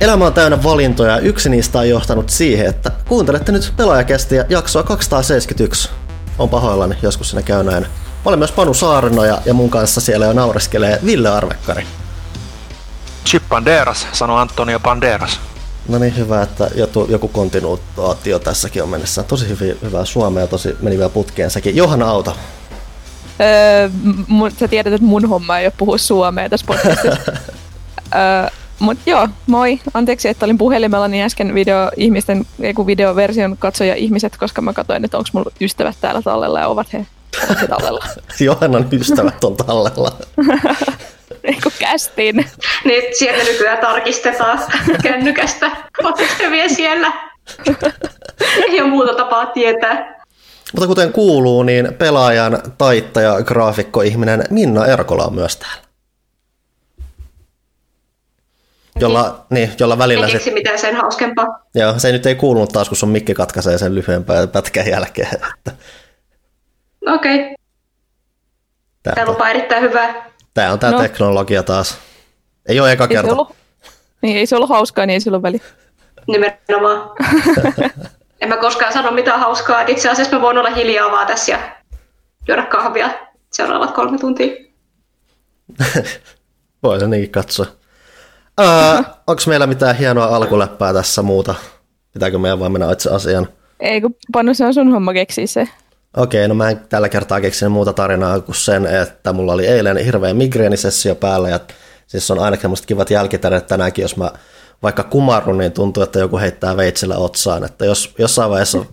Elämä on täynnä valintoja ja yksi niistä on johtanut siihen, että kuuntelette nyt pelaajakästiä jaksoa 271. On pahoillani, joskus sinne käy näin. Mä olen myös Panu Saarnoja ja mun kanssa siellä jo naureskelee Ville Arvekkari. Chip Banderas, sanoi Antonio Banderas. No niin, hyvä, että joku, joku kontinuaatio tässäkin on mennessä. Tosi hyvin, hyvää suomea, tosi meni vielä putkeen sekin. Johanna Auto. Öö, mun, sä tiedät, että mun homma ei ole puhua suomea tässä podcastissa. öö, Mut joo, moi. Anteeksi, että olin puhelimella niin äsken video ihmisten, eiku videoversion katsoja ihmiset, koska mä katsoin, että onko mulla ystävät täällä tallella ja ovat he, ovat he tallella. Johannan ystävät on tallella. Eiku kästin. Niin, sieltä nykyään tarkistetaan kännykästä. Oletteko vielä siellä? Ei ole muuta tapaa tietää. Mutta kuten kuuluu, niin pelaajan taittaja, graafikko-ihminen Minna Erkola on myös täällä. Jolla, niin, jolla välillä... Ei keksi mitään sen hauskempaa. Joo, se nyt ei kuulunut taas, kun sun mikki katkaisee sen lyhyempää pätkän jälkeen. Okei. Okay. Tämä lupaa erittäin hyvää. Tämä on tämä no. teknologia taas. Ei ole eka ei kerta. Ollut, niin, ei se ollut hauskaa, niin ei sillä ole väli. Nimenomaan. en mä koskaan sano mitään hauskaa. Itse asiassa mä voin olla hiljaa vaan tässä ja juoda kahvia seuraavat kolme tuntia. Voi se niinkin katsoa. Uh, Onko meillä mitään hienoa alkuläppää tässä muuta? Pitääkö meidän vaan mennä itse asiaan? Ei, kun Panu, se on sun homma keksiä se. Okei, okay, no mä en tällä kertaa keksinyt muuta tarinaa kuin sen, että mulla oli eilen hirveä migreenisessio päällä ja siis on aina semmoiset kivat jälkitäret tänäänkin, jos mä vaikka kumarrun, niin tuntuu, että joku heittää veitsellä otsaan. Että jos jossain vaiheessa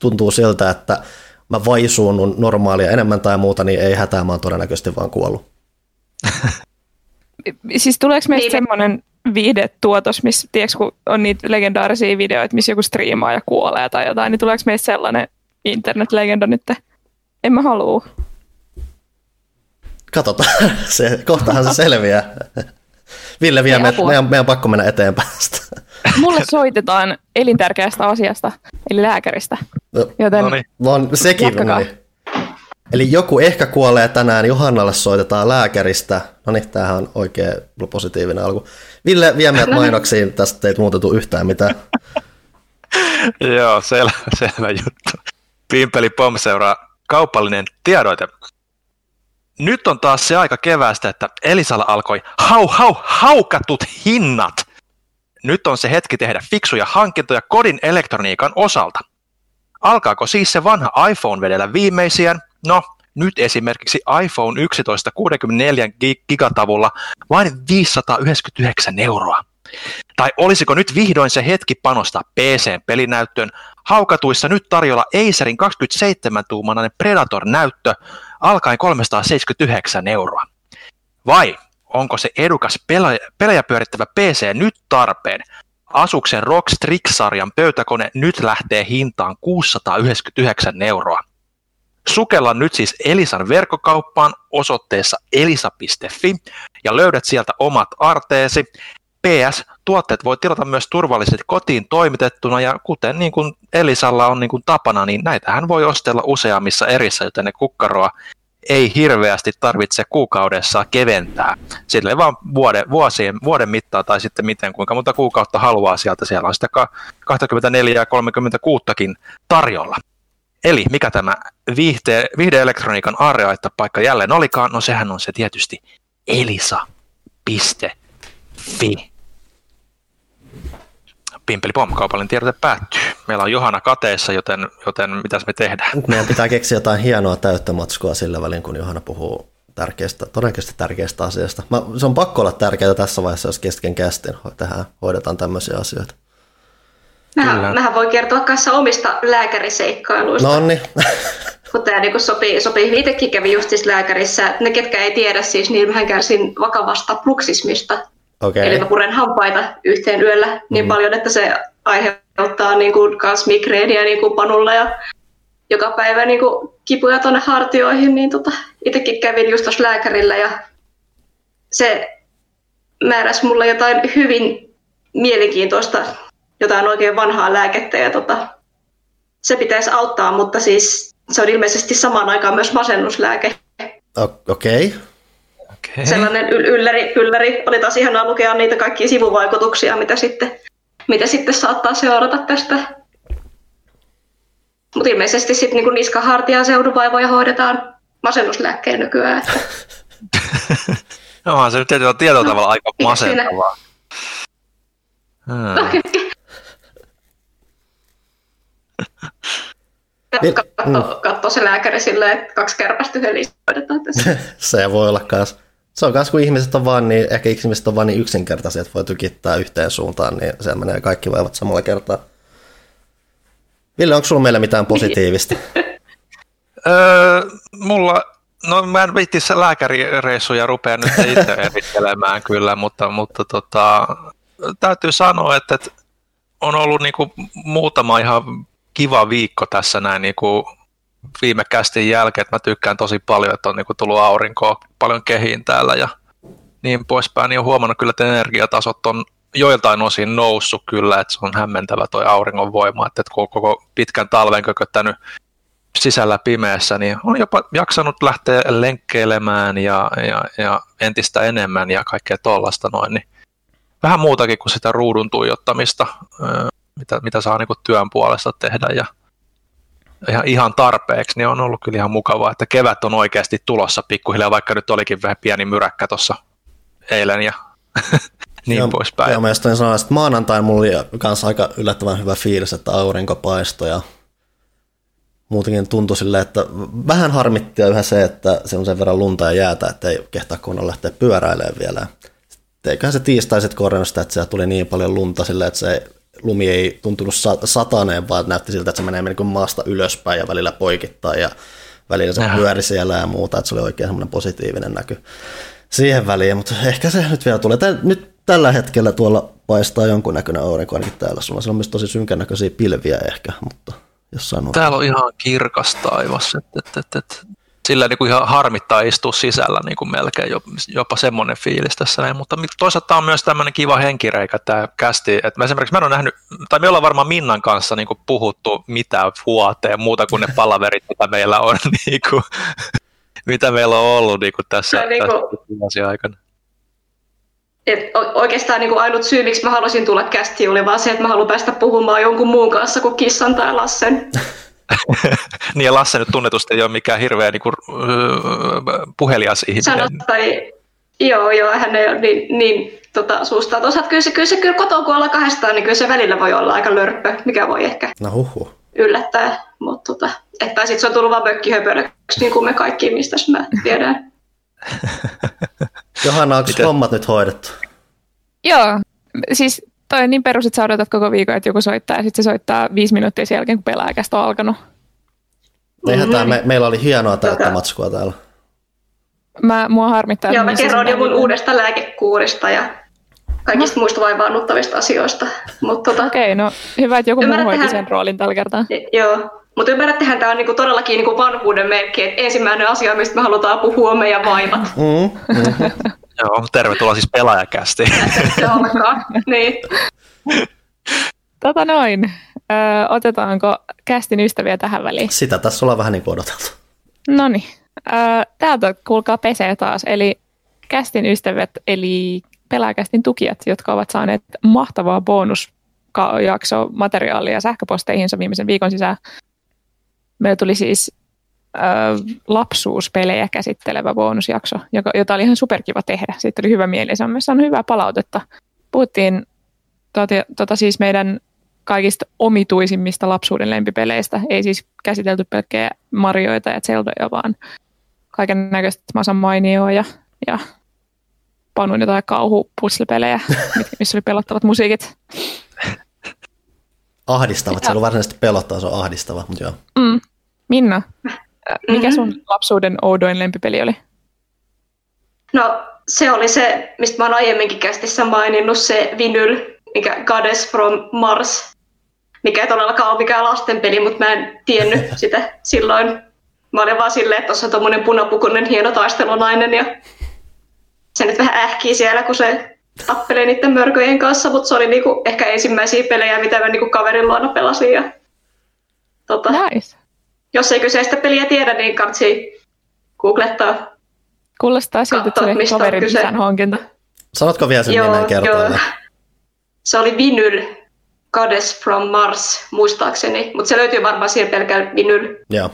tuntuu siltä, että mä vaisuun normaalia enemmän tai muuta, niin ei hätää, mä oon todennäköisesti vaan kuollut. siis tuleeko meistä niin. semmoinen viihdetuotos, missä tiedätkö, kun on niitä legendaarisia videoita, missä joku striimaa ja kuolee tai jotain, niin tuleeko meistä sellainen internet-legenda nyt? En mä halua. Katsotaan, se, kohtahan se selviää. Ville vie, me, meidän, meidän on pakko mennä eteenpäin. Mulle soitetaan elintärkeästä asiasta, eli lääkäristä. Joten no, niin. no sekin Niin. Eli joku ehkä kuolee tänään, Johannalle soitetaan lääkäristä. No niin, tämähän on oikein positiivinen alku. Ville, vie meidät mainoksiin, tästä ei muutettu yhtään mitään. Joo, selvä, selvä juttu. Pimpeli Pom seuraa kaupallinen tiedoite. Nyt on taas se aika keväästä, että Elisalla alkoi hau hau haukatut hinnat. Nyt on se hetki tehdä fiksuja hankintoja kodin elektroniikan osalta. Alkaako siis se vanha iPhone vedellä viimeisiään No, nyt esimerkiksi iPhone 11 64 gigatavulla vain 599 euroa. Tai olisiko nyt vihdoin se hetki panostaa PC-pelinäyttöön? Haukatuissa nyt tarjolla Acerin 27-tuumanainen Predator-näyttö alkaen 379 euroa. Vai onko se edukas pelejä pyörittävä PC nyt tarpeen? Asuksen ROG Strix-sarjan pöytäkone nyt lähtee hintaan 699 euroa. Sukella nyt siis Elisan verkkokauppaan osoitteessa elisa.fi ja löydät sieltä omat arteesi. PS, tuotteet voi tilata myös turvallisesti kotiin toimitettuna ja kuten niin kuin Elisalla on niin kuin tapana, niin näitähän voi ostella useammissa erissä, joten ne kukkaroa ei hirveästi tarvitse kuukaudessa keventää. Sille vaan vuoden, vuosien, vuoden mittaa tai sitten miten kuinka monta kuukautta haluaa sieltä. Siellä on sitä 24 ja 36 tarjolla. Eli mikä tämä viihde, viihdeelektroniikan paikka jälleen olikaan? No sehän on se tietysti elisa.fi. Pimpeli pom, kaupallinen tiedote päättyy. Meillä on Johanna kateessa, joten, joten mitäs me tehdään? Meidän pitää keksiä jotain hienoa täyttömatskua sillä välin, kun Johanna puhuu tärkeästä, todennäköisesti tärkeästä asiasta. Mä, se on pakko olla tärkeää tässä vaiheessa, jos kesken kästin tähän hoidetaan tämmöisiä asioita. Mähän, mähän voi kertoa kanssa omista lääkäriseikkailuista. No niin. kun tämä niin sopii, sopii. Itsekin kävi just siis lääkärissä. Ne, ketkä ei tiedä, siis niin mähän kärsin vakavasta pluksismista. Okay. Eli mä puren hampaita yhteen yöllä niin mm. paljon, että se aiheuttaa niin kuin, kans migreeniä niin kuin panulla ja joka päivä niin kuin, kipuja tuonne hartioihin. Niin tota, itsekin kävin just tuossa lääkärillä ja se määräsi mulle jotain hyvin mielenkiintoista jotain oikein vanhaa lääkettä ja tota, se pitäisi auttaa, mutta siis se on ilmeisesti samaan aikaan myös masennuslääke. Okei. Okay. Okay. Sellainen yl- ylläri, ylläri. Oli taas ihanaa lukea niitä kaikkia sivuvaikutuksia, mitä sitten, mitä sitten saattaa seurata tästä. Mutta ilmeisesti sitten niin niska, hartia ja seudunvaivoja hoidetaan masennuslääkkeen nykyään. Että... no, se nyt tietyllä, tietyllä no, tavalla aika masentavaa. Hmm. No, Katso, katso se lääkäri silleen, että kaksi kärpästä yhden tässä. se voi olla kans. Se on myös, kun ihmiset on vaan niin, ehkä ihmiset on vaan niin yksinkertaisia, että voi tykittää yhteen suuntaan, niin se menee kaikki vaivat samalla kertaa. Ville, onko sulla meille mitään positiivista? öö, mulla, no mä en viitti lääkärireissuja rupea nyt itse erittelemään kyllä, mutta, mutta tota, täytyy sanoa, että, että on ollut niinku muutama ihan kiva viikko tässä näin niinku viime kästin jälkeen, että mä tykkään tosi paljon, että on niinku tullut aurinkoa paljon kehiin täällä ja niin poispäin, niin on huomannut kyllä, että energiatasot on joiltain osin noussut kyllä, että se on hämmentävä toi auringon voima, että koko, koko pitkän talven kököttänyt sisällä pimeässä, niin on jopa jaksanut lähteä lenkkeilemään ja, ja, ja entistä enemmän ja kaikkea tollasta noin, niin vähän muutakin kuin sitä ruudun tuijottamista, mitä, mitä saa niin työn puolesta tehdä ja ihan, ihan tarpeeksi, niin on ollut kyllä ihan mukavaa, että kevät on oikeasti tulossa pikkuhiljaa, vaikka nyt olikin vähän pieni myräkkä tuossa eilen ja niin joo, poispäin. Joo, mä just sanoa, että maanantain mulla oli kanssa aika yllättävän hyvä fiilis, että aurinko paistoi ja muutenkin tuntui silleen, että vähän harmitti yhä se, että se on sen verran lunta ja jäätä, että ei kehtaa kunnolla lähteä pyöräilemään vielä. Eiköhän se tiistaiset korjannut sitä, että se tuli niin paljon lunta silleen, että se lumi ei tuntunut sataneen, vaan näytti siltä, että se menee niin maasta ylöspäin ja välillä poikittaa ja välillä se pyöri siellä ja muuta, että se oli oikein semmoinen positiivinen näky siihen väliin, mutta ehkä se nyt vielä tulee. Tää, nyt tällä hetkellä tuolla paistaa jonkunnäköinen aurinko ainakin täällä. Sulla on myös tosi synkän näköisiä pilviä ehkä, mutta jossain on. Täällä on ihan kirkas taivas. Et, et, et, et. Sillä niin kuin ihan harmittaa istua sisällä niin kuin melkein, jopa semmoinen fiilis tässä näin. Mutta toisaalta tämä on myös tämmöinen kiva henkireikä tämä kästi. Että mä esimerkiksi mä en ole nähnyt, tai me ollaan varmaan Minnan kanssa niin kuin puhuttu mitä vuoteen muuta kuin ne palaverit, mitä meillä on, niin kuin, mitä meillä on ollut niin kuin tässä, no, niin kuin, tässä aikana. Et oikeastaan niin kuin ainut syy, miksi mä halusin tulla kästi, oli vaan se, että mä haluan päästä puhumaan jonkun muun kanssa kuin kissan tai Lassen. niin ja Lasse nyt tunnetusti ei ole mikään hirveä niin kuin, puhelias ihminen. Sanot, tai, joo, joo, hän ei ole niin, niin tota, suusta. Toisaalta kyllä se, kyllä se kyllä kotoa, kun ollaan kahdestaan, niin kyllä se välillä voi olla aika lörppö, mikä voi ehkä no, huhu. yllättää. Mutta tota, että sitten se on tullut vaan mökkihöpöröksi, niin kuin me kaikki, mistä mä tiedän. Johanna, onko hommat nyt hoidettu? Joo, siis toi on niin perus, että sä odotat koko viikon, että joku soittaa ja sitten se soittaa viisi minuuttia sen jälkeen, kun pelaajakästä on alkanut. Eihän mm-hmm. me, meillä oli hienoa täyttä matskua täällä. Mä, mua harmittaa. Joo, mä kerron jo mun uudesta lääkekuurista ja kaikista no. muista vaivaannuttavista asioista. tota, Okei, okay, no hyvä, että joku muu hoiti sen roolin tällä kertaa. Joo, mutta ymmärrättehän, tämä on niinku todellakin niinku vanhuuden merkki, että ensimmäinen asia, mistä me halutaan puhua, on meidän vaivat. Mm, mm. Joo, tervetuloa siis pelaajakästi. Joo, niin. Tota noin. Ö, otetaanko kästin ystäviä tähän väliin? Sitä tässä ollaan vähän niin kuin odoteltu. No niin. Täältä kuulkaa pesee taas. Eli kästin ystävät, eli pelaajakästin tukijat, jotka ovat saaneet mahtavaa bonusjakso materiaalia sähköposteihinsa viimeisen viikon sisään. Meillä tuli siis äh, lapsuuspelejä käsittelevä bonusjakso, joka, jota oli ihan superkiva tehdä. Siitä oli hyvä mieli. Se on myös hyvää palautetta. Puhuttiin tota, tota siis meidän kaikista omituisimmista lapsuuden lempipeleistä. Ei siis käsitelty pelkkää Marioita ja Zeldoja, vaan kaiken näköistä Masan mainioa ja, ja Panun jotain kauhupuslepelejä, missä oli pelottavat musiikit. Ahdistavat, se on varsinaisesti pelottaa, se on ahdistava, mutta joo. Mm. Minna, mikä sun mm-hmm. lapsuuden oudoin lempipeli oli? No se oli se, mistä mä oon aiemminkin kästissä maininnut, se Vinyl, mikä Goddess from Mars, mikä ei todellakaan ole mikään lastenpeli, mutta mä en tiennyt sitä silloin. Mä olin vaan silleen, että tuossa on tommonen punapukunen hieno taistelunainen ja se nyt vähän ähkii siellä, kun se tappelee niiden mörköjen kanssa, mutta se oli niinku ehkä ensimmäisiä pelejä, mitä mä niinku kaverin luona pelasin. Ja, tota, nice. Jos ei kyseistä peliä tiedä, niin kansi googlettaa. Kuulostaa siltä, että se oli kaverin kyse. isän hankinta. Sanotko vielä sen nimen kertoille? Se oli Vinyl Goddess from Mars, muistaakseni. Mutta se löytyy varmaan siellä pelkällä Vinyl Joo.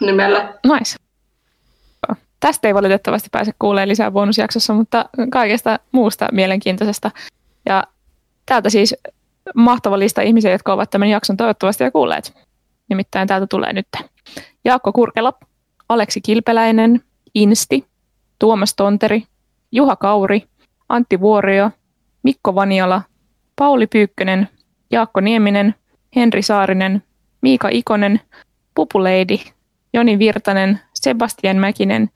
nimellä. Nice. Tästä ei valitettavasti pääse kuulemaan lisää bonusjaksossa, mutta kaikesta muusta mielenkiintoisesta. Ja täältä siis mahtava lista ihmisiä, jotka ovat tämän jakson toivottavasti jo kuulleet. Nimittäin täältä tulee nyt Jaakko Kurkela, Aleksi Kilpeläinen, Insti, Tuomas Tonteri, Juha Kauri, Antti Vuorio, Mikko Vaniola, Pauli Pyykkönen, Jaakko Nieminen, Henri Saarinen, Miika Ikonen, Pupuleidi, Joni Virtanen, Sebastian Mäkinen,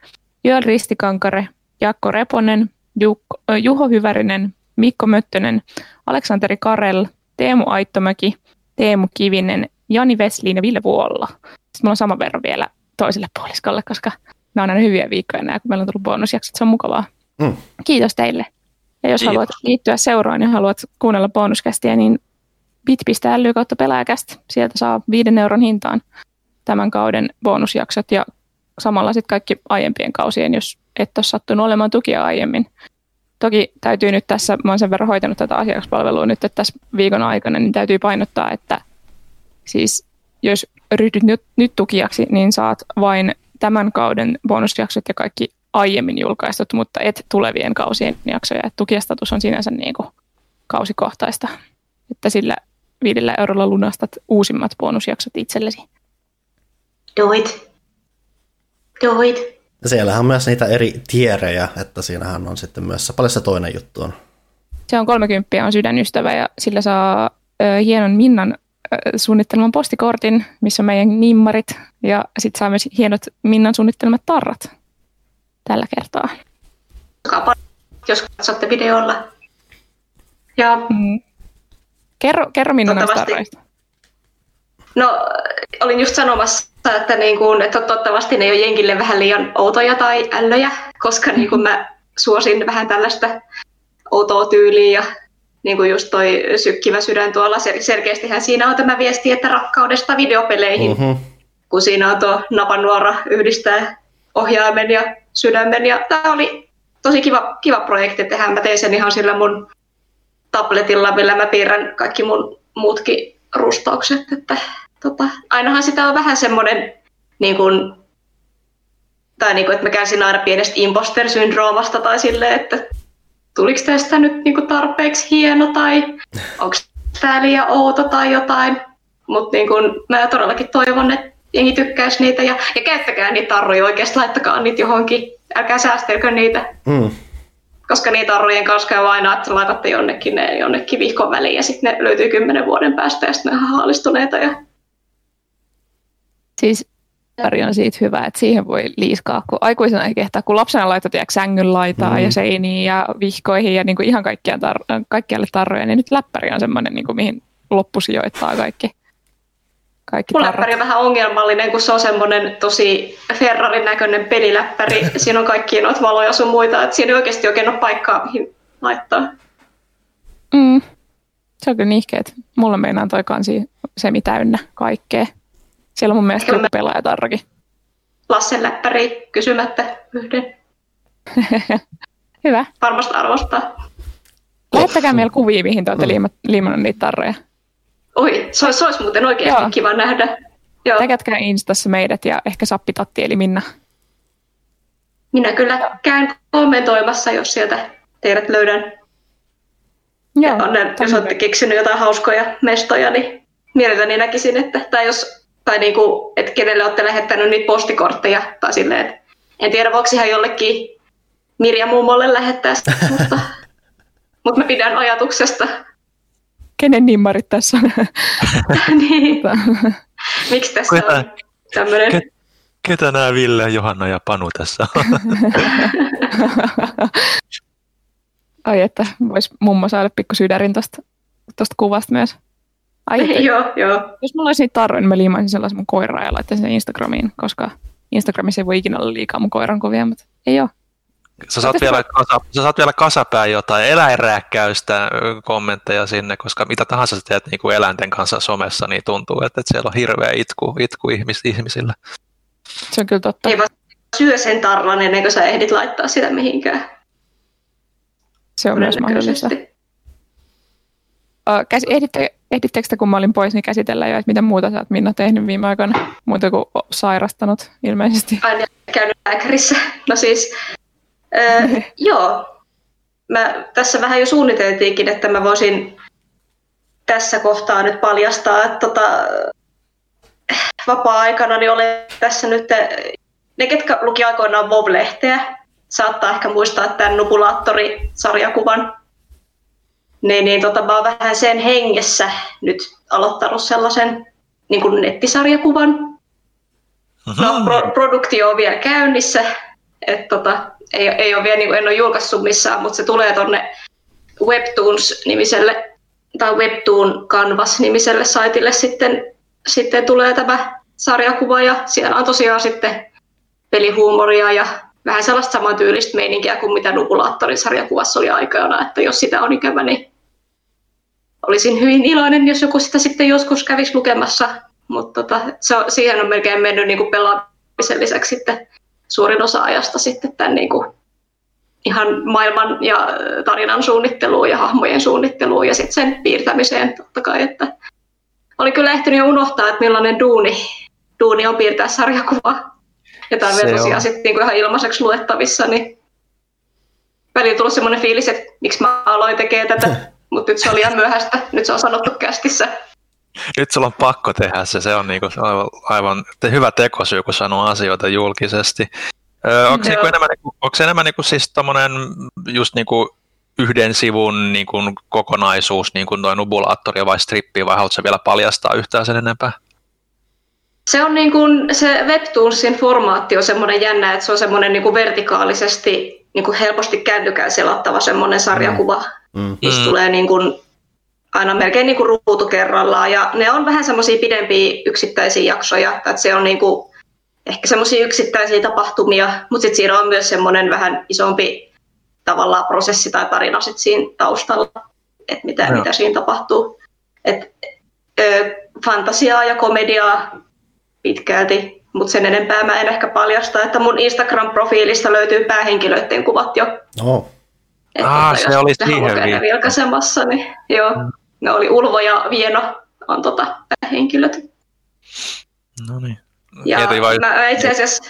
Joel Ristikankare, Jaakko Reponen, äh, Juho Hyvärinen, Mikko Möttönen, Aleksanteri Karel, Teemu Aittomäki, Teemu Kivinen, Jani Vesliin ja Ville Vuolla. Sitten mulla on sama verran vielä toiselle puoliskolle, koska nämä on aina hyviä viikkoja nämä, kun meillä on tullut bonusjaksot, se on mukavaa. Mm. Kiitos teille. Ja jos Kiitos. haluat liittyä seuraan ja haluat kuunnella bonuskästiä, niin bit.ly kautta pelaajakäst. Sieltä saa viiden euron hintaan tämän kauden bonusjaksot ja samalla sitten kaikki aiempien kausien, jos et ole sattunut olemaan tukia aiemmin. Toki täytyy nyt tässä, mä oon sen verran hoitanut tätä asiakaspalvelua nyt että tässä viikon aikana, niin täytyy painottaa, että siis jos ryhdyt nyt, nyt tukijaksi, niin saat vain tämän kauden bonusjaksot ja kaikki aiemmin julkaistut, mutta et tulevien kausien jaksoja. Et tukijastatus on sinänsä niin kuin kausikohtaista, että sillä viidellä eurolla lunastat uusimmat bonusjaksot itsellesi. Do it. Do it. Ja siellähän on myös niitä eri tierejä, että siinähän on sitten myös se paljon se toinen juttu on. Se on 30 on sydänystävä ja sillä saa ö, hienon Minnan ö, suunnitteleman postikortin, missä on meidän nimmarit ja sitten saa myös hienot Minnan suunnittelemat tarrat tällä kertaa. Jos katsotte videolla. Ja Mm. Kerro, kerro Minnan näistä tarroista. no, olin just sanomassa, että, niin kuin, että toivottavasti ne ei ole jenkille vähän liian outoja tai ällöjä, koska niin kuin mä suosin vähän tällaista outoa tyyliä ja niin kuin just toi sykkivä sydän tuolla, sel- selkeästihän siinä on tämä viesti, että rakkaudesta videopeleihin, Mm-hmm. kun siinä on tuo napanuora yhdistää ohjaimen ja sydämen. Ja tämä oli tosi kiva, kiva projekti tehdä. Mä tein sen ihan sillä mun tabletilla, millä mä piirrän kaikki mun muutkin rustaukset. Että, tota, ainahan sitä on vähän semmoinen, niin kuin, tai niin kuin, että mä kärsin aina pienestä imposter-syndroomasta tai silleen, että tuliko tästä nyt niin kuin tarpeeksi hieno tai onko tämä liian outo tai jotain. Mutta niin kun, mä todellakin toivon, että jengi tykkäisi niitä ja, ja käyttäkää niitä tarroja oikeasti, laittakaa niitä johonkin. Älkää säästelkö niitä, Mm. koska niitä tarrojen kanssa käy aina, että laitatte jonnekin, ne, jonnekin vihkon väliin ja sitten ne löytyy kymmenen vuoden päästä ja sitten ne on haalistuneita. Ja... Siis Ari on siitä hyvä, että siihen voi liiskaa, kun aikuisena ei kehtaa, kun lapsena laitat sängyn laitaa Mm. ja seiniin ja vihkoihin ja niin kuin ihan kaikkiaan tar- kaikkialle tarroja, niin nyt läppäri on semmoinen, niin kuin, mihin loppusijoittaa kaikki, kaikki Mun läppäri on vähän ongelmallinen, kun se on semmoinen tosi Ferrarin näköinen peliläppäri. Siinä on kaikki noita valoja sun muita, että siinä ei oikeasti oikein ole paikkaa, mihin laittaa. Mm. Se on kyllä nihkeet. Mulla meinaa toi kansi semi täynnä kaikkea. Siellä on mun mielestä Kyllä joku pelaajatarrakin. Lassen läppäri kysymättä yhden. Hyvä. Varmasti arvostaa. Lähettäkää meillä kuvia, mihin te olette Mm. liima- liimannut niitä tarroja. Oi, se olisi, se olisi muuten oikeasti Joo. kiva nähdä. Joo. Täkätkää Instassa meidät ja ehkä Sappitatti eli Minna. Minä kyllä käyn kommentoimassa, jos sieltä teidät löydän. Joo, Ja on, ne- jos olette keksinyt jotain hauskoja mestoja, niin mielelläni näkisin, että, tai jos, tai niinku, että kenelle olette lähettänyt niitä postikortteja, tai silleen, että en tiedä, voiko ihan jollekin Mirja mummolle lähettää sitä, mutta, mutta mä pidän ajatuksesta. Kenen nimmarit tässä on? niin, miksi tässä Ketä, on tämmöinen... Ke- ketä nämä Ville, Johanna ja Panu tässä on? Ai että, vois mummo saada pikku sydärin tosta, tosta kuvasta myös. Ai että, joo, joo. jos mulla olisi niitä tarroja, niin mä liimaisin sellaisen mun koiraa ja laittaisin sen Instagramiin, koska Instagramissa ei voi ikinä olla liikaa mun koiran kuvia, mutta ei oo. Sä saat, vielä kasa, sä saat vielä kasapään jotain eläinrääkkäystä kommentteja sinne, koska mitä tahansa sä teet niin kuin eläinten kanssa somessa, niin tuntuu, että, että siellä on hirveä itku, itku ihmis, ihmisillä. Se on kyllä totta. Ei voi, syö sen tarran ennen kuin sä ehdit laittaa sitä mihinkään. Se on myös mahdollista. Käs, ehditte, ehdittekö te, kun mä olin pois, niin käsitellä jo, että mitä muuta sä oot Minna tehnyt viime aikoina, muuta kuin sairastanut ilmeisesti? Aina käynyt lääkärissä. No siis, äh, joo. Mä tässä vähän jo suunniteltiinkin, että mä voisin tässä kohtaa nyt paljastaa, että tota, vapaa-aikana niin olen tässä nyt, ne ketkä luki aikoinaan Bob-lehteä, saattaa ehkä muistaa tämän Nubulaattori-sarjakuvan. Niin, niin tota, mä oon vähän sen hengessä nyt aloittanut sellaisen niin kuin nettisarjakuvan. No, pro, produktio on vielä käynnissä, et tota, ei, ei ole vielä, niin kuin, en ole julkaissut missään, mutta se tulee tonne Webtoons-nimiselle tai Webtoon Canvas-nimiselle saitille sitten, sitten tulee tämä sarjakuva ja siellä on tosiaan sitten pelihuumoria ja vähän sellaista samantyylistä meininkiä kuin mitä Nubulaattorin sarjakuvassa oli aikana, että jos sitä on ikävä, niin olisin hyvin iloinen, jos joku sitä sitten joskus kävisi lukemassa, mutta tota, se on, siihen on melkein mennyt niin kuin pelaamisen lisäksi sitten suurin osa ajasta sitten tämän niin kuin ihan maailman ja tarinan suunnitteluun ja hahmojen suunnitteluun ja sitten sen piirtämiseen totta kai, että oli kyllä ehtinyt jo unohtaa, että millainen duuni, duuni on piirtää sarjakuvaa. Ja tämä on tosiaan sitten niin ihan ilmaiseksi luettavissa, niin välillä tullut semmoinen fiilis, että miksi mä aloin tekemään tätä, mutta nyt se oli ihan myöhäistä, nyt se on sanottu kästissä. Nyt sulla on pakko tehdä se, se on niinku aivan, aivan hyvä tekosyy, kun sanoo asioita julkisesti. Öö, onko, se niinku enemmän, niinku, onko se enemmän niinku siis tommonen just niinku yhden sivun niinku kokonaisuus, niin kuin noin nubulaattori vai strippi, vai haluatko vielä paljastaa yhtään sen enempää? Se on niin kuin, se Webtoonsin formaatti on semmoinen jännä, että se on semmoinen niin kuin vertikaalisesti niin kuin helposti kännykään selattava semmoinen sarjakuva. Mm. Mm. Niistä tulee niin kuin, aina melkein niin kuin ruutu kerrallaan ja ne on vähän semmoisia pidempiä yksittäisiä jaksoja, että se on niin kuin, ehkä semmoisia yksittäisiä tapahtumia, mutta sitten siinä on myös semmoinen vähän isompi tavallaan prosessi tai tarina sit siinä taustalla, että mitä, no. mitä siinä tapahtuu. Et, ö, fantasiaa ja komediaa pitkälti, mutta sen enempää mä en ehkä paljasta, että mun Instagram-profiilista löytyy päähenkilöiden kuvat jo. Oh. Että ah, se oli siihen vilkaisemassa, niin joo, mm. ne oli Ulvo ja Vieno on tota päähenkilöt. No niin. Ja vai... mä itse asiassa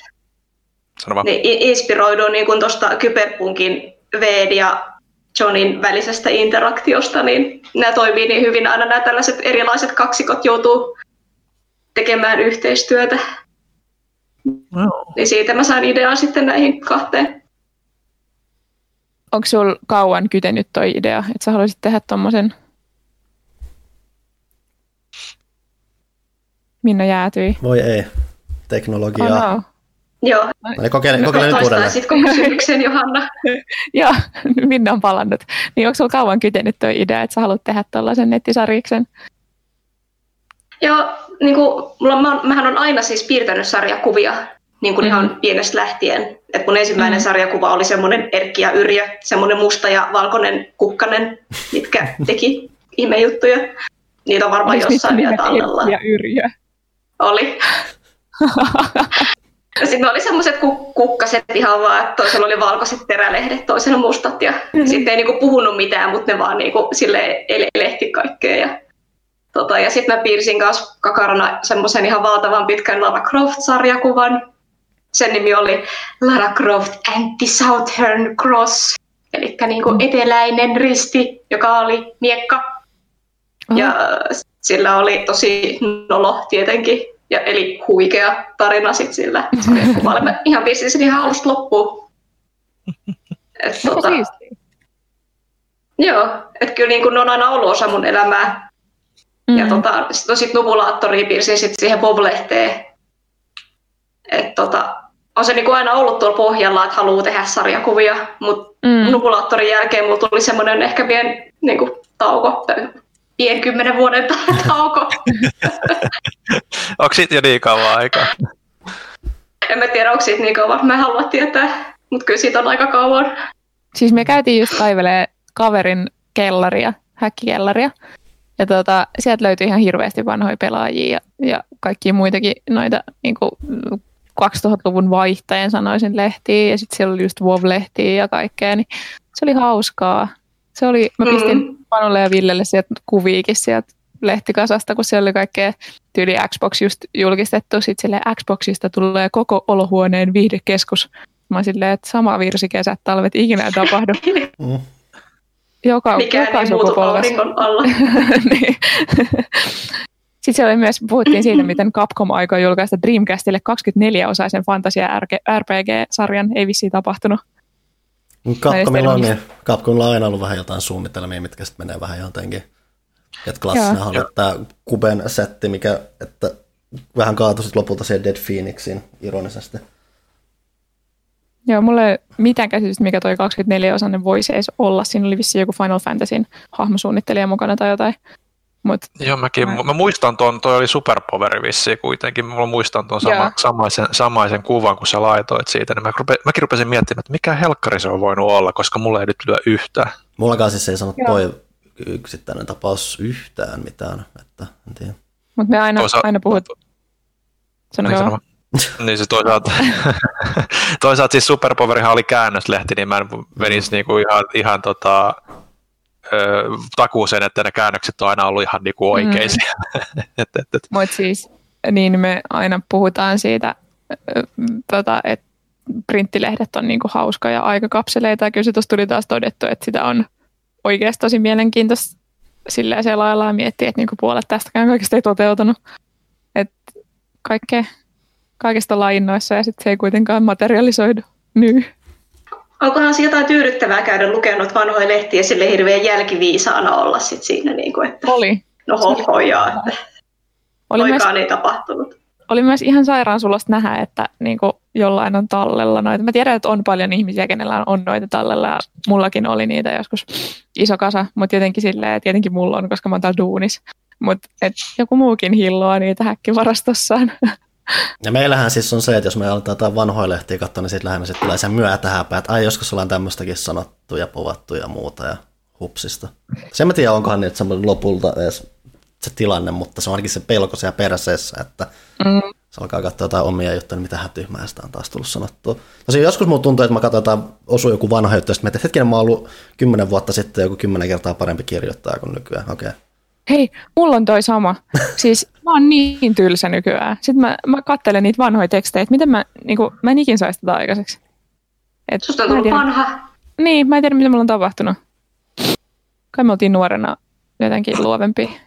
niin, inspiroidun niin tuosta Kyberpunkin Veed ja Johnin välisestä interaktiosta, niin nämä toimii niin hyvin. Aina nämä tällaiset erilaiset kaksikot joutuu tekemään yhteistyötä. No. Niin siitä mä sain ideaa sitten näihin kahteen. Onko sinulla kauan kytenyt toi idea, että sä haluaisit tehdä tuommoisen? Minna jäätyi. Voi ei. Teknologiaa. Oh no. Joo. Eli kokeile, kokeile nyt uudelleen. sitten kysymyksen, Johanna. Joo, Minna on palannut. Niin onko sinulla kauan kytenyt tuo idea, että sä haluat tehdä tällaisen nettisarjiksen? Joo, niin kuin, mulla, mä, mähän on aina siis piirtänyt sarjakuvia niin kuin mm-hmm. ihan pienestä lähtien. Et mun ensimmäinen mm-hmm. sarjakuva oli semmoinen Erkki ja Yrjö, semmoinen musta ja valkoinen kukkanen, mitkä teki ihmejuttuja. Niitä on varmaan Olis jossain vielä tallella. ja Yrjö. Oli. Sitten oli semmoiset kukkaset ihan vaan, että toisella oli valkoiset terälehdet, toisella mustat. Ja mm-hmm. sitten ei niinku puhunut mitään, mutta ne vaan niinku sille elehti kaikkea. Ja, tota, ja sitten mä piirsin kanssa kakarana semmoisen ihan valtavan pitkän Lara Croft-sarjakuvan. Sen nimi oli Lara Croft Anti-Southern Cross, eli niinku mm. eteläinen risti, joka oli miekka. Mm-hmm. Ja sillä oli tosi nolo tietenkin ja, eli huikea tarina sitten sillä sarjakuvalla. Mä ihan pistin sen ihan alusta loppuun. Et, tota, joo, että kyllä niin kun ne on aina ollut osa mun elämää. Mm-hmm. Ja tota, sitten sit nubulaattoria piirsin sit siihen boblehteen. Et tota, on se niin aina ollut tuolla pohjalla, että haluaa tehdä sarjakuvia, mutta mm. nubulaattorin jälkeen mulla tuli semmoinen ehkä pien niin kuin, tauko, pien kymmenen vuoden tauko. onko siitä jo niin kauan aikaa? En mä tiedä, onko siitä niin kauan. Mä haluan tietää, mutta kyllä siitä on aika kauan. Siis me käytiin just kaivelee kaverin kellaria, häkkikellaria. Ja tota, sieltä löytyi ihan hirveästi vanhoja pelaajia ja, ja kaikkia muitakin noita niin 2000-luvun vaihtajien sanoisin lehtiä ja sitten siellä oli just WoW-lehtiä ja kaikkea, niin se oli hauskaa. Se oli, mä pistin mm. Panulle ja Villelle sieltä kuviikin sieltä lehtikasasta, kun siellä oli kaikkea tyyli Xbox just julkistettu. Sitten sille Xboxista tulee koko olohuoneen viihdekeskus. Mä silleen, että sama virsi kesät, talvet, ikinä ei tapahdu. Mm. Joka, Mikään joka ei muutu alla. niin. Sitten siellä myös puhuttiin siitä, miten Capcom aikoo julkaista Dreamcastille 24-osaisen fantasia RPG-sarjan. Ei vissiin tapahtunut. Capcomilla on, niin, Capcomilla on aina ollut vähän jotain suunnitelmia, mitkä sitten menee vähän jotenkin. Et klassina on tämä Kuben setti, mikä, että vähän kaatui sitten lopulta siihen Dead Phoenixin ironisesti. Joo, mulla ei mitään käsitystä, mikä toi 24-osainen voisi edes olla. Siinä oli vissiin joku Final Fantasyn hahmosuunnittelija mukana tai jotain. Mut, Joo, mäkin, mä, mä muistan tuon, toi oli Superpoweri vissiin kuitenkin, mä muistan tuon sama, samaisen, samaisen kuvan, kun sä laitoit siitä, niin mä rupe, mäkin rupesin miettimään, että mikä helkkari se on voinut olla, koska mulla ei nyt lyö yhtään. Mullakaan siis ei sanonut toi yksittäinen tapaus yhtään mitään, että en tiedä. Mutta me aina, Toisa... aina puhut... Sano niin, niin se toisaalta, toisaalta siis Superpowerihan oli käännöslehti, niin mä en menisi mm. niinku ihan, ihan tota, ö, takuuseen, että ne käännökset on aina ollut ihan niinku oikeisia. Mm. et, et, et. Mutta siis niin me aina puhutaan siitä, tota, että printtilehdet on niinku hauska ja aikakapseleita, ja kyllä se tuossa tuli taas todettu, että sitä on oikeasti tosi mielenkiintoista silleen lailla ja miettiä, että niinku puolet tästäkään kaikesta ei toteutunut. Että kaikkea, kaikesta lainnoissa ja sitten se ei kuitenkaan materialisoidu nyt. Onkohan se jotain tyydyttävää käydä lukenut vanhoja lehtiä sille hirveän jälkiviisaana olla sit siinä, niin kuin, että Oli. no hohojaa, että oli myös, ei tapahtunut. Oli myös ihan sairaan sulosta nähdä, että niin kuin jollain on tallella noita. Mä tiedän, että on paljon ihmisiä, kenellä on noita tallella ja mullakin oli niitä joskus iso kasa, mutta jotenkin silleen, että tietenkin mulla on, koska mä oon täällä duunis. Mutta joku muukin hilloa niitä häkkivarastossaan. Ja meillähän siis on se, että jos me aletaan jotain vanhoja lehtiä katsoa, niin sitten lähinnä sit tulee se myötähäpä, että ai joskus ollaan tämmöistäkin sanottu ja povattu ja muuta ja hupsista. Se mä tiedän, onkohan niitä lopulta edes se tilanne, mutta se on ainakin se pelko siellä perseessä, että se alkaa katsoa jotain omia juttuja, niin mitä tyhmää sitä on taas tullut sanottua. Tosi joskus mulla tuntuu, että mä katsoin osu joku vanha juttu, ja sitten että hetkinen, mä oon ollut kymmenen vuotta sitten joku kymmenen kertaa parempi kirjoittaja kuin nykyään. Okei. Okay. Hei, mulla on toi sama. Siis mä oon niin tylsä nykyään. Sitten mä, mä kattelen niitä vanhoja tekstejä, että miten mä, niin kuin, mä en ikin saisi tätä aikaiseksi. Et, Susta on tullut vanha. Niin, mä en tiedä, mitä mulla on tapahtunut. Kai me oltiin nuorena jotenkin luovempi.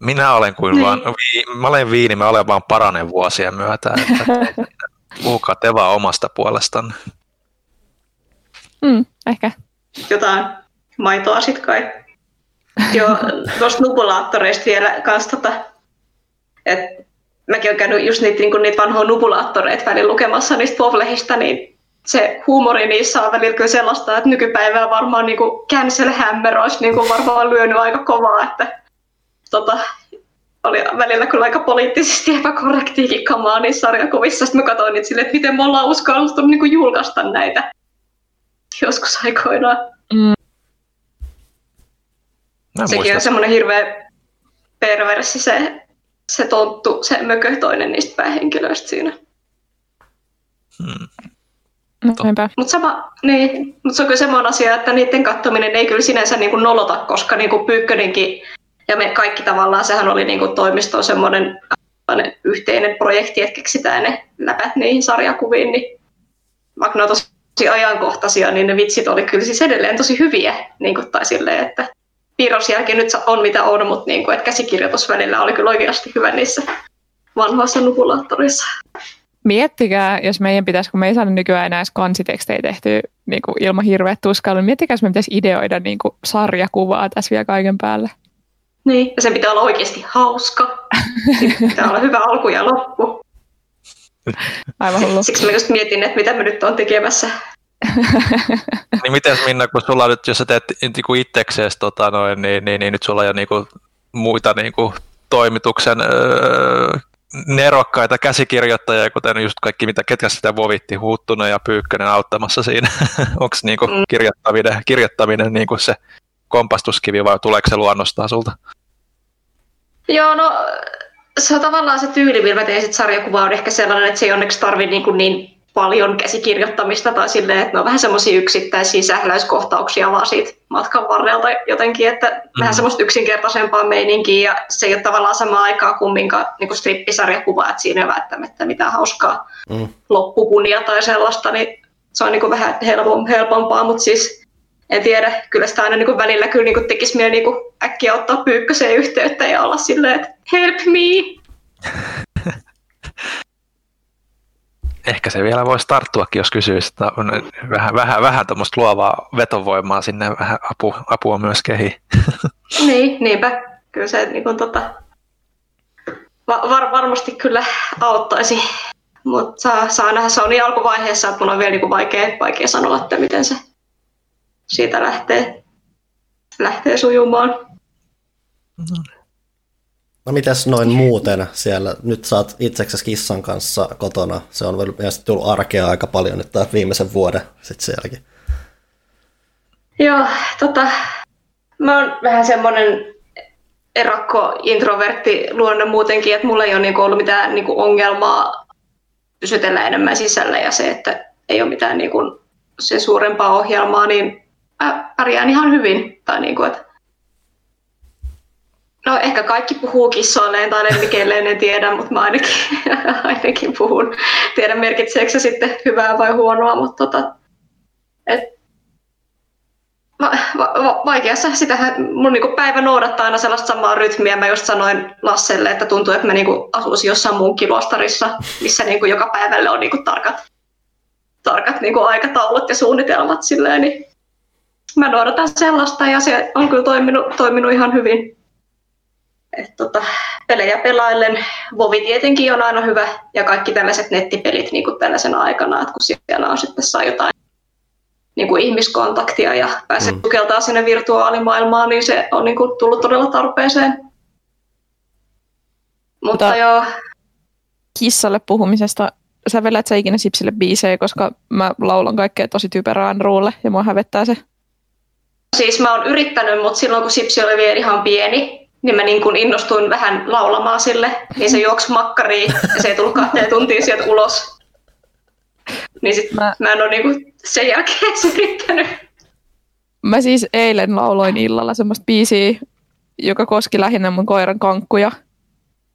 Minä olen kuin niin. vaan, vi, mä olen viini, mä olen vaan paranen vuosien myötä. Että puhukaa te vaan omasta puolestanne. Mm, ehkä. Jotain maitoa sit kai. Joo, tuosta nupulaattoreista vielä kans tota, että mäkin olen käynyt just niitä, niin niitä vanhoja nupulaattoreita välillä lukemassa niistä povlehistä, niin se huumori niissä on välillä kyllä sellaista, että nykypäivää varmaan niin kuin cancel hammer olisi niin kuin varmaan lyönyt aika kovaa, että tota, oli välillä kyllä aika poliittisesti epäkorrektiikin kamaa niissä sarjakuvissa. Sitten mä katsoin niitä silleen, että miten me ollaan uskallettu niin kuin julkaista näitä joskus aikoinaan. Mm. Sekin on semmoinen hirveä perversi se, se tonttu, se mökö toinen niistä päähenkilöistä siinä. Hmm. No, mutta sama, niin, mut se on kyllä semmoinen asia, että niiden katsominen ei kyllä sinänsä niin kuin nolota, koska niin kuin Pyykkönenkin ja me kaikki tavallaan, sehän oli niin kuin toimiston semmoinen yhteinen projekti, että keksitään ne läpät niihin sarjakuviin, niin vaikka ne on tosi ajankohtaisia, niin ne vitsit oli kyllä siis edelleen tosi hyviä, niin kuin, tai silleen, että piirrosjälki nyt on mitä on, mutta niin kuin, että käsikirjoitus välillä oli kyllä oikeasti hyvä niissä vanhoissa nupulaattorissa. Miettikää, jos meidän pitäisi, kun me ei saada nykyään enää edes kansitekstejä tehtyä niin kuin ilman hirveät tuskailua, niin miettikää, jos me pitäisi ideoida niin kuin sarjakuvaa tässä vielä kaiken päälle. Niin, ja sen pitää olla oikeasti hauska. Sitten pitää olla hyvä alku ja loppu. Aivan hullu. Siksi mä just mietin, että mitä mä nyt on tekemässä. niin miten Minna, kun sulla nyt, jos sä teet niinku itsekseen, tota noin, niin, niin, niin, nyt sulla on jo niinku muita niinku toimituksen öö, nerokkaita käsikirjoittajia, kuten just kaikki, mitä, ketkä sitä vovitti, Huuttunen ja Pyykkönen auttamassa siinä. Onko niinku mm. kirjoittaminen, kirjoittaminen niinku se kompastuskivi vai tuleeko se luonnostaan sulta? Joo, no se on tavallaan se tyyli, millä mä tein sit sarjakuva on ehkä sellainen, että se ei onneksi tarvi niin, kuin niin paljon käsikirjoittamista tai silleen, että ne on vähän semmoisia yksittäisiä sähläyskohtauksia vaan siitä matkan varrelta jotenkin, että mm. vähän semmoista yksinkertaisempaa meininkiä ja se ei ole tavallaan samaa aikaa kuin minkä niin kuin strippisarjakuva, että siinä ei välttämättä mitään hauskaa mm. loppukunia tai sellaista, niin se on niin kuin vähän helpompaa, mutta siis en tiedä, kyllä sitä aina niin välillä kyllä niin tekisi mieli niin äkkiä ottaa pyykköseen yhteyttä ja olla silleen, että help me. Ehkä se vielä voisi tarttuakin, jos kysyisi, että on vähän, vähän, vähän tuommoista luovaa vetovoimaa sinne, vähän apu, apua myös kehiin. niin, niinpä. Kyllä se niin kuin, tota, var, varmasti kyllä auttaisi, mutta saa, saa nähdä, se on niin alkuvaiheessa, että mun on vielä niin kuin vaikea, vaikea sanoa, että miten se siitä lähtee, lähtee sujumaan. No mitäs noin muuten siellä? Nyt saat itseksesi kissan kanssa kotona. Se on vielä tullut arkea aika paljon nyt viimeisen vuoden sitten sielläkin. Joo, tota, mä oon vähän semmoinen erakko introvertti luonne muutenkin, että mulla ei ole niinku ollut mitään niinku ongelmaa pysytellä enemmän sisällä ja se, että ei ole mitään niinku se suurempaa ohjelmaa, niin mä pärjään ihan hyvin. Tai niin kuin, että No ehkä kaikki puhuu kissoilleen tai lemmikeilleen, en tiedä, mutta mä ainakin, ainakin puhun. Tiedä merkitseekö se sitten hyvää vai huonoa, mutta tota, et, va, va, va, vaikeassa sitähän mun niinku päivä noudattaa aina sellaista samaa rytmiä. Mä just sanoin Lasselle, että tuntuu, että mä niinku asuisin jossain munkkiluostarissa, missä niinku joka päivälle on niinku tarkat, tarkat niinku aikataulut ja suunnitelmat silleen, niin mä noudatan sellaista ja se on kyllä toiminut, toiminut ihan hyvin. Et tota, pelejä pelaillen, Vovi tietenkin on aina hyvä ja kaikki tällaiset nettipelit niin kuin tällaisena aikana, että kun siellä on sitten saa jotain niin kuin ihmiskontaktia ja pääsee mm. tukeltaa sinne virtuaalimaailmaan, niin se on niin kuin tullut todella tarpeeseen. Mutta, Mutta joo. Kissalle puhumisesta, sä velät sä ikinä Sipsille biisejä, koska mä laulan kaikkea tosi typerään ruulle ja mua hävettää se. Siis mä oon yrittänyt, mutta silloin kun Sipsi oli vielä ihan pieni, niin mä niin kun innostuin vähän laulamaan sille, niin se juoksi makkariin ja se ei tullut kahteen tuntiin sieltä ulos. Niin sit mä, mä en ole niin sen jälkeen yrittänyt. Mä siis eilen lauloin illalla semmoista biisiä, joka koski lähinnä mun koiran kankkuja.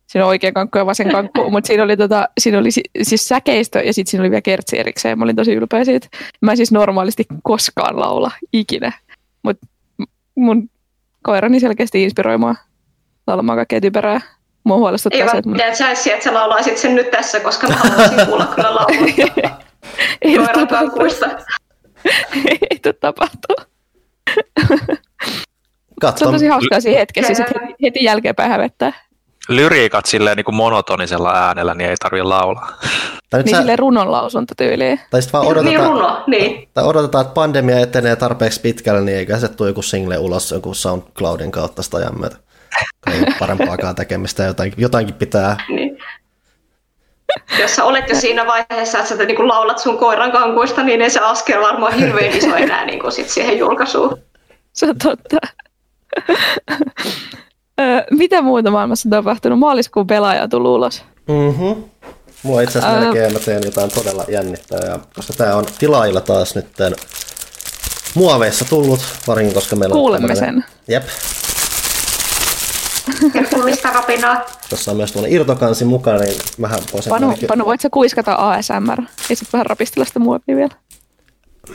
Siinä on oikea kankku ja vasen kankku, mutta siinä oli, tota, siinä oli siis säkeistö ja sitten siinä oli vielä kertsi erikseen. Mä olin tosi ylpeä siitä. Mä en siis normaalisti koskaan laula ikinä. Mutta mun koirani selkeästi inspiroi mua laulamaan kaikkea typerää. Mua huolestuttaa Ei se, että sä etsiä, että sä laulaisit sen nyt tässä, koska mä haluaisin kuulla kyllä laulua. Ei. Ei tule tapahtua. Katson. Se on tosi hauskaa siinä hetkessä ja sitten heti, heti jälkeenpäin hävettää lyriikat silleen niin kuin monotonisella äänellä, niin ei tarvitse laulaa. Tai niin sä... silleen runonlausuntatyyliin. Tai sitten vaan odotetaan, niin runo, niin. Tai odotetaan, että pandemia etenee tarpeeksi pitkälle, niin eikä se tule joku single ulos joku SoundCloudin kautta sitä ajan myötä. Ei parempaakaan tekemistä, jotainkin, jotainkin pitää. Niin. Jos sä olet jo siinä vaiheessa, että sä niin laulat sun koiran kankuista, niin ei se askel varmaan hirveän iso enää niin kuin sit siihen julkaisuun. Se on totta. Mitä muuta maailmassa on tapahtunut? Maaliskuun pelaaja tuli ulos. Mm-hmm. Mua itse asiassa öö, melkein mä teen jotain todella jännittävää, koska tämä on tilailla taas nyt muoveissa tullut, varinkin koska meillä Kuulemme on sen. Jep. Tervetullista rapinaa. Tuossa on myös tuollainen irtokansi mukana, niin vähän voisin... Panu, ainakin... Panu voit sä kuiskata ASMR ja sitten vähän rapistella sitä muovia vielä?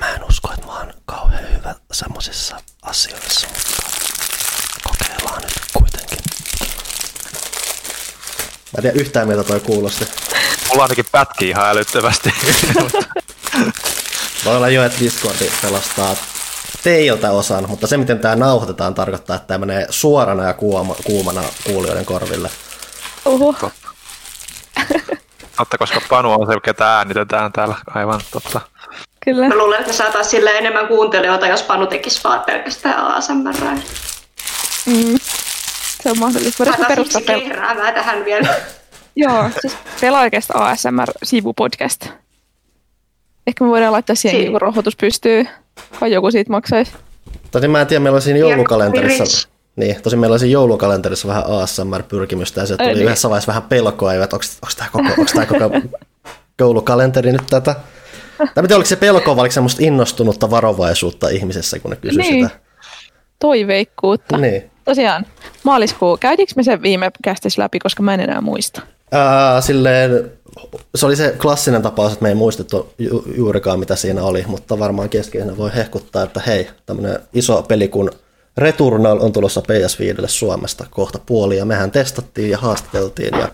Mä en usko, että mä oon kauhean hyvä semmoisissa asioissa, mutta kokeillaan nyt kuitenkin. Mä en tiedä yhtään miltä toi kuulosti. Mulla ainakin pätkii ihan älyttömästi. Voi olla jo, että Discordi pelastaa teiltä osan, mutta se miten tämä nauhoitetaan tarkoittaa, että tämä menee suorana ja kuuma, kuumana kuulijoiden korville. Oho. Totta, koska Panu on se, ketä äänitetään täällä, aivan totta. Kyllä. Mä luulen, että me saataisiin sille enemmän kuuntelijoita, jos Panu tekisi vaan pelkästään ASMR. Mm. Se on mahdollista. Voidaan perustaa pel- tähän vielä. Joo, siis pelaajakästä ASMR-sivupodcast. Ehkä me voidaan laittaa siihen si- rahoitus pystyy, vai joku siitä maksaisi. Tai mä en tiedä, meillä on siinä joulukalenterissa, Niin, tosin meillä olisi joulukalenterissa vähän ASMR-pyrkimystä ja se tuli niin. yhdessä vaiheessa vähän pelkoa, että onko, onko tämä koko, onko tämä koko joulukalenteri nyt tätä. Tai en tiedä, oliko se pelko vai oliko semmoista innostunutta varovaisuutta ihmisessä, kun ne kysyi Niin. sitä. Toiveikkuutta. Niin. Tosiaan, maaliskuu. Käytiinkö me sen viime kästis läpi, koska mä en enää muista. Ää, silleen, se oli se klassinen tapaus, että me ei muistettu ju- juurikaan mitä siinä oli, mutta varmaan keskeisenä voi hehkuttaa, että hei, tämmöinen iso peli kuin Returnal on tulossa PS5 Suomesta kohta puoli, ja mehän testattiin ja haastateltiin ja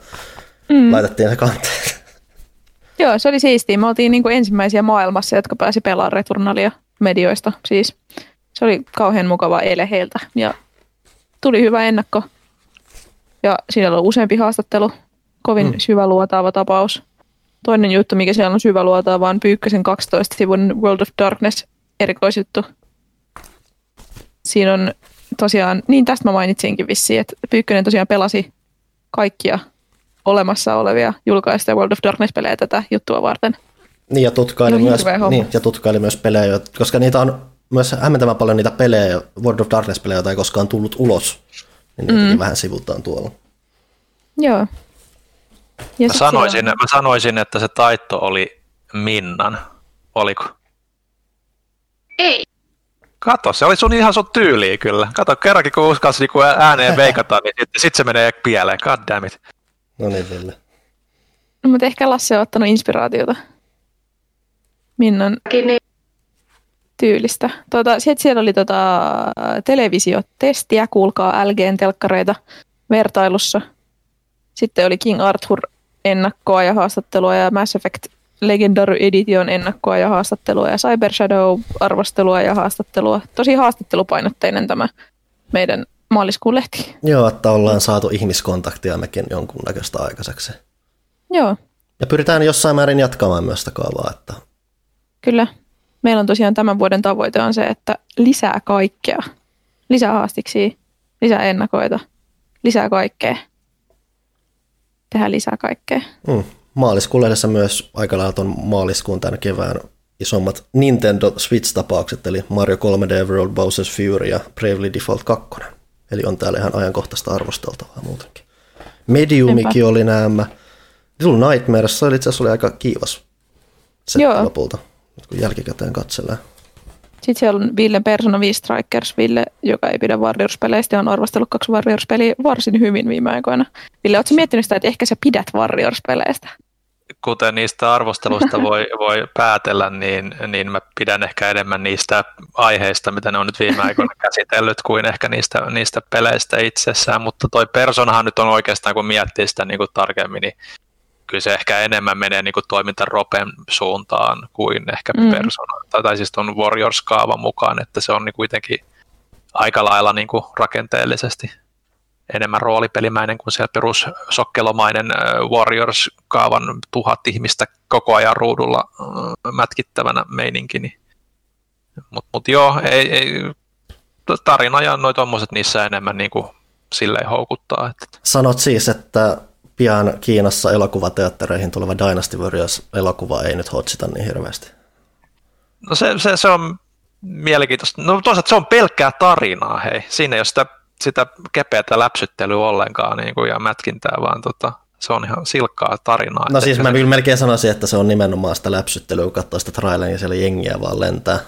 mm. laitettiin se kanteen. Joo, se oli siistiä. Me oltiin niin kuin ensimmäisiä maailmassa, jotka pääsi pelaamaan Returnalia medioista. Siis se oli kauhean mukava ele heiltä ja tuli hyvä ennakko. Ja siinä oli useampi haastattelu. Kovin mm. syväluotaava tapaus. Toinen juttu, mikä siellä on syväluotaava, on Pyykkösen 12 sivun World of Darkness erikoisjuttu. Siinä on tosiaan, niin tästä mä mainitsinkin vissiin, että Pyykkönen tosiaan pelasi kaikkia olemassa olevia julkaista World of Darkness-pelejä tätä juttua varten. Niin, ja tutkaili, Ihan myös, niin, ja tutkaili myös pelejä, koska niitä on myös hämmentävän paljon niitä pelejä, World of Darkness-pelejä, joita ei koskaan tullut ulos. Niin mm. vähän sivutaan tuolla. Joo. Ja Mä sit sanoisin, siellä- mä sanoisin, että se taitto oli Minnan. Oliko? Ei. Kato, se oli sun ihan sun tyyliä kyllä. Kato, kerrankin kun uskalsi niinku ääneen veikata, niin sitten sit se menee pieleen. God damn it. No niin, Ville. No, mutta ehkä Lasse on ottanut inspiraatiota Minnan Niin, tyylistä. Tuota, sitten siellä oli tota, televisiotestiä, kuulkaa LGn telkkareita vertailussa. Sitten oli King Arthur ennakkoa ja haastattelua ja Mass Effect Legendary Edition ennakkoa ja haastattelua ja Cyber Shadow arvostelua ja haastattelua. Tosi haastattelupainotteinen tämä meidän maaliskuun lehti. Joo, että ollaan saatu ihmiskontaktia mekin jonkunnäköistä aikaiseksi. Joo, Ja pyritään jossain määrin jatkamaan myös sitä kaavaa, että Kyllä. Meillä on tosiaan tämän vuoden tavoite on se, että lisää kaikkea. Lisää haastiksi, lisää ennakoita, lisää kaikkea. Tehdään lisää kaikkea. mm, maaliskuun lehdessä myös aika lailla ton maaliskuun tämän kevään isommat Nintendo Switch-tapaukset, eli Mario 3D World Bowser's Fury ja Bravely Default 2. Eli on täällä ihan ajankohtaista arvosteltavaa muutenkin. Mediumikin Niinpä. oli nämä. Little Nightmares, se oli itse asiassa oli aika kiivas se Joo. lopulta, kun jälkikäteen katsellaan. Sitten siellä on Ville Persona 5 Strikers, Ville, joka ei pidä Warriors-peleistä ja on arvostellut kaksi Warriors-peliä varsin hyvin viime aikoina. Ville, ootko miettinyt sitä, että ehkä sä pidät Warriors-peleistä? Kuten niistä arvosteluista voi, voi päätellä, niin, niin mä pidän ehkä enemmän niistä aiheista, mitä ne on nyt viime aikoina käsitellyt, kuin ehkä niistä, niistä peleistä itsessään. Mutta toi Personahan nyt on oikeastaan, kun miettii sitä niin kuin tarkemmin, niin kyllä se ehkä enemmän menee niin kuin toiminta Ropen suuntaan kuin ehkä mm. Persona, tai, siis tuon Warriors-kaavan mukaan, että se on niin kuitenkin aika lailla niin kuin rakenteellisesti enemmän roolipelimäinen kuin se perus sokkelomainen äh, Warriors-kaavan tuhat ihmistä koko ajan ruudulla mätkittävänä meininki. Mutta mut joo, ei, ei, tarina ja noi tommoset niissä enemmän niin kuin silleen houkuttaa. Että Sanot siis, että pian Kiinassa elokuvateattereihin tuleva Dynasty Warriors-elokuva ei nyt hotsita niin hirveästi. No se, se, se on mielenkiintoista. No toisaalta se on pelkkää tarinaa, hei. Siinä ei ole sitä, sitä kepeätä läpsyttelyä ollenkaan niin kuin, ja mätkintää, vaan tota, se on ihan silkkaa tarinaa. No siis se- mä kyllä melkein sanoisin, että se on nimenomaan sitä läpsyttelyä, kun katsoo sitä traileria ja siellä jengiä vaan lentää.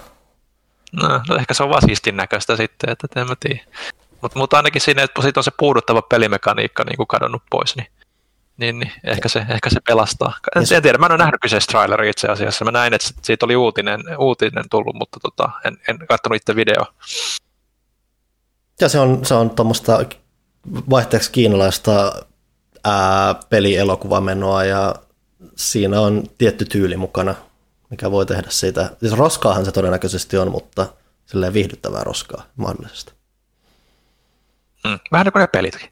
No, no ehkä se on vaan siistin näköistä sitten, että en mä tiedä. Mutta mut ainakin siinä, että siitä on se puuduttava pelimekaniikka niin kuin kadonnut pois, niin, niin, niin ehkä, se, ehkä se pelastaa. En, Yes. en tiedä, mä en ole nähnyt kyseistä traileria itse asiassa. Mä näin, että siitä oli uutinen, uutinen tullut, mutta tota, en, en katsonut itse videoa. Ja se on, se on tuommoista vaihteeksi kiinalaista ää, pelielokuvamenoa ja siinä on tietty tyyli mukana, mikä voi tehdä siitä. Siis roskaahan se todennäköisesti on, mutta silleen viihdyttävää roskaa mahdollisesti. Mm. Vähän niin kuin ne pelitkin.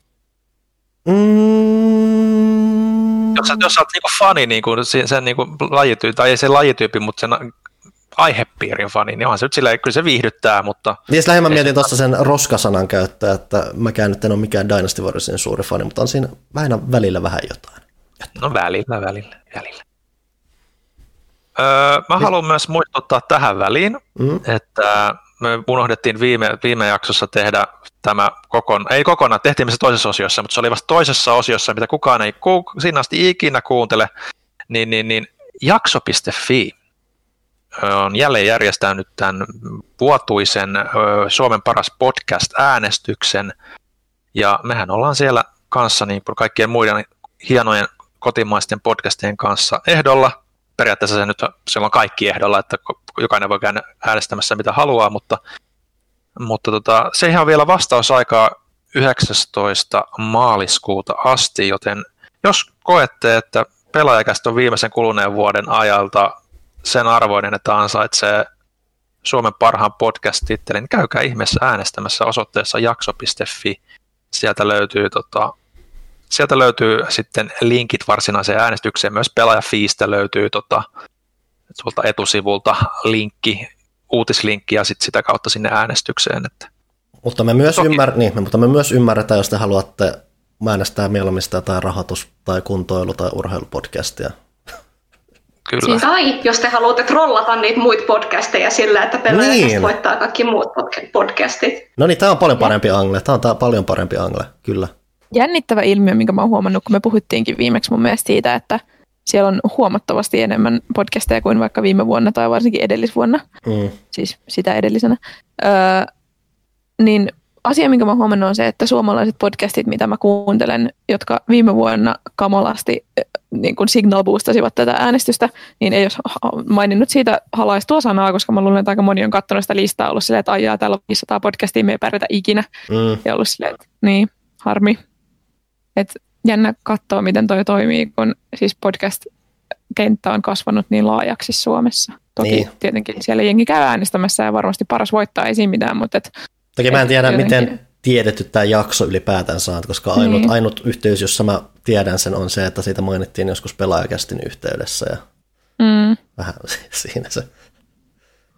Mm, Jos, sä- jos sä oot niinku fani niinku, sen, sen niinku lajityyppi, tai ei se lajityyppi, mutta sen aihepiirin fani, niin onhan se nyt silleen, kyllä se viihdyttää, mutta Niin lähinnä mietin se- tuossa sen roskasanan käyttöä, että mäkään nyt en ole mikään Dynasty Warriorsin suuri fani, mutta on siinä vähän välillä vähän jotain. no välillä, välillä, välillä. Öö, mä haluan myös muistuttaa tähän väliin, Mm. että me unohdettiin viime, viime jaksossa tehdä tämä kokonaan, ei kokonaan, tehtiin me se toisessa osiossa, mutta se oli vasta toisessa osiossa, mitä kukaan ei ku, siinä asti ikinä kuuntele, niin, niin, niin jakso.fi on jälleen järjestänyt tämän vuotuisen Suomen paras podcast-äänestyksen, ja mehän ollaan siellä kanssa niin kuin kaikkien muiden hienojen kotimaisten podcastien kanssa ehdolla. Periaatteessa se nyt se on kaikki ehdolla, että jokainen voi käydä äänestämässä mitä haluaa, mutta, mutta tota, se ihan vielä vastausaikaa 19. maaliskuuta asti, joten jos koette, että pelaajakästä on viimeisen kuluneen vuoden ajalta sen arvoinen, että ansaitsee Suomen parhaan podcast-tittelin, niin käykää ihmeessä äänestämässä osoitteessa jakso.fi. Sieltä löytyy, tota, sieltä löytyy sitten linkit varsinaiseen äänestykseen. Myös pelaajafiistä löytyy tota, tuolta etusivulta linkki, uutislinkki ja sitten sitä kautta sinne äänestykseen. Että mutta me, myös ymmär, niin, mutta me myös ymmärretään, jos te haluatte äänestää mieluummin sitä tai rahoitus- tai kuntoilu- tai urheilupodcastia. Kyllä. Siis, tai jos te haluatte trollata niitä muita podcasteja sillä, että pelaajat Niin. voittaa kaikki muut podca- podcastit. No niin, tämä on paljon parempi angle. Tämä on tää paljon parempi angle, kyllä. Jännittävä ilmiö, minkä mä oon huomannut, kun me puhuttiinkin viimeksi mun mielestä siitä, että siellä on huomattavasti enemmän podcasteja kuin vaikka viime vuonna tai varsinkin edellisvuonna, Mm. siis sitä edellisenä. Öö, niin asia, minkä mä oon huomannut on se, että suomalaiset podcastit, mitä mä kuuntelen, jotka viime vuonna kamalasti niin kuin signal boostasivat tätä äänestystä, niin ei ha- maininnut siitä halaistua sanaa, koska mä luulen, että aika moni on katsonut sitä listaa ollut silleen, että aijaa, täällä on 500 podcastia, me ei pärjätä ikinä. Mm. Ja ollut silleen, että niin, harmi. Et jännä katsoa, miten toi toimii, kun siis podcast-kenttä on kasvanut niin laajaksi Suomessa. Toki Niin. niin. tietenkin siellä jengi käy äänestämässä ja varmasti paras voittaa, ei siinä mitään, mutta et, Toki mä en tiedä, jotenkin- miten tiedetty tämä jakso ylipäätänsä on, koska ainut, Niin. ainut yhteys, jossa mä tiedän sen, on se, että siitä mainittiin joskus pelaajakästin yhteydessä ja mm. vähän siinä se.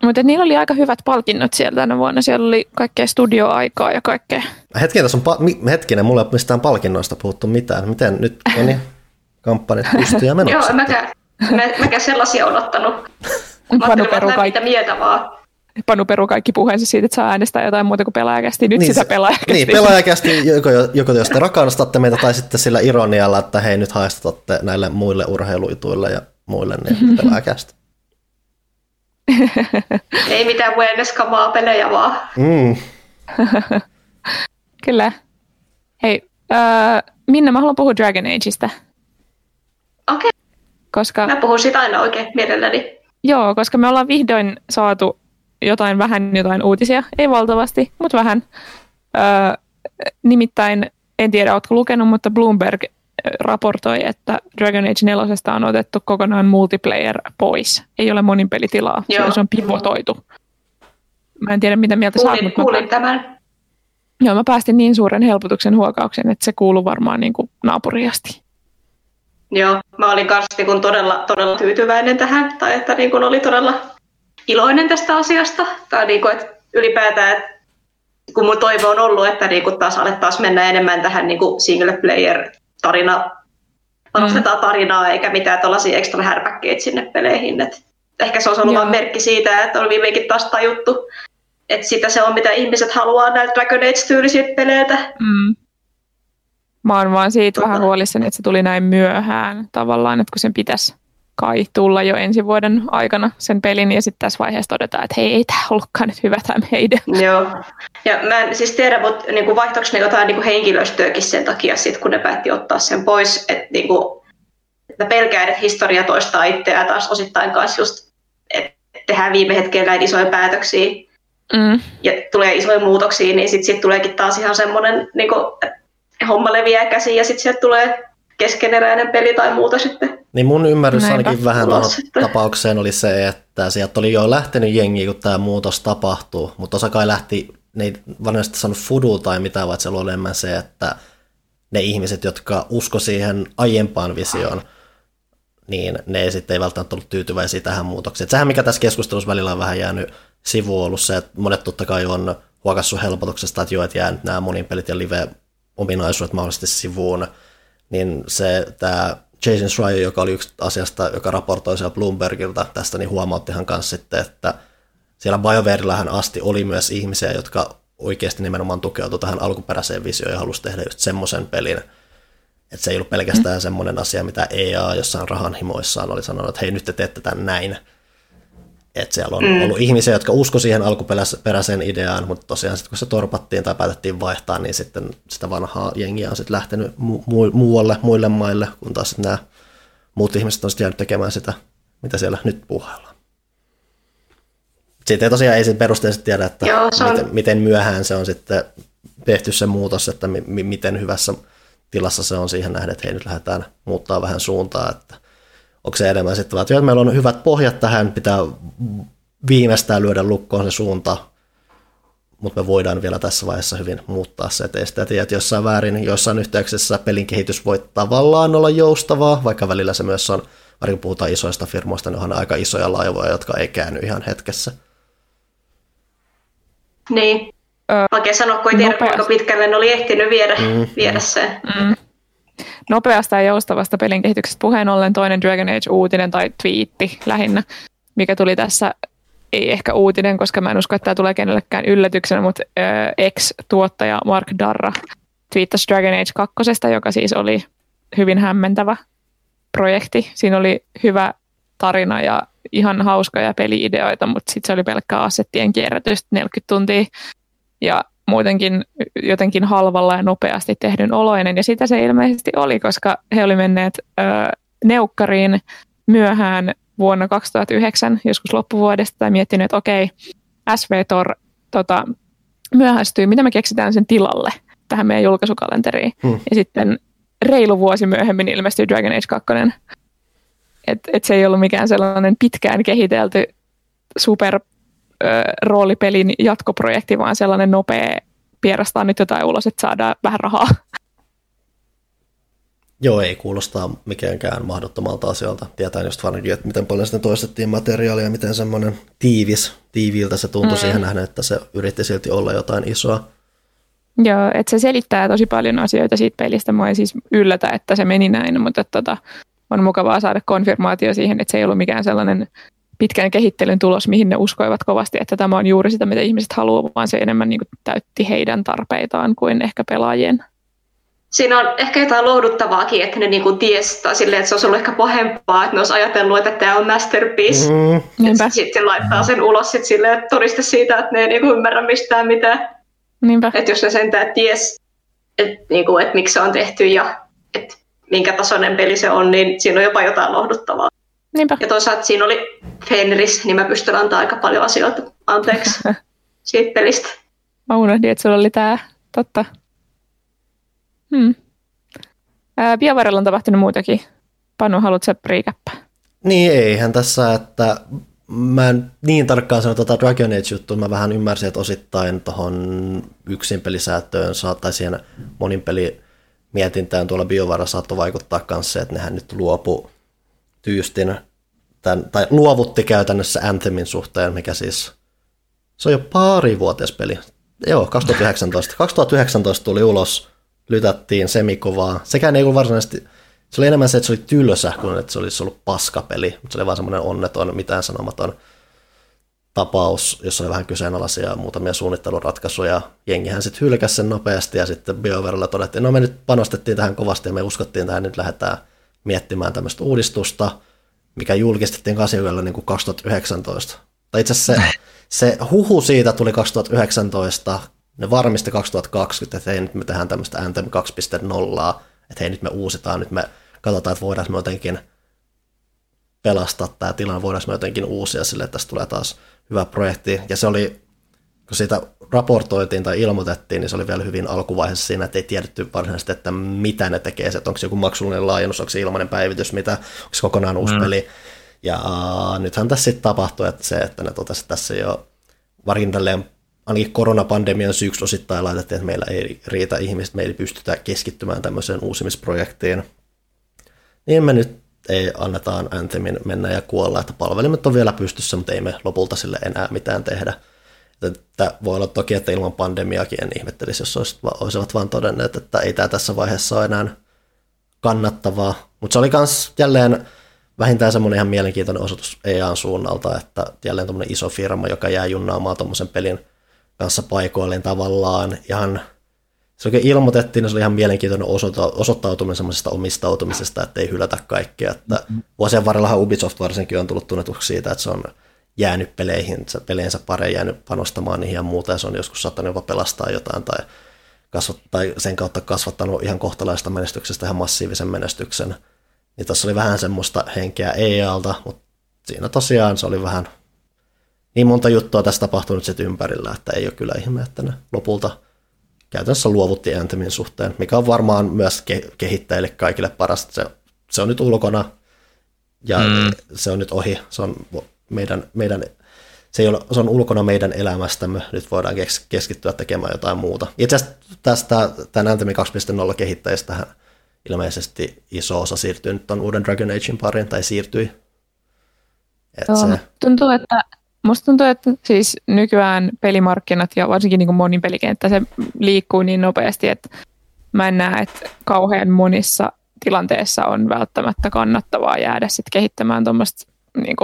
Mutta niillä oli aika hyvät palkinnot siellä tänä vuonna. Siellä oli kaikkea studioaikaa ja kaikkea. Hetkinen, tässä on pa- mi- hetkinen, mulla ei ole mistään palkinnoista puhuttu mitään. Miten nyt meni kampanjat pystyy ja menot Joo, mäkään, mä, mäkään sellaisia odottanut. Mä ajattelin, kaikki, mitä mieltä vaan. Panu peru kaikki puheensa siitä, että saa äänestää jotain muuta kuin pelaajakästi. Nyt niin, sitä pelaajakästi. Niin, pelaajakästi, joko, joko jos te rakastatte meitä tai sitten sillä ironialla, että hei nyt haistatatte näille muille urheiluituille ja muille, niin pelaajakästi. Ei mitään wellness-kamaa pelejä vaan. Mm. Kyllä. Hei, äh, Minna, mä haluan puhua Dragon Ageista, Okei, koska... mä puhun siitä aina oikein mielelläni. Joo, koska me ollaan vihdoin saatu jotain vähän jotain uutisia, ei valtavasti, mutta vähän. Öö, nimittäin, en tiedä, oletko lukenut, mutta Bloomberg raportoi, että Dragon Age 4 on otettu kokonaan multiplayer pois. Ei ole monin pelitilaa, Joo. se on pivotoitu. Mä en tiedä, mitä mieltä sä oot, Kuulin, mä, kuulin tämän. joo, mä päästin niin suuren helpotuksen huokauksen, että se kuuluu varmaan niin kuin naapuriin asti. Joo, mä olin kanssa niin kuin todella, todella tyytyväinen tähän, tai että niin kuin oli todella iloinen tästä asiasta. Tai niin kuin, että ylipäätään, että kun mun toive on ollut, että niin kuin taas alettaisiin mennä enemmän tähän niin kuin single player tarina, panostetaan tarinaa eikä mitään tällaisia extra härpäkkeitä sinne peleihin. Et ehkä se on ollut vain merkki siitä, että on viimeinkin taas tajuttu, että sitä se on, mitä ihmiset haluaa näiltä Dragon Age-tyylisiltä peleiltä. Mm. Mä oon vaan siitä Tota. vähän huolissani, että se tuli näin myöhään tavallaan, että kun sen pitäisi kai tulla jo ensi vuoden aikana sen pelin, ja sitten tässä vaiheessa todetaan, että hei, ei tämä ollutkaan nyt hyvä tämä meidän. Joo. Ja mä en siis tiedä, mutta niin vaihtoiko ne jotain niin henkilöstöäkin sen takia, sit, kun ne päätti ottaa sen pois. Että niin kuin, mä pelkään, että historia toistaa itseään taas osittain kanssa just, että tehdään viime hetkellä näin isoja päätöksiä Mm. ja tulee isoja muutoksia, niin sitten sit tuleekin taas ihan semmoinen, niin kuin, että homma leviää käsiin ja sitten sieltä tulee keskeneräinen peli tai muuta sitten. Niin mun ymmärrys Näinpä. ainakin vähän Ulos tuohon tapaukseen oli se, että sieltä oli jo lähtenyt jengi, kun tämä muutos tapahtuu, mutta osa kai lähti, ne ei varsinaisesti saanut fudu tai mitään, vaan se oli enemmän se, että ne ihmiset, jotka usko siihen aiempaan visioon, niin ne sitten ei välttämättä ollut tyytyväisiä tähän muutokseen. Et sehän mikä tässä keskustelussa välillä on vähän jäänyt sivuun ollut se, että monet totta kai on huokassut helpotuksesta, että joo, että jää nyt nämä monin pelit ja live-ominaisuudet mahdollisesti sivuun, niin se tämä Jason Schreier, joka oli yksi asiasta, joka raportoi siellä Bloombergilta tästä, niin huomauttihan kanssa sitten, että siellä BioWareillähän asti oli myös ihmisiä, jotka oikeasti nimenomaan tukeutui tähän alkuperäiseen visioon ja halusi tehdä just semmoisen pelin, että se ei ollut pelkästään mm. semmoinen asia, mitä EA jossain rahanhimoissaan oli sanonut, että hei nyt te teette tämän näin. Että siellä on mm. ollut ihmisiä, jotka usko siihen alkuperäiseen ideaan, mutta tosiaan sitten kun se torpattiin tai päätettiin vaihtaa, niin sitten sitä vanhaa jengiä on sitten lähtenyt mu- muualle, muille maille, kun taas nämä muut ihmiset on sitten jäänyt tekemään sitä, mitä siellä nyt puhaillaan. Sitten ei tosiaan ei sen perusteellisesti tiedä, että Joo, on... miten, miten myöhään se on sitten tehty se muutos, että mi- miten hyvässä tilassa se on siihen nähden, että hei nyt lähdetään muuttaa vähän suuntaa, että onko se enemmän sitten, että meillä on hyvät pohjat tähän, pitää viimeistään lyödä lukkoon se suunta, mutta me voidaan vielä tässä vaiheessa hyvin muuttaa se, että sitä tiedät jossain väärin, joissain yhteyksissä pelin kehitys voi tavallaan olla joustavaa, vaikka välillä se myös on, varsinkin puhutaan isoista firmoista, ne on aika isoja laivoja, jotka ei käänny ihan hetkessä. Niin. Vaikea sanoa, kun ei tiedä, kuinka pitkälle ne oli ehtinyt viedä, mm, viedä se. Mm. Nopeasta ja joustavasta pelin kehityksestä puheen ollen toinen Dragon Age-uutinen tai twiitti lähinnä, mikä tuli tässä, ei ehkä uutinen, koska mä en usko, että tämä tulee kenellekään yllätyksenä, mutta äh, ex-tuottaja Mark Darra twiittasi Dragon Age 2, joka siis oli hyvin hämmentävä projekti. Siinä oli hyvä tarina ja ihan hauskoja peliideoita, mutta sitten se oli pelkkää assettien kierrätystä 40 tuntia ja muutenkin jotenkin halvalla ja nopeasti tehdyn oloinen. Ja sitä se ilmeisesti oli, koska he oli menneet ö, neukkariin myöhään vuonna 2009, joskus loppuvuodesta, ja miettinyt, että okei, SVTOR tota, myöhästyy, mitä me keksitään sen tilalle tähän meidän julkaisukalenteriin. Hmm. Ja sitten reilu vuosi myöhemmin ilmestyi Dragon Age 2 että et se ei ollut mikään sellainen pitkään kehitelty super ö, roolipelin jatkoprojekti, vaan sellainen nopea pierastaa nyt jotain ulos, että saadaan vähän rahaa. Joo, ei kuulostaa mikäänkään mahdottomalta asialta. Tietää just varsinkin, että miten paljon sitten toistettiin materiaalia ja miten semmoinen tiivis, tiiviiltä se tuntui mm. siihen nähden, että se yritti silti olla jotain isoa. Joo, että se selittää tosi paljon asioita siitä pelistä. Mua ei siis yllätä, että se meni näin, mutta tota, on mukavaa saada konfirmaatio siihen, että se ei ollut mikään sellainen pitkän kehittelyn tulos, mihin ne uskoivat kovasti, että tämä on juuri sitä, mitä ihmiset haluavat, vaan se enemmän niin kuin täytti heidän tarpeitaan kuin ehkä pelaajien. Siinä on ehkä jotain lohduttavaakin, että ne niinku tiestää silleen, että se olisi ollut ehkä pahempaa, että ne olisi ajatellut, että tämä on masterpiece. Mm. Sitten laittaa sen ulos sit silleen, että todiste siitä, että ne ei niinku ymmärrä mistään mitään. Niinpä. Että jos ne sentään ties, että, niinku, että miksi se on tehty ja että minkä tasoinen peli se on, niin siinä on jopa jotain lohduttavaa. Niinpä. Ja toisaalta siinä oli Fenris, niin mä pystyn antaa aika paljon asioita anteeksi siitä pelistä. Mä unohdin, että sulla oli tää, totta. Hmm. Biovarella on tapahtunut muutakin. Panu, haluatko riikäppää? Niin, eihän tässä, että mä en niin tarkkaan sano tuota Dragon Age-juttua, mä vähän ymmärsin, että osittain tuohon yksin pelisäätöön tai siihen monin peli mietintään tuolla BioVara saattoi vaikuttaa myös se, että nehän nyt luopu tyystin, tämän, tai luovutti käytännössä Anthemin suhteen, mikä siis, se on jo pari vuotias peli. Joo, 2019. 2019 tuli ulos, lytättiin semikovaa. Sekään ei ollut varsinaisesti, se oli enemmän se, että se oli tylsä, kuin että se olisi ollut paskapeli, mutta se oli vaan semmoinen onneton, mitään sanomaton tapaus, jossa oli vähän kyseenalaisia muutamia suunnitteluratkaisuja. Jengihän sitten hylkäsi sen nopeasti ja sitten BioWarella todettiin, no me nyt panostettiin tähän kovasti ja me uskottiin tähän, nyt lähdetään miettimään tämmöistä uudistusta, mikä julkistettiin Kasiuella niin kuin 2019. Tai itse asiassa se, se huhu siitä tuli 2019, ne varmisti 2020, että hei nyt me tehdään tämmöistä Anthem 2.0, että hei nyt me uusitaan, nyt me katsotaan, että voidaan me jotenkin pelastaa tämä tilanne, voidaan me jotenkin uusia sille, että tästä tulee taas hyvä projekti. Ja se oli, kun siitä raportoitiin tai ilmoitettiin, niin se oli vielä hyvin alkuvaiheessa siinä, että ei tiedetty varsinaisesti, että mitä ne tekee, että onko se joku maksullinen laajennus, onko se ilmainen päivitys, mitä, onko se kokonaan uusi mm. peli. Ja uh, nythän tässä sitten tapahtui, että se, että ne totesi, että tässä jo varin tälleen ainakin koronapandemian syyksi osittain laitettiin, että meillä ei riitä ihmiset, me ei pystytä keskittymään tämmöiseen uusimisprojektiin. Niin me nyt ei annetaan Anthemin mennä ja kuolla, että palvelimet on vielä pystyssä, mutta ei me lopulta sille enää mitään tehdä. Että voi olla toki, että ilman pandemiakin en ihmettelisi, jos olisivat vaan todenneet, että ei tämä tässä vaiheessa ole enää kannattavaa. Mutta se oli myös jälleen vähintään semmoinen ihan mielenkiintoinen osoitus EAN suunnalta, että jälleen tämmöinen iso firma, joka jää junnaamaan tuommoisen pelin kanssa paikoilleen tavallaan ihan se oikein ilmoitettiin, niin se oli ihan mielenkiintoinen osoittautuminen semmoisesta omistautumisesta, että ei hylätä kaikkea. Että mm-hmm. Vuosien varrellahan Ubisoft varsinkin on tullut tunnetuksi siitä, että se on jäänyt peleihin, peleensä pare jäänyt panostamaan niihin ja muuta, ja se on joskus saattanut jopa pelastaa jotain tai, kasvat, tai sen kautta kasvattanut ihan kohtalaista menestyksestä ihan massiivisen menestyksen. Niin tuossa oli vähän semmoista henkeä EA-alta, mutta siinä tosiaan se oli vähän niin monta juttua tässä tapahtunut sitten ympärillä, että ei ole kyllä ihme, että ne lopulta käytännössä luovutti Anthemin suhteen, mikä on varmaan myös ke- kehittäjille kaikille parasta. Se, se on nyt ulkona ja mm. se on nyt ohi. Se on meidän, meidän se, ei ole, se on ulkona meidän elämästämme, nyt voidaan keskittyä tekemään jotain muuta. Itse asiassa tästä tämän Anthem 2.0 kehittäjistä ilmeisesti iso osa siirtyy nyt tuon uuden Dragon Agein pariin, tai siirtyi. Et Joo, se... Tuntuu, että Musta tuntuu, että siis nykyään pelimarkkinat ja varsinkin niin monin pelikenttä, se liikkuu niin nopeasti, että mä en näe, että kauhean monissa tilanteessa on välttämättä kannattavaa jäädä sit kehittämään tuommoista niin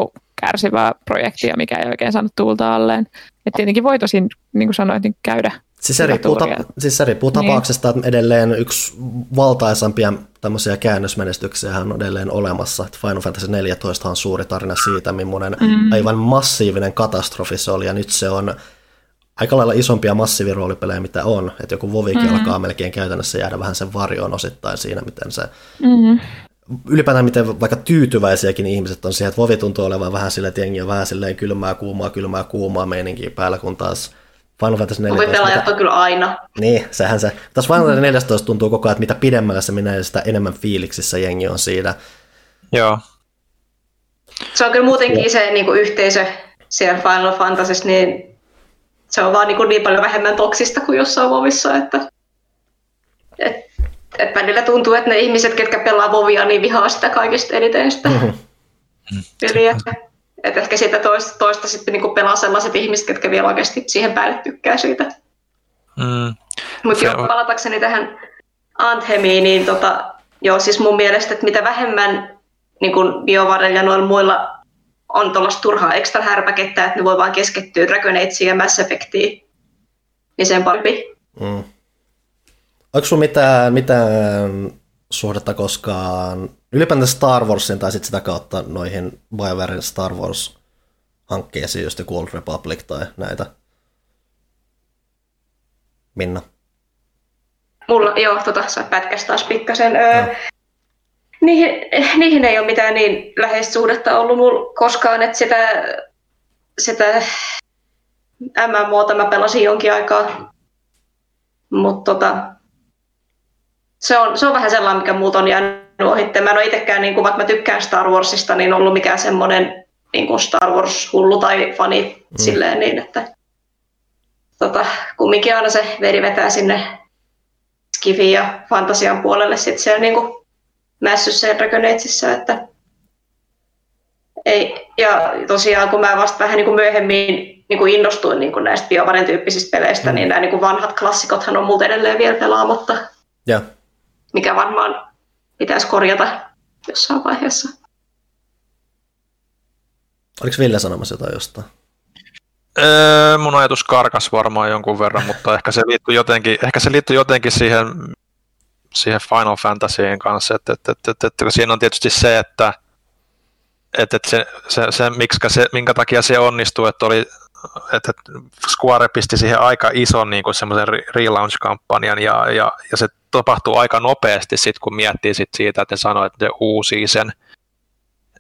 kärsivää projektia, mikä ei oikein saanut tuulta alleen. Et tietenkin voi tosin, niin kuin sanoit, niin käydä Siis se riippuu, ta- siis se riippuu niin. tapauksesta, että edelleen yksi valtaisampia tämmöisiä käännösmenestyksiä on edelleen olemassa. Final Fantasy 14 on suuri tarina siitä, millainen mm. aivan massiivinen katastrofi se oli, ja nyt se on aika lailla isompia massiiviroolipelejä, mitä on. Että joku Vovikin mm. alkaa melkein käytännössä jäädä vähän sen varjoon osittain siinä, miten se mm ylipäätään miten vaikka tyytyväisiäkin ihmiset on siihen, että Vovi tuntuu olevan vähän sille, että jengi on vähän silleen kylmää, kuumaa, kylmää, kuumaa meininkiä päällä, kun taas Final Fantasy 14... pelaajat on kyllä aina. Niin, sehän se. Taas Final Fantasy 14 tuntuu koko ajan, että mitä pidemmällä se menee, sitä enemmän fiiliksissä jengi on siinä. Joo. Se on kyllä muutenkin se niin kuin yhteisö siellä Final Fantasy, niin se on vaan niin, kuin niin paljon vähemmän toksista kuin jossain Vovissa, että, että et välillä tuntuu, että ne ihmiset, ketkä pelaa Vovia, niin vihaa sitä kaikista eniten sitä mm-hmm. peliä. Et ehkä siitä toista, toista sitten niinku pelaa sellaiset ihmiset, ketkä vielä oikeasti siihen päälle tykkää siitä. Mm. Mutta jo palatakseni tähän Anthemiin, niin tota, joo, siis mun mielestä, että mitä vähemmän niin kuin ja noilla muilla on tuollaista turhaa ekstra härpäkettä, että ne voi vaan keskittyä Dragon Ageen ja Mass Effectiin, niin sen parempi. Mm. Onko sinulla mitään, mitään suhdetta koskaan ylipäätään Star Warsin tai sitten sitä kautta noihin BioWaren Star Wars hankkeisiin, just Old Republic tai näitä? Minna? Mulla, joo, tota, sä pätkäs taas pikkasen. Öö, niihin, niihin ei ole mitään niin läheistä suhdetta ollut mulla koskaan, että sitä, sitä MMOta mä pelasin jonkin aikaa. Mutta tota, se on, se on vähän sellainen, mikä muut on jäänyt ohitte. Mä en ole itsekään, niin kuin, vaikka mä tykkään Star Warsista, niin ollut mikään semmoinen niin kuin Star Wars-hullu tai fani mm. silleen niin, että tota, kumminkin aina se veri vetää sinne skifi ja fantasian puolelle sitten siellä niin kuin mässyssä ja Dragon Ageissa, että ei, ja tosiaan kun mä vasta vähän niin kuin myöhemmin niin kuin innostuin niin kuin näistä BioVaren tyyppisistä peleistä, mm. niin nämä niin kuin vanhat klassikothan on muuten edelleen vielä pelaamatta. Yeah mikä varmaan pitäisi korjata jossain vaiheessa. Oliko Ville sanomassa jotain jostain? Öö, mun ajatus karkas varmaan jonkun verran, mutta ehkä se liittyy jotenkin, ehkä se liittyy jotenkin siihen, siihen Final Fantasyin kanssa, että, että, että, että, että siinä on tietysti se, että, että, että se, se, se, se, minkä takia se onnistuu, että oli että Square pisti siihen aika ison niin kuin semmoisen relaunch-kampanjan ja, ja, ja, se tapahtuu aika nopeasti sit, kun miettii sit siitä, että ne sanoi, että ne uusii sen,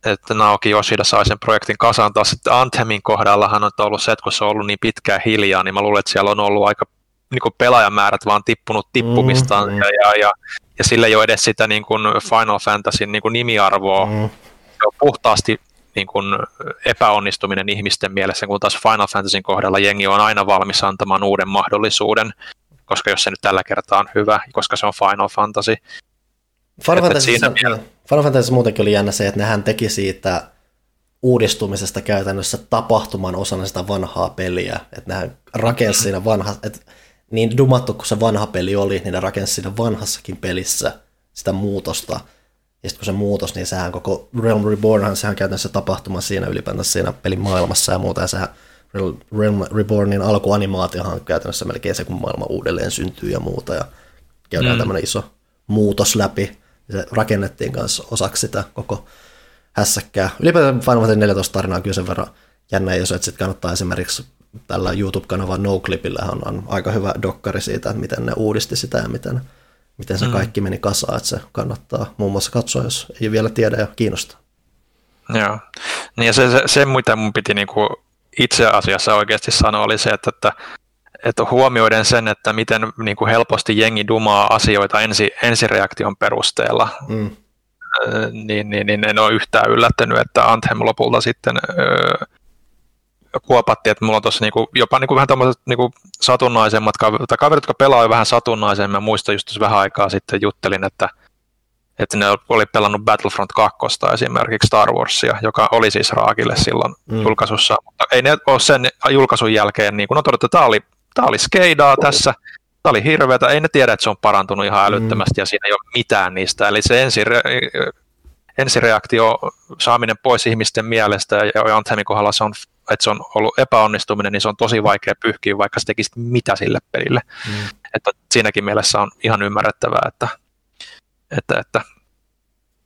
että Naoki Yoshida sai sen projektin kasaan. Taas sitten Anthemin kohdallahan on ollut se, että kun se on ollut niin pitkään hiljaa, niin mä luulen, että siellä on ollut aika niin kuin pelaajamäärät vaan tippunut tippumistaan mm, mm. Ja, ja, ja, ja sillä ei ole edes sitä niin kuin Final Fantasyn niin kuin nimiarvoa. Mm. Se on puhtaasti niin kuin epäonnistuminen ihmisten mielessä, kun taas Final Fantasyn kohdalla jengi on aina valmis antamaan uuden mahdollisuuden, koska jos se nyt tällä kertaa on hyvä, koska se on Final Fantasy. Final, Fantasy, siinä... Final Fantasy muutenkin oli jännä se, että nehän teki siitä uudistumisesta käytännössä tapahtuman osana sitä vanhaa peliä, että nehän rakensi siinä vanha, että niin dumattu kuin se vanha peli oli, niin ne rakensi siinä vanhassakin pelissä sitä muutosta, Ja sitten kun se muutos, niin sehän koko Realm Rebornhan, sehän käytännössä tapahtuma siinä ylipäätään siinä pelin maailmassa ja muuta, ja sehän Realm Rebornin alkuanimaatiohan käytännössä melkein se, kun maailma uudelleen syntyy ja muuta, ja käydään mm. tämmöinen iso muutos läpi, ja se rakennettiin kanssa osaksi sitä koko hässäkkää. Ylipäätään Final Fantasy 14 tarinaa on kyllä sen verran jännä, jos et sitten kannattaa esimerkiksi tällä YouTube-kanavalla NoClipillä on, on aika hyvä dokkari siitä, että miten ne uudisti sitä ja miten, miten se mm. kaikki meni kasaan, että se kannattaa muun muassa katsoa, jos ei vielä tiedä ja kiinnostaa. Joo, niin ja se, se, se mitä mun piti niinku itse asiassa oikeasti sanoa oli se, että, että, että huomioiden sen, että miten niinku helposti jengi dumaa asioita ensi, ensireaktion perusteella, mm. niin, niin, niin en ole yhtään yllättänyt, että Anthem lopulta sitten öö, kuopattiin, että mulla on tuossa niinku, jopa niinku vähän tämmöiset niinku satunnaisemmat kaverit, tai kaverit, jotka pelaa vähän satunnaisemmin. Mä muistan just vähän aikaa sitten juttelin, että, että ne oli pelannut Battlefront 2 esimerkiksi Star Warsia, joka oli siis Raakille silloin mm. julkaisussa, mutta ei ne ole sen julkaisun jälkeen, niin kuin on todettu, että tämä oli, tämä oli skeidaa tässä, tämä oli hirveätä, ei ne tiedä, että se on parantunut ihan mm. älyttömästi mm. ja siinä ei ole mitään niistä, eli se ensi, ensireaktio saaminen pois ihmisten mielestä ja Anthemin kohdalla se on että se on ollut epäonnistuminen, niin se on tosi vaikea pyyhkiä, vaikka se tekisi mitä sille pelille. Mm. Että siinäkin mielessä on ihan ymmärrettävää, että, että, että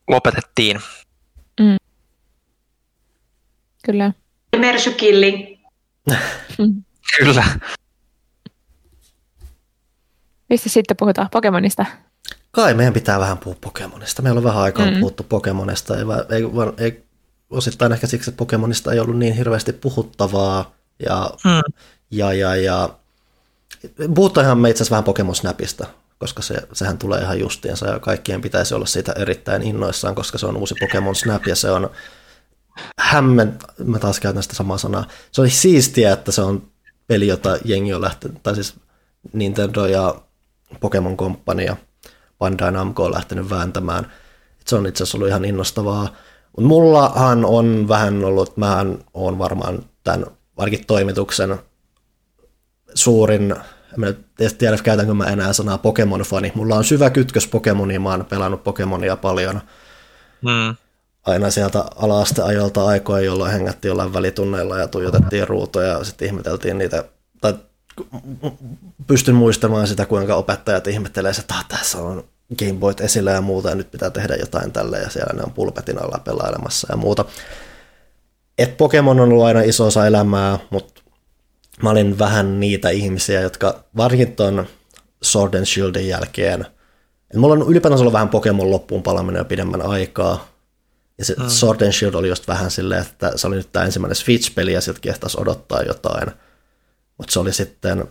lopetettiin. Mm. Kyllä. Mersykilli. Kyllä. Mistä sitten puhutaan? Pokemonista? Kai meidän pitää vähän puhua Pokemonista. Meillä on vähän aikaa mm. puhuttu Pokemonista. Ei, ei, ei osittain ehkä siksi, että Pokemonista ei ollut niin hirveästi puhuttavaa. Ja, hmm. ja, ja, ja puhutaan me itse asiassa vähän Pokemon Snapista, koska se, sehän tulee ihan justiinsa ja kaikkien pitäisi olla siitä erittäin innoissaan, koska se on uusi Pokemon Snap ja se on hämmen, mä taas käytän sitä samaa sanaa, se oli siistiä, että se on peli, jota jengi on lähtenyt, tai siis Nintendo ja Pokemon Company ja Bandai Namco on lähtenyt vääntämään. Se on itse asiassa ollut ihan innostavaa. Mutta mullahan on vähän ollut, mä on varmaan tämän varsinkin toimituksen suurin, en tiedä käytänkö mä enää sanaa Pokemon-fani. Mulla on syvä kytkös Pokemoniin, mä oon pelannut Pokemonia paljon. Hmm. Aina sieltä ala-asteajolta aikoja, jolloin hengättiin jollain välitunneilla ja tuijotettiin ruutoja ja sitten ihmeteltiin niitä, tai pystyn muistamaan sitä, kuinka opettajat ihmettelee, että ah, tässä on Gameboyt esillä ja muuta, ja nyt pitää tehdä jotain tälle, ja siellä ne on pulpetin alla pelailemassa ja muuta. Et Pokemon on ollut aina iso osa elämää, mutta mä olin vähän niitä ihmisiä, jotka varsinkin ton Sword and Shieldin jälkeen, et mulla on ylipäätään ollut vähän Pokemon loppuun palaminen jo pidemmän aikaa, ja se mm. Sword and Shield oli just vähän silleen, että se oli nyt tämä ensimmäinen Switch-peli, ja sieltä kehtaisi odottaa jotain. Mutta se oli sitten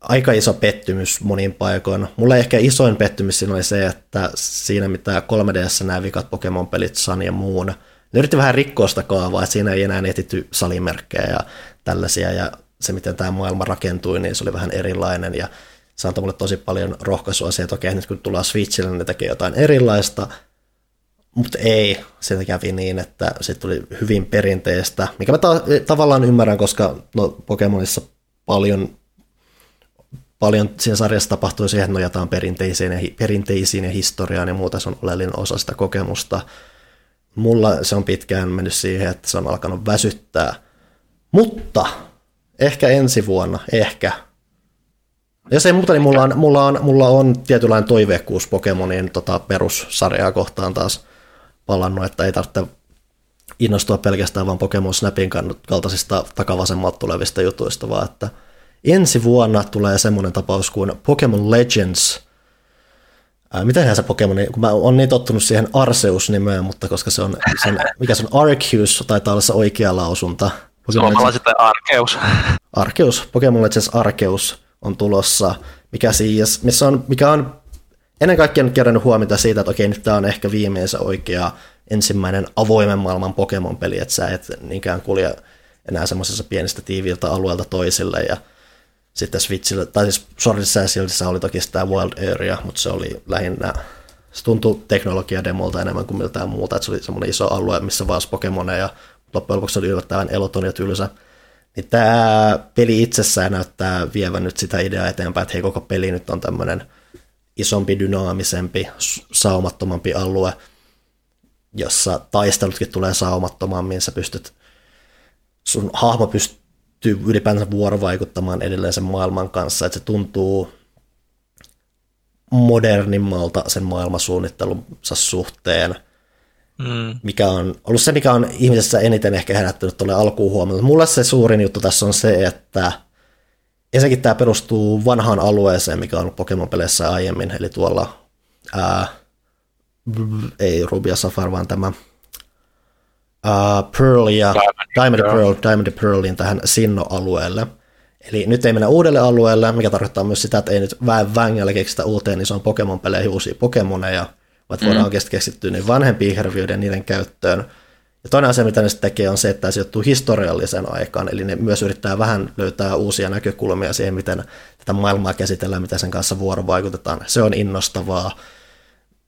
aika iso pettymys monin paikoin. Mulle ehkä isoin pettymys siinä oli se, että siinä mitä 3DS nämä vikat Pokemon-pelit Sun ja muun, ne yritti vähän rikkoa sitä kaavaa, että siinä ei enää etitty salimerkkejä ja tällaisia, ja se miten tämä maailma rakentui, niin se oli vähän erilainen, ja se antoi mulle tosi paljon rohkaisua siihen, että okei, nyt kun tullaan Switchille, niin ne tekee jotain erilaista, mutta ei, se kävi niin, että se tuli hyvin perinteistä, mikä mä ta- tavallaan ymmärrän, koska no, Pokemonissa paljon paljon siinä sarjassa tapahtui siihen, että nojataan perinteisiin ja, perinteisiin ja historiaan ja muuta, se on oleellinen osa sitä kokemusta. Mulla se on pitkään mennyt siihen, että se on alkanut väsyttää. Mutta ehkä ensi vuonna, ehkä. Jos ei muuta, niin mulla on, mulla on, mulla on tietynlainen toiveikkuus Pokemonien tota, perussarjaa kohtaan taas palannut, että ei tarvitse innostua pelkästään vaan Pokemon Snapin kaltaisista takavasemmalta tulevista jutuista, vaan että – ensi vuonna tulee semmoinen tapaus kuin Pokemon Legends. Ää, mitähän se Pokemon, kun mä oon niin tottunut siihen Arceus-nimeen, mutta koska se on, sen, mikä se on Arceus, taitaa olla se oikea lausunta. Suomalla sitten Arceus. Arceus, Pokemon Legends Arceus on tulossa, mikä, siis, missä on, mikä on ennen kaikkea nyt kerännyt huomiota siitä, että okei, nyt tämä on ehkä viimeisen oikea ensimmäinen avoimen maailman Pokemon-peli, että sä et niinkään kulje enää semmoisessa pienistä tiiviiltä alueelta toisille ja sitten Switchillä, tai siis Swordissa ja oli toki sitä Wild Area, mutta se oli lähinnä, se tuntui teknologiademolta enemmän kuin miltään muuta, että se oli semmoinen iso alue, missä vaan Pokemoneja, loppujen lopuksi oli yllättävän eloton ja tylsä. Niin tämä peli itsessään näyttää vievän nyt sitä ideaa eteenpäin, että hei koko peli nyt on tämmöinen isompi, dynaamisempi, saumattomampi alue, jossa taistelutkin tulee saumattomammin, sä pystyt, sun hahmo pystyy ylipäänsä vuorovaikuttamaan edelleen sen maailman kanssa, että se tuntuu modernimmalta sen maailmasuunnittelunsa suhteen, mm. mikä on ollut se, mikä on ihmisessä eniten ehkä herättänyt tuolle alkuun huomioon. Mulle se suurin juttu tässä on se, että ensinnäkin tämä perustuu vanhaan alueeseen, mikä on ollut Pokemon-peleissä aiemmin, eli tuolla ää, ei Rubia Safar, vaan tämä uh, Pearl ja Diamond, Diamond Pearl, Diamond Pearlin tähän Sinno-alueelle. Eli nyt ei mennä uudelle alueelle, mikä tarkoittaa myös sitä, että ei nyt väen vängällä keksitä uuteen isoon Pokemon-peleihin uusia Pokemoneja, vaan mm. voidaan oikeasti keskittyä niin vanhempiin hirviöiden niiden käyttöön. Ja toinen asia, mitä ne sitten tekee, on se, että se sijoittuu historialliseen aikaan, eli ne myös yrittää vähän löytää uusia näkökulmia siihen, miten tätä maailmaa käsitellään, miten sen kanssa vuorovaikutetaan. Se on innostavaa,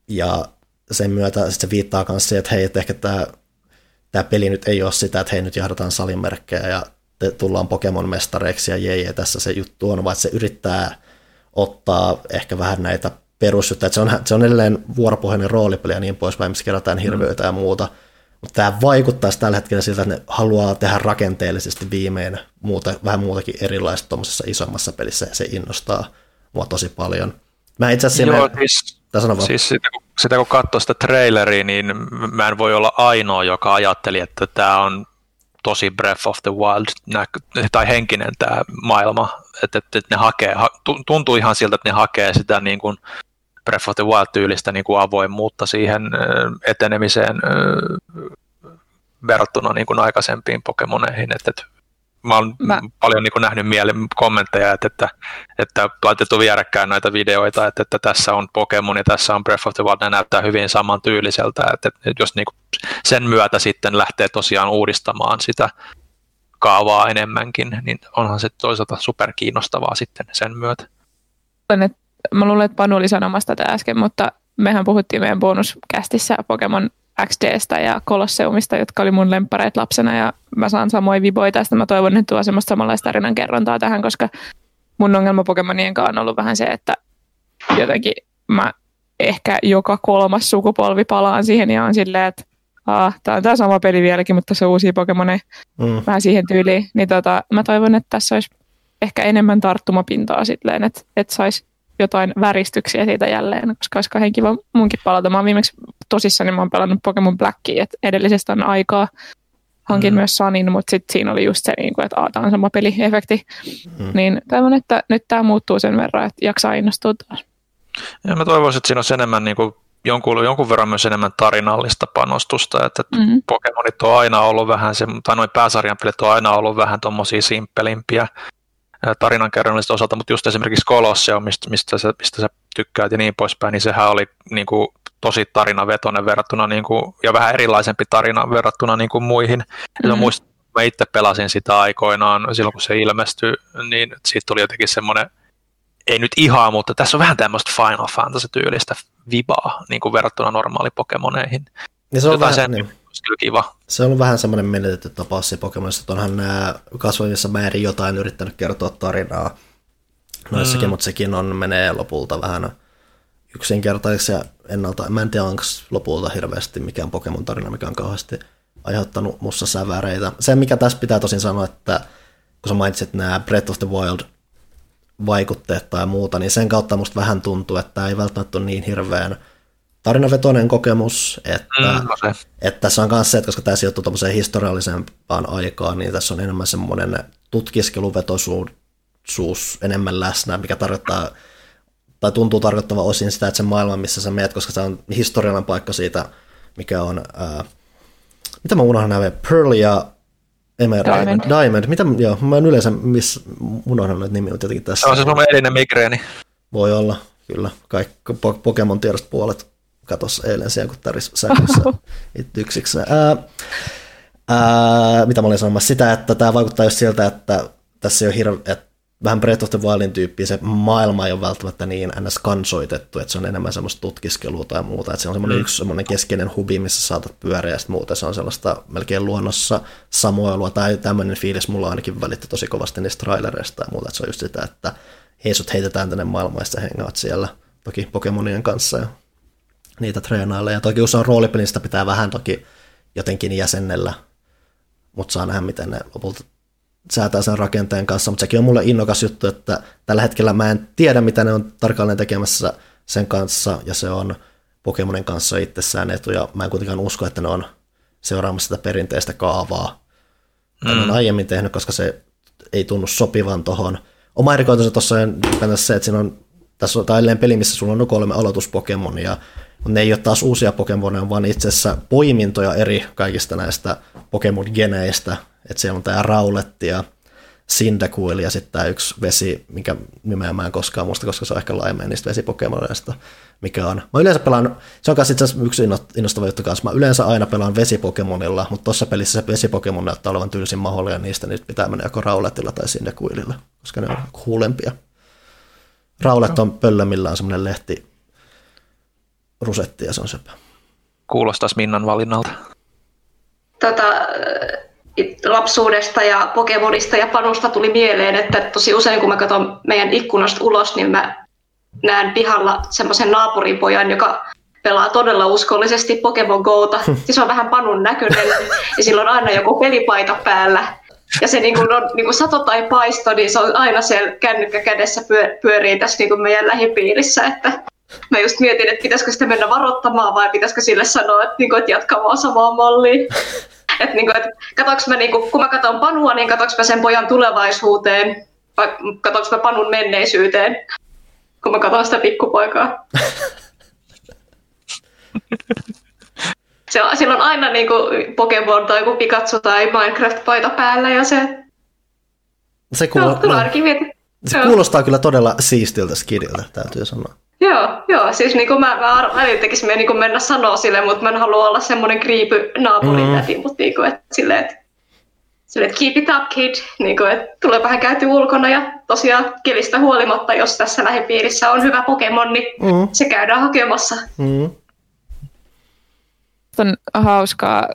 ja sen myötä sit se viittaa myös siihen, että hei, että ehkä tämä, tämä peli nyt ei ole sitä, että hei, nyt jahdataan salimerkkejä ja te, tullaan Pokemon-mestareiksi ja jei, ja tässä se juttu on, vaan se yrittää ottaa ehkä vähän näitä perusjuttuja, että se on, se on edelleen vuoropohjainen roolipeli ja niin poispäin, missä kerätään hirviöitä mm. ja muuta, mutta tämä vaikuttaa tällä hetkellä siltä, että ne haluaa tehdä rakenteellisesti viimein muuta, vähän muutakin erilaista tuommoisessa isommassa pelissä, ja se innostaa mua tosi paljon. Mä itse asiassa... Joo, siis, siis sitä, kun, sitä kun katsoo sitä traileria, niin mä en voi olla ainoa, joka ajatteli, että tämä on tosi Breath of the Wild tai henkinen tämä maailma, että, että, että ne hakee, tuntuu ihan siltä, että ne hakee sitä niin kuin Breath of the Wild-tyylistä niin kuin avoimuutta siihen etenemiseen verrattuna niin kuin aikaisempiin Pokemoneihin, että, että mä oon mä... paljon niin kuin nähnyt mielen kommentteja, että, että, että laitettu vierekkäin näitä videoita, että, että tässä on Pokemon ja tässä on Breath of the Wild, ne näyttää hyvin samantyyliseltä, että, että jos niin kuin sen myötä sitten lähtee tosiaan uudistamaan sitä kaavaa enemmänkin, niin onhan se toisaalta superkiinnostavaa sitten sen myötä. Mä luulen, että Panu oli sanomassa tätä äsken, mutta mehän puhuttiin meidän bonuskästissä Pokemon XDstä ja Kolosseumista, jotka oli mun lemppareit lapsena ja mä saan samoin viboja tästä. Mä toivon, että tuo semmoista samanlaista tarinan kerrontaa tähän, koska mun ongelma Pokemonien kanssa on ollut vähän se, että jotenkin mä ehkä joka kolmas sukupolvi palaan siihen ja on silleen, että ah, tää on tämä sama peli vieläkin, mutta se uusi Pokemoneja mm. vähän siihen tyyliin. Niin tota, mä toivon, että tässä olisi ehkä enemmän tarttumapintaa silleen, että, että saisi jotain väristyksiä siitä jälleen, koska olisi kauhean kiva munkin palata. Mä oon viimeksi tosissaan, niin mä oon pelannut Pokemon Blackia, että edellisestä on aikaa. Hankin mm. myös Sanin, mutta sitten siinä oli just se, niin kuin, että tämä on sama peliefekti. Mm. Niin toivon, että nyt tämä muuttuu sen verran, että jaksaa innostua taas. Ja mä toivoisin, että siinä olisi enemmän niin kuin jonkun, jonkun verran myös enemmän tarinallista panostusta, että mm-hmm. Pokemonit on aina ollut vähän, se, tai noin pääsarjan pelit on aina ollut vähän tuommoisia simppelimpiä, tarinankerronnallista osalta, mutta just esimerkiksi Colosseum, mistä, mistä, sä, mistä sä tykkäät ja niin poispäin, niin sehän oli niin kuin, tosi tarinavetoinen verrattuna, niin kuin, ja vähän erilaisempi tarina verrattuna niin kuin muihin. Mm-hmm. muistan, mä itse pelasin sitä aikoinaan silloin, kun se ilmestyi, niin siitä tuli jotenkin semmoinen, ei nyt ihan, mutta tässä on vähän tämmöistä Final Fantasy-tyylistä vibaa niin kuin verrattuna normaali Pokemoneihin. Ja se on Jotain vähän, sen, niin kiva. Se on vähän semmoinen menetetty tapaus se Pokemonissa, että onhan nämä kasvavissa määrin jotain yrittänyt kertoa tarinaa noissakin, mm. mutta sekin on, menee lopulta vähän yksinkertaiseksi ja ennalta. Mä en tiedä, onko lopulta hirveästi mikään Pokemon-tarina, mikä on kauheasti aiheuttanut mussa säväreitä. Se, mikä tässä pitää tosin sanoa, että kun sä mainitsit nämä Breath of the Wild vaikutteet tai muuta, niin sen kautta musta vähän tuntuu, että tämä ei välttämättä ole niin hirveän – tarinavetoinen kokemus, että, mm, no se. että tässä on myös se, että koska tämä sijoittuu tuommoiseen historiallisempaan aikaan, niin tässä on enemmän semmoinen tutkiskeluvetoisuus enemmän läsnä, mikä tarkoittaa, tai tuntuu tarkoittava osin sitä, että se maailma, missä sä meet, koska se on historiallinen paikka siitä, mikä on, ää, mitä mä unohdan nämä, Pearl ja Emerald, Diamond. Diamond. Mitä, joo, mä en yleensä miss, unohdan noita nimiä jotenkin tässä. Se on se sun elinen migreeni. Voi olla, kyllä. Kaikki Pokemon tiedosta puolet katos eilen siellä, kun täris sähkössä yksiksi. Ää, ää, mitä mä olin sanomassa? Sitä, että tämä vaikuttaa just siltä, että tässä ei ole hirve, että vähän Breath of the Wildin tyyppiä, se maailma ei ole välttämättä niin ns. kansoitettu, että se on enemmän semmoista tutkiskelua tai muuta, että se on semmoinen mm. yksi semmoinen keskeinen hubi, missä saatat pyöriä ja sitten muuta se on sellaista melkein luonnossa samoilua tai tämmöinen fiilis mulla ainakin välitti tosi kovasti niistä trailereista ja muuta, että se on just sitä, että hei sut heitetään tänne maailmaan ja hengaat siellä toki Pokemonien kanssa ja niitä treenailla. Ja toki usein roolipelistä pitää vähän toki jotenkin jäsennellä, mutta saa nähdä, miten ne lopulta säätää sen rakenteen kanssa, mutta sekin on mulle innokas juttu, että tällä hetkellä mä en tiedä, mitä ne on tarkalleen tekemässä sen kanssa, ja se on Pokemonin kanssa itsessään etu, ja mä en kuitenkaan usko, että ne on seuraamassa sitä perinteistä kaavaa, mm. ne on aiemmin tehnyt, koska se ei tunnu sopivan tuohon. Oma erikoisensa tuossa on se, että siinä on, tässä on tälleen peli, missä sulla on kolme aloituspokemonia, ne ei ole taas uusia Pokemoneja, vaan itse asiassa poimintoja eri kaikista näistä Pokemon-geneistä, että siellä on tämä Rauletti ja Cyndaquil ja sitten tämä yksi vesi, mikä nimeä mä en koskaan muista, koska se on ehkä laimeen niistä vesipokemoneista, mikä on. Mä yleensä pelaan, se on kanssa itse asiassa yksi innostava juttu kanssa, mä yleensä aina pelaan vesipokemonilla, mutta tuossa pelissä se vesipokemon näyttää olevan tylsin mahdollinen, ja niistä nyt pitää mennä joko Raulettilla tai Cyndaquililla, koska ne on huulempia. Raulet on pöllömillään semmoinen lehti rusetti ja se on sepä. Kuulostaisi Minnan valinnalta. Tota, lapsuudesta ja Pokemonista ja Panusta tuli mieleen, että tosi usein kun mä katson meidän ikkunasta ulos, niin mä näen pihalla semmoisen naapuripojan, joka pelaa todella uskollisesti Pokemon Go'ta. Siis on vähän panun näköinen ja sillä on aina joku pelipaita päällä. Ja se niin kuin on niin kuin sato tai paisto, niin se on aina siellä kännykkä kädessä pyörii tässä niin kuin meidän lähipiirissä. Että mä just mietin, että pitäisikö sitä mennä varoittamaan vai pitäisikö sille sanoa, että, niin kuin, että jatkaa vaan samaa mallia. Että niin kuin, että mä, niin kuin, kun mä katson Panua, niin katsoinko mä sen pojan tulevaisuuteen vai katsoinko mä Panun menneisyyteen, kun mä katson sitä pikkupoikaa. se on, sillä on aina niin kuin Pokemon tai joku Pikachu tai Minecraft-paita päällä ja se... Se, kuulo... no, no. se kuulostaa kyllä todella siistiltä skidiltä, täytyy sanoa. Joo, joo, siis niin kuin mä, mä välillä tekisi niin kuin mennä sanoa sille, mutta mä en halua olla semmoinen kriipy naapurin mm. täti, mutta niin kuin, että, silleen, että, silleen, että keep it up kid, niin kuin, että tulee vähän käyty ulkona ja tosiaan kelistä huolimatta, jos tässä lähipiirissä on hyvä Pokemon, niin mm. se käydään hakemassa. Mm. On hauskaa,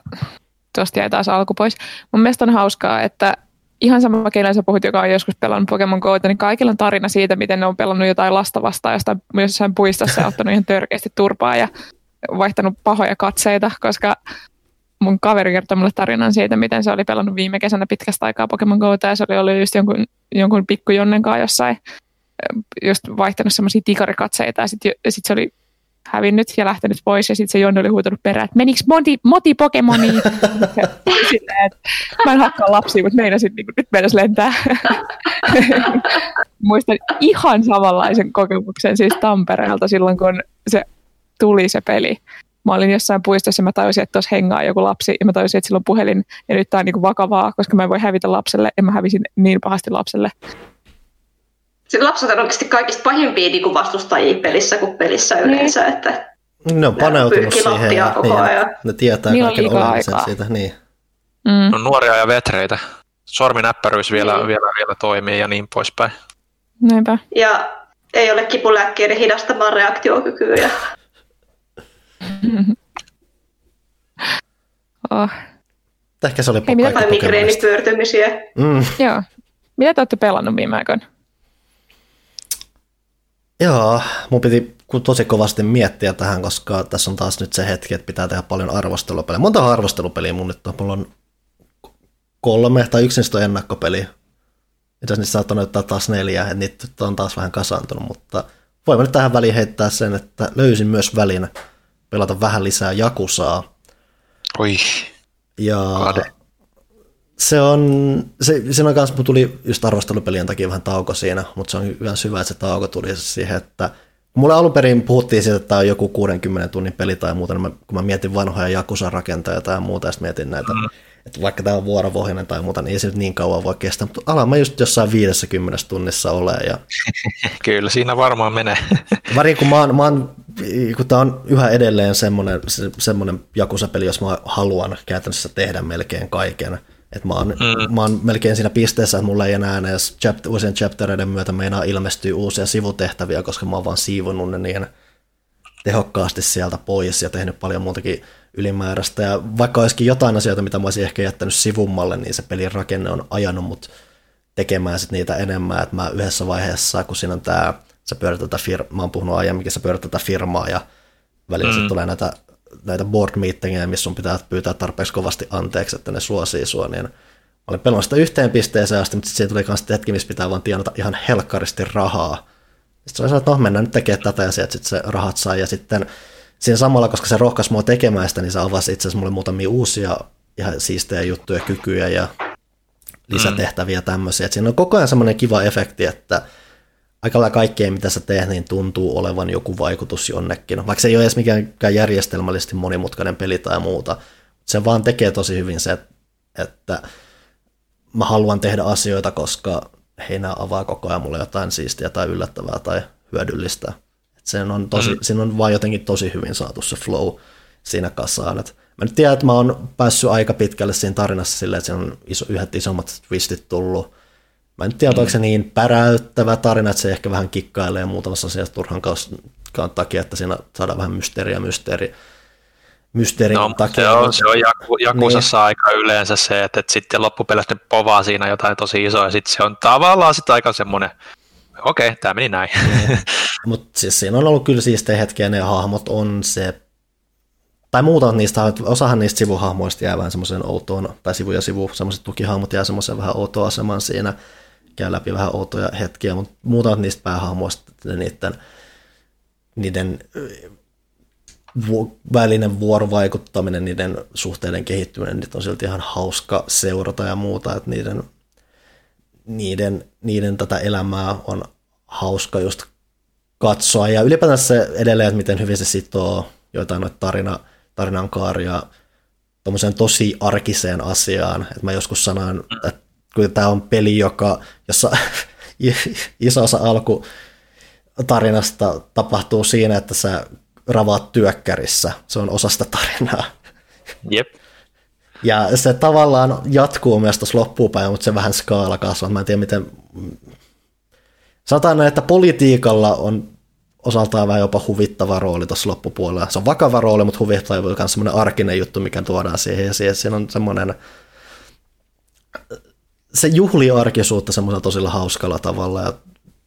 tuosta jäi taas alku pois. Mun mielestä on hauskaa, että ihan sama, keillä sä puhut, joka on joskus pelannut Pokemon Go, niin kaikilla on tarina siitä, miten ne on pelannut jotain lasta vastaan jostain, jossain puistossa ja ottanut ihan törkeästi turpaa ja vaihtanut pahoja katseita, koska mun kaveri kertoi mulle tarinan siitä, miten se oli pelannut viime kesänä pitkästä aikaa Pokemon Go, ja se oli ollut just jonkun, jonkun pikkujonnen kanssa jossain, just vaihtanut semmoisia tikarikatseita, ja sitten sit se oli hävinnyt ja lähtenyt pois, ja sitten se Jonne oli huutanut perään, että meniks moti, moti Pokemoni? Silleen, että mä en hakkaa lapsia, mutta meinasin, niin nyt meinas lentää. Muistan ihan samanlaisen kokemuksen siis Tampereelta silloin, kun se tuli se peli. Mä olin jossain puistossa ja mä tajusin, että tuossa hengaa joku lapsi ja mä tajusin, että sillä on puhelin ja nyt tää on niin vakavaa, koska mä en voi hävitä lapselle ja mä hävisin niin pahasti lapselle. Sitten lapset on oikeasti kaikista pahimpia niin vastustajia pelissä kuin pelissä niin. yleensä. Niin. Että ne on paneutunut siihen ja koko niin, ajan. ne tietää niin kaiken olemisen siitä. Niin. Mm. No, nuoria ja vetreitä. Sorminäppäryys vielä, mm. vielä, vielä toimii ja niin poispäin. Näinpä. Ja ei ole kipulääkkeiden hidastamaan reaktiokykyä. oh. Ehkä se oli Ei, mitä migreenipyörtymisiä. Mm. Joo. Mitä te olette pelannut viime aikoina? Joo, mun piti tosi kovasti miettiä tähän, koska tässä on taas nyt se hetki, että pitää tehdä paljon arvostelupeliä. Monta arvostelupeliä mun nyt on. Mulla on kolme tai yksi niistä on ennakkopeli. Itse asiassa niistä saattaa näyttää taas neljä, että niitä on taas vähän kasaantunut, mutta voimme nyt tähän väliin heittää sen, että löysin myös välin pelata vähän lisää Jakusaa. Oi. Ja Kade se on, se, siinä kanssa tuli just arvostelupelien takia vähän tauko siinä, mutta se on hyvä syvä, että se tauko tuli siihen, että mulle alun perin puhuttiin siitä, että tämä on joku 60 tunnin peli tai muuta, niin mä, kun mä mietin vanhoja Jakusan rakentajia tai muuta, ja mietin näitä, mm. että vaikka tämä on vuoropohjainen tai muuta, niin ei se nyt niin kauan voi kestää, mutta alan mä just jossain 50 tunnissa ole. Ja... Kyllä, siinä varmaan menee. Vari, kun mä oon, mä oon kun tämä on yhä edelleen semmoinen, semmoinen Jakusa-peli, jos mä haluan käytännössä tehdä melkein kaiken, et mä, oon, mm. mä oon melkein siinä pisteessä, että mulla ei enää edes chapter, uusien chaptereiden myötä meinaa ilmestyä uusia sivutehtäviä, koska mä oon vaan siivonnut ne niin tehokkaasti sieltä pois ja tehnyt paljon muutakin ylimääräistä. Ja vaikka olisikin jotain asioita, mitä mä olisin ehkä jättänyt sivummalle, niin se pelin rakenne on ajanut mut tekemään sit niitä enemmän. Et mä yhdessä vaiheessa, kun siinä on tämä sä pyörät tätä fir- mä oon puhunut aiemminkin, sä pyörät tätä firmaa ja välillä mm. sitten tulee näitä, näitä board meetingeja, missä sun pitää pyytää tarpeeksi kovasti anteeksi, että ne suosii sua, niin Mä olin pelannut sitä yhteen pisteeseen asti, mutta sitten tuli myös hetki, missä pitää vaan tienata ihan helkkaristi rahaa. Sitten se että no mennään nyt tekemään tätä ja sitten se rahat sai. Ja sitten siinä samalla, koska se rohkaisi mua tekemään sitä, niin se avasi itse asiassa mulle muutamia uusia ihan siistejä juttuja, kykyjä ja lisätehtäviä tämmöisiä. Et siinä on koko ajan semmoinen kiva efekti, että aika lailla kaikkea, mitä sä teet, niin tuntuu olevan joku vaikutus jonnekin. Vaikka se ei ole edes mikään järjestelmällisesti monimutkainen peli tai muuta. Se vaan tekee tosi hyvin se, että mä haluan tehdä asioita, koska heinä avaa koko ajan mulle jotain siistiä tai yllättävää tai hyödyllistä. Et sen on tosi, mm. Siinä on vaan jotenkin tosi hyvin saatu se flow siinä kasaan. Et mä nyt tiedän, että mä oon päässyt aika pitkälle siinä tarinassa silleen, että siinä on iso, yhdet isommat twistit tullut. Mä en tiedä, mm. onko se niin päräyttävä tarina, että se ehkä vähän kikkailee muutamassa asiassa turhan kautta takia, että siinä saadaan vähän mysteeriä mysteeri mysteerin no, takia. Se on, se on Jaku, Jakusassa niin. aika yleensä se, että, että sitten loppupeleissä ne povaa siinä jotain tosi isoa, ja sitten se on tavallaan sitten aika semmoinen, okei, okay, tämä meni näin. Niin. Mutta siis siinä on ollut kyllä siistejä hetkiä, ne hahmot on se, tai muuta niistä, osahan niistä sivuhahmoista jää vähän semmoisen outoon, tai sivu ja sivu, semmoiset tukihahmot jää semmoisen vähän outoa aseman siinä, käy läpi vähän outoja hetkiä, mutta muuta niistä päähahmoista, niiden, niiden välinen vuorovaikuttaminen, niiden suhteiden kehittyminen, niitä on silti ihan hauska seurata ja muuta, että niiden, niiden, niiden tätä elämää on hauska just katsoa. Ja ylipäätään se edelleen, että miten hyvin se sitoo joitain noita tarina, tarinan kaaria tosi arkiseen asiaan. Että mä joskus sanoin, että kun tämä on peli, joka, jossa iso osa alku tarinasta tapahtuu siinä, että sä ravaat työkkärissä. Se on osasta tarinaa. Jep. Ja se tavallaan jatkuu myös tuossa loppupäin, mutta se vähän skaala kasvaa. Mä en tiedä, miten... Sanotaan, että politiikalla on osaltaan vähän jopa huvittava rooli tuossa loppupuolella. Se on vakava rooli, mutta huvittava on myös semmoinen arkinen juttu, mikä tuodaan siihen. Ja siinä on semmoinen... Se juhlii arkisuutta semmoisella tosilla hauskalla tavalla ja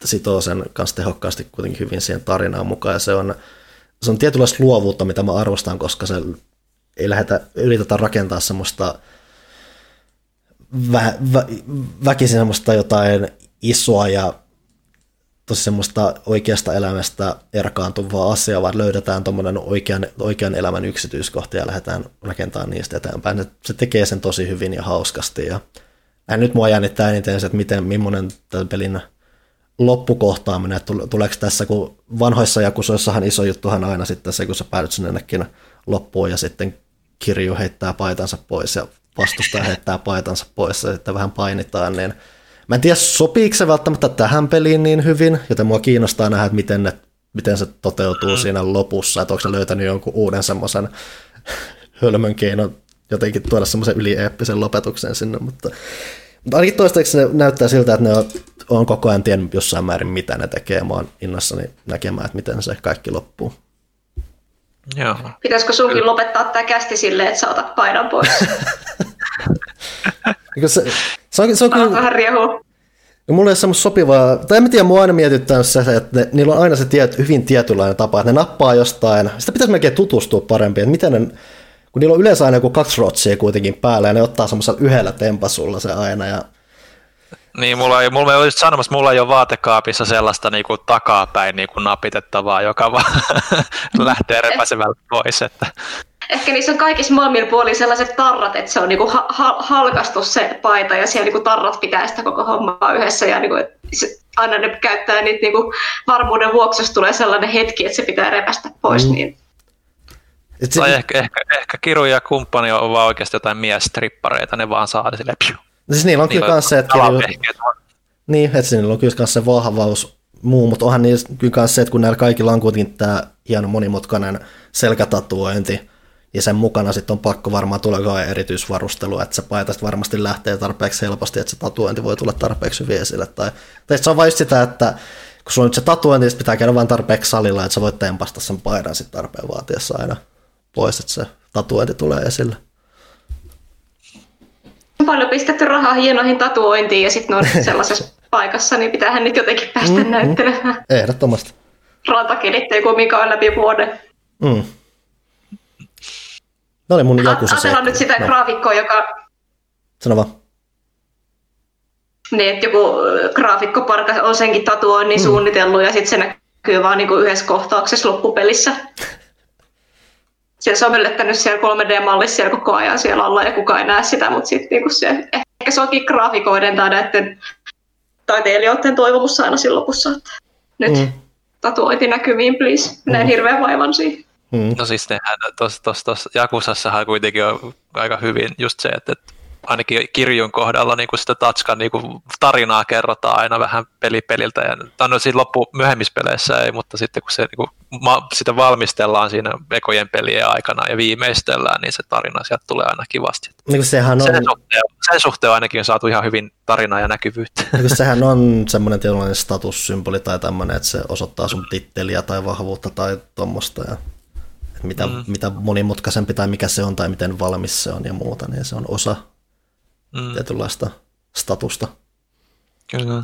sitoo sen kanssa tehokkaasti kuitenkin hyvin siihen tarinaan mukaan. Ja se on se on tietynlaista luovuutta, mitä mä arvostan, koska se ei lähdetä, yritetä rakentaa semmoista vä, vä, väkisin semmoista jotain isoa ja tosi semmoista oikeasta elämästä erkaantuvaa asiaa, vaan löydetään tuommoinen oikean, oikean elämän yksityiskohta ja lähdetään rakentamaan niistä eteenpäin. Se tekee sen tosi hyvin ja hauskasti. Ja nyt mua jännittää eniten se, että miten, millainen tämän pelin loppukohtaaminen, että tuleeko tässä, kun vanhoissa jakusoissahan iso juttuhan aina sitten se, kun sä päädyt sinne ennenkin loppuun ja sitten kirju heittää paitansa pois ja vastustaja heittää paitansa pois ja sitten vähän painitaan, niin mä en tiedä sopiiko se välttämättä tähän peliin niin hyvin, joten mua kiinnostaa nähdä, että miten, ne, miten se toteutuu mm. siinä lopussa, että onko se löytänyt jonkun uuden semmoisen hölmön keinon jotenkin tuoda semmoisen ylieeppisen lopetuksen sinne, mutta, mutta ainakin toistaiseksi ne näyttää siltä, että ne on on koko ajan tiennyt jossain määrin, mitä ne tekee. Mä oon innossani näkemään, että miten se kaikki loppuu. Joo. Pitäisikö sunkin lopettaa tämä kästi silleen, että sä otat paidan pois? se, se, on, se on kyllä... vähän riehua. Ja mulla ei ole semmoista sopivaa, tai en tiedä, mua aina mietittää se, että ne, niillä on aina se tiet, hyvin tietynlainen tapa, että ne nappaa jostain, sitä pitäisi melkein tutustua paremmin, että miten ne, kun niillä on yleensä aina joku kaksi rotsia kuitenkin päällä, ja ne ottaa semmoisella yhdellä tempasulla se aina, ja niin, mulla ei, mulla ei just sanomassa, mulla ei ole vaatekaapissa sellaista niinku takapäin niinku napitettavaa, joka vaan lähtee repäsevällä pois. Että. Ehkä niissä on kaikissa maailmin puolin sellaiset tarrat, että se on niinku ha- ha- halkastu se paita ja siellä niinku tarrat pitää sitä koko hommaa yhdessä ja niinku, aina ne käyttää niitä niinku varmuuden vuoksi, jos tulee sellainen hetki, että se pitää repästä pois. Mm. Niin. Tai ehkä, ehkä, ehkä Kiru ja kumppani on vaan oikeasti jotain miestrippareita, ne vaan saa sille piu No siis niillä on kyllä myös se, että niin, että niillä on kyllä myös se vahvaus muu, mutta onhan niillä kyllä myös se, että kun näillä kaikilla on kuitenkin tämä hieno monimutkainen selkätatuointi, ja sen mukana sitten on pakko varmaan tulla erityisvarustelu, että se paita varmasti lähtee tarpeeksi helposti, että se tatuointi voi tulla tarpeeksi hyvin esille. Tai, tai se on vain sitä, että kun sulla on nyt se tatuointi, niin pitää käydä vain tarpeeksi salilla, että sä voit tempasta sen paidan sitten tarpeen vaatiessa aina pois, että se tatuointi tulee esille paljon pistetty rahaa hienoihin tatuointiin ja sitten ne on sellaisessa paikassa, niin pitäähän nyt jotenkin päästä Mm, mm, mm. näyttelemään. Ehdottomasti. Rantakilit kun mikä on läpi vuoden. Mm. Ne oli mun jakusa Ajatellaan nyt sitä no, graafikkoa, joka Sano vaan. niin, että joku graafikkoparka on senkin tatuoinnin mm. suunnitellut ja sitten se näkyy vaan niinku yhdessä kohtauksessa loppupelissä. Se on möllettänyt siellä 3D-mallissa siellä koko ajan siellä alla ja kukaan ei näe sitä, mutta sitten niinku se, ehkä se onkin graafikoiden tai näiden taiteilijoiden toivomus aina siinä lopussa, että nyt Mm. tatuointi näkyviin, please. Näen Mm. hirveän vaivan siihen. Mm. No siis nehän tuossa tos, tos Jakusassahan kuitenkin on aika hyvin just se, että, että ainakin kirjun kohdalla niin kuin sitä Tatskan niin kuin tarinaa kerrotaan aina vähän peli peliltä. Ja, tai no siinä loppu myöhemmissä peleissä ei, mutta sitten kun se, niin kuin, ma, sitä valmistellaan siinä ekojen pelien aikana ja viimeistellään, niin se tarina sieltä tulee aina kivasti. Niin sehän on, Sen suhteen, sen suhteen ainakin on saatu ihan hyvin tarinaa ja näkyvyyttä. niin sehän on semmoinen tietynlainen statussymboli tai tämmöinen, että se osoittaa sun titteliä tai vahvuutta tai tuommoista. Ja mitä, mm. mitä monimutkaisempi tai mikä se on tai miten valmis se on ja muuta, niin se on osa Mm, tietynlaista statusta. kyllä.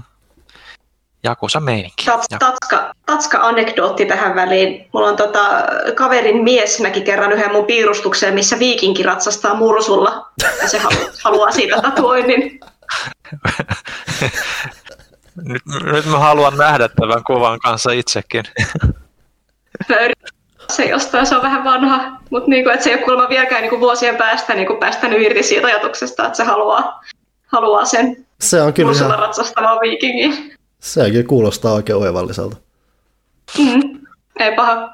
Jakusa meininki. Tatska, tatska anekdootti tähän väliin. Mulla on tota, kaverin mies näki kerran yhden mun piirustuksen, missä viikinki ratsastaa mursulla. Ja se halu, haluaa siitä tatuoinnin. Nyt, nyt mä haluan nähdä tämän kuvan kanssa itsekin. Mä yritän se jostain, se on vähän vanha. Mutta niinku, se ei ole kuulemma vieläkään niinku vuosien päästä niinku päästänyt irti siitä ajatuksesta, että se haluaa, haluaa sen Se on kyllä ihan, ratsastamaan viikingin. se kyllä kuulostaa oikein oivalliselta. Mm. Ei paha.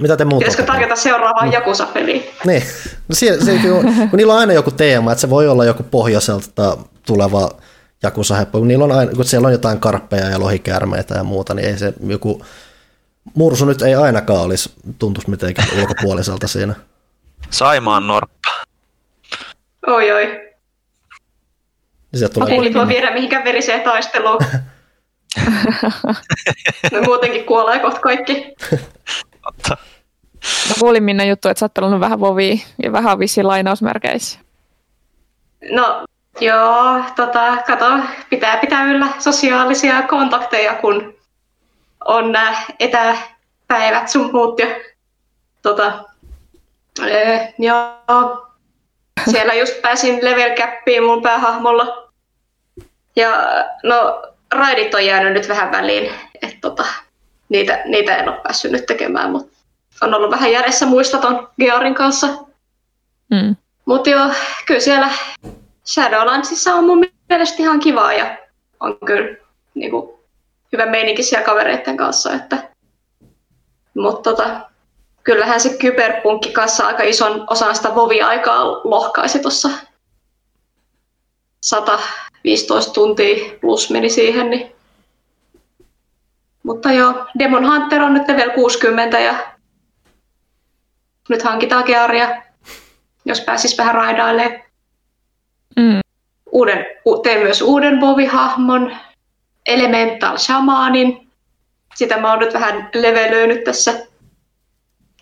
Mitä te muuta? Pitäisikö tarjota seuraavaan Jakusa-peliin? Niin, no se, se, kun, kun niillä on aina joku teema, että se voi olla joku pohjoiselta tuleva jakusaheppo, kun, niillä on aina, kun siellä on jotain karppeja ja lohikäärmeitä ja muuta, niin ei se joku mursu nyt ei ainakaan olisi, tuntuisi mitenkään ulkopuoliselta siinä. Saimaan norppa. Oi oi. Niin sieltä tulee, Ei niitä voi viedä mihinkään veriseen taisteluun. ne muutenkin kuolee kohta kaikki. Totta. Mä kuulin Minna juttu, että sä oot pelannut vähän vovia ja vähän vissi lainausmerkeissä. No joo, tota, kato, pitää pitää yllä sosiaalisia kontakteja, kun on nämä etäpäivät sun muut. Ja, tota, ee, joo, siellä just pääsin level capiin mun päähahmolla. Ja no, raidit on jäänyt nyt vähän väliin, että tota, niitä, niitä en ole päässyt nyt tekemään, mutta on ollut vähän järjessä muista ton Gearin kanssa. Mm. Mutta joo, kyllä siellä Shadowlandsissa on mun mielestä ihan kivaa ja on kyllä niin kuin, hyvä meininki siellä kavereiden kanssa. Että... Mutta tota, kyllähän se kyberpunkki kanssa aika ison osan sitä vovi-aikaa lohkaisi tuossa 115 tuntia plus meni siihen. Niin... Mutta joo, Demon Hunter on nyt level 60 ja nyt hankitaan Gearia, jos pääsis vähän raidailemaan Mm. uuden, tein myös uuden Vovi-hahmon, Elemental Shamanin. Sitä mä oon nyt vähän levelöinyt tässä,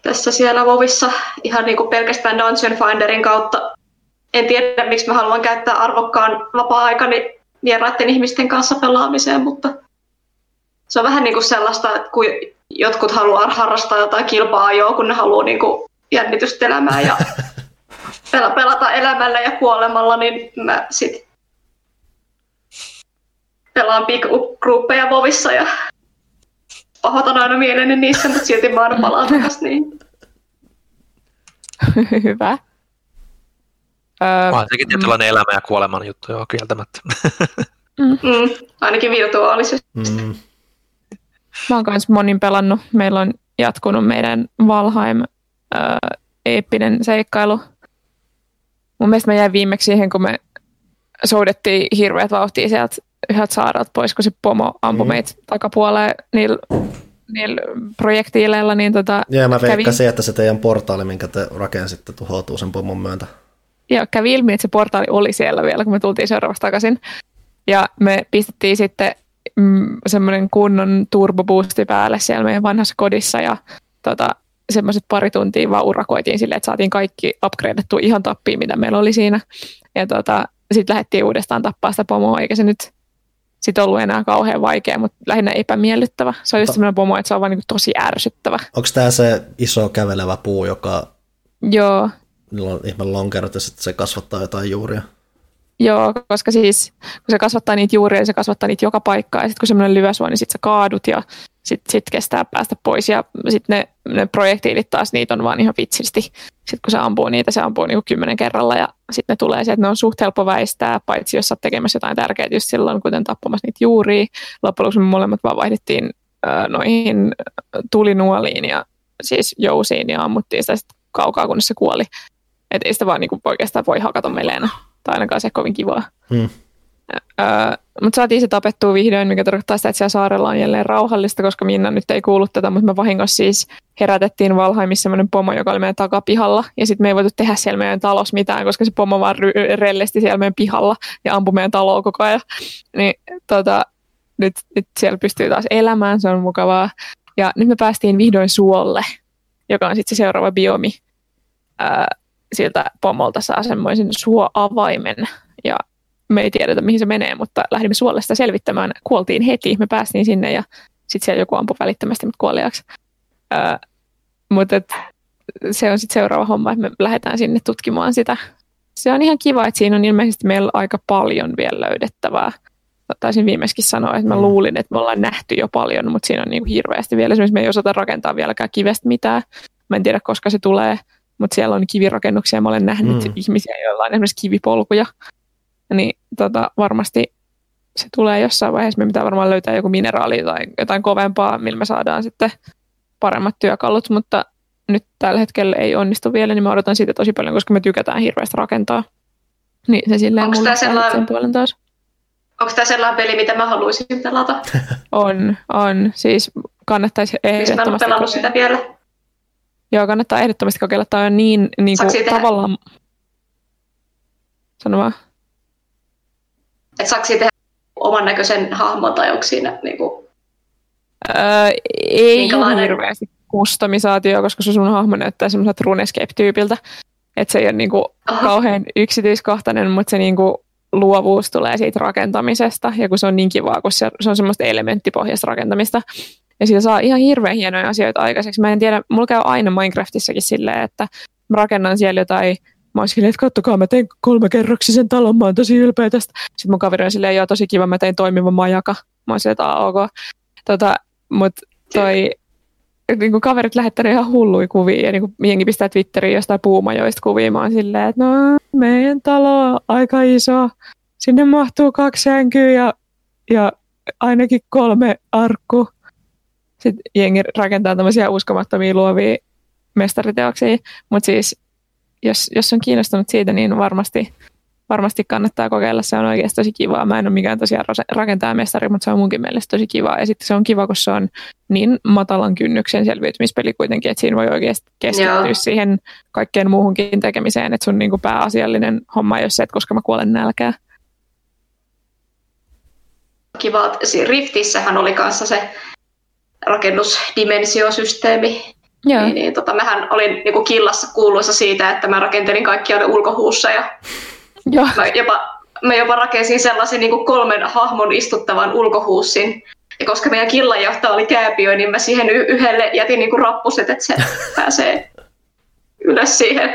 tässä siellä Vovissa ihan niin kuin pelkästään Dungeon Finderin kautta. En tiedä, miksi mä haluan käyttää arvokkaan vapaa-aikani vieraiden ihmisten kanssa pelaamiseen, mutta se on vähän niin kuin sellaista, että kun jotkut haluaa harrastaa jotain kilpa-ajoa, kun ne haluaa niin kuin jännitystä elämään ja pela- pelata elämällä ja kuolemalla, niin mä sit pelaan big gruppeja Vovissa ja pahoitan aina mieleni niissä, mutta silti mä aina palaan takas niin. Hyvä. Öö, Onhan sekin tietynlainen elämä ja kuoleman juttu, joo, kieltämättä. Mm, ainakin virtuaalisesti. mm, Mä oon kanssa monin pelannut. Meillä on jatkunut meidän Valheim öö, eeppinen seikkailu. Mun mielestä mä jäin viimeksi siihen, kun me soudettiin hirveät vauhtia sieltä yhdeltä saarelta pois, kun se pomo ampui Mhm. meitä takapuoleen niillä, niillä projektiileilla. Niin tota, ja mä kävi, veikkasin, että se teidän portaali, minkä te rakensitte, tuhoutuu sen pomon myöntä. ja kävi ilmi, että se portaali oli siellä vielä, kun me tultiin seuraavaksi takaisin. Ja me pistettiin sitten mm, semmoinen kunnon turboboosti päälle siellä meidän vanhassa kodissa ja tota, semmoiset pari tuntia vaan urakoitiin silleen, että saatiin kaikki upgradeattua ihan tappiin, mitä meillä oli siinä. Ja tota, sitten lähdettiin uudestaan tappaa sitä pomoa, eikä se nyt sit ollut enää kauhean vaikea, mutta lähinnä epämiellyttävä. Se on just sellainen pomo, että se on vaan niin tosi ärsyttävä. Onko tämä se iso kävelevä puu, joka Joo, niillä on ihme lonkerot ja sitten se kasvattaa jotain juuria? Joo, koska siis kun se kasvattaa niitä juuria, niin se kasvattaa niitä joka paikkaan. Ja sitten kun semmoinen lyvä sua, niin sitten sä kaadut ja sitten sit kestää päästä pois. Ja sitten ne, ne projektiilit taas, niitä on vaan ihan vitsisti. Sitten kun se ampuu niitä, se ampuu niinku kymmenen kerralla ja sitten ne tulee sieltä, ne on suht helppo väistää, paitsi jos sä tekemässä jotain tärkeää just silloin, kuten tappamassa niitä juuria. Loppujen lopuksi me molemmat vaan vaihdettiin äh, noihin tulinuoliin ja siis jousiin ja ammuttiin sitä sit kaukaa, kunnes se kuoli. Että ei sitä vaan niinku oikeastaan voi hakata meleenä tai ainakaan se kovin kivaa. Hmm. Öö, mutta saatiin se tapettua vihdoin, mikä tarkoittaa sitä, että siellä saarella on jälleen rauhallista, koska Minna nyt ei kuullut tätä, mutta me vahingossa siis herätettiin Valhaimissa semmoinen pomo, joka oli meidän takapihalla, ja sitten me ei voitu tehdä siellä meidän talossa mitään, koska se pomo vaan ry- rellesti siellä meidän pihalla ja ampui meidän taloa koko ajan. Niin tota, nyt, nyt siellä pystyy taas elämään, se on mukavaa. Ja nyt me päästiin vihdoin suolle, joka on sitten se seuraava biomi. Öö, siltä pomolta saa semmoisen suoavaimen ja me ei tiedetä mihin se menee, mutta lähdimme suolesta selvittämään. Kuoltiin heti, me päästiin sinne ja sitten siellä joku ampui välittömästi mut kuoliaaksi. Öö, mutta se on sitten seuraava homma, että me lähdetään sinne tutkimaan sitä. Se on ihan kiva, että siinä on ilmeisesti meillä aika paljon vielä löydettävää. Taisin viimeiskin sanoa, että mä luulin, että me ollaan nähty jo paljon, mutta siinä on niin hirveästi vielä. Esimerkiksi me ei osata rakentaa vieläkään kivestä mitään. Mä en tiedä, koska se tulee mutta siellä on kivirakennuksia. Mä olen nähnyt mm. ihmisiä, joilla on esimerkiksi kivipolkuja. Niin tota, varmasti se tulee jossain vaiheessa. Me pitää varmaan löytää joku mineraali tai jotain kovempaa, millä me saadaan sitten paremmat työkalut, mutta nyt tällä hetkellä ei onnistu vielä, niin mä odotan siitä tosi paljon, koska me tykätään hirveästi rakentaa. Niin se silleen Onko tämä sellainen, sen puolen taas. Onko tämä sellainen peli, mitä mä haluaisin pelata? on, on. Siis kannattaisi ehdottomasti... Mä en pelannut sitä vielä. Joo, kannattaa ehdottomasti kokeilla. Tämä on niin, niin kuin, tavallaan... Sano vaan. Et saako tehdä oman näköisen hahmon tai onko siinä niin kuin... öö, ei Minkälainen? hirveästi kustomisaatio, koska se sun hahmo näyttää semmoiselta RuneScape-tyypiltä. Että se ei ole niin kuin kauhean yksityiskohtainen, mutta se niin kuin luovuus tulee siitä rakentamisesta. Ja kun se on niin kivaa, kun se, se on semmoista elementtipohjaista rakentamista, ja siitä saa ihan hirveän hienoja asioita aikaiseksi. Mä en tiedä, mulla käy aina Minecraftissakin silleen, että mä rakennan siellä jotain Mä oon silleen, että kattokaa, mä tein kolmekerroksisen talon, mä oon tosi ylpeä tästä. Sitten mun kaveri on silleen, joo, tosi kiva, mä tein toimivan majaka. Mä oon silleen, että ok. Tota, mut toi, niin kuin kaverit lähettänyt ihan hulluja kuvia ja niin kuin jengi pistää Twitteriin jostain puumajoista kuvia. Mä oon silleen, että no meidän talo on aika iso. Sinne mahtuu kaksi sänkyä ja, ja ainakin kolme arkku sitten jengi rakentaa tämmöisiä uskomattomia luovia mestariteoksia, mutta siis jos, jos on kiinnostunut siitä, niin varmasti, varmasti kannattaa kokeilla. Se on oikeasti tosi kivaa. Mä en ole mikään tosiaan rakentaa mestari, mutta se on munkin mielestä tosi kivaa. Ja sitten se on kiva, kun se on niin matalan kynnyksen selviytymispeli kuitenkin, että siinä voi oikeasti keskittyä Joo. siihen kaikkeen muuhunkin tekemiseen, että sun niinku pääasiallinen homma ei ole se, että koska mä kuolen nälkää. Kiva. Riftissähän oli kanssa se rakennusdimensiosysteemi. Joo. Niin, niin tota, mähän olin niin kuin killassa kuuluisa siitä, että mä rakentelin kaikkia ulkohuussa ja Joo. Mä, jopa, mä jopa rakensin sellaisen niin kuin kolmen hahmon istuttavan ulkohuussin. Ja koska meidän killanjohtaja oli kääpiö, niin mä siihen y- yhdelle jätin niin kuin rappuset, että se pääsee ylös siihen.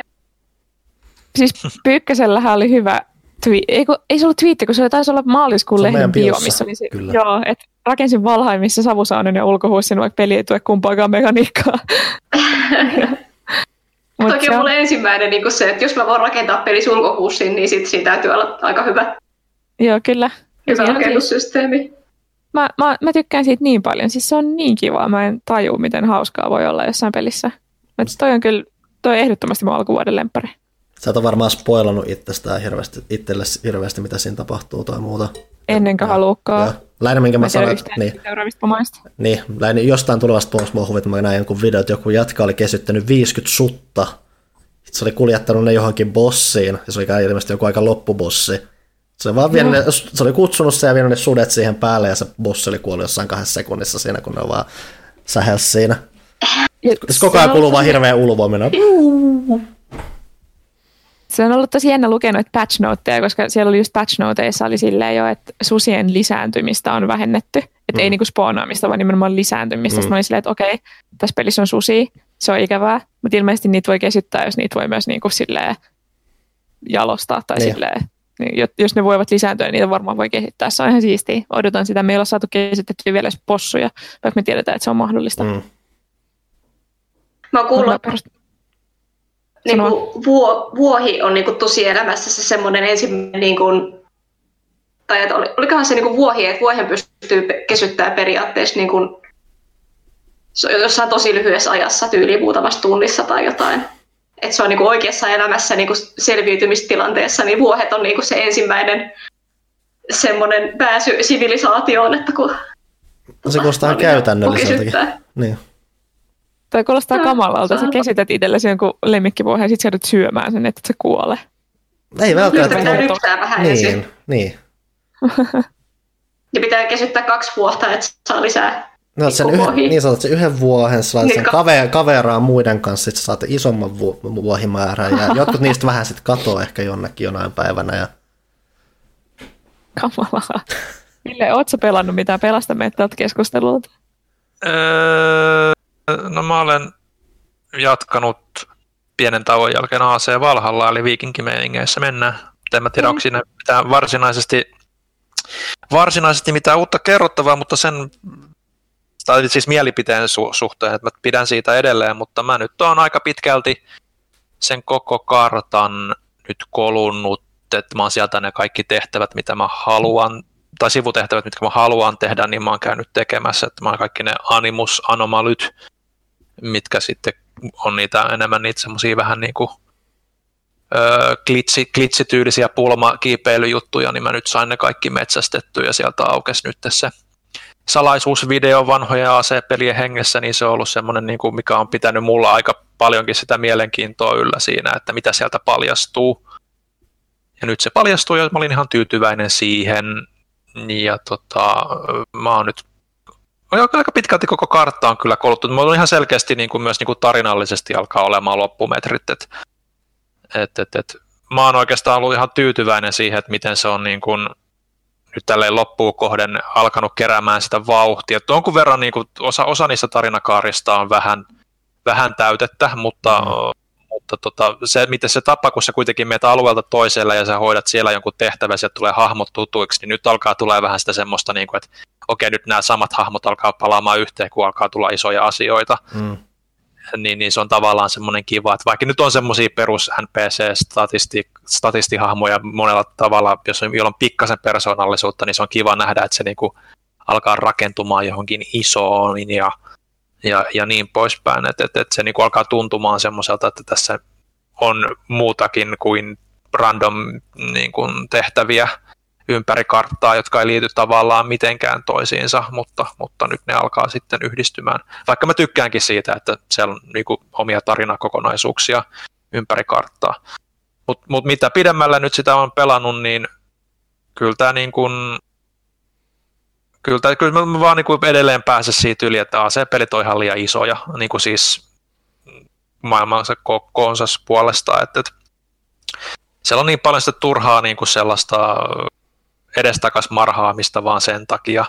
Siis Pyykkäsellähän oli hyvä twi- ei, kun, ei se ollut twiitti, kun se taisi olla maaliskuun lehden bio, missä oli se, Kyllä. joo, että rakensin Valhaimissa savusaunan ja ulkohuussin, vaikka peli ei tue kumpaakaan mekaniikkaa. Toki on mulle ensimmäinen niin se, että jos mä voin rakentaa peli ulkohuussin, niin sit siinä täytyy olla aika hyvä. Joo, kyllä. Hyvä rakennussysteemi. Mä, mä, mä, tykkään siitä niin paljon. Siis se on niin kivaa. Mä en taju, miten hauskaa voi olla jossain pelissä. Mutta toi on kyllä toi ehdottomasti mun alkuvuoden lemppari. Sä et varmaan spoilannut itsestään hirveästi, itsellesi hirveästi, mitä siinä tapahtuu tai muuta. Ennen kuin haluukaan. Lähinnä minkä mä, mä sanoin, niin, niin lähinnä jostain tulevasta että mä näin jonkun video, että joku jatka oli kesyttänyt 50 sutta. Sitten se oli kuljettanut ne johonkin bossiin, ja se oli ilmeisesti joku aika loppubossi. Se, vaan vien, no. se oli kutsunut se ja vienyt ne sudet siihen päälle, ja se bossi oli kuollut jossain kahdessa sekunnissa siinä, kun ne vaan sähelsi siinä. Ja koko ajan kuluu vaan hirveä ulvoimena. Se on ollut tosi jännä lukea noita patch noteja, koska siellä oli just patch noteissa oli silleen jo, että susien lisääntymistä on vähennetty. Että mm. ei niinku spoonaamista, vaan nimenomaan lisääntymistä. Mm. Sitten mä olin silleen, että okei, tässä pelissä on susi, se on ikävää, mutta ilmeisesti niitä voi kesyttää, jos niitä voi myös niinku silleen jalostaa tai niin. silleen, niin, jos ne voivat lisääntyä, niin niitä varmaan voi kehittää. Se on ihan siistiä. Odotan sitä. Meillä on saatu kehitettyä vielä possuja, vaikka me tiedetään, että se on mahdollista. Mm. Mä oon kuullut, niin kuin vuo, vuohi on niin kuin tosielämässä se semmoinen ensimmäinen, niin kuin, tai että oli, olikohan se niin kuin vuohi, että vuohen pystyy kesyttämään periaatteessa niin kuin, jossain tosi lyhyessä ajassa, tyyliin muutamassa tunnissa tai jotain. Että se on niin kuin oikeassa elämässä niin kuin selviytymistilanteessa, niin vuohet on niin kuin se ensimmäinen semmoinen pääsy sivilisaatioon, että kun... No se kuulostaa käytännölliseltäkin. Niin. Tai kuulostaa no, kamalalta, sä kesytät itsellesi jonkun lemmikkivuohen ja sit sä syömään sen, että se kuole. Ei välttämättä. Pitää rypsää vähän niin, ensin. Niin. ja pitää kesyttää kaksi vuotta, että saa lisää No, sen yhden, niin sanot, sen yhden vuohen, sä niin, sen kave, kaveraa muiden kanssa, sit sä saat isomman vu, vuohimäärän, ja jotkut niistä vähän sitten katoaa ehkä jonnekin jonain päivänä. Ja... Kamalaa. Ville, ootko pelannut mitään pelasta meitä keskustelulta? Öö, No mä olen jatkanut pienen tauon jälkeen AC Valhalla, eli viikinkimeiningeissä mennään. En mä tiedä, mm. onko siinä mitään varsinaisesti, varsinaisesti mitään uutta kerrottavaa, mutta sen, tai siis mielipiteen su- suhteen, että mä pidän siitä edelleen, mutta mä nyt oon aika pitkälti sen koko kartan nyt kolunnut, että mä oon sieltä ne kaikki tehtävät, mitä mä haluan, tai sivutehtävät, mitkä mä haluan tehdä, niin mä oon käynyt tekemässä, että mä oon kaikki ne animus, anomalyt, mitkä sitten on niitä enemmän niitä semmoisia vähän niin kuin öö, glitsi, glitsityylisiä pulmakiipeilyjuttuja, niin mä nyt sain ne kaikki metsästettyä ja sieltä aukesi nyt se salaisuusvideo vanhoja AC-pelien hengessä, niin se on ollut semmoinen, niin kuin, mikä on pitänyt mulla aika paljonkin sitä mielenkiintoa yllä siinä, että mitä sieltä paljastuu. Ja nyt se paljastuu ja mä olin ihan tyytyväinen siihen. Ja tota, mä oon nyt aika pitkälti koko kartta on kyllä koluttu. Mutta ihan selkeästi niin kuin myös niin kuin tarinallisesti alkaa olemaan loppumetrit. Et, et, et, et, mä oon oikeastaan ollut ihan tyytyväinen siihen, että miten se on niin kuin, nyt tälleen loppuun kohden alkanut keräämään sitä vauhtia. Jonkun verran niin kuin, osa, osa niistä tarinakaarista on vähän, vähän täytettä, mutta mm mutta tota, se, miten se tapa, kun sä kuitenkin menet alueelta toiselle ja sä hoidat siellä jonkun tehtävän, ja tulee hahmot tutuiksi, niin nyt alkaa tulee vähän sitä semmoista, niin kuin, että okei, nyt nämä samat hahmot alkaa palaamaan yhteen, kun alkaa tulla isoja asioita. Mm. Niin, niin se on tavallaan semmoinen kiva, että vaikka nyt on semmoisia perus NPC-statistihahmoja monella tavalla, jos on, jolla on pikkasen persoonallisuutta, niin se on kiva nähdä, että se niinku alkaa rakentumaan johonkin isoon ja ja, ja niin poispäin, että et, et se niin kuin alkaa tuntumaan semmoiselta, että tässä on muutakin kuin random niin kuin tehtäviä ympäri karttaa, jotka ei liity tavallaan mitenkään toisiinsa, mutta, mutta nyt ne alkaa sitten yhdistymään. Vaikka mä tykkäänkin siitä, että siellä on niin kuin omia tarinakokonaisuuksia ympäri karttaa. Mutta mut mitä pidemmällä nyt sitä on pelannut, niin kyllä tämä niin kuin kyllä, kyllä mä vaan niin kuin edelleen pääse siitä yli, että AC-pelit on ihan liian isoja, niin kuin siis maailmansa kokoonsa puolesta, että, että siellä on niin paljon sitä turhaa niin kuin sellaista edestakas marhaamista vaan sen takia,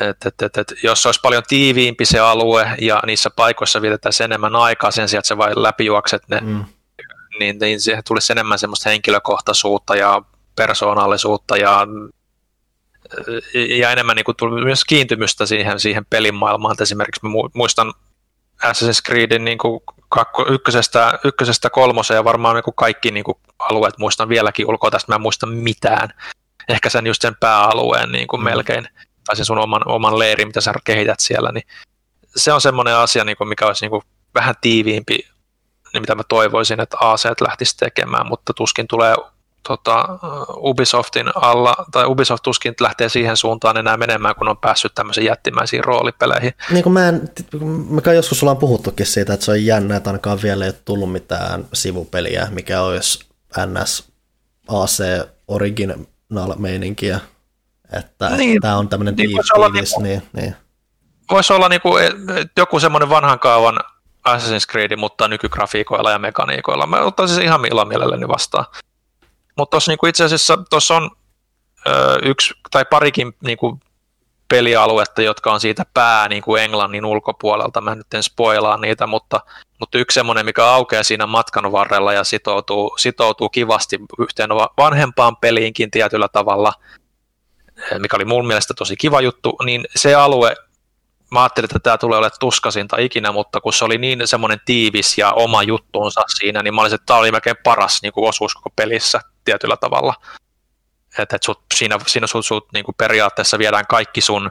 että et, et, et, jos olisi paljon tiiviimpi se alue ja niissä paikoissa vietetään enemmän aikaa sen sijaan, että se vain läpijuokset ne, mm. niin, niin siihen tulisi enemmän semmoista henkilökohtaisuutta ja persoonallisuutta ja ja enemmän niin kuin tuli myös kiintymystä siihen, siihen pelimaailmaan. Esimerkiksi mä muistan Assassin's Creedin niin kuin kakko, ykkösestä, ykkösestä kolmoseen ja varmaan niin kuin kaikki niin kuin alueet muistan vieläkin ulkoa tästä, mä en muista mitään. Ehkä sen just sen pääalueen niin kuin mm. melkein, tai sen sun oman, oman leirin, mitä sä kehität siellä, niin se on semmoinen asia, niin kuin mikä olisi niin kuin vähän tiiviimpi, niin mitä mä toivoisin, että AC lähtisi tekemään, mutta tuskin tulee tota, Ubisoftin alla, tai Ubisoft tuskin lähtee siihen suuntaan enää menemään, kun on päässyt tämmöisiin jättimäisiin roolipeleihin. Niin kuin mä en, mikä joskus sulla on puhuttukin siitä, että se on jännä, että ainakaan vielä ei ole tullut mitään sivupeliä, mikä olisi NS AC original meininkiä, että niin, tämä on tämmöinen niin, tiivis, olla, niin, niin, niin. Voisi olla niin kuin, joku semmoinen vanhan kaavan Assassin's Creed, mutta nykygrafiikoilla ja mekaniikoilla. Mä ottaisin sen ihan milloin mielelläni vastaan. Mutta tuossa niinku itse asiassa tuossa on ö, yksi tai parikin niinku pelialuetta, jotka on siitä pää niin kuin Englannin ulkopuolelta. Mä nyt en spoilaa niitä, mutta, mutta yksi semmoinen, mikä aukeaa siinä matkan varrella ja sitoutuu, sitoutuu kivasti yhteen vanhempaan peliinkin tietyllä tavalla, mikä oli mun mielestä tosi kiva juttu, niin se alue, mä ajattelin, että tämä tulee olemaan tuskasinta ikinä, mutta kun se oli niin semmoinen tiivis ja oma juttuunsa siinä, niin mä olisin, että tämä oli melkein paras niin kuin osuus koko pelissä tietyllä tavalla että et sut, siinä, siinä sut, sut niin kuin periaatteessa viedään kaikki sun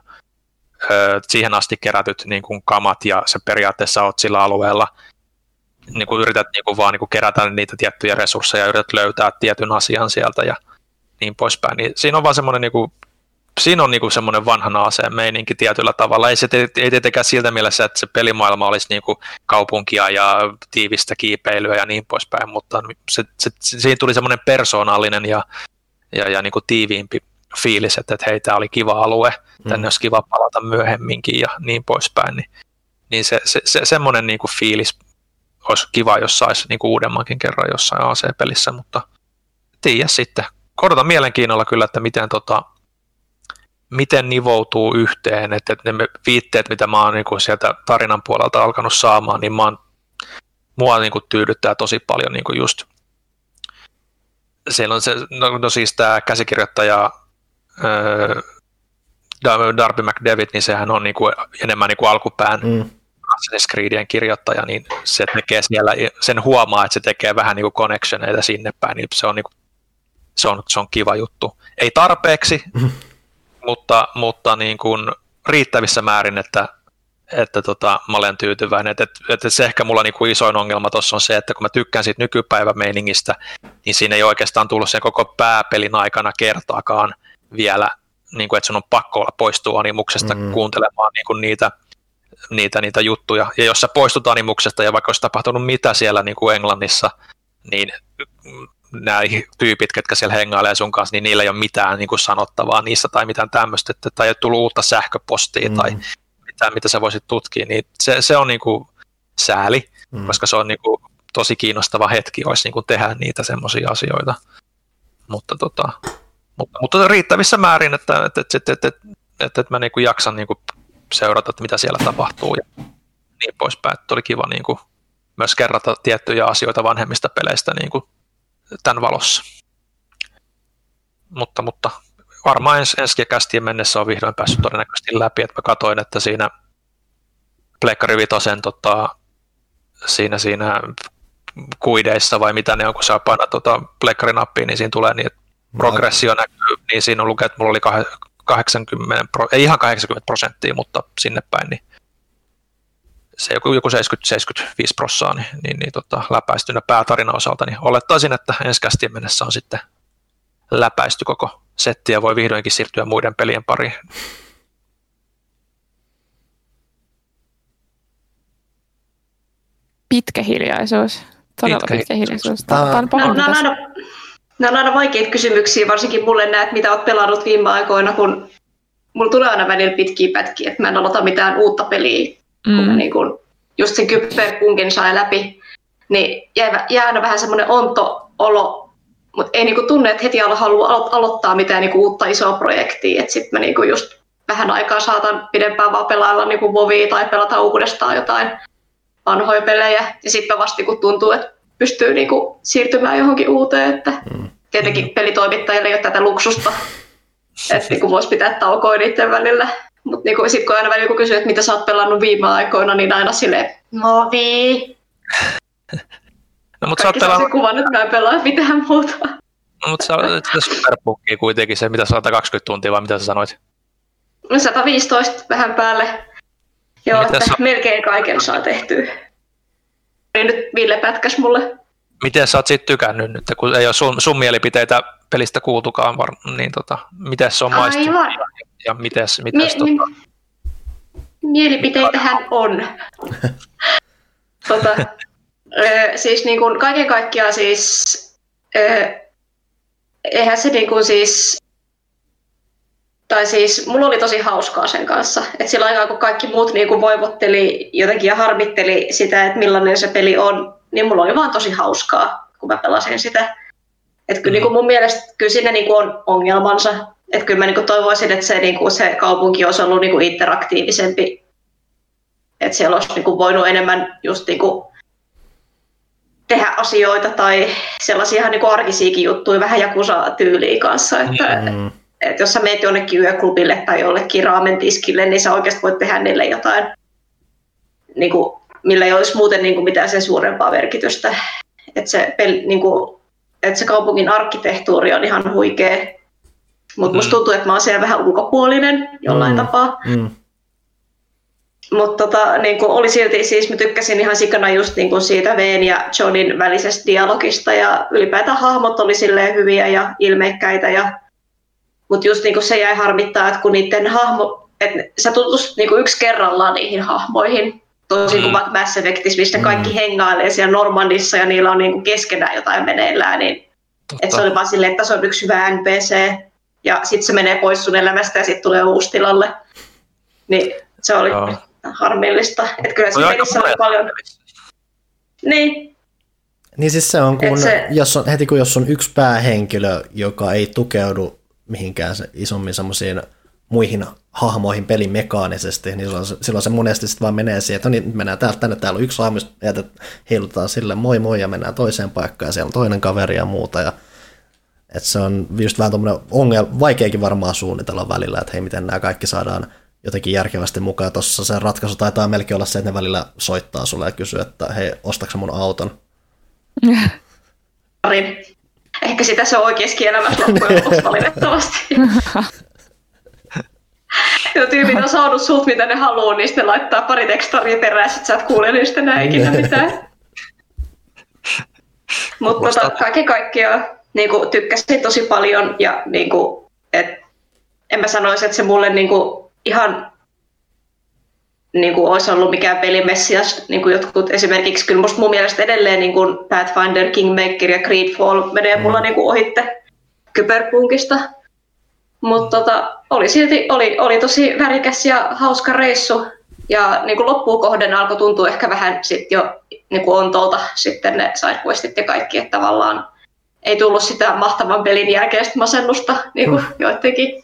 ö, siihen asti kerätyt niin kuin kamat ja se periaatteessa oot sillä alueella, niin kuin yrität niin kuin vaan niin kuin kerätä niitä tiettyjä resursseja ja yrität löytää tietyn asian sieltä ja niin poispäin. Niin siinä on vaan semmoinen niin kuin, siinä on niinku semmoinen vanhan aseen meininki tietyllä tavalla. Ei se ei tietenkään siltä mielessä, että se pelimaailma olisi niinku kaupunkia ja tiivistä kiipeilyä ja niin poispäin, mutta se, se, siinä tuli semmoinen persoonallinen ja ja, ja niin kuin tiiviimpi fiilis, että, että hei, tämä oli kiva alue, tänne mm. olisi kiva palata myöhemminkin ja niin poispäin, niin, niin se, se, se, semmoinen niin kuin fiilis olisi kiva, jos saisi niin kuin uudemmankin kerran jossain AC-pelissä, mutta tiedä sitten. Odotan mielenkiinnolla kyllä, että miten, tota, miten nivoutuu yhteen, että, ne viitteet, mitä mä oon niin kuin sieltä tarinan puolelta alkanut saamaan, niin mä oon, mua niin kuin tyydyttää tosi paljon niin kuin just siellä on se, no, no siis tämä käsikirjoittaja öö, Darby McDevitt, niin sehän on niinku enemmän niinku alkupään mm. Assassin's Creedien kirjoittaja, niin se tekee siellä, sen huomaa, että se tekee vähän niinku connectioneita sinne päin, niin se on, niinku, se on, se on kiva juttu. Ei tarpeeksi, mm. Mutta, mutta niin kuin riittävissä määrin, että että tota, mä olen tyytyväinen. Et, et, et se ehkä mulla niinku isoin ongelma tuossa on se, että kun mä tykkään siitä nykypäivämeiningistä, niin siinä ei oikeastaan tullut sen koko pääpelin aikana kertaakaan vielä, niin kuin, että sun on pakko olla poistua animuksesta mm. kuuntelemaan niin kuin niitä, niitä, niitä juttuja. Ja jos sä poistut animuksesta ja vaikka olisi tapahtunut mitä siellä niin kuin Englannissa, niin nämä tyypit, ketkä siellä hengailee sun kanssa, niin niillä ei ole mitään niin kuin sanottavaa niissä tai mitään tämmöistä, että, tai ei tullut uutta sähköpostia mm. tai mitään, mitä sä voisit tutkia, niin se, se on niin kuin sääli, mm. koska se on niin kuin tosi kiinnostava hetki olisi niin kuin tehdä niitä semmoisia asioita. Mutta, tota, mutta, mutta riittävissä määrin, että, että, että, että, että, että, että mä niin kuin jaksan niin kuin seurata, että mitä siellä tapahtuu ja niin poispäin. Että oli kiva niin kuin myös kerrata tiettyjä asioita vanhemmista peleistä niin kuin tämän valossa. Mutta, mutta varmaan ens, ensi kästien mennessä on vihdoin päässyt todennäköisesti läpi, että mä katsoin, että siinä Pleikkari Vitosen tota, siinä, siinä kuideissa vai mitä ne on, kun saa painaa tota Pleikkarinappiin, niin siinä tulee niin, progressio näkyy, niin siinä on lukee, että mulla oli 80, ei ihan 80 prosenttia, mutta sinne päin, niin se joku, joku 70-75 prossaa, niin, niin, niin tota, läpäistynä päätarina osalta, niin olettaisin, että ensi kästien mennessä on sitten läpäisty koko setti ja voi vihdoinkin siirtyä muiden pelien pariin. Pitkä hiljaisuus. Todella pitkä, pitkä hiljaisuus. Tämä on, nämä, on aina, nämä on aina vaikeita kysymyksiä, varsinkin mulle näet, mitä olet pelannut viime aikoina, kun mulla tulee aina välillä pitkiä pätkiä, että mä en aloita mitään uutta peliä, mm. kun mä niin kun just sen kypperpunkin sai läpi, niin jää, jää aina vähän semmoinen onto olo mutta ei niinku tunne, että heti halua alo- aloittaa mitään niinku uutta isoa projektia. Sitten mä niinku just vähän aikaa saatan pidempään vaan pelailla niinku Vovia tai pelata uudestaan jotain vanhoja pelejä. Ja sitten vasta kun tuntuu, että pystyy niinku siirtymään johonkin uuteen. Että mm. Tietenkin pelitoimittajille ei ole tätä luksusta, että niinku voisi pitää taukoa niiden välillä. Mutta niinku, sitten kun aina välillä kun kysyy, että mitä sä oot pelannut viime aikoina, niin aina silleen, Movi. No, mutta Kaikki saa pelaa... kuvan, että mä en pelaa mitään muuta. No, mutta sä olet Superbookia kuitenkin se, mitä 120 tuntia vai mitä sä sanoit? 115 vähän päälle. Joo, että sä... melkein kaiken saa tehtyä. Niin nyt Ville pätkäs mulle. Miten sä oot siitä tykännyt nyt, kun ei ole sun, sun mielipiteitä pelistä kuultukaan, var, niin tota, miten se on maistunut ja, ja mites, mites Mie- tota... Mielipiteitähän on. tota, Öö, siis niin kuin kaiken kaikkiaan siis, öö, eihän se niin kuin siis, tai siis mulla oli tosi hauskaa sen kanssa. Et sillä aikaa, kun kaikki muut niin kuin voivotteli jotenkin ja harmitteli sitä, että millainen se peli on, niin mulla oli vaan tosi hauskaa, kun mä pelasin sitä. Että kyllä niin kuin mun mielestä kyllä siinä niin kuin on ongelmansa. Että kyllä mä niin kuin toivoisin, että se, niin kuin se kaupunki olisi ollut niin kuin interaktiivisempi. Että siellä olisi niin kuin voinut enemmän just niin kuin tehdä asioita tai sellaisia ihan niin kuin arkisiakin juttuja vähän jakusa tyyliin kanssa. Että, mm että jos sä meet jonnekin yöklubille tai jollekin raamentiskille, niin sä oikeasti voit tehdä niille jotain, niin kuin, millä ei olisi muuten niin kuin mitään sen suurempaa merkitystä. Että se, niin kuin, että se kaupungin arkkitehtuuri on ihan huikea, mutta mm. musta tuntuu, että mä oon siellä vähän ulkopuolinen jollain mm. tapaa. Mm. Mutta tota, niin oli silti, siis mä tykkäsin ihan sikana just niin kuin siitä Veen ja Johnin välisestä dialogista ja ylipäätään hahmot oli silleen hyviä ja ilmeikkäitä ja mutta just niinku se jäi harmittaa, että kun niiden hahmo, että sä tutustut niinku yksi kerrallaan niihin hahmoihin, tosi mm. kuin vaikka Mass Effectissä, mistä mm. kaikki hengailee siellä Normandissa ja niillä on niinku keskenään jotain meneillään, niin että se oli vaan silleen, että se on yksi hyvä NPC ja sitten se menee pois sun elämästä ja sitten tulee uusi tilalle. Niin se oli Joo. harmillista. Että kyllä se pelissä oli paljon... Niin. Niin siis se on, kun, se... jos on, heti kun jos on yksi päähenkilö, joka ei tukeudu mihinkään se isommin semmoisiin muihin hahmoihin pelin mekaanisesti, niin silloin se, silloin se monesti sitten vaan menee siihen, että no niin, mennään täältä tänne, täällä on yksi hahmo, ja heilutaan sille moi moi, ja mennään toiseen paikkaan, ja siellä on toinen kaveri ja muuta, ja että se on just vähän tuommoinen ongelma, vaikeakin varmaan suunnitella välillä, että hei, miten nämä kaikki saadaan jotenkin järkevästi mukaan. Tuossa se ratkaisu taitaa melkein olla se, että ne välillä soittaa sulle ja kysyy, että hei, ostatko mun auton? Ehkä sitä se on oikeassa elämässä loppujen lopuksi valitettavasti. Ja tyypit on saanut sut, mitä ne haluaa, niin sitten laittaa pari tekstaria perään, sit sä et kuule niistä enää ikinä mitään. Mutta tota, kaiken kaikkiaan niin kuin, tykkäsin tosi paljon ja niin kuin, et, en mä sanoisi, että se mulle niin kuin, ihan niin kuin olisi ollut mikään pelimessias, niin kuin jotkut esimerkiksi, kyllä musta mun mielestä edelleen niin kuin Pathfinder, Kingmaker ja Greedfall menee mm. mulla niin kuin ohitte Kyberpunkista. Mutta tota, oli silti oli, oli tosi värikäs ja hauska reissu. Ja niin kuin loppuun kohden alkoi tuntua ehkä vähän sit jo niin kuin ontolta sitten ne sidequestit ja kaikki, että tavallaan ei tullut sitä mahtavan pelin jälkeistä masennusta niin kuin mm. joidenkin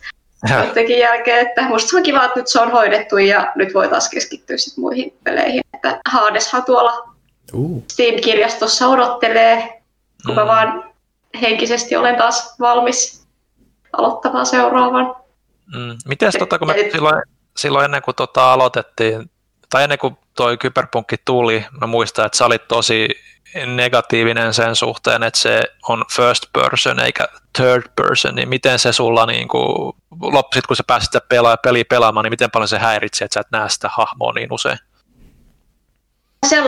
jotenkin jälkeen, että musta se on kiva, että nyt se on hoidettu ja nyt voi taas keskittyä sit muihin peleihin. Että Hadeshan tuolla uh. Steam-kirjastossa odottelee, kun mm. mä vaan henkisesti olen taas valmis aloittamaan seuraavan. Mm. Miten tota, kun me silloin, silloin ennen kuin tota aloitettiin, tai ennen kuin toi kyberpunkki tuli, mä muistan, että sä olit tosi negatiivinen sen suhteen, että se on first person eikä third person, niin miten se sulla niin kuin, loppuisit, kun sä pääsit sitä pelaa, peliä pelaamaan, niin miten paljon se häiritsi, että sä et näe sitä hahmoa niin usein? Se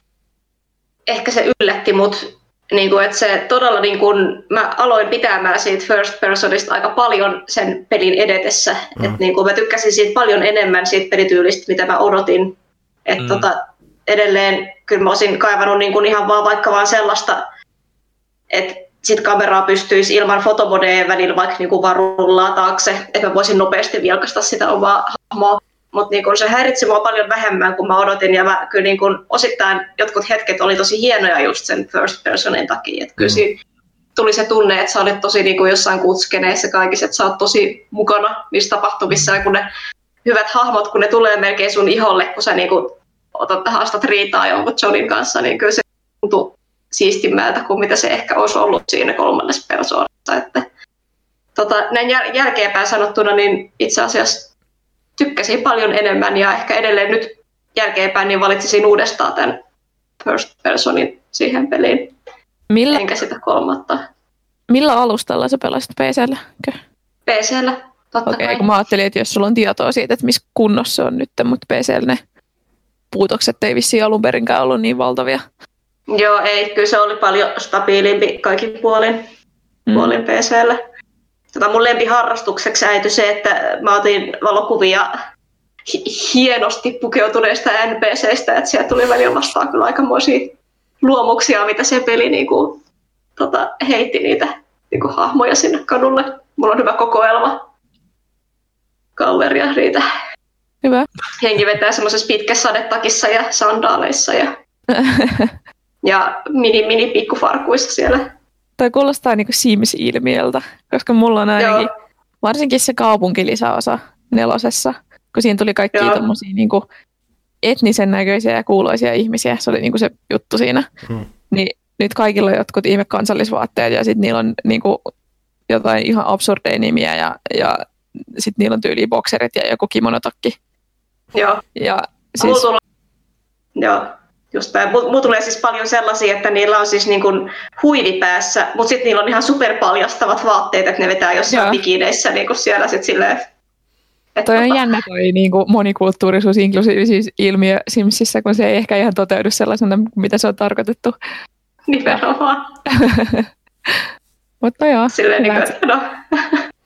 ehkä se yllätti mut, niin kuin, että se todella, niin kuin, mä aloin pitämään siitä first personista aika paljon sen pelin edetessä, mm. että niin kuin, mä tykkäsin siitä paljon enemmän siitä pelityylistä, mitä mä odotin, että mm. tota, edelleen kyllä mä olisin kaivannut niin kuin ihan vaan vaikka vaan sellaista, että sit kameraa pystyisi ilman fotomodeja välillä vaikka niin kuin taakse, että mä voisin nopeasti vilkasta sitä omaa hahmoa. Mutta niin se häiritsi mua paljon vähemmän kuin mä odotin ja mä kyllä niin kun osittain jotkut hetket oli tosi hienoja just sen first personin takia. Että kyllä mm. tuli se tunne, että sä olet tosi niin kuin jossain kutskeneessa kaikissa, että sä oot tosi mukana niissä tapahtumissa ja kun ne hyvät hahmot, kun ne tulee melkein sun iholle, kun sä niin kuin otat, haastat riitaa jonkun Johnin kanssa, niin kyllä se tuntuu siistimmältä kuin mitä se ehkä olisi ollut siinä kolmannessa persoonassa. Että, tota, näin jäl- jälkeenpäin sanottuna, niin itse asiassa tykkäsin paljon enemmän ja ehkä edelleen nyt jälkeenpäin niin valitsisin uudestaan tämän first personin siihen peliin. Millä, Enkä sitä kolmatta. Millä alustalla sä pelasit PCllä? PCllä, totta Okei, okay, kun mä ajattelin, että jos sulla on tietoa siitä, että missä kunnossa on nyt, mutta PCllä ne puutokset ei vissiin alun perinkään ollut niin valtavia. Joo, ei. Kyllä se oli paljon stabiilimpi kaikin puolin, mm. puolin PCllä. Tota mun lempiharrastukseksi äity se, että mä otin valokuvia hienosti pukeutuneista NPCistä, että sieltä tuli välillä vastaan kyllä aikamoisia luomuksia, mitä se peli niin kuin, tota, heitti niitä niin kuin, hahmoja sinne kadulle. Mulla on hyvä kokoelma. kaveria niitä. Hyvä. Henki vetää semmoisessa pitkässä sadetakissa ja sandaaleissa ja, ja mini mini pikkufarkuissa siellä. Toi kuulostaa niinku Sims-ilmiöltä, koska mulla on ainakin Joo. varsinkin se kaupunkilisäosa nelosessa, kun siinä tuli kaikki tommosia niinku etnisen näköisiä ja kuuloisia ihmisiä. Se oli niinku se juttu siinä. Hmm. Niin nyt kaikilla on jotkut ihme kansallisvaatteet ja sitten niillä on niinku jotain ihan absurdeja nimiä ja, ja sitten niillä on tyyli bokserit ja joku kimonotakki. Joo. Ja Siis... Mulla joo, just päin. Mulla tulee siis paljon sellaisia, että niillä on siis niin kuin huivi päässä, mutta sitten niillä on ihan superpaljastavat vaatteet, että ne vetää jossain Joo. bikineissä niin kuin siellä sit silleen. Että toi on tota, jännä toi niinku monikulttuurisuus, inklusiivisuus ilmiö Simsissä, kun se ei ehkä ihan toteudu sellaisena, mitä se on tarkoitettu. Nimenomaan. Mutta joo, Silleen, niin kuin, no,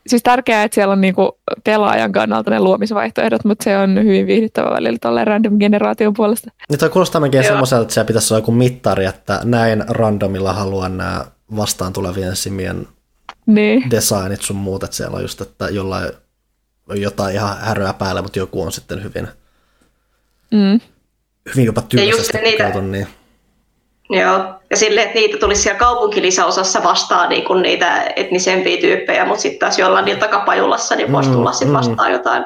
siis tärkeää, että siellä on niinku pelaajan kannalta ne luomisvaihtoehdot, mutta se on hyvin viihdyttävä välillä tuolle random generaation puolesta. Niin toi kuulostaa melkein Joo. semmoiselta, että siellä pitäisi olla joku mittari, että näin randomilla haluan nämä vastaan tulevien simien Niin, designit sun muut, että siellä on just, että jollain on jotain ihan häröä päällä, mutta joku on sitten hyvin, mm. hyvin jopa tyylisesti niitä- niin joo. Ja silleen, että niitä tulisi siellä kaupunkilisäosassa vastaan niin kuin niitä etnisempiä tyyppejä, mutta sitten taas jollain niillä takapajulassa niin voisi Mm, tulla sitten mm. vastaan jotain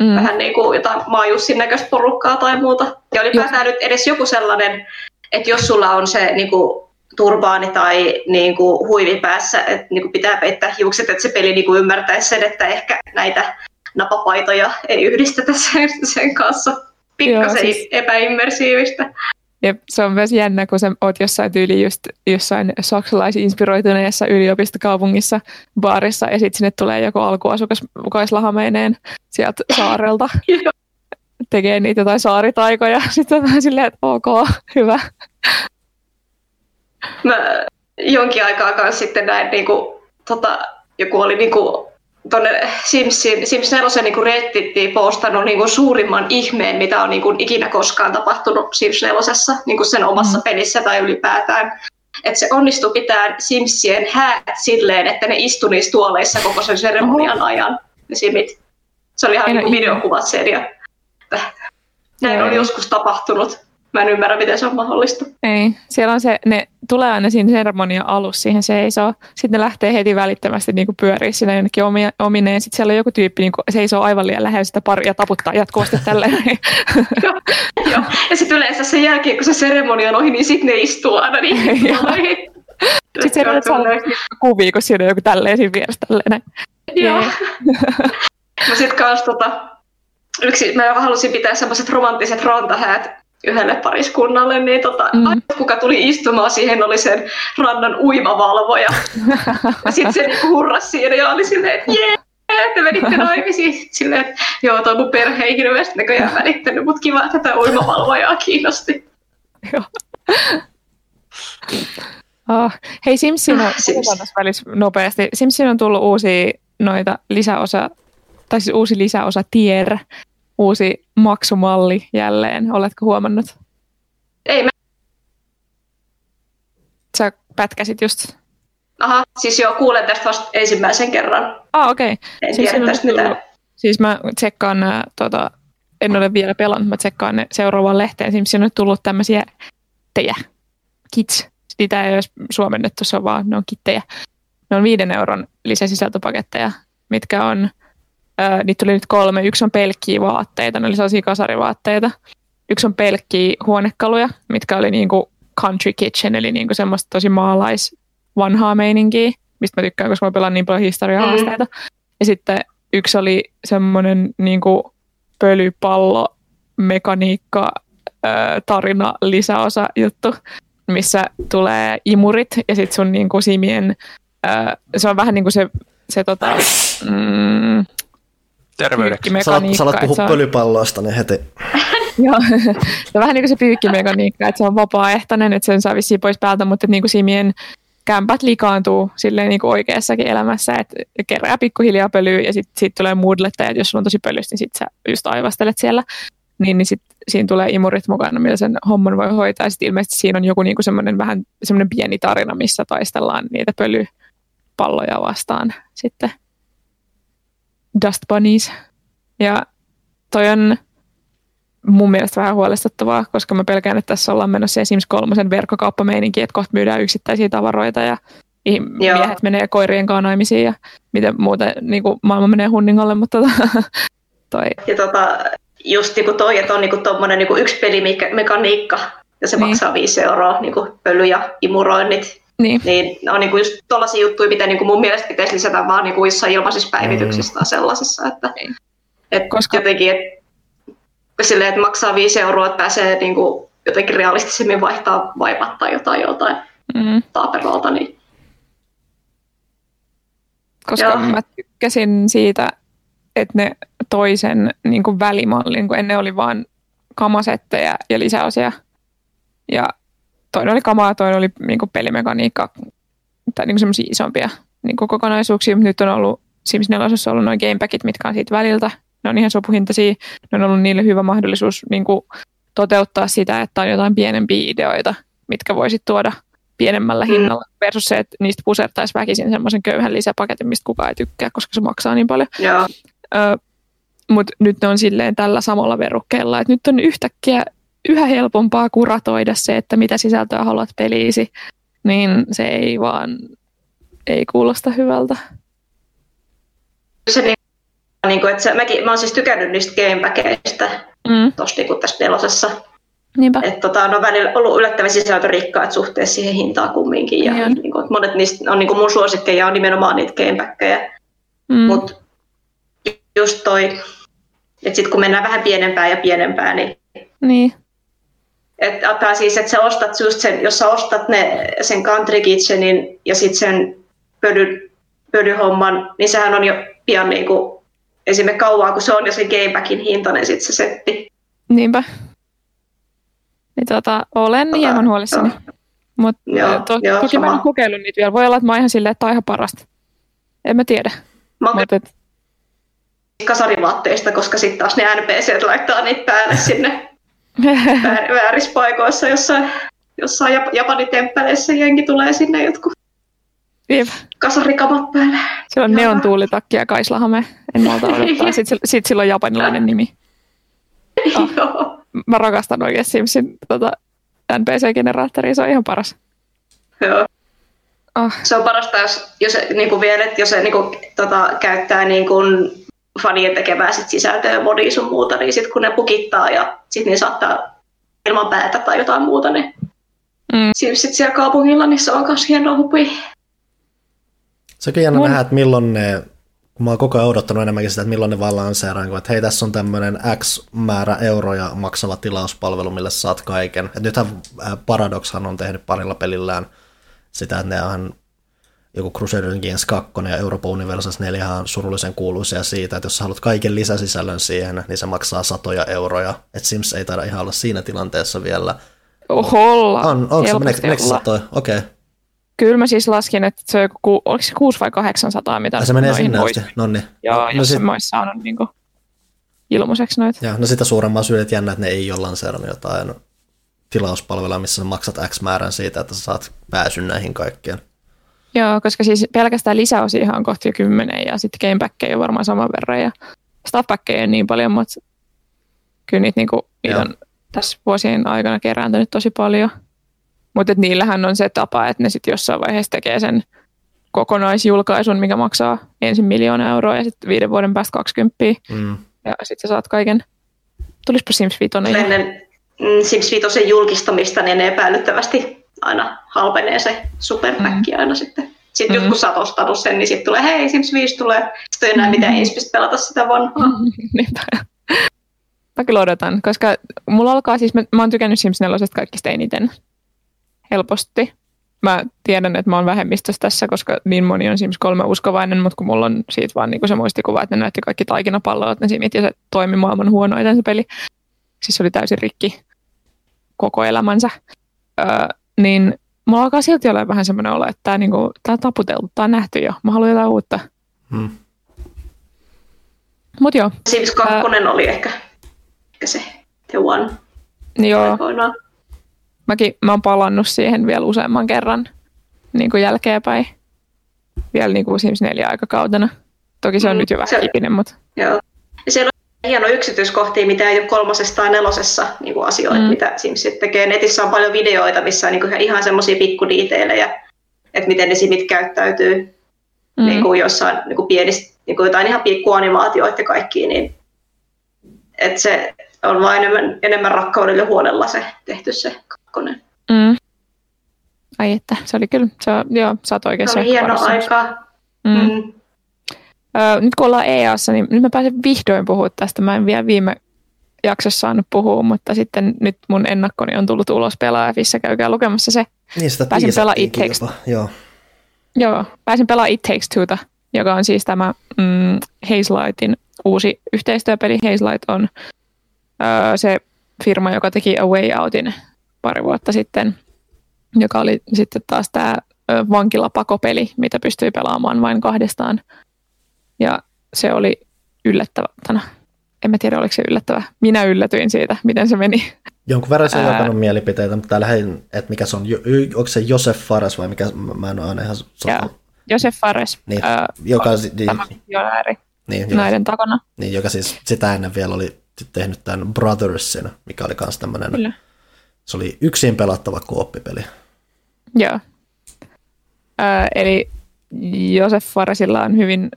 Mm. vähän niin kuin jotain maajussin näköistä porukkaa tai muuta. Ja ylipäätään nyt edes joku sellainen, että jos sulla on se niin kuin, turbaani tai niin kuin, huivi päässä, että niin kuin, pitää peittää hiukset, että se peli niin kuin, ymmärtäisi sen, että ehkä näitä napapaitoja ei yhdistetä sen, sen kanssa. Pikkasen Joo, siis- epäimmersiivistä. Ja se on myös jännä, kun sä oot jossain tyyli just jossain saksalaisinspiroituneessa yliopistokaupungissa baarissa ja sitten sinne tulee joku alkuasukas kaislahameineen sieltä saarelta. Tekee niitä jotain saaritaikoja. Sitten on vähän silleen, että ok, hyvä. Mä jonkin aikaa kanssa sitten näin, niin kuin, tota, joku oli niin kuin, tuonne Simsin, Sims 4 niin kuin Reddittiin postannut niin kuin suurimman ihmeen, mitä on niin kuin ikinä koskaan tapahtunut Sims 4 niin kuin sen omassa Mm. pelissä tai ylipäätään. Että se onnistui pitämään Simsien häät silleen, että ne istui niissä tuoleissa koko sen seremonian ajan, ne simit. Se oli ihan En niin kuin videokuvat sen ja näin Joo. on joskus tapahtunut. Mä en ymmärrä, miten se on mahdollista. Ei, siellä on se, ne tulee aina siinä seremonian alussa siihen seisoo. Sitten ne lähtee heti välittömästi niin kuin pyörii sinne jonnekin omia, omineen. Sitten siellä on joku tyyppi niin kuin seisoo aivan liian lähellä sitä paria ja taputtaa jatkuvasti tälleen. Joo, joo. Ja sitten yleensä sen jälkeen, kun se seremonia on ohi, niin sitten ne istuu aina niin. Sitten on sellainen kuvia, kun siinä on joku tälleen siinä vieressä tälleen. Joo. No sit kans tota, yksi, mä halusin pitää semmoiset romanttiset rantahäät yhdelle pariskunnalle, niin tota, Mm. mm. kuka tuli istumaan siihen oli sen rannan uimavalvoja. Ja sitten se niinku hurrasi siinä ja oli silleen, että jee, te menitte naimisiin. Silleen, että joo, toi mun perhe ei hirveästi näköjään välittänyt, mutta kiva, että tätä uimavalvojaa kiinnosti. Oh. Hei, Simsin on, tässä välissä nopeasti. Simsin on tullut uusia noita lisäosa, tai siis uusi lisäosa tier, uusi maksumalli jälleen. Oletko huomannut? Ei mä, Sä pätkäsit just. aha, siis joo, kuulen tästä vasta ensimmäisen kerran. Ah, okei. Okay. En Siis tiedä tästä mitään. Siis mä tsekkaan nämä, tota, en ole vielä pelannut, mä tsekkaan ne seuraavaan lehteen. Simsin on nyt tullut tämmöisiä kittejä. Kits. Niitä ei ole suomennettu, se on vaan, ne on kittejä. Ne on viiden euron lisäsisältöpaketteja, mitkä on, ää, niitä tuli nyt kolme. Yksi on pelkkiä vaatteita, ne oli sellaisia kasarivaatteita. Yksi on pelkkiä huonekaluja, mitkä oli niinku country kitchen, eli niinku semmoista tosi maalais vanhaa meininkiä, mistä mä tykkään, koska mä pelaan niin paljon historiahaasteita. Ja sitten yksi oli semmoinen niinku pölypallo mekaniikka tarina lisäosa juttu, missä tulee imurit ja sitten sun niinku simien, ö, se on vähän niin kuin se, se tota, mm, Terveydeksi. Sä alat, sä alat puhua on- pölypalloista, niin heti. Joo, se on vähän niin kuin se pyykkimekaniikka, että se on vapaaehtoinen, että sen saa vissiin pois päältä, mutta niin kuin simien kämpät likaantuu silleen niin kuin oikeassakin elämässä, että kerää pikkuhiljaa pölyä ja sitten sit tulee moodletta, että jos sulla on tosi pölystä, niin sitten sä just aivastelet siellä. Niin, niin sitten siinä tulee imurit mukana, millä sen homman voi hoitaa. Sitten ilmeisesti siinä on joku niinku semmoinen vähän semmoinen pieni tarina, missä taistellaan niitä pölypalloja vastaan sitten. Dust bunnies. Ja toi on mun mielestä vähän huolestuttavaa, koska mä pelkään, että tässä ollaan menossa Sims 3 verkkokauppameininki, että kohta myydään yksittäisiä tavaroita ja Joo. miehet menee koirien kanssa naimisiin ja miten muuta niin kuin maailma menee hunningolle, mutta tota, toi. Ja tota, just niin kuin toi, että on niin tuommoinen niin yksi pelimekaniikka ja se niin. maksaa 5 euroa, niin kuin pöly ja imuroinnit. Niin. niin on niin kuin just tollaisia juttuja, mitä niin kuin mun mielestä pitäisi lisätä vaan niin kuin jossain ilmaisissa päivityksissä mm. tai sellaisissa. Että, niin. et Koska... jotenkin, että silleen, että maksaa 5 euroa, että pääsee niin kuin jotenkin realistisemmin vaihtaa vaipat tai jotain jotain mm. taaperolta, niin koska Joo. mä tykkäsin siitä, että ne toisen niin kuin välimallin, kun ennen oli vain kamasetteja ja lisäosia. Ja toinen oli kamaa, toinen oli niin kuin pelimekaniikka tai niin semmoisia isompia niin kuin kokonaisuuksia, mutta nyt on ollut Sims 4 on ollut noin gamepackit, mitkä on siitä väliltä. Ne on ihan sopuhintaisia. Ne on ollut niille hyvä mahdollisuus niin kuin toteuttaa sitä, että on jotain pienempiä ideoita, mitkä voisit tuoda pienemmällä mm. hinnalla versus se, että niistä pusertaisi väkisin semmoisen köyhän lisäpaketin, mistä kukaan ei tykkää, koska se maksaa niin paljon. Mutta nyt ne on silleen tällä samalla verukkeella, että nyt on yhtäkkiä yhä helpompaa kuratoida se, että mitä sisältöä haluat peliisi, niin se ei vaan ei kuulosta hyvältä. Se niin, niin kuin, että se, mäkin, mä oon siis tykännyt niistä gamepackeista mm. tosta niin tässä nelosessa. Niinpä. Et, tota, ne on välillä ollut yllättävän sisältörikkaat suhteessa siihen hintaan kumminkin. Ja, niin kuin, monet niistä on niin kuin mun suosikkeja on nimenomaan niitä gamebackkejä. Mm. Mutta just toi, että sitten kun mennään vähän pienempään ja pienempään, niin, niin. Että siis, että sä ostat just sen, jos sä ostat ne, sen country kitchenin ja sitten sen pödy, pödyhomman, niin sehän on jo pian niin kuin, esimerkiksi kauan, kun se on jo sen gamebackin hintainen sitten se setti. Niinpä. Niin tota, olen tota, hieman huolissani. Mutta to, joo, toki sama. mä en kokeillut niitä vielä. Voi olla, että mä ihan silleen, että on ihan parasta. En mä tiedä. Mä Mut, et... kasarivaatteista, koska sitten taas ne NPC laittaa niitä päälle sinne väärissä paikoissa, jossain, jossain japanitemppeleissa jengi tulee sinne jotkut Jep. kasarikamat päälle. Se on neon tuulitakki ja kaislahame. En malta odottaa. Sitten, sit sillä on japanilainen nimi. Oh. Joo mä rakastan oikein Simsin tota, NPC-generaattoria, se on ihan paras. Joo. Oh. Se on parasta, jos, jos niin kuin vielä, että jos se niin kuin, tota, käyttää niin kuin fanien tekevää sit sisältöä, modia sun muuta, niin sitten kun ne pukittaa ja sitten niin saattaa ilman päätä tai jotain muuta, niin mm. Simsit siellä kaupungilla, niin se on myös hieno hupi. Sekin jännä Mun... nähdä, että milloin ne mä oon koko ajan odottanut enemmänkin sitä, että milloin ne vaan lanseeraan, että hei, tässä on tämmöinen X määrä euroja maksava tilauspalvelu, millä saat kaiken. Et nythän äh, Paradoxhan on tehnyt parilla pelillään sitä, että ne on joku Crusader Kings 2 ja Europa Universalis 4 on surullisen kuuluisia siitä, että jos haluat kaiken lisäsisällön siihen, niin se maksaa satoja euroja. Et Sims ei taida ihan olla siinä tilanteessa vielä. Oholla. On, onko se, meneekö satoja? Okei. Okay. Kyllä mä siis laskin, että se on joku, oliko se 6 vai 800, mitä ja se menee sinne asti, no niin. Joo, no, jos sit... mä olisin saanut niin kuin, ilmaiseksi noita. Ja, no sitä suuremman syyt jännä, että ne ei ole lanseerannut jotain tilauspalvelua, missä sä maksat X määrän siitä, että sä saat pääsyn näihin kaikkien. Joo, koska siis pelkästään lisäosia on kohti jo kymmenen ja sitten gamepackkejä on varmaan saman verran ja staffpackkejä on niin paljon, mutta kyllä niitä, niinku, niitä on tässä vuosien aikana kerääntynyt tosi paljon – mutta niillähän on se tapa, että ne sitten jossain vaiheessa tekee sen kokonaisjulkaisun, mikä maksaa ensin miljoona euroa ja sitten viiden vuoden päästä 20. Mm. Ja sitten sä saat kaiken. Tulispa Sims 5 Ennen mm, Sims 5 julkistamista, niin ne epäilyttävästi aina halpenee se superpäkki mm. aina sitten. Sitten mm. kun sä oot ostanut sen, niin sitten tulee, hei Sims 5 tulee. Sitten ei enää mitään mm. inspistä pelata sitä vanhaa. Mä kyllä odotan, koska mulla alkaa siis, mä, mä oon tykännyt Sims 4 kaikista eniten helposti. Mä tiedän, että mä oon vähemmistössä tässä, koska niin moni on Sims 3 uskovainen, mutta kun mulla on siitä vaan niin se muistikuva, että ne näytti kaikki taikinapalloa, ne simit ja se toimi maailman huonoiten se peli. Siis se oli täysin rikki koko elämänsä. Öö, niin mulla alkaa silti olla vähän semmoinen olo, että tämä, niinku, tää on taputeltu, tämä on nähty jo. Mä haluan jotain uutta. Hmm. Mut joo. Sims 2 ää, oli ehkä, ehkä se The One. Joo. Aikoinaan mäkin mä oon palannut siihen vielä useamman kerran niin kuin jälkeenpäin. Vielä niin kuin Sims 4 aikakautena. Toki se on mm, nyt jo vähän kipinen, mutta... Joo. Ja siellä hieno yksityiskohtia, mitä ei ole kolmosessa tai nelosessa niin kuin asioita, mm. mitä Simsit tekee. Netissä on paljon videoita, missä on niin kuin ihan semmoisia pikkudiiteilejä, että miten ne simit käyttäytyy mm. niin kuin jossain niin kuin pienistä, niin kuin jotain ihan pikkuanimaatioita ja kaikki, niin että se on vain enemmän, enemmän rakkaudella huolella se tehty se kakkonen. Mm. Ai että, se oli kyllä, se, joo, sä oot oikeassa. Se oli hieno aika. Mm. Mm. Öö, nyt kun ollaan EAssa, niin nyt mä pääsen vihdoin puhua tästä. Mä en vielä viime jaksossa saanut puhua, mutta sitten nyt mun ennakkoni on tullut ulos pelaajafissä, käykää lukemassa se. Niin sitä pääsin pelaa It Takes, joo. Joo, pääsin pelaamaan It Takes Twota, joka on siis tämä mm, Hazelightin uusi yhteistyöpeli. Hazelight on öö, se firma, joka teki A Way Outin pari vuotta sitten, joka oli sitten taas tämä vankilapakopeli, mitä pystyi pelaamaan vain kahdestaan. Ja se oli yllättävä. En mä tiedä, oliko se yllättävä. Minä yllätyin siitä, miten se meni. Jonkun verran se on jakanut mielipiteitä, mutta täällä että mikä se on, onko se Josef Fares vai mikä, mä en ole ihan Joo, Josef Fares, niin, äh, joka, tämä niin, niin, näiden joka, takana. Niin, joka siis sitä ennen vielä oli tehnyt tämän Brothersin, mikä oli myös tämmöinen, Kyllä. se oli yksin pelattava kooppipeli. Joo. Eli Josef Faresilla on hyvin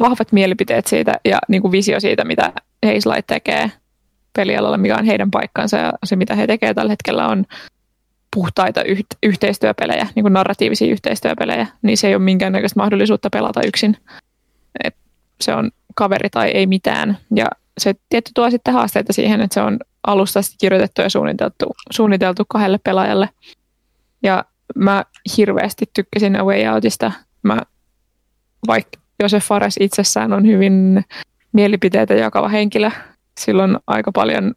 vahvat mielipiteet siitä ja niin kuin visio siitä, mitä Hazelight tekee pelialalla, mikä on heidän paikkansa ja se, mitä he tekevät tällä hetkellä on puhtaita yht- yhteistyöpelejä, niin kuin narratiivisia yhteistyöpelejä, niin se ei ole minkäännäköistä mahdollisuutta pelata yksin. Et se on kaveri tai ei mitään. Ja se tietty tuo sitten haasteita siihen, että se on alusta kirjoitettu ja suunniteltu, suunniteltu kahdelle pelaajalle. Ja mä hirveästi tykkäsin A Way Outista. Mä, vaikka Josef Fares itsessään on hyvin mielipiteitä jakava henkilö, silloin aika paljon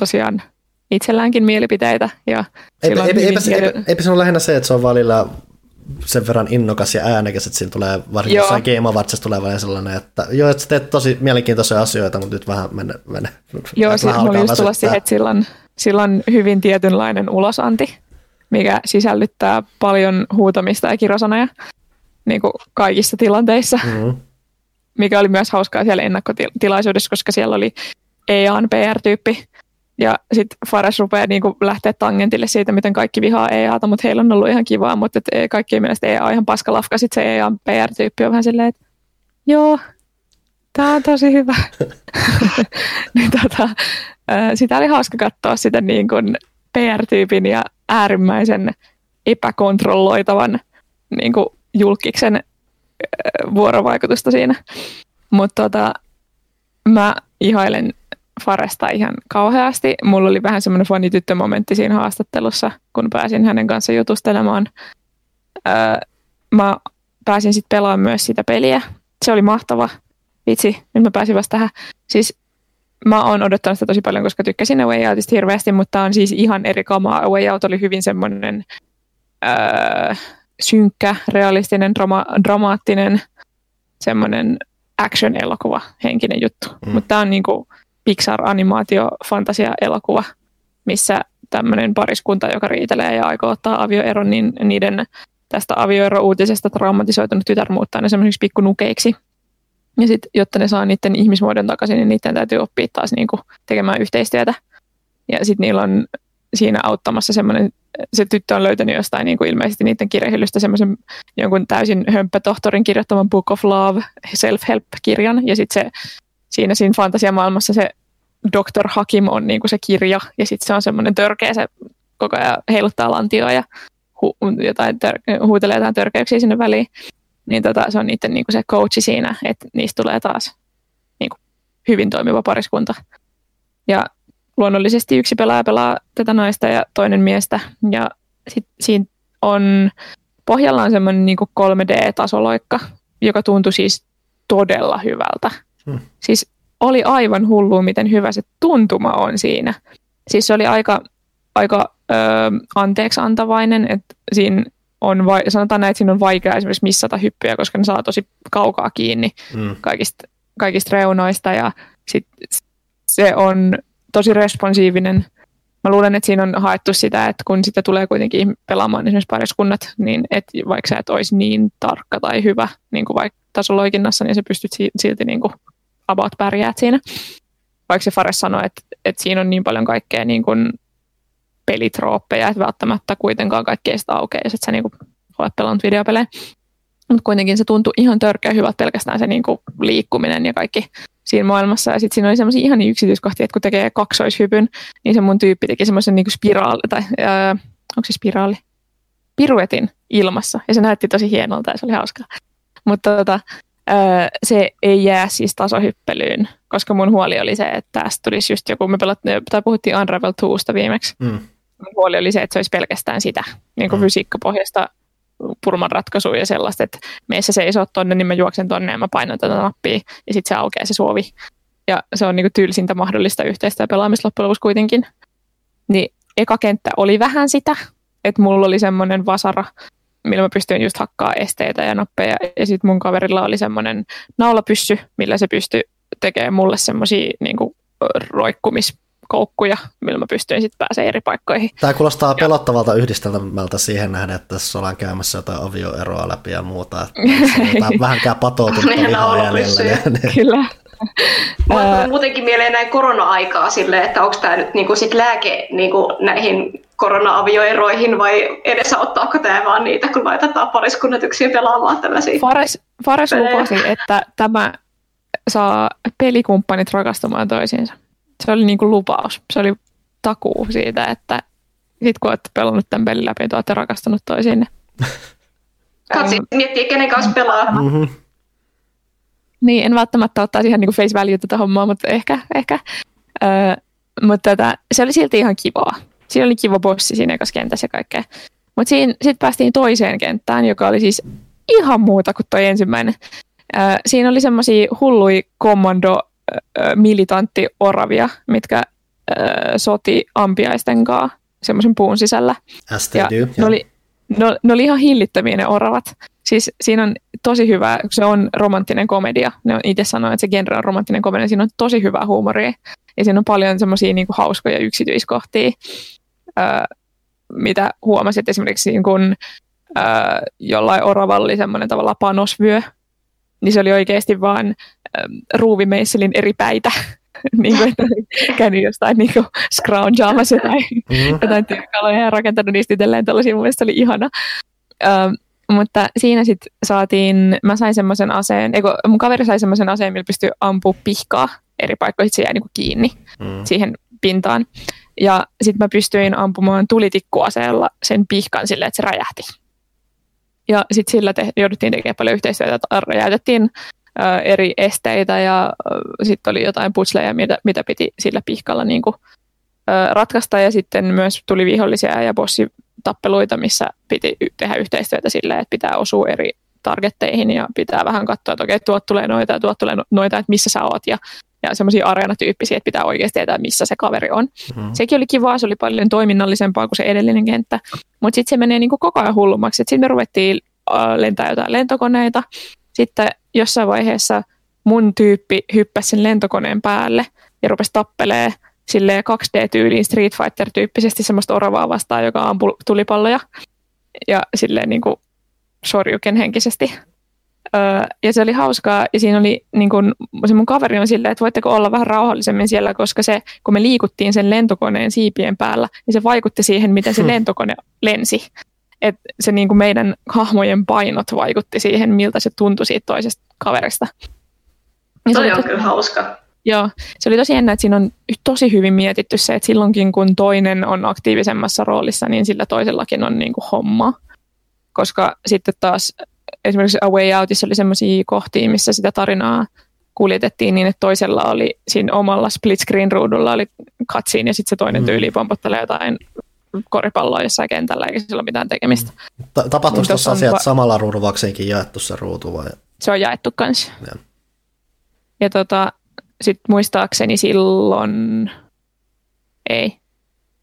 tosiaan itselläänkin mielipiteitä. Ja eipä, eipä, eipä, tiety... eipä, eipä se ole lähinnä se, että se on välillä sen verran innokas ja äänekäs, että siinä tulee varsinkin jossain Game Awardsissa tulee vähän sellainen, että joo, että sä teet tosi mielenkiintoisia asioita, mutta nyt vähän mene. mene joo, siis mä olin just tulla siihen, että sillä on, sillä on hyvin tietynlainen ulosanti, mikä sisällyttää paljon huutamista ja kirosanoja niin kuin kaikissa tilanteissa. Mm-hmm. Mikä oli myös hauskaa siellä ennakkotilaisuudessa, koska siellä oli EAN PR-tyyppi. Ja sitten Fares rupeaa niin kuin lähteä tangentille siitä, miten kaikki vihaa EAta, mutta heillä on ollut ihan kivaa, mutta et kaikkien mielestä EA on ihan paskalafka. Sitten se EAN PR-tyyppi on vähän silleen, että joo, tämä on tosi hyvä. niin, tota, sitä oli hauska katsoa sitä niin kuin PR-tyypin ja äärimmäisen epäkontrolloitavan niin kuin julkiksen vuorovaikutusta siinä. Mutta tota, mä ihailen Faresta ihan kauheasti. Mulla oli vähän semmoinen fanityttömomentti siinä haastattelussa, kun pääsin hänen kanssa jutustelemaan. Öö, mä pääsin sitten pelaamaan myös sitä peliä. Se oli mahtava. Vitsi, nyt mä pääsin vasta tähän. Siis mä oon odottanut sitä tosi paljon, koska tykkäsin A Way Outista hirveästi, mutta on siis ihan eri kamaa. A Way Out oli hyvin semmoinen öö, synkkä, realistinen, drama, dramaattinen, semmoinen action-elokuva henkinen juttu. Mm. Mutta tämä on niinku Pixar-animaatio, fantasia-elokuva, missä tämmöinen pariskunta, joka riitelee ja aikoo ottaa avioeron, niin niiden tästä avioero-uutisesta traumatisoitunut tytär muuttaa ne semmoisiksi pikkunukeiksi. Ja sitten, jotta ne saa niiden ihmismuodon takaisin, niin niiden täytyy oppia taas niinku tekemään yhteistyötä. Ja sitten niillä on siinä auttamassa semmoinen, se tyttö on löytänyt jostain niin kuin ilmeisesti niiden kirjahyllystä semmoisen jonkun täysin hömppätohtorin kirjoittaman Book of Love self-help-kirjan, ja sitten se siinä siinä fantasiamaailmassa se Dr. Hakim on niin kuin se kirja, ja sitten se on semmoinen törkeä, se koko ajan heiluttaa lantioa ja hu- jotain tör- huutelee jotain törkeyksiä sinne väliin. Niin tota, se on niiden niin kuin se coachi siinä, että niistä tulee taas niin kuin hyvin toimiva pariskunta. Ja luonnollisesti yksi pelaaja pelaa tätä naista ja toinen miestä. Ja sitten siinä on pohjalla on semmoinen niin 3D-tasoloikka, joka tuntui siis todella hyvältä. Hmm. Siis oli aivan hullu, miten hyvä se tuntuma on siinä. Siis se oli aika, aika ö, anteeksi antavainen, että siinä on, vai, sanotaan näin, että siinä on vaikea esimerkiksi missata hyppyjä, koska ne saa tosi kaukaa kiinni hmm. kaikista, kaikista reunoista ja sit se on tosi responsiivinen. Mä luulen, että siinä on haettu sitä, että kun sitä tulee kuitenkin pelaamaan esimerkiksi pariskunnat, niin et, vaikka sä et olisi niin tarkka tai hyvä niin kuin vaikka tasoloikinnassa, niin sä pystyt silti niin kuin about pärjäät siinä. Vaikka se Fares sanoi, että, että siinä on niin paljon kaikkea niin kuin pelitrooppeja, että välttämättä kuitenkaan kaikkea sitä aukeaa, jos et sä niin kuin olet pelannut videopelejä. Mutta kuitenkin se tuntui ihan törkeä hyvältä pelkästään se niin kuin liikkuminen ja kaikki siinä maailmassa. Ja sitten siinä oli semmoisia ihan yksityiskohtia, että kun tekee kaksoishypyn, niin se mun tyyppi teki semmoisen niin spiraali, tai ää, onko se spiraali? Piruetin ilmassa. Ja se näytti tosi hienolta ja se oli hauskaa. Mutta tota, se ei jää siis tasohyppelyyn, koska mun huoli oli se, että tästä tulisi just joku, me pelattiin, tai puhuttiin Unravel 2 viimeksi. Mm. Mun huoli oli se, että se olisi pelkästään sitä niin kuin mm. fysiikkapohjasta purman ratkaisuja ja sellaista, että meissä seisoo tonne, niin mä juoksen tonne ja mä painan tätä nappia ja sitten se aukeaa se suovi. Ja se on niinku tylsintä mahdollista yhteistä pelaamista loppujen lopuksi kuitenkin. Niin eka kenttä oli vähän sitä, että mulla oli semmoinen vasara, millä mä pystyin just hakkaa esteitä ja nappeja. Ja sitten mun kaverilla oli semmoinen naulapyssy, millä se pystyi tekemään mulle semmoisia niinku, roikkumis koukkuja, millä mä pystyin sitten pääsemään eri paikkoihin. Tämä kuulostaa pelottavalta yhdistelmältä siihen nähden, että tässä ollaan käymässä jotain avioeroa läpi ja muuta. vähänkään patoutunutta vihaa jäljellä. Niin- Kyllä. Mulla muutenkin mieleen näin korona-aikaa silleen, että onko tämä nyt niinku sit lääke niinku näihin korona-avioeroihin vai ottaako tämä vaan niitä, kun laitetaan pariskunnat yksin pelaamaan tällaisia Fares, Fares lupasi, että tämä saa pelikumppanit rakastumaan toisiinsa se oli niin kuin lupaus. Se oli takuu siitä, että sit kun olette pelannut tämän pelin läpi, niin olette rakastanut toisiinne. Katsi, miettii, kenen kanssa pelaa. Mm-hmm. Niin, en välttämättä ottaa ihan niin face value tätä hommaa, mutta ehkä. ehkä. Öö, mutta tätä, se oli silti ihan kivaa. Siinä oli kiva bossi siinä ekassa kentässä ja kaikkea. Mutta sitten päästiin toiseen kenttään, joka oli siis ihan muuta kuin tuo ensimmäinen. Öö, siinä oli semmoisia hullui kommando militantti oravia, mitkä soti ampiaisten kanssa semmoisen puun sisällä. As ja do, ne, oli, ne, ne oli ihan hillittömiä ne oravat. Siis siinä on tosi hyvä, se on romanttinen komedia. Ne on itse sanoin, että se genre on romanttinen komedia. Siinä on tosi hyvää huumoria. Ja siinä on paljon semmoisia niin hauskoja yksityiskohtia, ää, mitä huomasit esimerkiksi niin kun, ää, jollain oravalla oli semmoinen tavallaan panosvyö, niin se oli oikeasti vaan ruuvimeisselin eri päitä. niin kuin, että käynyt jostain niin kuin scroungeamassa jotain, mm. jotain työkaluja ja rakentanut niistä itselleen tällaisia. Mun mielestä oli ihana. Ähm, mutta siinä sitten saatiin, mä sain semmoisen aseen, eikö, mun kaveri sai semmoisen aseen, millä pystyy ampua pihkaa eri paikkoihin, se jäi niin kiinni mm. siihen pintaan. Ja sitten mä pystyin ampumaan tulitikkuaseella sen pihkan silleen, että se räjähti. Ja sitten sillä te, jouduttiin tekemään paljon yhteistyötä, että räjäytettiin eri esteitä ja sitten oli jotain putsleja, mitä, mitä piti sillä pihkalla niin kuin, ratkaista. Ja sitten myös tuli vihollisia ja bossitappeluita, missä piti tehdä yhteistyötä sillä, että pitää osua eri targetteihin ja pitää vähän katsoa, että okei, tuot tulee noita ja tuot tulee no-, noita, että missä sä oot. Ja, ja semmoisia areenatyyppisiä, että pitää oikeasti tietää, missä se kaveri on. Mm-hmm. Sekin oli kiva, se oli paljon toiminnallisempaa kuin se edellinen kenttä, mutta sitten se menee niin kuin koko ajan hullummaksi, sitten me ruvettiin lentää jotain lentokoneita, sitten jossain vaiheessa mun tyyppi hyppäsi sen lentokoneen päälle ja rupesi tappelee sille 2D-tyyliin Street Fighter-tyyppisesti semmoista oravaa vastaan, joka ampui tulipalloja ja silleen niin kuin sorjuken henkisesti. Öö, ja se oli hauskaa ja siinä oli niin kuin, se mun kaveri on silleen, että voitteko olla vähän rauhallisemmin siellä, koska se, kun me liikuttiin sen lentokoneen siipien päällä, niin se vaikutti siihen, miten se hmm. lentokone lensi että se niin kuin meidän hahmojen painot vaikutti siihen, miltä se tuntui siitä toisesta kaverista. Ja Toi on tosi, kyllä hauska. Joo, se oli tosi jännä, että siinä on tosi hyvin mietitty se, että silloinkin kun toinen on aktiivisemmassa roolissa, niin sillä toisellakin on niin kuin homma. Koska sitten taas esimerkiksi A Way Outissa oli sellaisia kohtia, missä sitä tarinaa kuljetettiin niin, että toisella oli siinä omalla split screen ruudulla oli katsiin ja sitten se toinen mm. tyyli pompottelee jotain koripalloa jossain kentällä, eikä sillä ole mitään tekemistä. Ta- tapahtuuko niin tuossa asiat va- samalla ruudun, vaikka jaettu se ruutu vai? Se on jaettu kanssa. Ja, ja tota, sitten muistaakseni silloin, ei.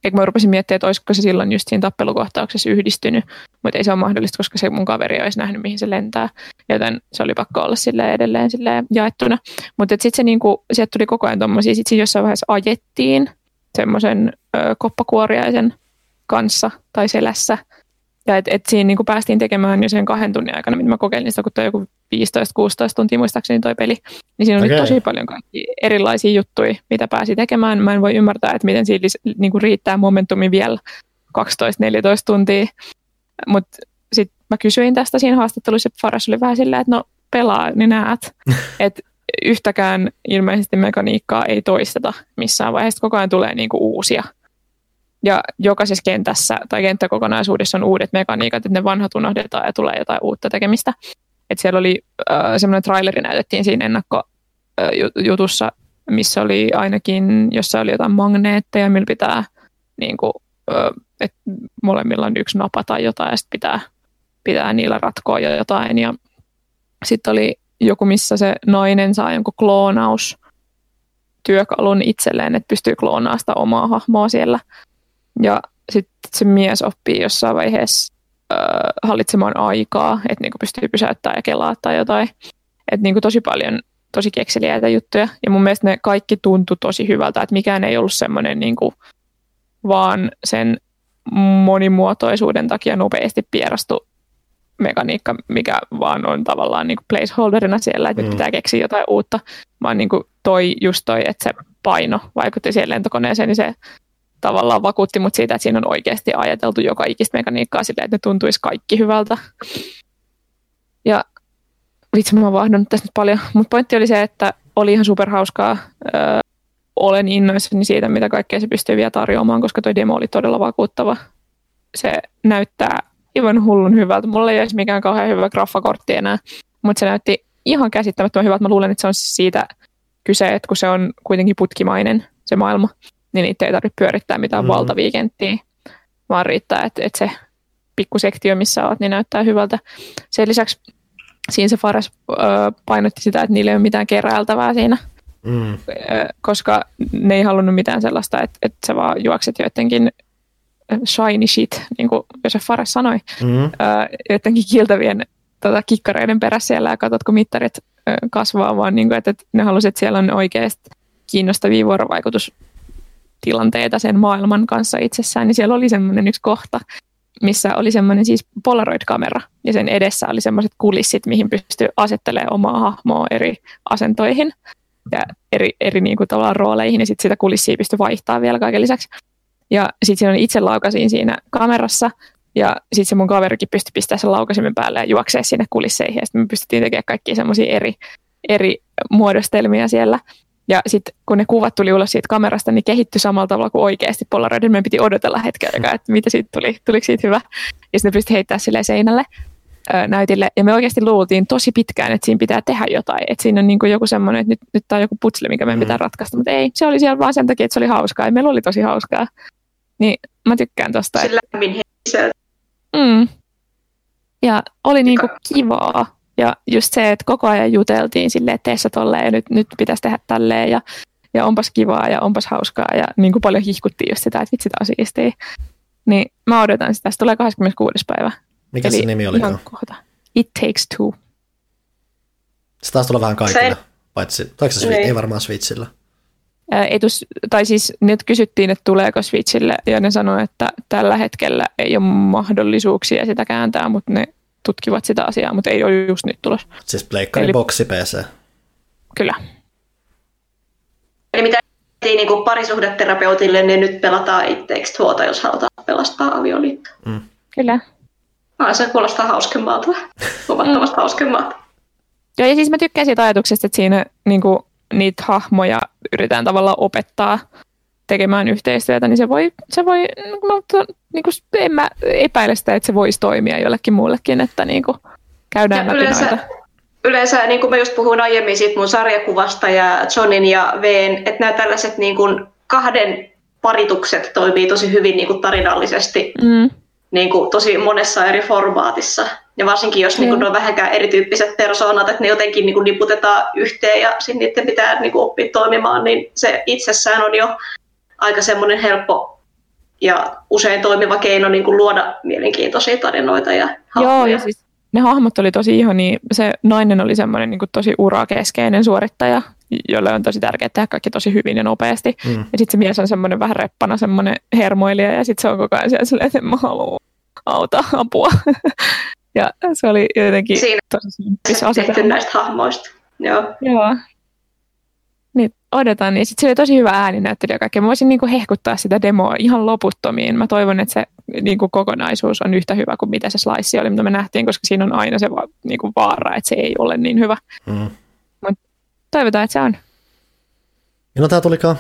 Eikö mä rupesin miettimään, että olisiko se silloin just siinä tappelukohtauksessa yhdistynyt, mutta ei se ole mahdollista, koska se mun kaveri olisi nähnyt, mihin se lentää, joten se oli pakko olla sille edelleen silleen jaettuna. Mutta sitten se niinku, sieltä tuli koko ajan tommosia, sitten jossain vaiheessa ajettiin semmoisen koppakuoriaisen kanssa tai selässä. Ja että et siinä niin kuin päästiin tekemään jo sen kahden tunnin aikana, mitä mä kokeilin sitä, kun toi joku 15-16 tuntia muistaakseni toi peli. Niin siinä oli Okei. tosi paljon kaikki erilaisia juttuja, mitä pääsi tekemään. Mä en voi ymmärtää, että miten siinä niin kuin riittää momentumi vielä 12-14 tuntia. Mutta sitten mä kysyin tästä siinä haastattelussa, ja Faras oli vähän silleen, että no pelaa, niin näet. että yhtäkään ilmeisesti mekaniikkaa ei toisteta missään vaiheessa. Koko ajan tulee niinku uusia. Ja jokaisessa kentässä tai kenttäkokonaisuudessa on uudet mekaniikat, että ne vanhat unohdetaan ja tulee jotain uutta tekemistä. Et siellä oli äh, semmoinen traileri näytettiin siinä ennakkojutussa, missä oli ainakin, jossa oli jotain magneetteja, millä pitää, niin kuin, äh, että molemmilla on yksi napa tai jotain, ja sitten pitää, pitää niillä ratkoa jo jotain. Ja sitten oli joku, missä se nainen saa jonkun kloonaus työkalun itselleen, että pystyy kloonaamaan sitä omaa hahmoa siellä. Ja sitten se mies oppii jossain vaiheessa äh, hallitsemaan aikaa, että niinku pystyy pysäyttämään ja kelaa tai jotain. Että niinku tosi paljon tosi kekseliäitä juttuja. Ja mun mielestä ne kaikki tuntui tosi hyvältä, että mikään ei ollut semmoinen niinku vaan sen monimuotoisuuden takia nopeasti pierastu mekaniikka, mikä vaan on tavallaan niin kuin placeholderina siellä, että Mm. nyt pitää keksiä jotain uutta, vaan niin kuin toi, just toi, että se paino vaikutti siihen lentokoneeseen, niin se tavallaan vakuutti mut siitä, että siinä on oikeasti ajateltu joka ikistä mekaniikkaa silleen, että ne tuntuisi kaikki hyvältä. Ja vitsi, mä oon vahdonnut tästä nyt paljon, mutta pointti oli se, että oli ihan superhauskaa. Öö, olen innoissani siitä, mitä kaikkea se pystyy vielä tarjoamaan, koska toi demo oli todella vakuuttava. Se näyttää aivan hullun hyvältä. Mulla ei olisi mikään kauhean hyvä graffakortti enää, mutta se näytti ihan käsittämättömän hyvältä. Mä luulen, että se on siitä kyse, että kun se on kuitenkin putkimainen se maailma, niin niitä ei tarvitse pyörittää mitään Mm. valtavia kenttiä, vaan riittää, että, että se pikkusektio, missä oot, niin näyttää hyvältä. Sen lisäksi siinä se Fares painotti sitä, että niillä ei ole mitään keräiltävää siinä, Mm. koska ne ei halunnut mitään sellaista, että, että sä vaan juokset joidenkin shiny shit, niin kuin Josef Fares sanoi, Mm. joidenkin kiiltävien tota, kikkareiden perässä siellä ja katsot, kun mittarit kasvaa, vaan niin kuin, että, että ne halusivat, että siellä on oikeasti kiinnostavia vuorovaikutustilanteita sen maailman kanssa itsessään, niin siellä oli semmoinen yksi kohta, missä oli semmoinen siis Polaroid-kamera, ja sen edessä oli semmoiset kulissit, mihin pystyy asettelemaan omaa hahmoa eri asentoihin ja eri, eri niin kuin tavallaan rooleihin, ja sitten sitä kulissia pystyy vaihtamaan vielä kaiken lisäksi. Ja sitten siinä itse laukasin siinä kamerassa, ja sitten se mun kaverikin pystyi pistämään sen laukasimen päälle ja juoksee sinne kulisseihin, ja sitten me pystyttiin tekemään kaikkia semmoisia eri, eri muodostelmia siellä. Ja sitten kun ne kuvat tuli ulos siitä kamerasta, niin kehittyi samalla tavalla kuin oikeasti Polaroidin. Meidän piti odotella hetken aikaa, että mitä siitä tuli, tuliko siitä hyvä. Ja sitten ne pystyi heittämään sille seinälle ö, näytille. Ja me oikeasti luultiin tosi pitkään, että siinä pitää tehdä jotain. Että siinä on niin kuin joku semmoinen, että nyt, nyt tämä on joku putsle, mikä meidän Mm. pitää ratkaista. Mutta ei, se oli siellä vaan sen takia, että se oli hauskaa. Ja meillä oli tosi hauskaa. Niin mä tykkään tosta. Se lämmin. Mm. Ja oli niinku kivaa. Ja just se, että koko ajan juteltiin silleen, että tee sä tolleen ja nyt, nyt pitäisi tehdä tälleen ja, ja onpas kivaa ja onpas hauskaa ja niin kuin paljon hihkuttiin just sitä, että vitsi tää on siistiä. Niin mä odotan sitä. Se tulee 26. päivä. Mikä se nimi oli? ihan kohta. It Takes Two. Se taas tulee vähän kaikille, Se- paitsi, toiko se Swi- Niin. ei varmaan Switchillä. Ää, Ei tus, tai siis nyt kysyttiin, että tuleeko Switchille, ja ne sanoi, että tällä hetkellä ei ole mahdollisuuksia sitä kääntää, mutta ne tutkivat sitä asiaa, mutta ei ole just nyt tulos. Siis pleikkari, Eli- boksi, PC. Kyllä. Eli mitä niin kuin parisuhdeterapeutille, niin nyt pelataan It Takes Twoota, jos halutaan pelastaa avioliitto. Kyllä. Ah, se kuulostaa hauskemmalta. Huomattavasti hauskemmalta. Joo, ja siis mä tykkään siitä ajatuksesta, että siinä niin kuin, niitä hahmoja yritetään tavallaan opettaa tekemään yhteistyötä, niin se voi, se voi no, to, niin kuin, en mä epäile sitä, että se voisi toimia jollekin muullekin, että niin kuin, käydään Ja läpi yleensä, noita. yleensä, niin kuin mä just puhuin aiemmin siitä mun sarjakuvasta ja Johnin ja Veen, että nämä tällaiset niin kuin kahden paritukset toimii tosi hyvin niin kuin tarinallisesti Mm, niin kuin tosi monessa eri formaatissa. Ja varsinkin jos niin kuin, Mm. ne on vähänkään erityyppiset persoonat, että ne jotenkin niin kuin, niputetaan yhteen ja sitten niiden pitää niin kuin, oppia toimimaan, niin se itsessään on jo aika semmoinen helppo ja usein toimiva keino niin kuin, luoda mielenkiintoisia tarinoita ja Joo, hahmoja. ja siis ne hahmot oli tosi ihania. Se nainen oli semmoinen niin kuin, tosi urakeskeinen suorittaja, jolle on tosi tärkeää tehdä kaikki tosi hyvin ja nopeasti. Mm. Ja sitten se mies on semmoinen vähän reppana, semmoinen hermoilija, ja sitten se on koko ajan siellä silleen, että mä halua. auta, apua. ja se oli jotenkin Siinä tosi se simppis tehty näistä hahmoista. Joo. Joo. Niin odotan, niin sitten se oli tosi hyvä ääninäyttely ja kaikkea. Mä voisin niinku hehkuttaa sitä demoa ihan loputtomiin. Mä toivon, että se niinku kokonaisuus on yhtä hyvä kuin mitä se slice oli, mitä me nähtiin, koska siinä on aina se va- niinku vaara, että se ei ole niin hyvä. Mm. Toivotaan, että se on Milloin tämä tulikaan?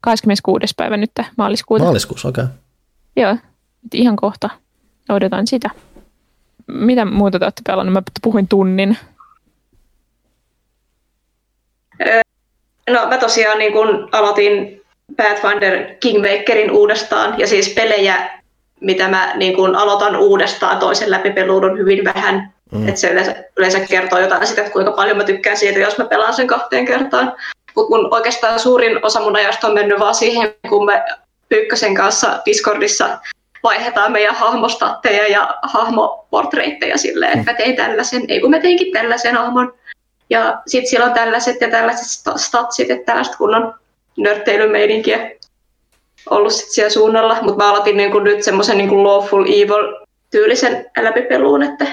26. päivä nyt maaliskuuta. Maaliskuussa, okei. Okay. Joo, ihan kohta. Odotan sitä. Mitä muuta te olette pelannut? Mä puhuin tunnin. No mä tosiaan niin kun aloitin Pathfinder Kingmakerin uudestaan ja siis pelejä, mitä mä niin kun aloitan uudestaan toisen läpipeluun on hyvin vähän. Mm. Et se yleensä, yleensä kertoo jotain siitä, että kuinka paljon mä tykkään siitä, jos mä pelaan sen kahteen kertaan. Mutta mun oikeastaan suurin osa mun ajasta on mennyt vaan siihen, kun me Pyykkösen kanssa Discordissa vaihdetaan meidän hahmostatteja ja hahmoportreitteja silleen, että mä tein tällaisen, ei kun mä teinkin tällaisen hahmon. Ja sitten siellä on tällaiset ja tällaiset sta- statsit, että tällaista kunnon nörtteilymeininkiä ollut sit siellä suunnalla. Mutta mä aloitin niinku nyt semmoisen niinku lawful evil tyylisen läpipeluun, että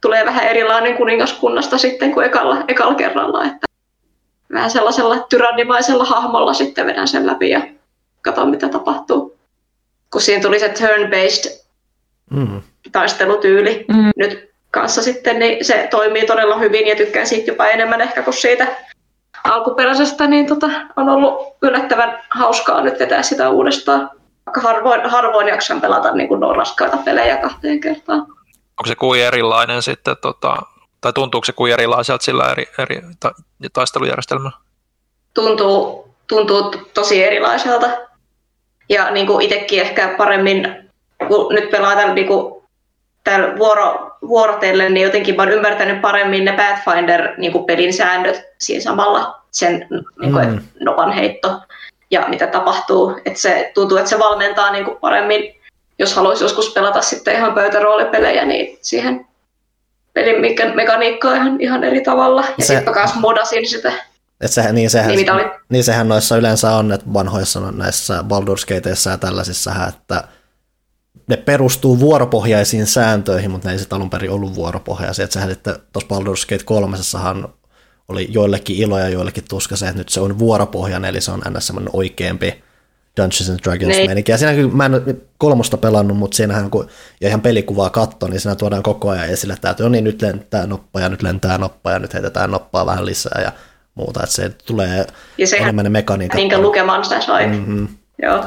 tulee vähän erilainen kuningaskunnasta sitten kuin ekalla, ekalla kerralla. Että vähän sellaisella tyrannimaisella hahmolla sitten vedän sen läpi ja katson mitä tapahtuu. Kun siinä tuli se turn-based Mm. taistelutyyli Mm. nyt kanssa sitten, niin se toimii todella hyvin ja tykkään siitä jopa enemmän ehkä kuin siitä alkuperäisestä, niin tota, on ollut yllättävän hauskaa nyt vetää sitä uudestaan. Vaikka harvoin, harvoin jaksan pelata niin kuin raskaita pelejä kahteen kertaan. Onko se kuin erilainen sitten, tota, tai tuntuuko se kuin erilaiselta sillä eri, eri ta, taistelujärjestelmällä? Tuntuu, tuntuu tosi erilaiselta. Ja niin kuin itsekin ehkä paremmin, kun nyt pelaa tällä, niin kuin, tällä vuoro, vuorotellen, niin jotenkin mä oon ymmärtänyt paremmin ne Pathfinder-pelin säännöt siinä samalla, sen niin kuin, Mm. nopan heitto ja mitä tapahtuu. Että se tuntuu, että se valmentaa niin kuin paremmin, jos haluaisi joskus pelata sitten ihan pöytäroolipelejä, niin siihen pelin meka- mekaniikkaa ihan, ihan eri tavalla. Ja Se- sitten kanssa modasin sitä. Et sehän, niin, sehän, Niin, niin sehän noissa yleensä on, että vanhoissa on näissä Baldur's Gateissa ja tällaisissa, että ne perustuu vuoropohjaisiin sääntöihin, mutta ne ei sitten alun perin ollut vuoropohjaisia. Että sehän sitten tuossa Baldur's Gate 3 oli joillekin ilo ja joillekin tuska se, että nyt se on vuoropohjainen, eli se on aina semmoinen oikeampi Dungeons and Dragons Niin. meininki. Ja siinäkin, mä en ole kolmosta pelannut, mutta siinähän kun ja ihan pelikuvaa katsoa, niin siinä tuodaan koko ajan esille, että no niin, nyt lentää noppa ja nyt lentää noppa ja nyt heitetään noppaa vähän lisää ja muuta, että se tulee Ja sehän, enemmän ne mekaniikat. minkä lukemaan sitä sai. Mm-hmm. Joo.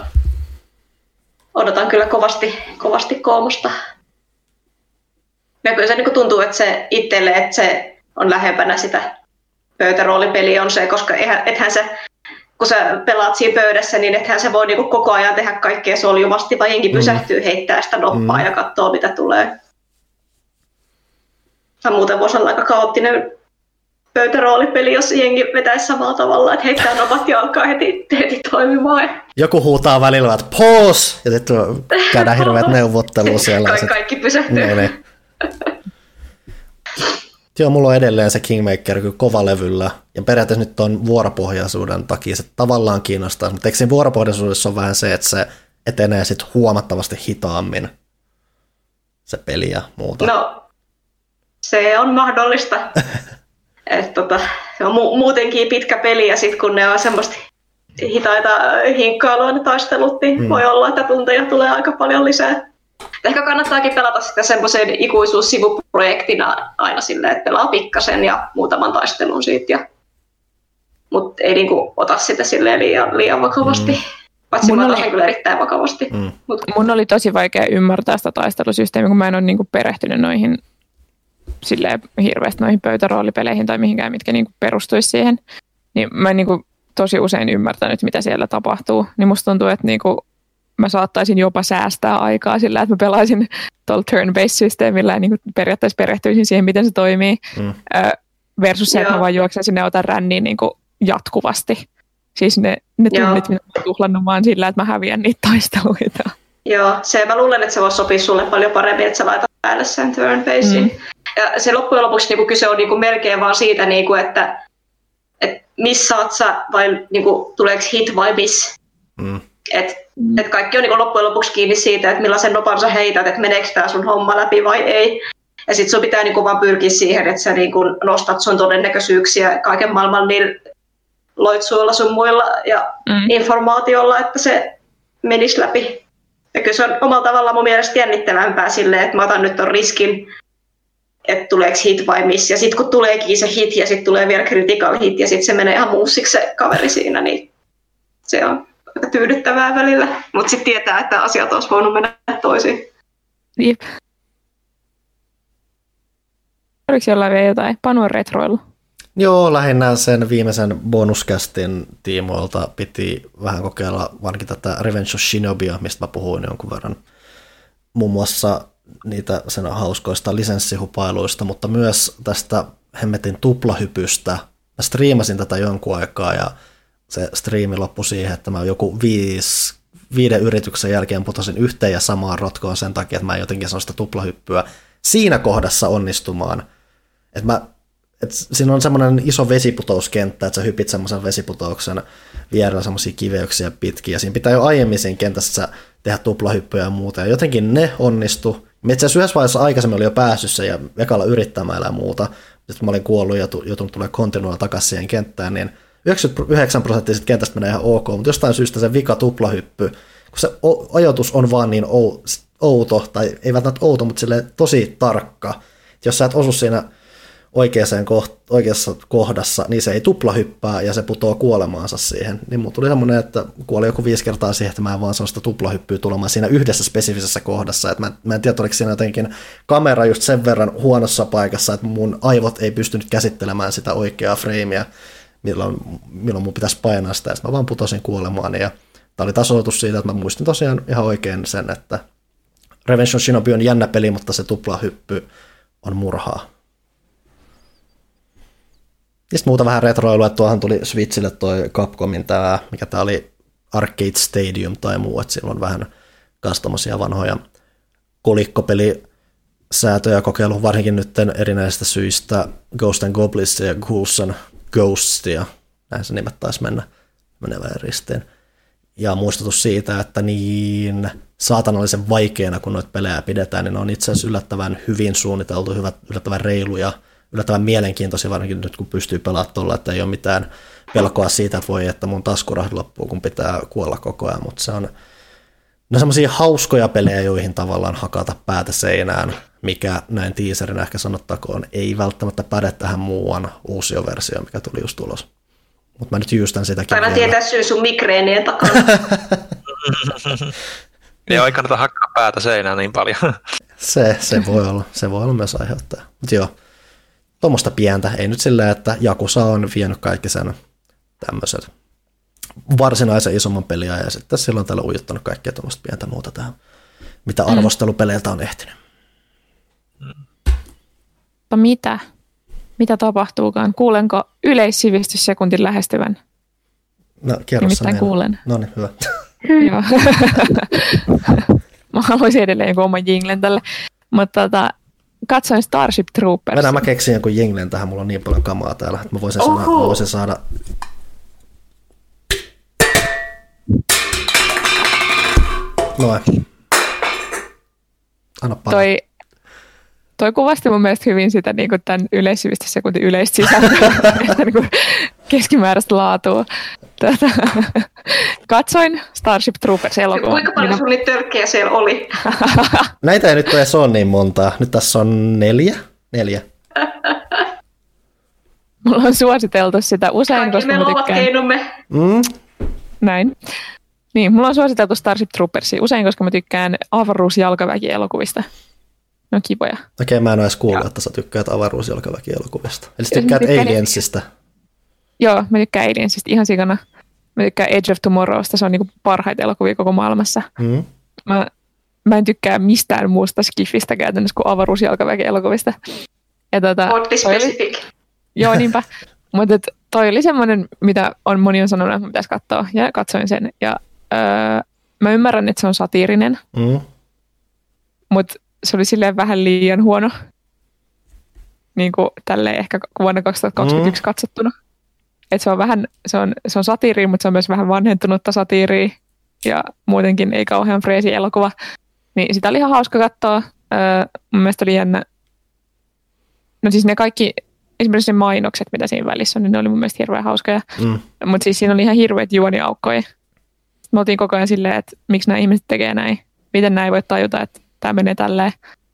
Odotan kyllä kovasti, kovasti koomosta. Ja kyllä se niin tuntuu, että se itselle, että se on lähempänä sitä pöytäroolipeliä on se, koska eihän, ethän se, kun sä pelaat siinä pöydässä, niin ethän se voi niin koko ajan tehdä kaikkea soljuvasti, vaan jengi pysähtyy heittää sitä noppaa Mm. ja katsoo, mitä tulee. Tai muuten voisi olla aika kaoottinen pöytäroolipeli, jos jengi vetäisi samalla tavalla, että heittää nopat ja alkaa heti, heti toimimaan. Joku huutaa välillä, että pause, ja sitten käydään hirveät neuvottelua siellä. Ka- kaikki pysähtyy. Niin, niin. Joo, mulla on edelleen se Kingmaker kyllä kova levyllä, ja periaatteessa nyt on vuoropohjaisuuden takia se tavallaan kiinnostaa, mutta eikö siinä vuoropohjaisuudessa on vähän se, että se etenee sitten huomattavasti hitaammin se peli ja muuta. No, se on mahdollista. Et tota, se on mu- muutenkin pitkä peli ja sitten kun ne on semmoista hitaita hinkkailua ne taistelut, niin Mm. voi olla, että tunteja tulee aika paljon lisää. Ehkä kannattaakin pelata sitä semmoisen ikuisuussivuprojektina aina silleen, että pelaa pikkasen ja muutaman taistelun siitä. Ja... Mutta ei niinku ota sitä silleen liian, liian vakavasti. Mm. Paitsi Mun mä oli- kyllä erittäin vakavasti. Mm. Mut Mun oli tosi vaikea ymmärtää sitä taistelusysteemiä, kun mä en ole niinku perehtynyt noihin silleen hirveästi noihin pöytäroolipeleihin tai mihinkään, mitkä niinku perustuisi siihen. Niin mä en niinku tosi usein ymmärtänyt, mitä siellä tapahtuu. Niin musta tuntuu, että niinku mä saattaisin jopa säästää aikaa sillä, että mä pelaisin tuolla turn-based-systeemillä ja niinku periaatteessa perehtyisin siihen, miten se toimii. Mm. Ö, versus se, että mä vaan juoksen sinne ja otan ränniin niinku jatkuvasti. Siis ne, ne tunnit, mitä mä oon tuhlannut vaan sillä, että mä häviän niitä taisteluita. Joo, se mä luulen, että se voisi sopia sulle paljon paremmin, että sä laitat päälle sen turn basin. Mm. Ja se loppujen lopuksi niin kyse on niin melkein vaan siitä, niin kuin, että, että missaat sä vai niin kuin, tuleeko hit vai miss. Mm. Et, et kaikki on niin loppujen lopuksi kiinni siitä, että millaisen nopan sä heität, että meneekö tämä sun homma läpi vai ei. Ja sitten sun pitää niin vaan pyrkiä siihen, että sä niin nostat sun todennäköisyyksiä kaiken maailman niin loitsuilla sun muilla ja mm. informaatiolla, että se menisi läpi. Ja kyllä se on omalla tavallaan mun mielestä jännittävämpää silleen, että mä otan nyt ton riskin, että tuleeko hit vai miss. Ja sitten kun tuleekin se hit ja sitten tulee vielä critical hit ja sitten se menee ihan muussiksi se kaveri siinä, niin se on aika tyydyttävää välillä. Mutta sitten tietää, että asiat olisi voinut mennä toisin. Jep. Oliko jollain vielä jotain? Panu on retroilla. Joo, lähinnä sen viimeisen bonuskästin tiimoilta piti vähän kokeilla varsinkin tätä Revenge of Shinobia, mistä mä puhuin jonkun verran. Muun muassa niitä sen hauskoista lisenssihupailuista, mutta myös tästä hemmetin tuplahypystä. Mä striimasin tätä jonkun aikaa ja se striimi loppui siihen, että mä joku viisi, viiden yrityksen jälkeen putosin yhteen ja samaan rotkoon sen takia, että mä jotenkin sanon sitä tuplahyppyä siinä kohdassa onnistumaan. Että mä et siinä on semmoinen iso vesiputouskenttä, että sä hypit semmoisen vesiputouksen vierellä semmoisia kiveyksiä pitkiä. Siinä pitää jo aiemmin siinä kentässä tehdä tuplahyppyjä ja muuta. Ja jotenkin ne onnistu. Mä itse asiassa yhdessä vaiheessa aikaisemmin oli jo päässyt sen ja ekalla yrittämällä ja muuta. Sitten mä olin kuollut ja joutunut tulee kontinuilla takaisin siihen kenttään, niin 99 prosenttia siitä kentästä menee ihan ok, mutta jostain syystä se vika tuplahyppy, kun se ajoitus on vaan niin outo, tai ei välttämättä outo, mutta sille tosi tarkka. Jos sä et osu siinä oikeaan koht- oikeassa kohdassa, niin se ei tuplahyppää ja se putoo kuolemaansa siihen. Niin mulla tuli semmoinen, että kuoli joku viisi kertaa siihen, että mä en vaan sellaista tuplahyppyä tulemaan siinä yhdessä spesifisessä kohdassa. Että mä, mä en tiedä, oliko siinä jotenkin kamera just sen verran huonossa paikassa, että mun aivot ei pystynyt käsittelemään sitä oikeaa freimiä, milloin, milloin mun pitäisi painaa sitä, ja mä vaan putosin kuolemaan. Ja tämä oli tasoitus siitä, että mä muistin tosiaan ihan oikein sen, että Revenge of Shinobi on jännä peli, mutta se tuplahyppy on murhaa. Sitten muuta vähän retroilua, että tuohan tuli Switchille toi Capcomin tämä, mikä tämä oli Arcade Stadium tai muu, että sillä on vähän myös vanhoja kolikkopeli säätöjä kokeilu, varsinkin nyt erinäisistä syistä Ghost and Goblins ja Ghouls and Ghostia, näin se nimet taisi mennä menevään ristiin. Ja muistutus siitä, että niin saatanallisen vaikeana, kun noita pelejä pidetään, niin ne on itse asiassa yllättävän hyvin suunniteltu, hyvät, yllättävän reiluja yllättävän mielenkiintoisia, varsinkin nyt kun pystyy pelaamaan tuolla, että ei ole mitään pelkoa siitä, että voi, että mun taskurahti loppuu, kun pitää kuolla koko ajan, mutta se on ne semmoisia hauskoja pelejä, joihin tavallaan hakata päätä seinään, mikä näin teaserin ehkä sanottakoon, ei välttämättä päde tähän muuan uusioversioon, mikä tuli just ulos. Mutta mä nyt jyystän sitäkin Aina tietää syy sun migreenien takana. ei ole kannata hakkaa päätä seinään niin paljon. se, se, voi olla, se voi olla myös aiheuttaja. Mutta joo, tuommoista pientä, ei nyt silleen, että Jakusa on vienyt kaikki sen tämmöiset varsinaisen isomman peliä ja sitten silloin täällä ujuttanut kaikkea tuommoista pientä muuta tähän, mitä mm. arvostelupeleiltä on ehtinyt. Mutta mitä? Mitä tapahtuukaan? Kuulenko yleissivistyssekuntin lähestyvän? No, kerro Nimittäin kuulen. No niin, hyvä. Joo. Mä haluaisin edelleen joku oman jinglen tälle. Mutta tota, katsoin Starship Troopers. Mennään mä keksin jonkun jinglen tähän, mulla on niin paljon kamaa täällä, että mä voisin, saada, mä voisin saada... Noin. Anna palaa. Toi, toi kuvasti mun mielestä hyvin sitä niin kuin tämän yleissivistyssekuntin yleistä sisältöä, niin kuin keskimääräistä laatua. Tätä. Katsoin Starship Troopers elokuvan. Kuinka paljon sun niitä törkkejä siellä oli? Näitä ei nyt edes ole niin montaa. Nyt tässä on neljä. Neljä. Mulla on suositeltu sitä usein, Kaikki koska me mä tykkään... Mm. Näin. Niin, mulla on suositeltu Starship Troopersia usein, koska mä tykkään avaruusjalkaväki-elokuvista. Ne on kivoja. Okei, okay, mä en ole edes kuullut, että sä tykkäät avaruusjalkaväki-elokuvista. Eli sä tykkäät Aliensista. Joo, mä tykkään Aliensista ihan sikana. Mä tykkään Age of Tomorrowsta, se on niinku parhaita elokuvia koko maailmassa. Mm. Mä, mä en tykkää mistään muusta skifistä käytännössä kuin avaruusjalkaväki-elokuvista. Ja tota, specific. Oli, joo, niinpä. Mutta toi oli semmoinen, mitä on moni on sanonut, että pitäisi katsoa. Ja katsoin sen. Ja öö, mä ymmärrän, että se on satiirinen. Mm. Mutta se oli silleen vähän liian huono. Niin kuin tälleen ehkä vuonna 2021 mm. katsottuna. Et se on vähän, se on, se on satiiri, mutta se on myös vähän vanhentunutta satiiria. ja muutenkin ei kauhean freesi elokuva. Niin sitä oli ihan hauska katsoa. Öö, mun mielestä oli jännä. No siis ne kaikki, esimerkiksi ne mainokset, mitä siinä välissä on, niin ne oli mun mielestä hirveän hauskoja. Mm. Mutta siis siinä oli ihan hirveät juoniaukkoja. Me oltiin koko ajan silleen, että miksi nämä ihmiset tekee näin. Miten näin voi tajuta, että tämä menee tälleen.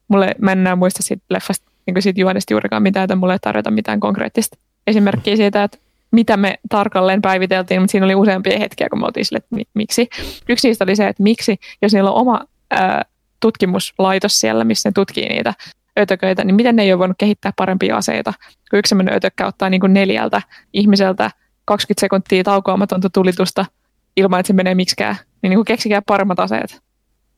Mulle, mä en enää muista siitä leffasta, niin siitä juonesta juurikaan mitään, että mulle ei tarjota mitään konkreettista esimerkkiä siitä, että mitä me tarkalleen päiviteltiin, mutta siinä oli useampia hetkiä, kun me oltiin sille, että mi- miksi. Yksi niistä oli se, että miksi, jos niillä on oma ää, tutkimuslaitos siellä, missä ne tutkii niitä ötököitä, niin miten ne ei ole voinut kehittää parempia aseita, kun yksi sellainen ötökkä ottaa niin kuin neljältä ihmiseltä 20 sekuntia taukoamatonta tulitusta ilman, että se menee miksikään, niin, niin kuin keksikää paremmat aseet.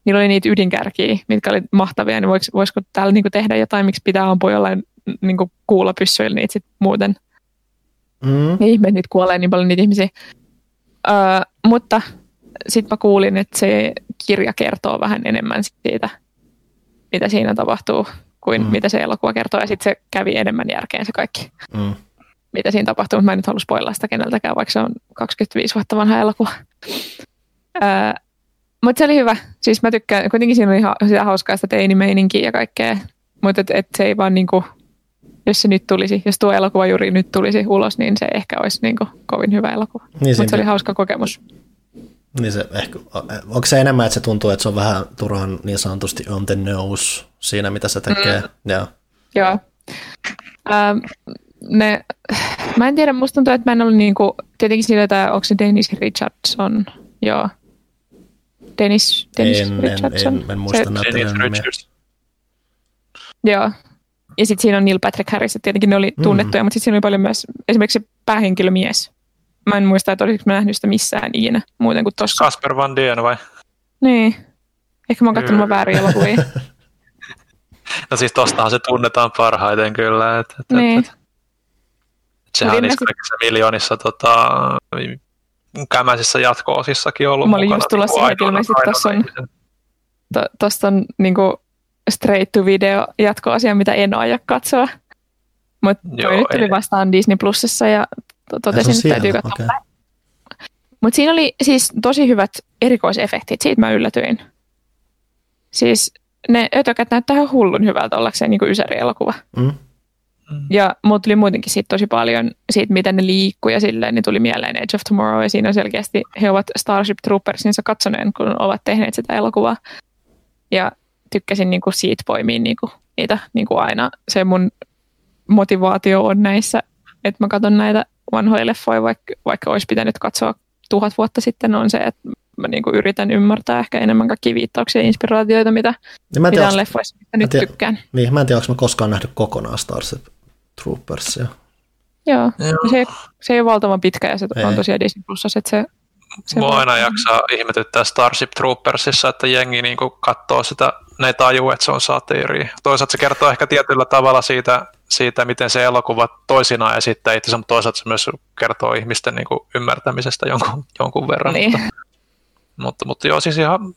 Niillä oli niitä ydinkärkiä, mitkä oli mahtavia, niin voisiko, voisiko täällä niin kuin tehdä jotain, miksi pitää ampua jollain niin kuin kuulapyssyillä niitä sit muuten. Mm. Ja ihme, niitä kuolee niin paljon niitä ihmisiä. Öö, mutta sitten mä kuulin, että se kirja kertoo vähän enemmän siitä, mitä siinä tapahtuu, kuin Mm. mm. mitä se elokuva kertoo. Ja sitten se kävi enemmän järkeen se kaikki, Mm. mitä siinä tapahtuu. Mutta mä en nyt halua spoilaa sitä keneltäkään, vaikka se on 25 vuotta vanha elokuva. Öö, mutta se oli hyvä. Siis mä tykkään, kuitenkin siinä oli ihan sitä hauskaa sitä teinimeininkiä ja kaikkea. Mutta et, et se ei vaan niinku, jos se nyt tulisi, jos tuo elokuva juuri nyt tulisi ulos, niin se ehkä olisi niinku kovin hyvä elokuva. Niin, Mutta se oli hauska kokemus. niin se ehkä, onko se enemmän, että se tuntuu, että se on vähän turhan niin sanotusti on the nose siinä, mitä se tekee? Mm. Joo. Joo. Ähm, ne, mä en tiedä, musta tuntuu, että mä en ollut niinku, tietenkin sillä, että onko se Dennis Richardson, joo. Dennis, Dennis En, en, Richardson. en, en muista Se- näyttelijän nimiä. Richards. Joo. Ja sitten siinä on Neil Patrick Harris, että tietenkin ne oli Mm. tunnettuja, mutta sitten siinä oli paljon myös esimerkiksi se päähenkilömies. Mä en muista, että olisiko mä nähnyt sitä missään ikinä, muuten kuin tossa. Kasper Van Dien vai? Niin. Ehkä mä oon katsonut väärin elokuvia. No siis tostahan se tunnetaan parhaiten kyllä. Et, et, Niin. et, et. Sehän on niissä kaikissa miljoonissa tota, kämäisissä jatko-osissakin ollut Mä olin mukana. just tulossa niinku siihen, että ilmeisesti tossa on-. To- Tosta on niinku straight to video jatkoasia, mitä en aio katsoa. Mutta toi nyt tuli ei. vastaan Disney Plusissa ja to- totesin, että täytyy katsoa. okei. Mutta siinä oli siis tosi hyvät erikoisefektit, siitä mä yllätyin. Siis ne ötökät näyttää ihan hullun hyvältä ollakseen niin Ysäri-elokuva. Mm. Ja mulla tuli muutenkin siitä tosi paljon siitä, miten ne liikkuu ja silleen, niin tuli mieleen Age of Tomorrow ja siinä on selkeästi, he ovat Starship Troopersinsa katsoneen, kun ovat tehneet sitä elokuvaa. Ja tykkäsin niin kuin siitä poimia niin kuin niitä niin kuin aina. Se mun motivaatio on näissä, että mä katson näitä vanhoja leffoja, vaikka, vaikka olisi pitänyt katsoa tuhat vuotta sitten, on se, että mä niin kuin yritän ymmärtää ehkä enemmän kaikkia viittauksia ja inspiraatioita, mitä, Niin mä en mitä tiedä, on leffoissa, mistä nyt tiedä- tykkään. niin, mä en tiedä, onko mä koskaan nähnyt kokonaan Starship Troopersia. Joo, Joo. se, se ei ole valtavan pitkä ja se Ei. on tosiaan Disney Plusassa, että se, se Mua aina jaksaa ihmetyttää Starship Troopersissa, että jengi niin katsoo sitä, ne ei tajuu, että se on satiiri. Toisaalta se kertoo ehkä tietyllä tavalla siitä, siitä miten se elokuva toisinaan esittää itse, mutta toisaalta se myös kertoo ihmisten niin kuin ymmärtämisestä jonkun, jonkun verran. Niin. Mutta, mutta, mutta joo, siis ihan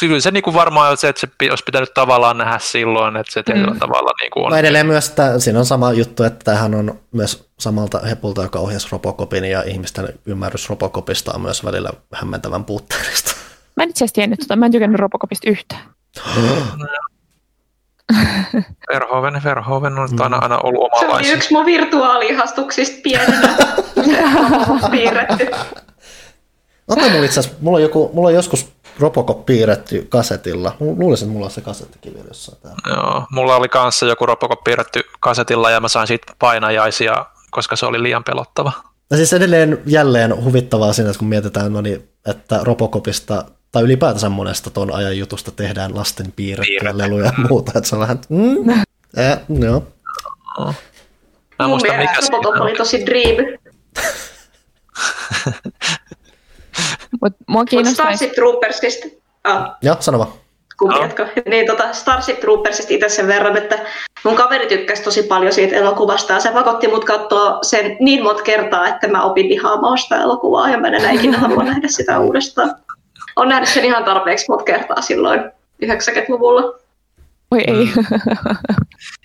kyllä se niin kuin varmaan on se, että se olisi pitänyt tavallaan nähdä silloin, että se tietyllä Mm. tavalla niin kuin on. No edelleen myös, että siinä on sama juttu, että tämähän on myös samalta hepulta, joka ohjasi Robocopin ja ihmisten ymmärrys Robocopista on myös välillä hämmentävän puutteellista. Mä en itse asiassa tiennyt, tota, mä en tykännyt Robocopista yhtään. Verhoeven, Verhoeven on Mm. aina, aina ollut Se oli yksi mun virtuaaliihastuksista pienenä piirretty. Ota mulla itse asiassa, mulla on, joku, mulla on joskus Robocop piirretty kasetilla. Lu- Luulisin, että mulla on se kasettikin vielä jossain täällä. Joo, mulla oli kanssa joku Robocop piirretty kasetilla ja mä sain siitä painajaisia, koska se oli liian pelottava. Ja siis edelleen jälleen huvittavaa siinä, että kun mietitään, no niin, että Robocopista tai ylipäätänsä monesta ton ajan jutusta tehdään lasten piirrettyjä Piirretty. leluja ja muuta, että se on vähän, mm, äh, joo. Mä en Mun muista mikä Robocop oli tosi dream. Mutta mua Mutta kiinnostaisi, Starship Troopersista, ah, Ja sano vaan. kumpi Joo. jatko? Niin, tota, Starship Troopersista itse sen verran, että mun kaveri tykkäsi tosi paljon siitä elokuvasta ja se pakotti mut katsoa sen niin monta kertaa, että mä opin vihaamaan sitä elokuvaa ja mä en enää ikinä halua nähdä sitä uudestaan. Olen nähnyt sen ihan tarpeeksi monta kertaa silloin 90-luvulla. voi ei. Mm.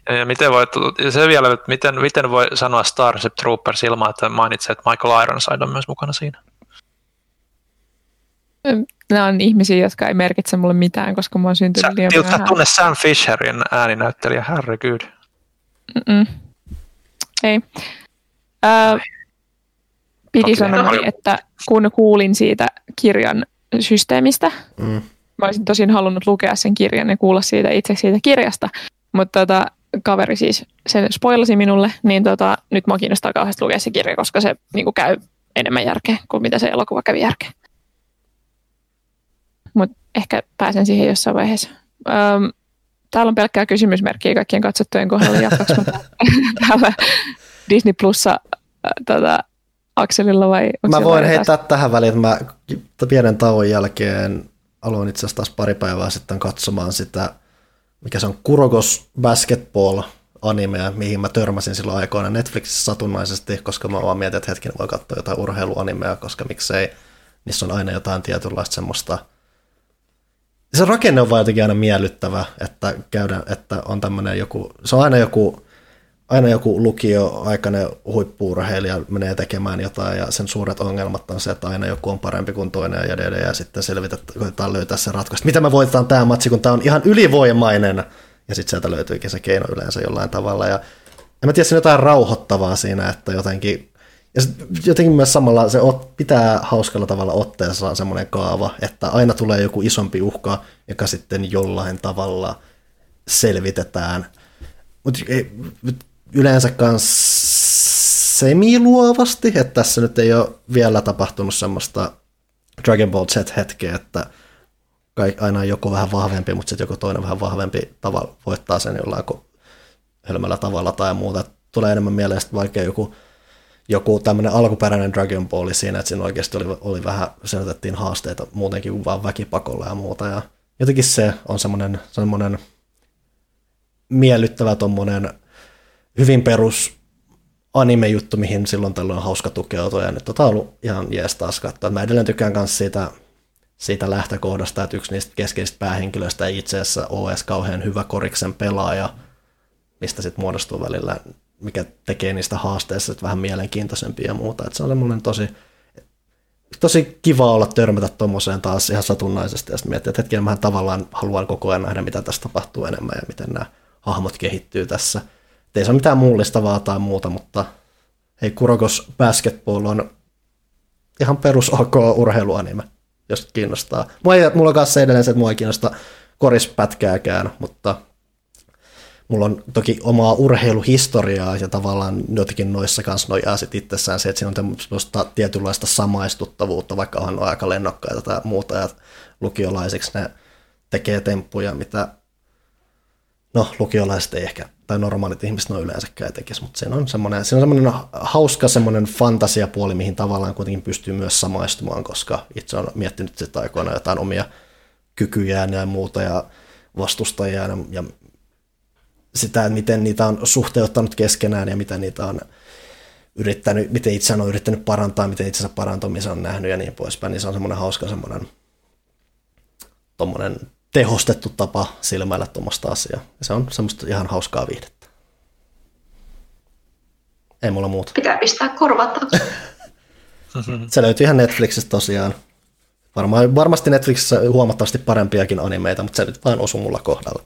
Ja miten voi, ja se vielä, että miten, miten voi sanoa Starship Troopers ilman, että mainitset, että Michael Ironside on myös mukana siinä. Nämä on ihmisiä, jotka ei merkitse mulle mitään, koska mä oon syntynyt Sä, liian myöhään. tunne Sam Fisherin ääninäyttelijä, herregud. Mm-mm. Ei. Ää, piti Toki sanoa, Hollywood. että kun kuulin siitä kirjan systeemistä, Mm. mä olisin tosin halunnut lukea sen kirjan ja kuulla siitä itse siitä kirjasta, mutta tota, kaveri siis sen spoilasi minulle, niin tota, nyt mua kiinnostaa kauheasti lukea se kirja, koska se niin kuin käy enemmän järkeä kuin mitä se elokuva kävi järkeä. Mutta ehkä pääsen siihen jossain vaiheessa. Öm, täällä on pelkkää kysymysmerkkiä kaikkien katsottujen kohdalla. Jatkaanko mä täällä Disney Plussa äh, tota, akselilla vai Mä voin heittää tähän väliin, että mä pienen tauon jälkeen aloin itse asiassa taas pari päivää sitten katsomaan sitä, mikä se on Kurogos Basketball animea, mihin mä törmäsin silloin aikoina Netflixissä satunnaisesti, koska mä vaan mietin, että hetkinen voi katsoa jotain urheiluanimea, koska miksei, niissä on aina jotain tietynlaista semmoista se rakenne on vaan jotenkin aina miellyttävä, että, käydään, että on tämmöinen joku, se on aina joku, aina joku lukio-aikainen huippuurheilija menee tekemään jotain ja sen suuret ongelmat on se, että aina joku on parempi kuin toinen ja edelleen ja sitten selvitetään, löytää se ratkaisu. Mitä me voitetaan tämä matsi, kun tämä on ihan ylivoimainen ja sitten sieltä löytyykin se keino yleensä jollain tavalla ja en mä tiedä, siinä on jotain rauhoittavaa siinä, että jotenkin ja jotenkin myös samalla se ot, pitää hauskalla tavalla otteessaan semmoinen kaava, että aina tulee joku isompi uhka, joka sitten jollain tavalla selvitetään. Mutta yleensä kans semiluovasti, että tässä nyt ei ole vielä tapahtunut semmoista Dragon Ball Z-hetkeä, että aina on joku vähän vahvempi, mutta sitten joku toinen vähän vahvempi tavalla voittaa sen jollain hölmällä tavalla tai muuta. Tulee enemmän mieleen vaikka joku joku tämmöinen alkuperäinen Dragon Ball siinä, että siinä oikeasti oli, oli vähän, se otettiin haasteita muutenkin kuin vaan väkipakolla ja muuta. Ja jotenkin se on semmoinen, semmoinen miellyttävä tommonen hyvin perus anime-juttu, mihin silloin tällöin on hauska tukeutua, ja nyt tota on ollut ihan jees taas katsoa. Mä edelleen tykkään myös siitä, siitä lähtökohdasta, että yksi niistä keskeisistä päähenkilöistä ei itse asiassa ole edes kauhean hyvä koriksen pelaaja, mistä sitten muodostuu välillä mikä tekee niistä haasteista vähän mielenkiintoisempia ja muuta. Et se on semmoinen tosi, tosi kiva olla törmätä tuommoiseen taas ihan satunnaisesti ja sitten miettiä, että hetken mä tavallaan haluan koko ajan nähdä, mitä tässä tapahtuu enemmän ja miten nämä hahmot kehittyy tässä. Et ei se ole mitään mullistavaa tai muuta, mutta hei Kurogos Basketball on ihan perus ok urheiluanime, jos kiinnostaa. Mua ei, mulla on kanssa edelleen se, että mua ei kiinnosta korispätkääkään, mutta mulla on toki omaa urheiluhistoriaa ja tavallaan jotenkin noissa kanssa nojaa sit itsessään se, että siinä on tämmöistä tietynlaista samaistuttavuutta, vaikka on aika lennokkaita tai muuta ja lukiolaisiksi ne tekee temppuja, mitä no lukiolaiset ei ehkä, tai normaalit ihmiset noin yleensäkään tekisi, mutta siinä on semmoinen, siinä on semmoinen hauska semmoinen fantasiapuoli, mihin tavallaan kuitenkin pystyy myös samaistumaan, koska itse on miettinyt sitä aikoina jotain omia kykyjään ja muuta ja vastustajia ja sitä, että miten niitä on suhteuttanut keskenään ja miten niitä on yrittänyt, miten itse on yrittänyt parantaa, miten itsensä parantumisen on nähnyt ja niin poispäin, niin se on semmoinen hauska semmoinen tommonen tehostettu tapa silmäillä tuommoista asiaa. Ja se on semmoista ihan hauskaa viihdettä. Ei mulla muuta. Pitää pistää korvat taakse. Se löytyy ihan Netflixistä tosiaan. Varmaan, varmasti Netflixissä huomattavasti parempiakin animeita, mutta se nyt vain osui mulla kohdalla.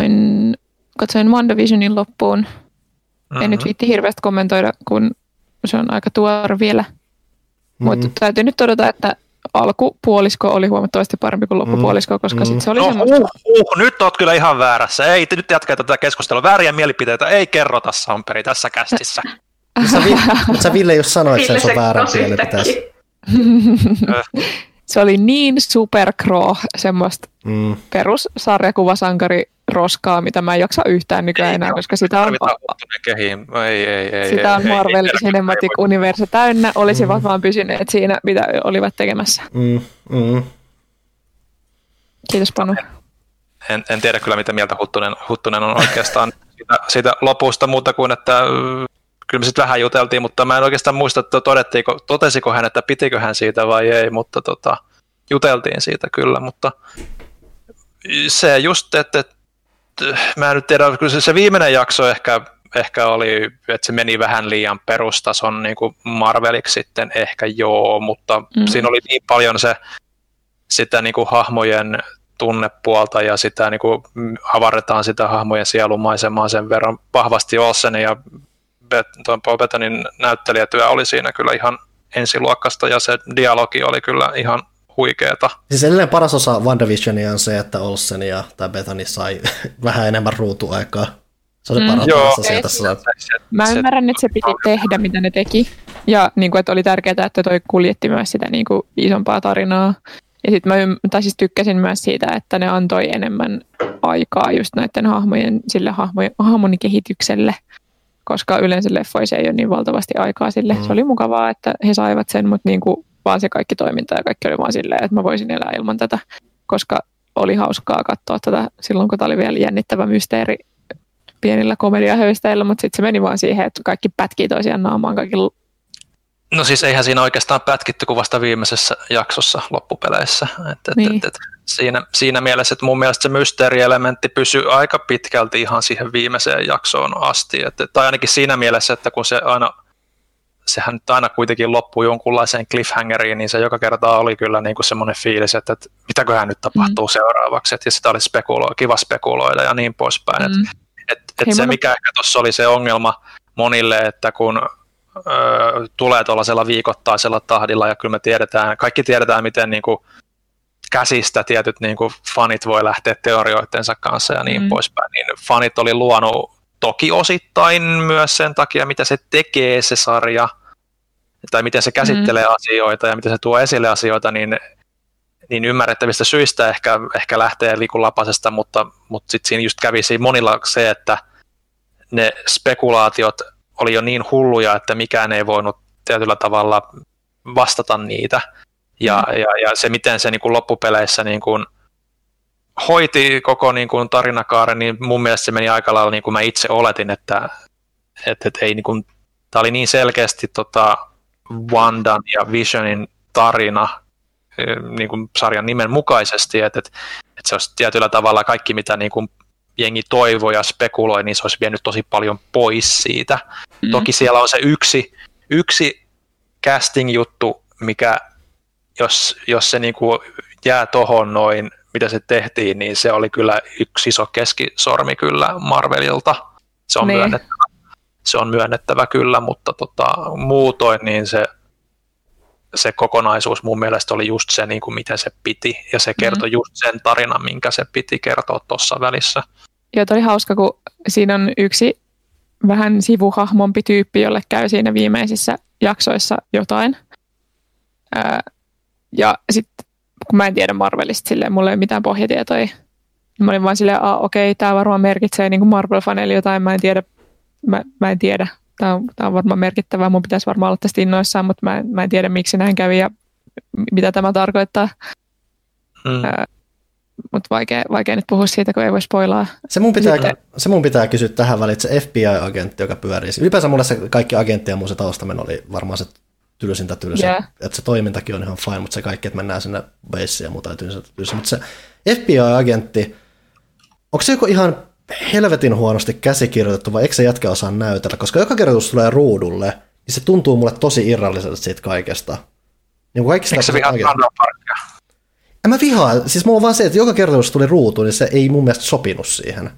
Katsoin, katsoin WandaVisionin loppuun. Mm-hmm. En nyt Mhm. viitti hirveästi kommentoida, kun se on aika tuore vielä. Mm-hmm. Mutta Mm. täytyy nyt todeta, että alkupuolisko oli huomattavasti parempi kuin loppupuolisko, koska Mm. sit se oli No, semmoista... uh, uh, nyt oot kyllä ihan väärässä. Ei, nyt jatketa tätä keskustelua. Vääriä mielipiteitä ei kerrota Samperi tässä kästissä. Sä, Vi- mutta sä Ville just sanoit sen Ville sun se väärän tosi mielipiteesi. yhtäkkiä. Se oli niin supercraw, semmoista Mm. perussarjakuvasankari roskaa, mitä mä en jaksa yhtään nykyään enää, koska sitä on, kehiin. Ei, ei, ei. sitä on ei, Marvel ei, ei, Cinematic ei, Universe täynnä, olisivat Mm. vaan pysyneet siinä, mitä olivat tekemässä. Mm. Mm. Kiitos Panu. En, en tiedä kyllä, mitä mieltä Huttunen, Huttunen on oikeastaan siitä, siitä lopusta muuta kuin, että äh, kyllä me sitten vähän juteltiin, mutta mä en oikeastaan muista, että todettiinko, totesiko hän, että pitikö hän siitä vai ei, mutta tota, juteltiin siitä kyllä, mutta se just, että, että mä en nyt tiedä, kyllä se, se viimeinen jakso ehkä ehkä oli, että se meni vähän liian perustason niin kuin Marveliksi sitten, ehkä joo, mutta mm. siinä oli niin paljon se, sitä niin kuin hahmojen tunnepuolta ja sitä niin kuin avarretaan sitä hahmojen sielumaisemaa sen verran vahvasti Olsen ja tuon Paul näyttelijätyö oli siinä kyllä ihan ensiluokkasta ja se dialogi oli kyllä ihan huikeeta. Siis edelleen paras osa WandaVisionia on se, että Olsen ja tai Bethany sai vähän enemmän ruutuaikaa. Se on se mm. paras mm, asia tässä. Mä ymmärrän, että se piti tehdä, mitä ne teki. Ja niin kuin, että oli tärkeää, että toi kuljetti myös sitä niin kuin, isompaa tarinaa. Ja sitten mä tai siis tykkäsin myös siitä, että ne antoi enemmän aikaa just näiden hahmojen, sille hahmojen, hahmon kehitykselle, koska yleensä leffoissa ei ole niin valtavasti aikaa sille. Mm. Se oli mukavaa, että he saivat sen, mutta niin kuin vaan se kaikki toiminta ja kaikki oli vaan silleen, että mä voisin elää ilman tätä, koska oli hauskaa katsoa tätä silloin, kun tämä oli vielä jännittävä mysteeri pienillä komediahöysteillä, mutta sitten se meni vaan siihen, että kaikki pätkii toisiaan naamaan kaikilla No siis eihän siinä oikeastaan pätkitty kuin vasta viimeisessä jaksossa loppupeleissä. Et, et, niin. et, et, siinä, siinä mielessä, että mun mielestä se mysteerielementti pysyy aika pitkälti ihan siihen viimeiseen jaksoon asti. Et, tai ainakin siinä mielessä, että kun se aina, sehän nyt aina kuitenkin loppuu jonkunlaiseen cliffhangeriin, niin se joka kerta oli kyllä niin kuin semmoinen fiilis, että, että mitäköhän nyt tapahtuu mm. seuraavaksi. Et, ja sitä oli spekulo, kiva spekuloida ja niin poispäin. Mm. Et, et, et Hei, se, mikä ehkä tuossa oli se ongelma monille, että kun öö, tulee tuollaisella viikoittaisella tahdilla ja kyllä me tiedetään, kaikki tiedetään, miten niin kuin käsistä tietyt niin kuin fanit voi lähteä teorioittensa kanssa ja niin mm. poispäin, niin fanit oli luonut toki osittain myös sen takia, mitä se tekee se sarja, tai miten se käsittelee mm. asioita ja miten se tuo esille asioita, niin, niin ymmärrettävistä syistä ehkä, ehkä lähtee liikulapasesta, mutta, mutta sitten siinä just kävisi monilla se, että ne spekulaatiot oli jo niin hulluja, että mikään ei voinut tietyllä tavalla vastata niitä. Ja, mm. ja, ja se, miten se niin kuin loppupeleissä niin kuin hoiti koko niin kuin tarinakaaren, niin mun mielestä se meni aika lailla niin kuin mä itse oletin, että, että, että ei niin kuin, tämä oli niin selkeästi tota Wandan ja Visionin tarina niin kuin sarjan nimen mukaisesti, että, että, että se olisi tietyllä tavalla kaikki, mitä niin kuin jengi toivoi ja spekuloi, niin se olisi vienyt tosi paljon pois siitä. Mm. Toki siellä on se yksi, yksi casting-juttu, mikä jos, jos se niin kuin jää tohon noin, mitä se tehtiin, niin se oli kyllä yksi iso keskisormi kyllä Marvelilta. Se on, niin. myönnettävä, se on myönnettävä kyllä, mutta tota, muutoin niin se, se kokonaisuus mun mielestä oli just se, niin kuin miten se piti, ja se kertoi mm. just sen tarinan, minkä se piti kertoa tuossa välissä. Joo, oli hauska, kun siinä on yksi vähän sivuhahmompi tyyppi, jolle käy siinä viimeisissä jaksoissa jotain. Ää, ja sitten kun mä en tiedä Marvelista silleen, mulla ei ole mitään pohjatietoja, niin mä olin vaan silleen, että okei, tämä varmaan merkitsee niin kuin Marvel-faneille jotain, mä en tiedä, mä, mä en tiedä. Tämä on, tämä on varmaan merkittävää, mun pitäisi varmaan olla tästä innoissaan, mutta mä, mä en tiedä miksi näin kävi ja mitä tämä tarkoittaa. Mm. Ää, mutta vaikea, vaikea nyt puhua siitä, kun ei voi spoilaa. Se mun pitää, se mun pitää kysyä tähän väliin, että se FBI-agentti, joka pyörii. Ylipäänsä mulle se kaikki agentti ja muu se taustamen oli varmaan se tylsintä tylsä. Yeah. Että se toimintakin on ihan fine, mutta se kaikki, että mennään sinne baseen ja muuta tylsä, tylsä. Mutta se FBI-agentti, onko se joku ihan helvetin huonosti käsikirjoitettu vai eikö se jätkä osaa näytellä? Koska joka kerta, kun tulee ruudulle, niin se tuntuu mulle tosi irralliselta siitä kaikesta. Niin kaikista Eikö se vihaa en mä vihaa, siis mulla on vaan se, että joka kerta kun se tuli ruutuun, niin se ei mun mielestä sopinut siihen.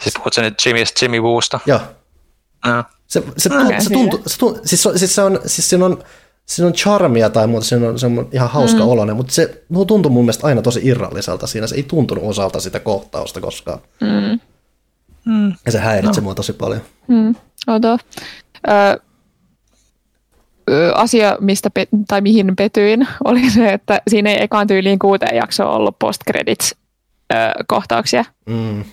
Siis puhut sen Jimmy, Jimmy Woosta? Joo. No. Se, se, okay, se, tuntuu, se, tuntuu, siis, siis se on, siis siinä on, siinä on charmia tai muuta, se on, se on ihan hauska mm. oloinen, mutta se tuntuu mun mielestä aina tosi irralliselta siinä, se ei tuntunut osalta sitä kohtausta koskaan. Mm. Mm. Ja se häiritsi no. mua tosi paljon. Mm. Oto. Ö, asia, mistä pe- tai mihin petyin, oli se, että siinä ei ekaan tyyliin kuuteen jaksoa ollut post credits kohtauksia. Mm.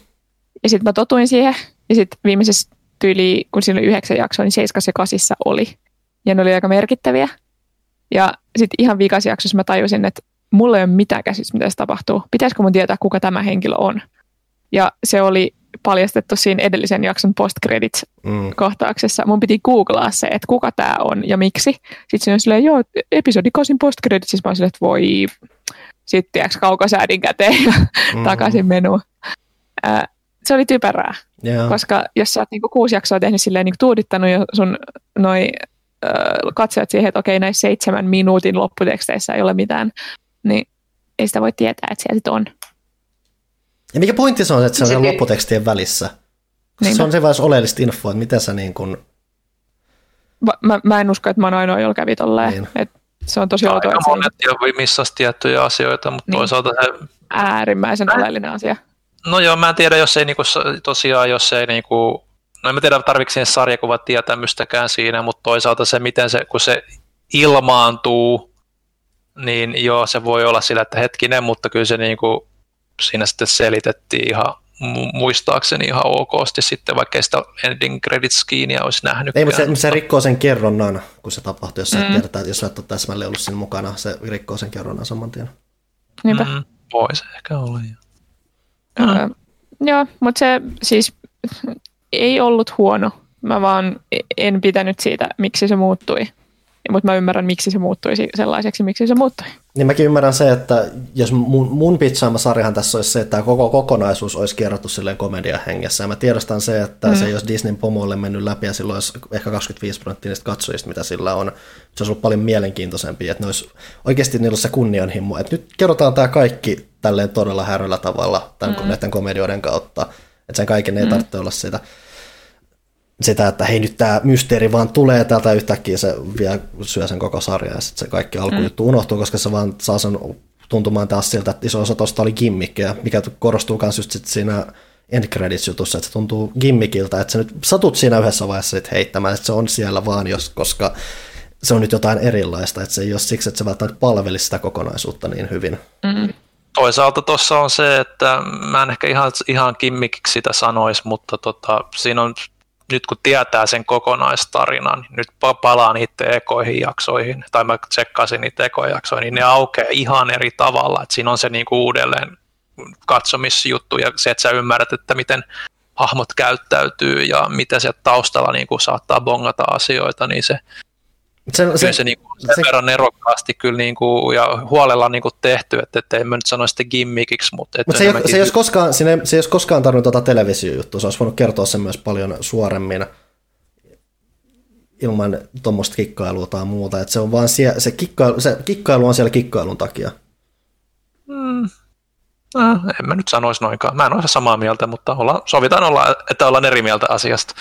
Ja sitten mä totuin siihen, ja sitten viimeisessä tyyli, kun siinä oli yhdeksän jaksoa, niin seiskas ja kasissa oli. Ja ne oli aika merkittäviä. Ja sitten ihan viikas jaksossa mä tajusin, että mulla ei ole mitään käsitystä, mitä se tapahtuu. Pitäisikö mun tietää, kuka tämä henkilö on? Ja se oli paljastettu siinä edellisen jakson post mm. kohtauksessa Mun piti googlaa se, että kuka tämä on ja miksi. Sitten se on silleen, joo, episodi 8 post siis mä silleen, että voi, sitten tiedätkö, kaukosäädin käteen ja mm. takaisin menu. se se oli typerää. Joo. Koska jos sä oot niinku kuusi jaksoa tehnyt silleen niinku tuudittanut jo sun noi ö, katsojat siihen, että okei näissä seitsemän minuutin lopputeksteissä ei ole mitään, niin ei sitä voi tietää, että siellä on. Ja mikä pointti se on, että se on Sekin. siellä lopputekstien välissä? Koska Niinpä. se on se vaiheessa oleellista infoa, että miten sä niin kuin, Va- Mä, mä en usko, että mä oon ainoa, jolla kävi tolleen. Niin. Et se on tosi outoa, Aika että se on monet jo missasi tiettyjä asioita, mutta Niin. toisaalta se äärimmäisen Mä- oleellinen asia. No joo, mä en tiedä, jos ei niinku, tosiaan, jos ei niinku, no en mä tiedä, tarvitsen sinne sarjakuvat tietämystäkään siinä, mutta toisaalta se, miten se, kun se ilmaantuu, niin joo, se voi olla sillä, että hetkinen, mutta kyllä se niinku, siinä sitten selitettiin ihan mu- muistaakseni ihan okosti sitten, vaikka ei sitä ending credit skiiniä olisi nähnyt. ei, mutta se, se rikkoo sen kerronnan, kun se tapahtuu, jos sä et tiedä, että jos sä et ole täsmälleen ollut siinä mukana, se rikkoo sen kerronnan saman tien. Niinpä. Mm, voi se ehkä olla. joo. Öö, joo, mutta se siis ei ollut huono. Mä vaan en pitänyt siitä, miksi se muuttui. Mutta mä ymmärrän, miksi se muuttui si- sellaiseksi, miksi se muuttui. Niin mäkin ymmärrän se, että jos mun, mun pitsaama sarjahan tässä olisi se, että tämä koko kokonaisuus olisi kerrottu silleen komedia hengessä. Ja mä tiedostan se, että mm. se ei olisi Disneyn pomolle mennyt läpi ja silloin olisi ehkä 25 prosenttia niistä katsojista, mitä sillä on. Se olisi ollut paljon mielenkiintoisempi, että ne olisi, oikeasti niillä olisi se kunnianhimo. Että nyt kerrotaan tämä kaikki tälleen todella häröllä tavalla tämän, mm. näiden komedioiden kautta. Että sen kaiken ei mm. tarvitse olla sitä sitä, että hei nyt tämä mysteeri vaan tulee täältä yhtäkkiä se vielä syö sen koko sarjan ja sitten se kaikki alkujuttu unohtuu, koska se vaan saa sen tuntumaan taas siltä, että iso osa tuosta oli gimmikkiä, mikä korostuu myös just sit siinä end credits jutussa, että se tuntuu gimmikiltä, että sä nyt satut siinä yhdessä vaiheessa sit heittämään, että se on siellä vaan, jos, koska se on nyt jotain erilaista, että se ei ole siksi, että se välttämättä palvelisi sitä kokonaisuutta niin hyvin. Mm. Toisaalta tuossa on se, että mä en ehkä ihan, ihan kimmikiksi sitä sanoisi, mutta tota, siinä on nyt kun tietää sen kokonaistarinan, niin nyt pa- palaa niiden ekoihin jaksoihin, tai mä tsekkasin niitä ekoja niin ne aukeaa ihan eri tavalla. Et siinä on se niinku uudelleen katsomisjuttu ja se, että sä ymmärrät, että miten hahmot käyttäytyy ja mitä sieltä taustalla niinku saattaa bongata asioita, niin se, Se, kyllä se, se niinku sen se- verran nerokkaasti kyllä niinku, ja huolella niinku tehty, että, että en mä nyt sano sitä gimmikiksi, mutta, että Mutta se, ei, se, ei koskaan, siinä ei, se ei olisi koskaan tarvinnut tuota televisiojuttua, se olisi voinut kertoa sen myös paljon suoremmin ilman tuommoista kikkailua tai muuta. Et se, on vaan sie, se, kikkailu, se kikkailu on siellä kikkailun takia. Mm. Äh, en mä nyt sanoisi noinkaan. Mä en ole samaa mieltä, mutta olla, sovitaan olla, että ollaan eri mieltä asiasta.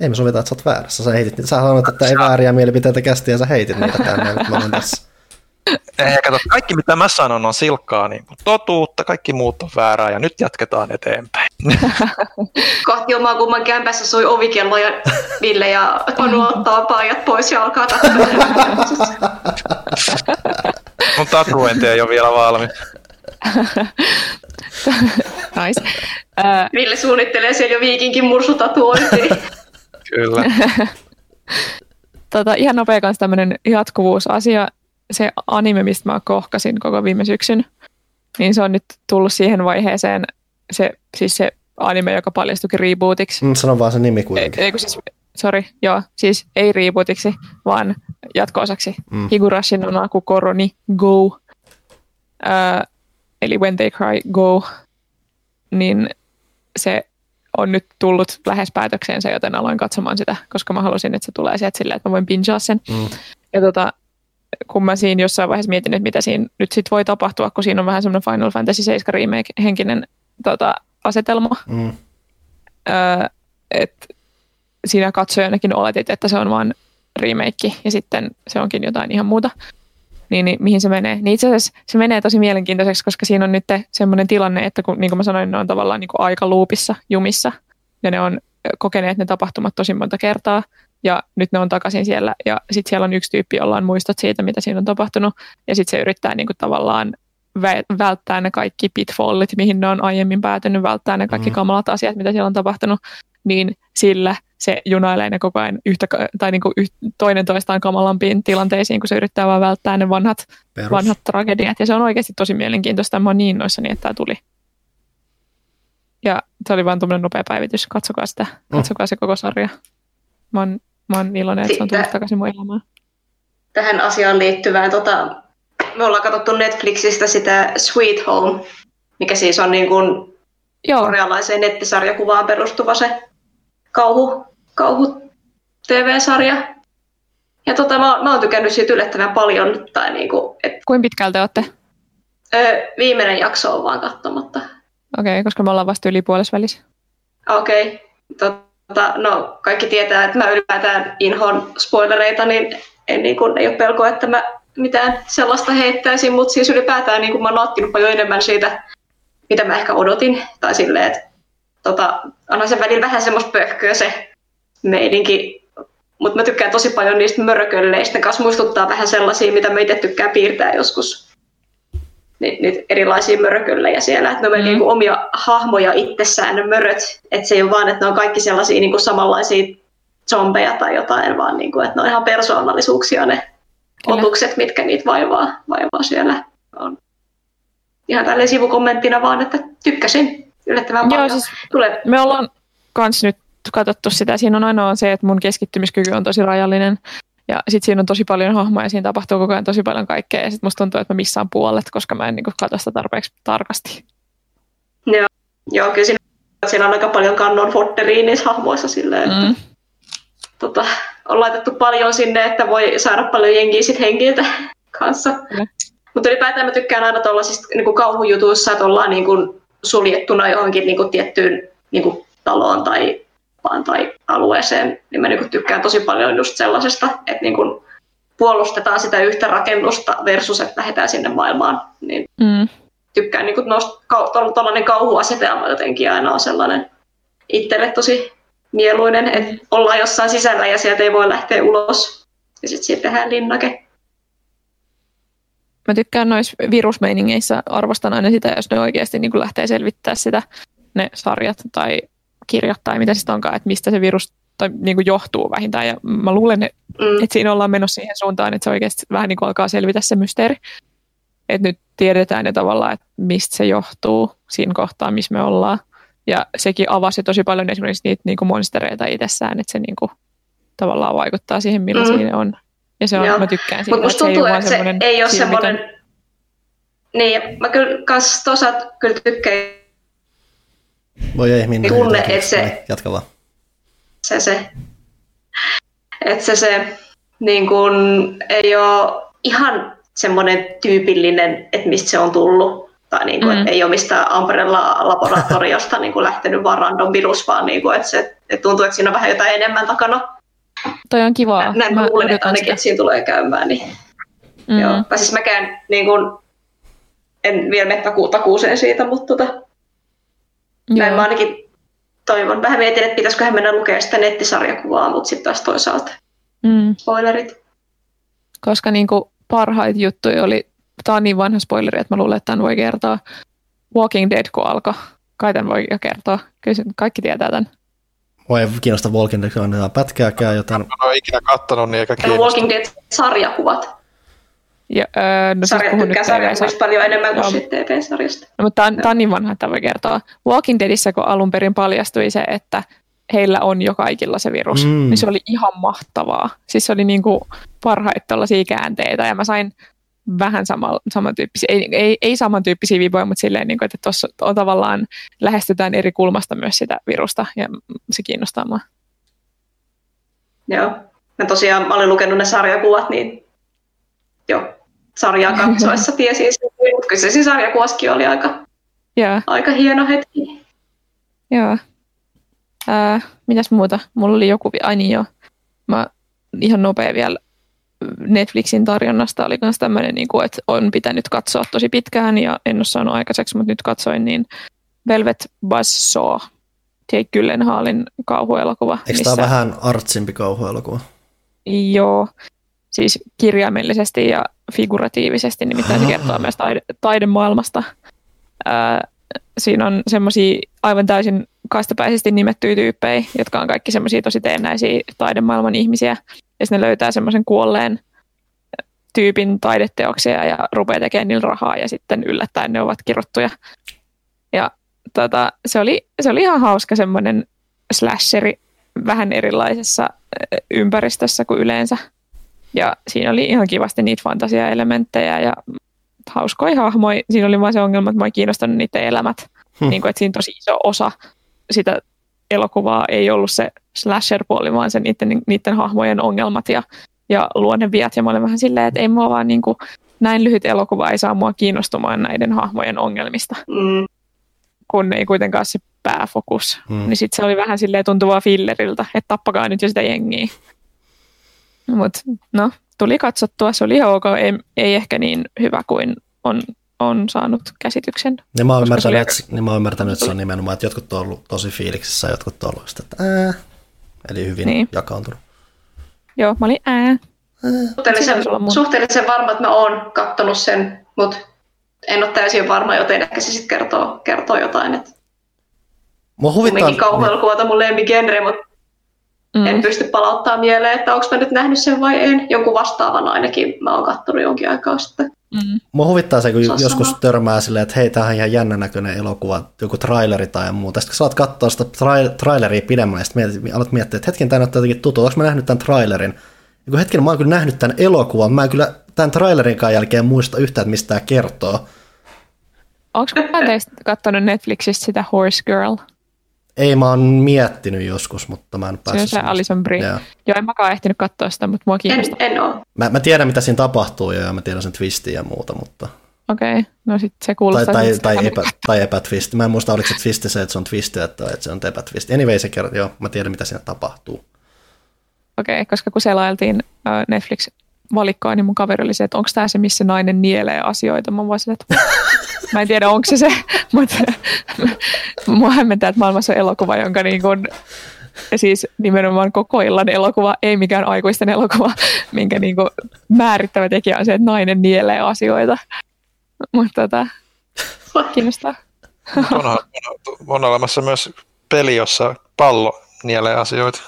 Ei me sovita, että sä oot väärässä. Sä, heitit, sä sanoit, että ei vääriä mielipiteitä kästi ja sä heitit niitä tänne. Nyt mä olen tässä. Ei, kato, kaikki mitä mä sanon on silkkaa niin totuutta, kaikki muut on väärää ja nyt jatketaan eteenpäin. Kohti omaa kumman kämpässä soi ovikello ja Ville ja Panu ottaa paijat pois ja alkaa. Mun tatuointi ei ole vielä valmis. Nice. Öö, Ville suunnittelee siellä jo viikinkin mursutatuointia. Kyllä. tota, ihan nopea kanssa tämmöinen jatkuvuusasia. Se anime, mistä mä kohkasin koko viime syksyn, niin se on nyt tullut siihen vaiheeseen, se, siis se anime, joka paljastuikin rebootiksi. Mm, Sano vaan se nimi Ei, kuitenkin. ei siis, sorry, joo, siis ei rebootiksi, vaan jatko-osaksi. Mm. Higurashi no Naku Koroni Go. Ö, eli When They Cry Go. Niin se on nyt tullut lähes päätökseensä, joten aloin katsomaan sitä, koska mä halusin, että se tulee sieltä silleen, että mä voin pingea sen. Mm. Ja tota, kun mä siinä jossain vaiheessa mietin, että mitä siinä nyt sit voi tapahtua, kun siinä on vähän semmoinen Final Fantasy 7 remake henkinen tota, asetelma, Mm. öö, että siinä katsojanakin oletit, että se on vain remake ja sitten se onkin jotain ihan muuta. Niin, niin mihin se menee? Niin itse asiassa se menee tosi mielenkiintoiseksi, koska siinä on nyt semmoinen tilanne, että kun, niin kuin mä sanoin, ne on tavallaan niin kuin aikaluupissa jumissa. Ja ne on kokeneet ne tapahtumat tosi monta kertaa. Ja nyt ne on takaisin siellä. Ja sitten siellä on yksi tyyppi, jolla on muistot siitä, mitä siinä on tapahtunut. Ja sitten se yrittää niin kuin tavallaan vä- välttää ne kaikki pitfallit, mihin ne on aiemmin päätynyt, välttää ne kaikki Mm. kamalat asiat, mitä siellä on tapahtunut, niin sillä se junailee ne koko ajan yhtä, tai niin kuin yht, toinen toistaan kamalampiin tilanteisiin, kun se yrittää vaan välttää ne vanhat, Perus. vanhat tragediat. Ja se on oikeasti tosi mielenkiintoista. Mä oon niin innoissani, että tämä tuli. Ja se oli vaan tuommoinen nopea päivitys. Katsokaa sitä. Katsokaa se koko sarja. Mä oon, mä oon iloinen, että se on tullut Sitten- takaisin mun elämään. Tähän asiaan liittyvään, tota, me ollaan katsottu Netflixistä sitä Sweet Home, mikä siis on niin kuin Joo, korealaiseen nettisarjakuvaan perustuva se kauhu, kauhu TV-sarja. Ja tota, mä, mä oon tykännyt siitä yllättävän paljon. Tai niinku, et, kuinka pitkältä te olette? ö, viimeinen jakso on vaan katsomatta. Okei, okay, koska me ollaan vasta yli puolessa välissä. Okei. Okay. Tota, no, kaikki tietää, että mä ylipäätään inhon spoilereita, niin en, niin kun, ei ole pelkoa, että mä mitään sellaista heittäisin, mutta siis ylipäätään niin kun mä oon nauttinut paljon enemmän siitä, mitä mä ehkä odotin. Tai silleen, että tota, onhan se välillä vähän semmoista pöhköä se meininki, mutta mä tykkään tosi paljon niistä mörkölleistä. Ne kanssa muistuttaa vähän sellaisia, mitä mä itse tykkään piirtää joskus. Ni, niitä erilaisia mörköllejä siellä, että ne on mm. niin omia hahmoja itsessään ne möröt, että se ei ole vaan, että ne on kaikki sellaisia niin kuin samanlaisia zombeja tai jotain, vaan niin kuin, että ne on ihan persoonallisuuksia ne Kyllä. otukset, mitkä niitä vaivaa, vaivaa siellä. On. Ihan tälleen sivukommenttina vaan, että tykkäsin yllättävän Joo, paljon. siis Tulee, me ollaan kans nyt katsottu sitä. Siinä on ainoa se, että mun keskittymiskyky on tosi rajallinen. Ja sitten siinä on tosi paljon hahmoja ja siinä tapahtuu koko ajan tosi paljon kaikkea. Ja sitten musta tuntuu, että mä missään puolet, koska mä en niinku katso sitä tarpeeksi tarkasti. joo, joo, kyllä siinä, siinä on aika paljon kannon fotteria niissä hahmoissa silleen, että Mm. tota, on laitettu paljon sinne, että voi saada paljon jengiä sit hengiltä kanssa. Kyllä. Mutta ylipäätään mä tykkään aina tuollaisista niin kauhujutuissa, että ollaan niin kuin suljettuna johonkin niin kuin tiettyyn niin kuin taloon tai, vaan, tai alueeseen, niin mä niin kuin tykkään tosi paljon just sellaisesta, että niin kuin puolustetaan sitä yhtä rakennusta versus, että lähdetään sinne maailmaan. Niin Mm. tykkään niin tuollainen kauhuasetelma jotenkin aina on sellainen itselle tosi mieluinen, että ollaan jossain sisällä ja sieltä ei voi lähteä ulos. Ja sitten siitä tehdään linnake. Mä tykkään noissa virusmeiningeissä, arvostan aina sitä, jos ne oikeasti niin kuin lähtee selvittää sitä, ne sarjat tai kirjat tai mitä sitten onkaan, että mistä se virus tai niin kuin johtuu vähintään. Ja mä luulen, että Mm. siinä ollaan menossa siihen suuntaan, että se oikeasti vähän niin kuin alkaa selvitä se mysteeri. Että nyt tiedetään jo tavallaan, että mistä se johtuu siinä kohtaa, missä me ollaan. Ja sekin avasi tosi paljon esimerkiksi niitä niin kuin monstereita itsessään, että se niin kuin tavallaan vaikuttaa siihen, millaisia Mm. ne on. Ja se on, Joo. mä tykkään siitä, Mutta musta se ei tuntuu, ole että se ei ole silmitön- semmoinen... Niin, mä kyllä kans toisaalta kyllä tykkään Voi ei, Minna. Tunne, jotenkin. et se- Jatka vaan. se, se että se, se niin kun, ei ole ihan semmoinen tyypillinen, että mistä se on tullut. Tai niin kuin, Mm. että ei ole mistään Umbrella-laboratoriosta niin kuin lähtenyt vaan random virus, vaan niin kuin, että, se, että tuntuu, että siinä on vähän jotain enemmän takana. Toi on kivaa. Näin mä luulen, että ainakin, että siinä tulee käymään. Niin, Mm. joo. Tai siis mäkään niin kuin, en vielä mene taku, takuuseen siitä, mutta tota, näin mä ainakin toivon. Vähän mietin, että pitäisiköhän mennä lukemaan sitä nettisarjakuvaa, mutta sitten taas toisaalta Mm. spoilerit. Koska niinku parhaita juttuja oli, tämä on niin vanha spoileri, että mä luulen, että tämän voi kertoa. Walking Dead kun alkoi. Kai tämän voi jo kertoa. Kyllä kaikki tietää tämän. Voi ei kiinnosta Walking Dead on pätkääkään, joten Mä en ole ikinä kattonut, niin eikä kiinnosta. Walking Dead-sarjakuvat. Ja, öö, no siis Sarjat puhun nyt tykkää sarjakuvista paljon enemmän kuin Joo. sit TV-sarjasta. No, mutta tämä on, on niin vanha, että tämä voi kertoa. Walking Deadissä, kun alun perin paljastui se, että heillä on jo kaikilla se virus, Mm. niin se oli ihan mahtavaa. Siis se oli niinku parhaita tällaisia käänteitä, ja mä sain vähän sama, samantyyppisiä, ei, ei, ei samantyyppisiä viboja, mutta silleen, niin kuin, että tuossa on tavallaan lähestytään eri kulmasta myös sitä virusta, ja se kiinnostaa mua. Joo. Mä tosiaan mä olin lukenut ne sarjakuvat, niin jo sarjaa katsoessa tiesin sen, mutta kyllä se sarjakuvaskin oli aika, Joo, aika hieno hetki. joo. Ää, mitäs muuta? Mulla oli joku, ai niin joo. Mä ihan nopea vielä Netflixin tarjonnasta oli myös tämmöinen, niin kuin, että on pitänyt katsoa tosi pitkään ja en ole saanut aikaiseksi, mutta nyt katsoin, niin Velvet Buzzsaw, Jake Gyllenhaalin kauhuelokuva. eikö tämä vähän artsimpi kauhuelokuva? Joo, siis kirjaimellisesti ja figuratiivisesti, nimittäin se kertoo myös taide, taidemaailmasta. Ää, siinä on semmoisia aivan täysin kastapäisesti nimettyjä tyyppejä, jotka on kaikki semmoisia tosi teennäisiä taidemaailman ihmisiä. Ja sitten ne löytää semmoisen kuolleen tyypin taideteoksia ja rupeaa tekemään niillä rahaa ja sitten yllättäen ne ovat kirottuja. Ja tota, se, oli, se oli ihan hauska semmoinen slasheri vähän erilaisessa ympäristössä kuin yleensä. Ja siinä oli ihan kivasti niitä fantasiaelementtejä ja hauskoja hahmoja. Siinä oli vain se ongelma, että ei kiinnostanut niiden elämät. Hmm. Niin kuin, että siinä tosi iso osa sitä elokuvaa ei ollut se slasher-puoli, vaan se niiden, niiden hahmojen ongelmat ja, ja luonneviat. Ja mä olin vähän silleen, että ei mua vaan niin kuin, näin lyhyt elokuva ei saa mua kiinnostumaan näiden hahmojen ongelmista. Mm. Kun ei kuitenkaan se pääfokus. Mm. Niin sitten se oli vähän silleen tuntuvaa filleriltä, että tappakaa nyt jo sitä jengiä. Mutta no, tuli katsottua, se oli ihan ok, ei, ei ehkä niin hyvä kuin on, on saanut käsityksen. Niin mä oon ymmärtänyt, että, niin mä oon ymmärtänyt, että se on nimenomaan, että jotkut on ollut tosi fiiliksissä ja jotkut on ollut sitä, että ää, eli hyvin niin. jakaantunut. Joo, mä olin ää. Suhteellisen, suhteellisen varma, että mä oon kattonut sen, mutta en ole täysin varma, joten ehkä se sitten kertoo, kertoo jotain. Että Mua huvittaa... Kumminkin kauhuelokuvata mun lempigenre, mutta mm. en pysty palauttaa mieleen, että onko mä nyt nähnyt sen vai en. Jonkun vastaavan ainakin mä oon kattonut jonkin aikaa sitten. Mm. Mua huvittaa se, kun se joskus sanoa. törmää silleen, että hei, tämähän on ihan jännä näköinen elokuva, joku traileri tai muuta. Sitten kun saat katsoa sitä tra- traileria pidemmälle, sitten mietit, alat miettiä, että hetken tämä näyttää jotenkin tuttu, onko mä nähnyt tämän trailerin? Ja kun hetken mä oon kyllä nähnyt tämän elokuvan, mä en kyllä tämän trailerinkaan jälkeen muista yhtään, että mistä tämä kertoo. Onko kukaan teistä katsonut Netflixistä sitä Horse Girl? Ei, mä oon miettinyt joskus, mutta mä en päässyt. Se on se Alison Brie. Joo. Joo, en mäkaan ehtinyt katsoa sitä, mutta mua kiinnostaa. En, en ole. Mä, mä tiedän, mitä siinä tapahtuu ja mä tiedän sen twistin ja muuta, mutta... Okei, okay. no sitten se kuulostaa... Tai, tai, tai, epä, tai epätwist. Mä en muista, oliko se twisti se, että se on twist, että, että se on epätwist. Anyway, se kertoo, joo, mä tiedän, mitä siinä tapahtuu. Okei, okay, koska kun selailtiin Netflix valikkoa, niin mun kaveri oli se, että onko tämä se, missä nainen nielee asioita. Mä voisin, että mä en tiedä, onko se se, mutta mua hämmentää, että maailmassa on elokuva, jonka niin kuin, siis nimenomaan koko illan elokuva, ei mikään aikuisten elokuva, minkä niin kuin määrittävä tekijä on se, että nainen nielee asioita. Mutta tota, kiinnostaa. On, on, on olemassa myös peli, jossa pallo nielee asioita.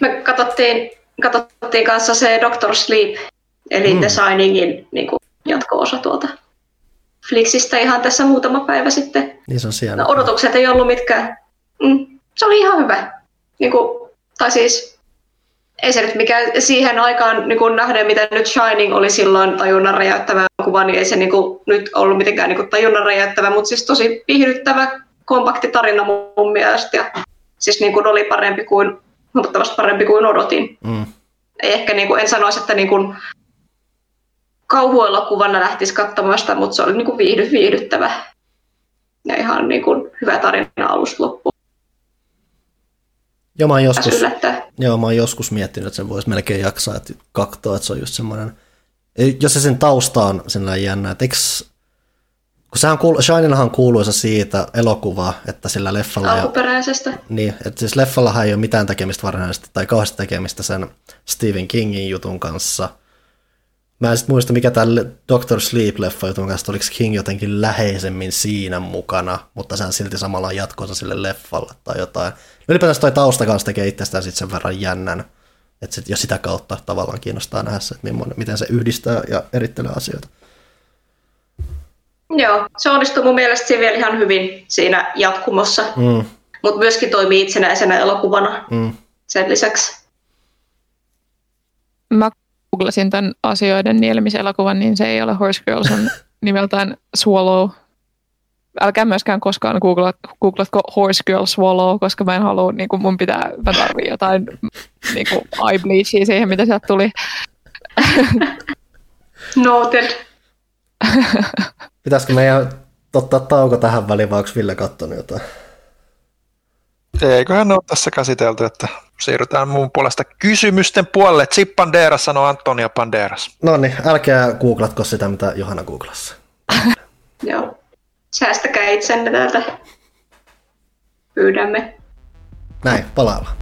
Me katsottiin, katsottiin kanssa se Doctor Sleep, eli mm. The Signingin niin kuin jatko-osa tuolta Flixistä ihan tässä muutama päivä sitten. Niin se on siellä. No, odotukset ei ollut mitkään. Mm, se oli ihan hyvä. Niin kuin, tai siis ei se nyt mikään siihen aikaan niin kuin nähden, mitä nyt Shining oli silloin tajunnan räjäyttävä kuva, niin ei se niin kuin, nyt ollut mitenkään niin kuin tajunnan räjäyttävä, mutta siis tosi viihdyttävä, kompakti tarina mun mielestä. Ja siis niin kuin oli parempi kuin, huomattavasti parempi kuin odotin. Mm. Ei ehkä niin kuin, en sanoisi, että niin kuin kauhuelokuvana lähtisi katsomaan sitä, mutta se oli niin kuin viihdy, viihdyttävä ja ihan niin kuin hyvä tarina alusta loppuun. Joo, mä oon joskus, joo, mä oon joskus miettinyt, että sen voisi melkein jaksaa, että katsoa, että se on just semmoinen, jos se sen tausta on sen jännä, että eikö kun sehän kuulu, Shininhan on kuuluisa siitä elokuvaa, että sillä leffalla... Alkuperäisestä. Jo, niin, että siis leffallahan ei ole mitään tekemistä varsinaisesti tai kauheasti tekemistä sen Stephen Kingin jutun kanssa. Mä en sitten muista, mikä tälle Doctor Sleep-leffa jutun kanssa, oliko King jotenkin läheisemmin siinä mukana, mutta sehän silti samalla jatkoisa sille leffalle tai jotain. Ylipäätään toi tausta kanssa tekee itsestään sitten sen verran jännän, että sit, jo sitä kautta tavallaan kiinnostaa nähdä se, että miten se yhdistää ja erittelee asioita. Joo, se onnistui mun mielestä vielä ihan hyvin siinä jatkumossa, mm. mutta myöskin toimii itsenäisenä elokuvana mm. sen lisäksi. Mä googlasin tämän asioiden nielemiselokuvan, niin se ei ole Horse Girls, on nimeltään Swallow. Älkää myöskään koskaan googlat, googlatko Horse Girl Swallow, koska mä en halua, niin kuin mun pitää, mä tarvii jotain niin kuin eye bleachia siihen, mitä sieltä tuli. Noted. Pitäisikö meidän ottaa tauko tähän väliin, vai onko Ville kattonut jotain? Eiköhän ole tässä käsitelty, että siirrytään mun puolesta kysymysten puolelle. Chip Panderas sanoo Antonia Panderas. No niin, älkää googlatko sitä, mitä Johanna googlassa. Joo. Säästäkää itsenne täältä. Pyydämme. Näin, palaillaan.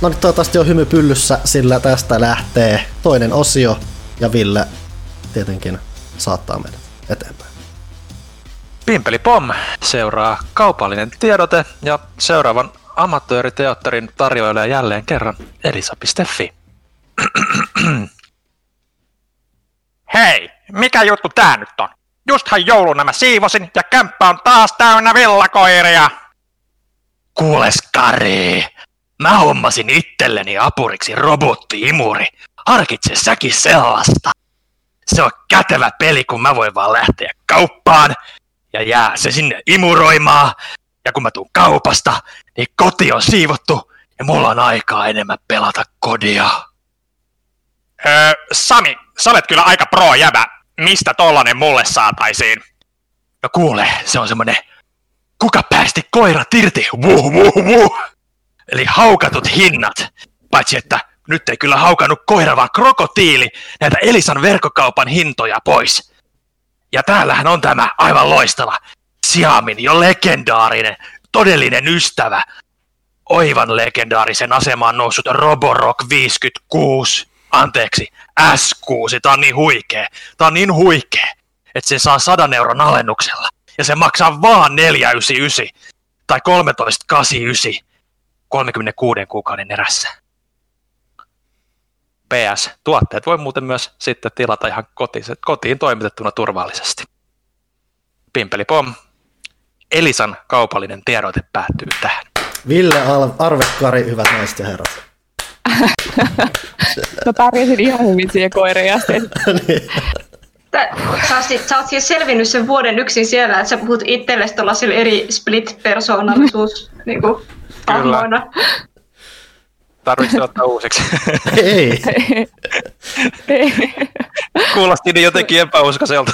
No niin, toivottavasti on hymy pyllyssä, sillä tästä lähtee toinen osio ja Ville tietenkin saattaa meidät eteenpäin. Pimpeli Pom seuraa kaupallinen tiedote ja seuraavan amatööriteatterin tarjoilee jälleen kerran elisa.fi. Hei, mikä juttu tää nyt on? Justhan jouluna mä siivosin ja kämppä on taas täynnä villakoiria. Kuules Kari, mä hommasin itselleni apuriksi robotti-imuri. Harkitse säkin sellaista. Se on kätevä peli, kun mä voin vaan lähteä kauppaan ja jää se sinne imuroimaan. Ja kun mä tuun kaupasta, niin koti on siivottu ja mulla on aikaa enemmän pelata kodia. Öö, Sami, sä olet kyllä aika pro jäbä. Mistä tollanen mulle saataisiin? No kuule, se on semmonen kuka päästi koirat irti? Vuh, vuh, vuh. Eli haukatut hinnat. Paitsi että nyt ei kyllä haukannut koira, vaan krokotiili näitä Elisan verkkokaupan hintoja pois. Ja täällähän on tämä aivan loistava Siamin jo legendaarinen, todellinen ystävä. Oivan legendaarisen asemaan noussut Roborock 56. Anteeksi, S6. Tää on niin huikee. Tää on niin huikee, että se saa 100 euron alennuksella. Ja se maksaa vaan 499 tai 1389 36 kuukauden erässä. PS, tuotteet voi muuten myös sitten tilata ihan kotiin, kotiin toimitettuna turvallisesti. Pimpeli pom. Elisan kaupallinen tiedote päättyy tähän. Ville Arvekkari, hyvät naiset ja herrat. Mä pärjäsin ihan hyvin siihen koireen asti. niin. Sä oot, siis, sä oot siis selvinnyt sen vuoden yksin siellä, että sä puhut itsellesi tuollaisilla eri split-persoonallisuus niin kuin, hahmoina. Tarvitsi ottaa uusiksi. Ei, Kuulosti niin jotenkin epäuskoiselta.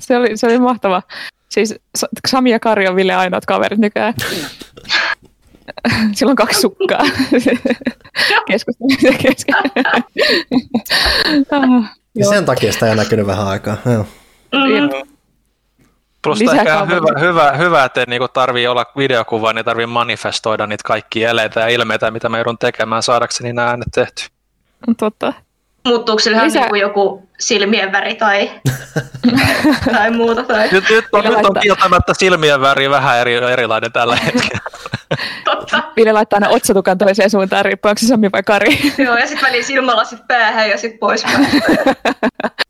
se, oli, se oli mahtava. Siis Sa- Sami ja Kari on Ville ainoat kaverit nykyään. Sillä on kaksi sukkaa. Keskustelua kesken. Ah, ja joo. sen takia sitä ei näkynyt vähän aikaa. Joo. Mm. Plus ehkä hyvä, hyvä, hyvä, että ei niinku tarvii olla videokuva, niin tarvii manifestoida niitä kaikkia eleitä ja ilmeitä, mitä mä joudun tekemään saadakseni nämä äänet tehty. Totta. Muuttuuko sillä Lisä- niin joku silmien väri tai, tai muuta? Tai... Nyt, nyt, on, nyt on kieltämättä silmien väri vähän eri, erilainen tällä hetkellä. Totta. Ville laittaa aina otsatukan toiseen suuntaan, riippuu onko se Sami vai Kari. Joo, ja sitten väliin silmälasit päähän ja sitten pois.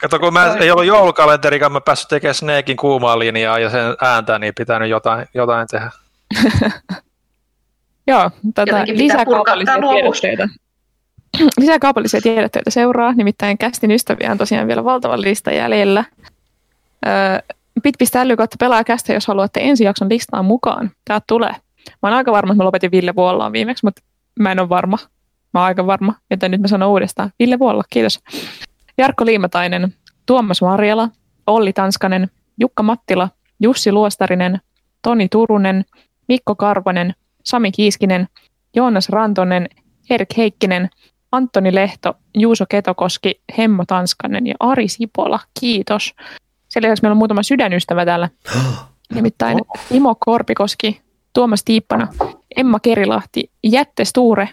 Kato, kun mä ei ollut joulukalenterikaan, mä päässyt tekemään Snakein kuumaa linjaa ja sen ääntä, niin pitää nyt jotain, jotain tehdä. Joo, Jotenkin pitää lisää purkaa kaupallisia tää luovuus. tiedotteita. Lisää kaupallisia tiedotteita seuraa, nimittäin kästin ystäviä on tosiaan vielä valtava lista jäljellä. Öö, Bit.ly kautta pelaa kästä, jos haluatte ensi jakson listaan mukaan. Tää tulee. Mä oon aika varma, että mä lopetin Ville Vuollaan viimeksi, mutta mä en ole varma. Mä oon aika varma, joten nyt mä sanon uudestaan. Ville Vuolla, kiitos. Jarkko Liimatainen, Tuomas Marjala, Olli Tanskanen, Jukka Mattila, Jussi Luostarinen, Toni Turunen, Mikko Karvonen, Sami Kiiskinen, Joonas Rantonen, Erik Heikkinen, Antoni Lehto, Juuso Ketokoski, Hemmo Tanskanen ja Ari Sipola. Kiitos. Sen lisäksi meillä on muutama sydänystävä täällä. Nimittäin Timo Korpikoski, Tuomas Tiippana, Emma Kerilahti, Jätte Sture,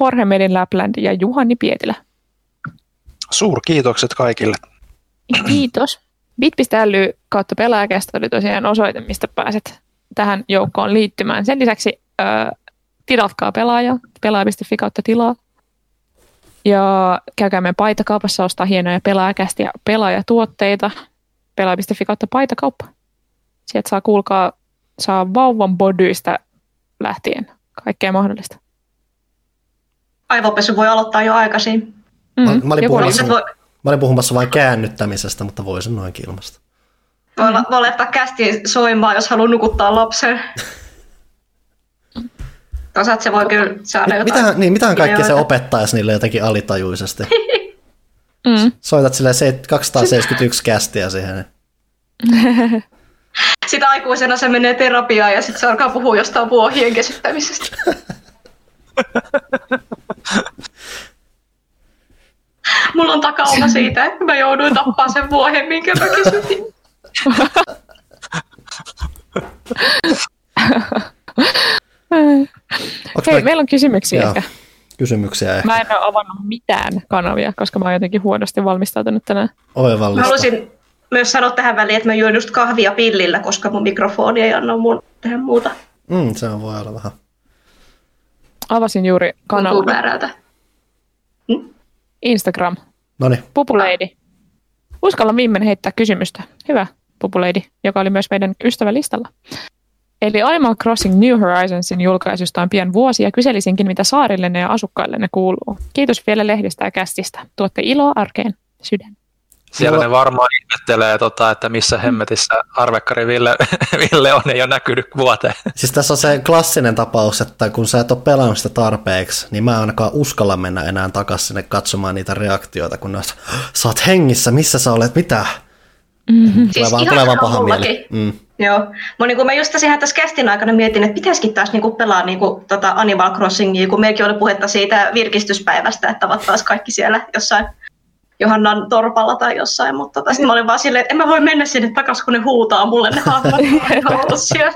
Jorge Medin Lapland ja Juhani Pietilä. Suurkiitokset kaikille. Kiitos. Bit.ly kautta pelaajakästä oli tosiaan osoite, mistä pääset tähän joukkoon liittymään. Sen lisäksi äh, tilatkaa pelaaja, pelaaja.fi kautta tilaa. Ja käykää meidän paitakaupassa ostaa hienoja pelaajakästä ja pelaajatuotteita. Pelaaja.fi kautta paitakauppa. Sieltä saa kuulkaa, saa vauvan bodyistä lähtien kaikkea mahdollista. Aivopesu voi aloittaa jo aikaisin. Mm, Mä- mä olin puhumassa- Voi, Mä olin puhumassa vain käännyttämisestä, mutta voisin noinkin ilmasta. voi, mm. voi laittaa kästi soimaan, jos haluaa nukuttaa lapsen. Toisaalta se voi kyllä saada jotain. Mitähän, niin, mitähän kaikkea se opettaisi niille jotenkin alitajuisesti? Mm. Soitat silleen se- 271 kästiä siihen. Sitten aikuisena se menee terapiaan ja sitten se alkaa puhua jostain vuohien kesyttämisestä. Mulla on takauma siitä, että mä jouduin tappaa sen vuohen, minkä mä kesytin. Onks Hei, meillä meillä on kysymyksiä Joo. ehkä. kysymyksiä ehkä? Mä en ole avannut mitään kanavia, koska mä oon jotenkin huonosti valmistautunut tänään. Mä Oivallista. Myös sanoa tähän väliin, että mä juon just kahvia pillillä, koska mun mikrofoni ei anna mun tehdä muuta. Mm, se on voi olla vähän. Avasin juuri kanavan. väärältä. Instagram. Noniin. Pupuleidi. Uskalla viimein heittää kysymystä. Hyvä, Pupuleidi, joka oli myös meidän ystävälistalla. Eli Animal Crossing New Horizonsin julkaisusta on pian vuosi ja kyselisinkin, mitä saarillenne ja asukkaillenne kuuluu. Kiitos vielä lehdistä ja kästistä. Tuotte iloa arkeen. Sydän. Siellä Joo. ne varmaan ihmettelee, tota, että missä hemmetissä arvekkari Ville, Ville on, ei ole näkynyt vuoteen. Siis tässä on se klassinen tapaus, että kun sä et ole pelannut sitä tarpeeksi, niin mä en ainakaan uskalla mennä enää takaisin sinne katsomaan niitä reaktioita, kun ne on, sä oot hengissä, missä sä olet, mitä? Mm-hmm. Tulee vaan, ihan tulee vaan paha mieli. Mm. Joo. Mä, niin mä just tässä ihan tässä kästin aikana mietin, että pitäisikin taas niin pelaa niin kuin, tota Animal Crossingia, kun meilläkin oli puhetta siitä virkistyspäivästä, että taas kaikki siellä jossain Johannan torpalla tai jossain, mutta sitten mä olin vaan silleen, että en mä voi mennä sinne takaisin, kun ne huutaa mulle ne hahmot. Siellä.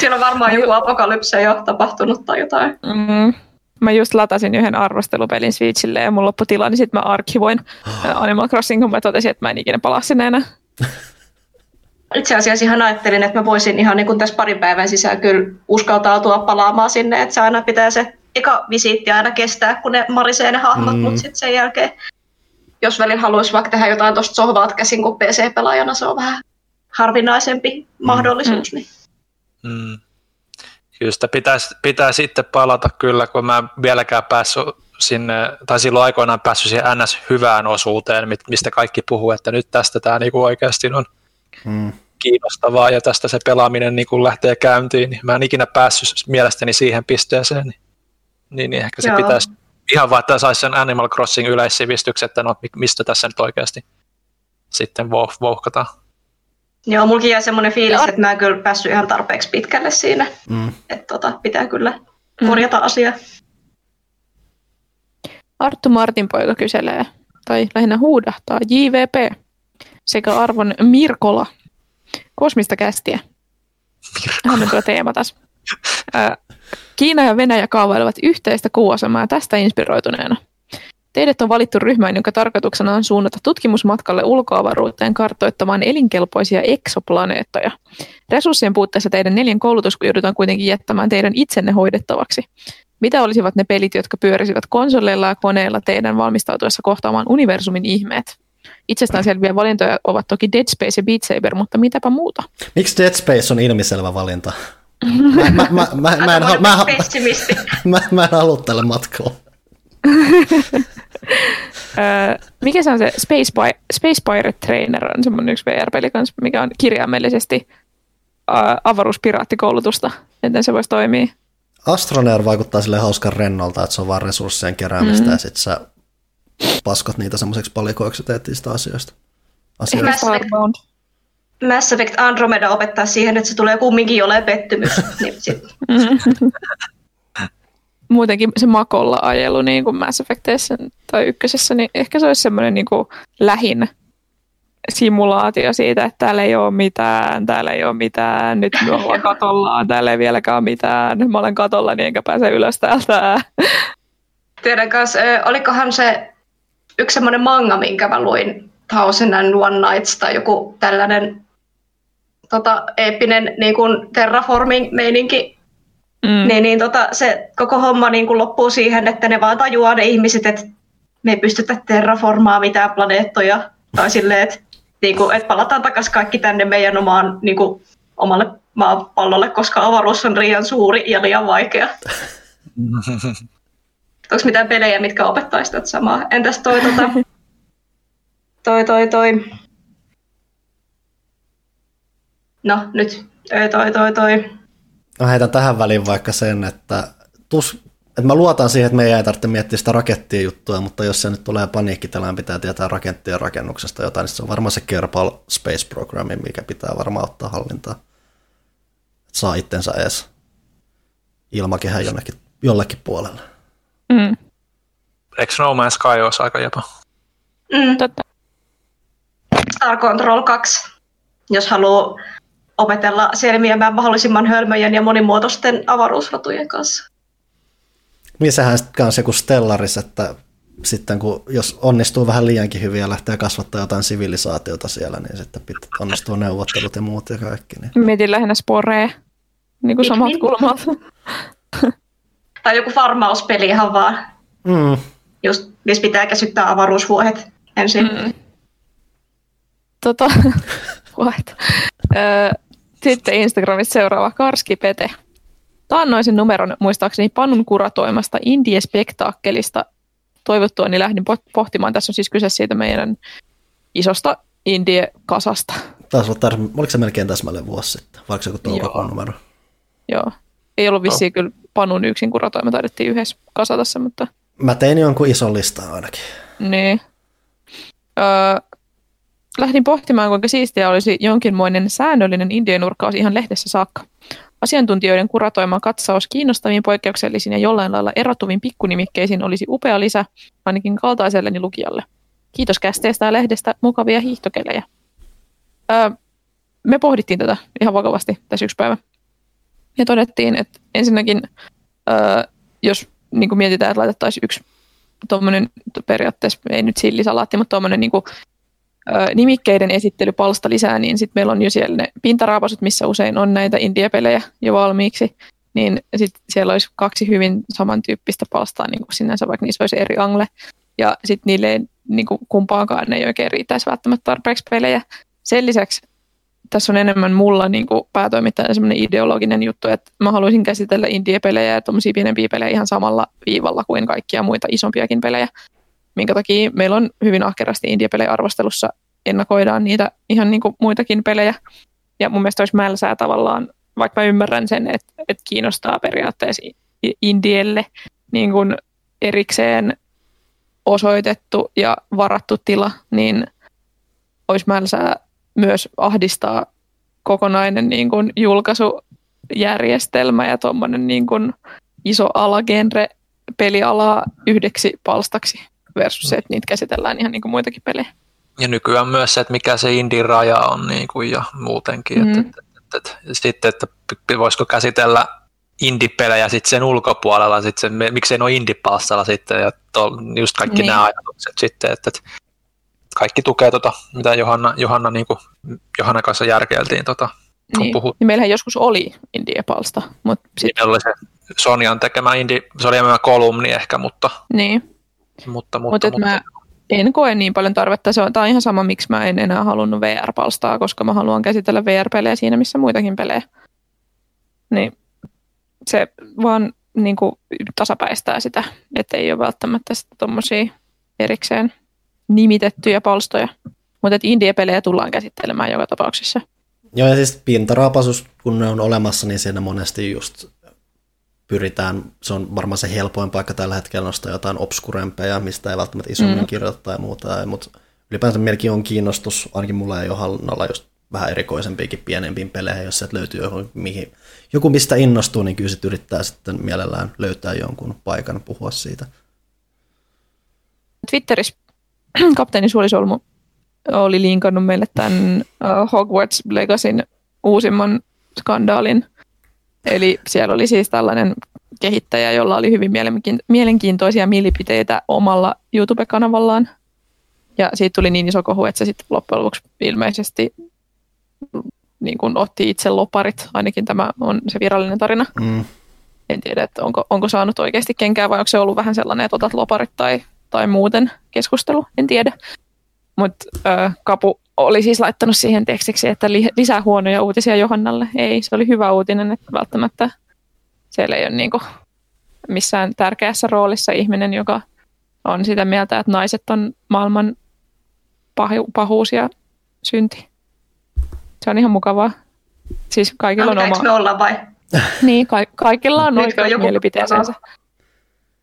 siellä on varmaan joku apokalypse jo tapahtunut tai jotain. Mm. Mä just latasin yhden arvostelupelin Switchille ja mun loppu tila, niin sitten mä arkivoin Animal Crossing, kun mä totesin, että mä en ikinä palaa sinne enää. Itse asiassa ihan ajattelin, että mä voisin ihan niin kuin tässä parin päivän sisään kyllä uskaltautua palaamaan sinne, että se aina pitää se eka visiitti aina kestää, kun ne marisee ne hahmot, mm. mutta sitten sen jälkeen, jos välillä haluaisi vaikka tehdä jotain tuosta sohvaat käsin, kun PC-pelaajana se on vähän harvinaisempi mahdollisuus. Niin. Mm. Kyllä sitä pitäisi, pitää sitten palata kyllä, kun mä en vieläkään päässyt sinne, tai silloin aikoinaan päässyt siihen NS-hyvään osuuteen, mistä kaikki puhuu, että nyt tästä tämä niinku oikeasti on Mm. kiinnostavaa ja tästä se pelaaminen niinku lähtee käyntiin, niin mä en ikinä päässyt mielestäni siihen pisteeseen, niin, niin, niin ehkä se Joo. pitäisi ihan vaan, että saisi sen Animal Crossing yleissivistyksen, että no, mi- mistä tässä nyt oikeasti sitten vouh- vouhkataan. Joo, mulkin jäi semmoinen fiilis, että mä en kyllä päässyt ihan tarpeeksi pitkälle siinä, Mm. että tota, pitää kyllä korjata asia. Arttu Martin poika kyselee, tai lähinnä huudahtaa, JVP sekä arvon Mirkola. Kosmista kästiä. Hän on tuo teema taas. Kiina ja Venäjä kaavailevat yhteistä kuuasemaa tästä inspiroituneena. Teidät on valittu ryhmään, jonka tarkoituksena on suunnata tutkimusmatkalle ulkoavaruuteen kartoittamaan elinkelpoisia eksoplaneettoja. Resurssien puutteessa teidän neljän koulutus joudutaan kuitenkin jättämään teidän itsenne hoidettavaksi. Mitä olisivat ne pelit, jotka pyörisivät konsoleilla ja koneilla teidän valmistautuessa kohtaamaan universumin ihmeet? Itsestäänselviä valintoja ovat toki Dead Space ja Beat Saber, mutta mitäpä muuta? Miksi Dead Space on ilmiselvä valinta? Mä, mä, mä, mä, mä, en, mä, mä, mä, mä en halua tälle matkalle. Mikä se on se Space, Pi- Space Pirate Trainer on semmoinen yksi VR-peli kanssa, mikä on kirjaimellisesti öö, avaruuspiraattikoulutusta, miten se voisi toimia. Astroneer vaikuttaa sille hauskan rennolta, että se on vaan resurssien keräämistä Mm. mm. ja sit sä paskot niitä semmoiseksi palikoiksi ja teet niistä asioista. asioista. Mass Effect. Mass Effect Andromeda opettaa siihen, että se tulee kumminkin olemaan pettymys. niin sit, Muutenkin se makolla ajelu niin kuin Mass Effectissä tai ykkösessä, niin ehkä se olisi semmoinen niin kuin lähin simulaatio siitä, että täällä ei ole mitään, täällä ei ole mitään, nyt me ollaan katollaan, täällä ei vieläkään ole mitään, mä olen katolla, niin enkä pääse ylös täältä. tiedän kanssa, olikohan se yksi semmoinen manga, minkä mä luin, Thousand and One Nights tai joku tällainen tota, eeppinen niin kuin terraforming-meininki, Mm. niin, niin tota, se koko homma niin kuin loppuu siihen, että ne vaan tajuaa ne ihmiset, että me ei pystytä terraformaa mitään planeettoja, tai silleen, että, niin kuin, että palataan takaisin kaikki tänne meidän omaan niin kuin, omalle maapallolle, koska avaruus on liian suuri ja liian vaikea. Onko mitään pelejä, mitkä opettaisi tätä samaa? Entäs toi, tota, toi, toi, toi. No nyt, toi, toi, toi, toi. Mä heitän tähän väliin vaikka sen, että, tus, että mä luotan siihen, että meidän ei tarvitse miettiä sitä rakettien juttua, mutta jos se nyt tulee paniikkitilaan, pitää tietää rakettien rakennuksesta jotain, niin se on varmaan se Kerbal Space Programmi, mikä pitää varmaan ottaa hallintaan. Että saa itsensä edes ilmakehän jonnekin, jollekin puolelle. Mm. Eikö No Man's Sky olisi aika jopa? Mm, Totta. Star Control 2, jos haluaa opetella selviämään mahdollisimman hölmöjen ja monimuotoisten avaruusrotujen kanssa. Niin sehän sitten kanssa joku Stellaris, että sitten kun, jos onnistuu vähän liiankin hyvin ja lähtee kasvattaa jotain sivilisaatiota siellä, niin sitten pitää onnistua neuvottelut ja muut ja kaikki. Niin. Mietin lähinnä sporea, niin kuin samat Pikmin. kulmat. Tai joku farmauspeli ihan vaan, Mm. just missä pitää käsyttää avaruusvuohet ensin. Mm. Tota, what? Sitten Instagramista seuraava Karski Pete. Taannoisen numeron muistaakseni Panun kuratoimasta Indie-spektaakkelista toivottua, niin lähdin pohtimaan. Tässä on siis kyse siitä meidän isosta Indie-kasasta. Taas on tar- oliko se melkein täsmälleen vuosi sitten, vaikka se toukokuun numero? Joo. Ei ollut vissiin no. kyllä Panun yksin kuratoima, taidettiin yhdessä kasata se, mutta... Mä tein jonkun ison listan ainakin. Niin. Öö, lähdin pohtimaan, kuinka siistiä olisi jonkinmoinen säännöllinen indienurkkaus ihan lehdessä saakka. Asiantuntijoiden kuratoima katsaus kiinnostaviin, poikkeuksellisiin ja jollain lailla erottuviin pikkunimikkeisiin olisi upea lisä ainakin kaltaiselleni lukijalle. Kiitos kästeestä ja lehdestä mukavia hiihtokelejä. Öö, me pohdittiin tätä ihan vakavasti tässä yksi päivä. Ja todettiin, että ensinnäkin, öö, jos niin kuin mietitään, että laitettaisiin yksi tuommoinen periaatteessa, ei nyt sillisalaatti, mutta tuommoinen niin nimikkeiden esittelypalsta lisää, niin sitten meillä on jo siellä ne pintaraapasut, missä usein on näitä indie-pelejä jo valmiiksi, niin sitten siellä olisi kaksi hyvin samantyyppistä palstaa niin kuin sinänsä, vaikka niissä olisi eri angle, ja sitten niille ei niin kuin kumpaankaan ei oikein riittäisi välttämättä tarpeeksi pelejä. Sen lisäksi tässä on enemmän mulla niin kuin päätoimittajana semmoinen ideologinen juttu, että mä haluaisin käsitellä indie-pelejä ja tuommoisia pienempiä pelejä ihan samalla viivalla kuin kaikkia muita isompiakin pelejä minkä takia meillä on hyvin ahkerasti indie-pelejä arvostelussa ennakoidaan niitä ihan niin kuin muitakin pelejä. Ja mun mielestä olisi mälsää tavallaan, vaikka mä ymmärrän sen, että, että kiinnostaa periaatteessa indielle niin kuin erikseen osoitettu ja varattu tila, niin olisi mälsää myös ahdistaa kokonainen niin kuin julkaisujärjestelmä ja tuommoinen niin iso alagenre pelialaa yhdeksi palstaksi versus se, että niitä käsitellään ihan niin kuin muitakin pelejä. Ja nykyään myös se, että mikä se indin raja on niin kuin, ja muutenkin. Mm. Että, että, että, että, sitten, että voisiko käsitellä indie-pelejä sitten sen ulkopuolella, sitten sen, miksei ole indie-palstalla sitten, ja to, just kaikki niin. nämä ajatukset sitten, että, että kaikki tukee tota, mitä Johanna, Johanna, niin kuin, Johanna kanssa järkeiltiin tota, kun niin. puhut. Niin meillähän joskus oli indie-palsta. Mutta sit... niin, oli se Sonjan tekemä indie, se oli enemmän kolumni ehkä, mutta... Niin. Mutta, mutta, mutta, mä en koe niin paljon tarvetta. Se on, tämä on ihan sama, miksi mä en enää halunnut VR-palstaa, koska mä haluan käsitellä VR-pelejä siinä, missä muitakin pelejä. Niin se vaan niin kuin, tasapäistää sitä, että ei ole välttämättä tuommoisia erikseen nimitettyjä palstoja. Mutta indie-pelejä tullaan käsittelemään joka tapauksessa. Joo, ja siis pintaraapasus, kun ne on olemassa, niin siinä monesti just pyritään, se on varmaan se helpoin paikka tällä hetkellä nostaa jotain obskurempeja, mistä ei välttämättä isommin mm. kirjoita tai muuta, mutta ylipäänsä melkein on kiinnostus, ainakin mulla ei ole hallinnalla just vähän erikoisempiakin pienempiin peleihin, jos sieltä löytyy joku, mihin, joku mistä innostuu, niin kyllä sitten yrittää sitten mielellään löytää jonkun paikan puhua siitä. Twitterissä kapteeni Suolisolmu oli linkannut meille tämän Hogwarts Legacyn uusimman skandaalin Eli siellä oli siis tällainen kehittäjä, jolla oli hyvin mielenkiintoisia mielipiteitä omalla YouTube-kanavallaan. Ja siitä tuli niin iso kohu, että se sitten loppujen lopuksi ilmeisesti niin kuin otti itse loparit, ainakin tämä on se virallinen tarina. Mm. En tiedä, että onko, onko saanut oikeasti kenkää vai onko se ollut vähän sellainen, että otat loparit tai, tai muuten keskustelu, en tiedä. Mutta Kapu oli siis laittanut siihen tekstiksi, että li, lisää huonoja uutisia Johannalle. Ei, se oli hyvä uutinen, että välttämättä siellä ei ole niin kuin missään tärkeässä roolissa ihminen, joka on sitä mieltä, että naiset on maailman pahu, pahuus ja synti. Se on ihan mukavaa. Siis kaikilla on oma... me olla vai? Niin, ka- kaikilla on oikeus mielipiteeseensä.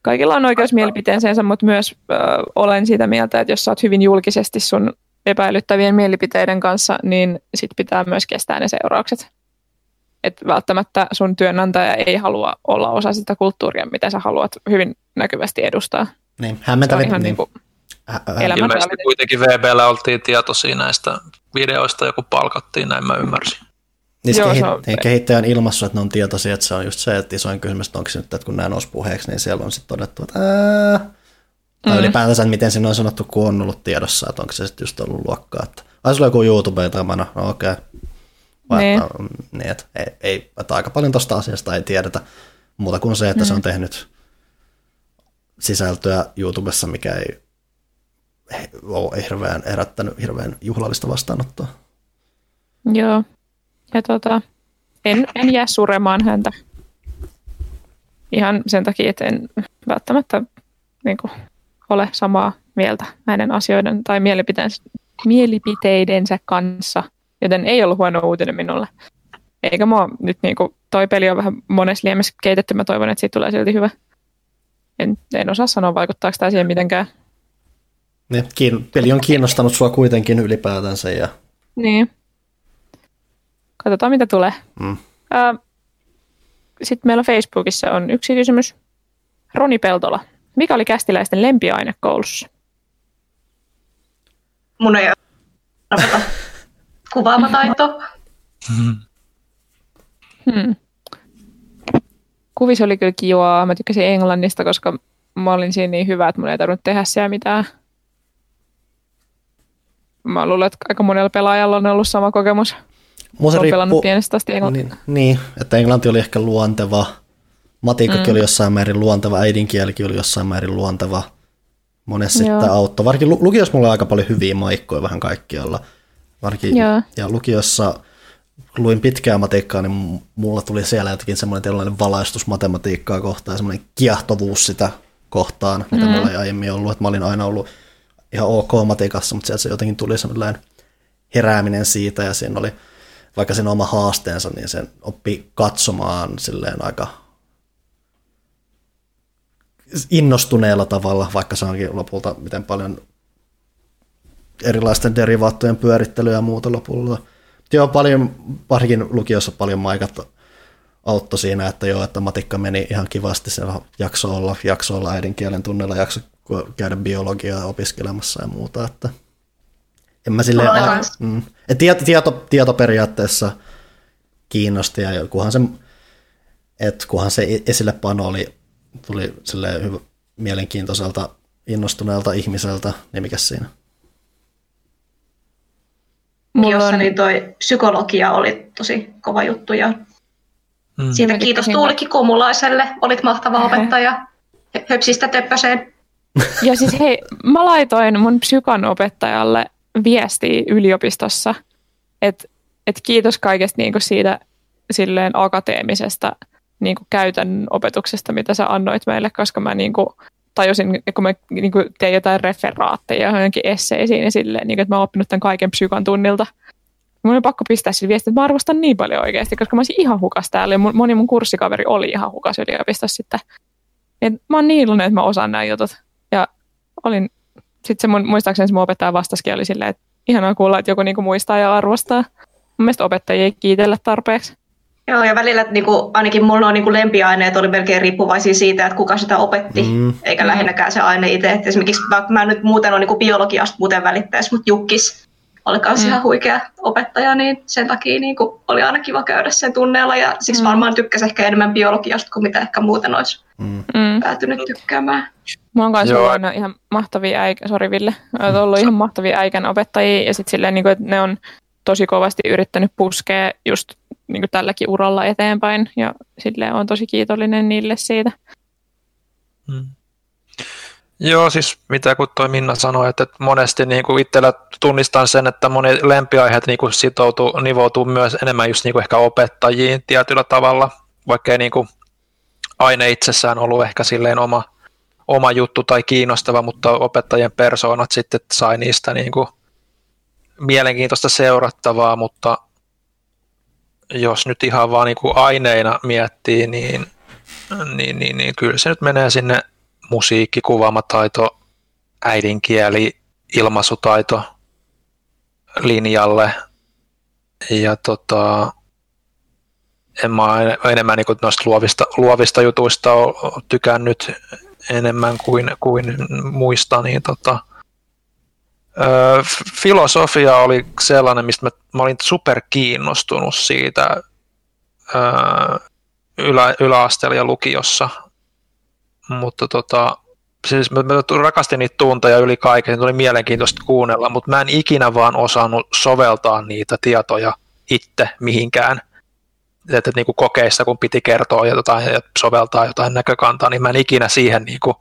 Kaikilla on oikeus mielipiteeseensä, mutta myös ö, olen sitä mieltä, että jos sä oot hyvin julkisesti sun epäilyttävien mielipiteiden kanssa, niin sit pitää myös kestää ne seuraukset. Et välttämättä sun työnantaja ei halua olla osa sitä kulttuuria, mitä sä haluat hyvin näkyvästi edustaa. Niin, hämmentävä. Niin. Niin Ilmeisesti kuitenkin VBllä oltiin tietoisia näistä videoista, joku palkattiin, näin mä ymmärsin. Niin Joo, kehit- on... Niin kehittäjän ilmassu, että ne on tietoisia, että se on just se, että isoin kysymys, että onko se nyt, että kun nämä nousi puheeksi, niin siellä on sitten todettu, että ää, tai mm. ylipäätänsä, miten siinä on sanottu, kun on ollut tiedossa, että onko se sitten just ollut luokkaa, että ai sulla on joku YouTube tamana, no okei. Okay. Niin. Että, niin, että, ei, ei, että aika paljon tuosta asiasta ei tiedetä muuta kuin se, että mm. se on tehnyt sisältöä YouTubessa, mikä ei ole hirveän erättänyt hirveän juhlallista vastaanottoa. Joo. Ja tota, en, en jää suremaan häntä. Ihan sen takia, että en välttämättä niin kuin, ole samaa mieltä näiden asioiden tai mielipiteidensä, kanssa, joten ei ollut huono uutinen minulle. Eikä mua nyt niin kuin, toi peli on vähän monessa liemessä keitetty, mä toivon, että siitä tulee silti hyvä. En, en osaa sanoa, vaikuttaako tämä siihen mitenkään. Niin, kiin, peli on kiinnostanut sua kuitenkin ylipäätänsä. Ja... Niin. Katsotaan, mitä tulee. Mm. Sitten meillä Facebookissa on yksi kysymys. Roni Peltola. Mikä oli kästiläisten lempiaine koulussa? Mun ei ole kuvaamataito. Hmm. Kuvis oli kyllä kivaa. Mä tykkäsin englannista, koska mä olin siinä niin hyvä, että mun ei tarvinnut tehdä siellä mitään. Mä luulen, että aika monella pelaajalla on ollut sama kokemus. Mun on pelannut pienestä asti englantia. Niin, niin, että englanti oli ehkä luonteva. Matikkakin mm. oli jossain määrin luonteva, äidinkielikin oli jossain määrin luonteva. Monessa sitten auttoi. Varsinkin lukiossa mulla on aika paljon hyviä maikkoja vähän kaikkialla. Varsinkin, ja lukiossa luin pitkää matikkaa, niin mulla tuli siellä jotenkin semmoinen tällainen valaistus matematiikkaa kohtaan, semmoinen kiehtovuus sitä kohtaan, mitä mm. mulla ei aiemmin ollut. Että mä olin aina ollut ihan ok matikassa, mutta sieltä se jotenkin tuli semmoinen herääminen siitä ja siinä oli, vaikka sen oma haasteensa, niin sen oppi katsomaan silleen aika innostuneella tavalla, vaikka se onkin lopulta miten paljon erilaisten derivaattojen pyörittelyä ja muuta lopulta. Joo, paljon, varsinkin lukiossa paljon maikat auttoi siinä, että joo, että matikka meni ihan kivasti, siellä jakso olla, jakso olla äidinkielen tunnella, jakso käydä biologiaa opiskelemassa ja muuta, että en mä silleen, a, mm, et tieto, tieto, tieto, periaatteessa kiinnosti ja kunhan se, et kunhan se esillepano oli, tuli silleen hyvä, mielenkiintoiselta, innostuneelta ihmiseltä, niin mikä siinä? Mulla jossa on... niin toi psykologia oli tosi kova juttu ja mm. siitä kiitos Tuulikki Kumulaiselle, olit mahtava opettaja höpsistä töppöseen. Ja siis hei, mä laitoin mun psykan opettajalle viestiä yliopistossa, että et kiitos kaikesta niinku siitä silleen akateemisesta niinku käytännön opetuksesta, mitä sä annoit meille, koska mä niinku tajusin, kun mä niinku tein jotain referaatteja johonkin esseisiin, ja silleen, niinku, että mä oon oppinut tämän kaiken psykan tunnilta. Mun on pakko pistää sille viestiä, että mä arvostan niin paljon oikeasti, koska mä olisin ihan hukas täällä, ja moni mun kurssikaveri oli ihan hukas yliopistossa sitten. Et mä oon niin iloinen, että mä osaan nämä jutut. Ja olin, sitten se mun, muistaakseni se mun opettaja vastasikin oli silleen, että ihanaa kuulla, että joku niinku muistaa ja arvostaa. Mun mielestä opettajia ei kiitellä tarpeeksi. Joo, ja välillä niin kuin, ainakin mulla on niin kuin lempiaineet oli melkein riippuvaisia siitä, että kuka sitä opetti, mm. eikä lähinnäkään se aine itse. Et esimerkiksi vaikka mä nyt muuten on niin biologiasta muuten välittäisi, mutta Jukkis oli myös mm. ihan huikea opettaja, niin sen takia niin kuin, oli aina kiva käydä sen tunneella, ja siksi mm. varmaan tykkäsin ehkä enemmän biologiasta kuin mitä ehkä muuten olisi mm. mm. päätynyt tykkäämään. Mä oon kanssa ollut aina ihan mahtavia äikä, sori Ville, olet ollut ihan mahtavia äikän opettajia, ja sitten silleen, niin kuin, että ne on tosi kovasti yrittänyt puskea just niin kuin tälläkin uralla eteenpäin ja sille on tosi kiitollinen niille siitä. Hmm. Joo, siis mitä kun toi Minna sanoi, että monesti niin kuin itsellä tunnistan sen, että moni lempiaiheet niin kuin sitoutuu, nivoutuu myös enemmän just niin kuin ehkä opettajiin tietyllä tavalla, vaikka ei niin kuin aine itsessään ollut ehkä silleen oma, oma juttu tai kiinnostava, mutta opettajien persoonat sitten sai niistä niin kuin mielenkiintoista seurattavaa, mutta jos nyt ihan vaan niin kuin aineina miettii, niin, niin, niin, niin kyllä se nyt menee sinne musiikki, kuvaamataito, äidinkieli, ilmaisutaito linjalle. Ja tota, en mä enemmän niin noista luovista, luovista jutuista ole tykännyt enemmän kuin, kuin muista, niin tota, filosofia oli sellainen, mistä mä, mä olin super kiinnostunut siitä öö, ylä, yläasteella ja lukiossa. Mutta tota, siis mä, mä rakastin niitä tunteja yli kaiken, oli mielenkiintoista kuunnella, mutta mä en ikinä vaan osannut soveltaa niitä tietoja itse mihinkään. Että, että niin kuin kokeissa, kun piti kertoa jotain ja soveltaa jotain näkökantaa, niin mä en ikinä siihen niin kuin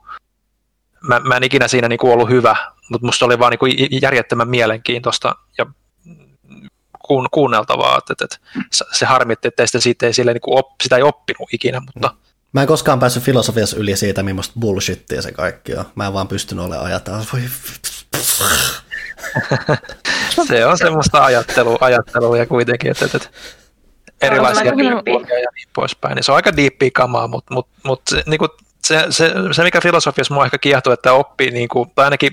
mä, mä en ikinä siinä niinku ollut hyvä, mutta musta oli vaan niinku järjettömän mielenkiintoista ja kuun, kuunneltavaa, että, että se harmitti, että sitä, siitä ei, sille, niinku op, sitä ei oppinut ikinä, mutta Mä en koskaan päässyt filosofiassa yli siitä, millaista bullshittia se kaikki on. Mä en vaan pystynyt olemaan ajatella. Voi... se on semmoista ajattelua, ajattelua ja kuitenkin, että, että erilaisia ja niin poispäin. Niin se on aika diippiä kamaa, mutta, mutta, mutta se, niin kuin se, se, se, mikä filosofiassa mua ehkä kiehtoo, että oppii, niin kuin, tai ainakin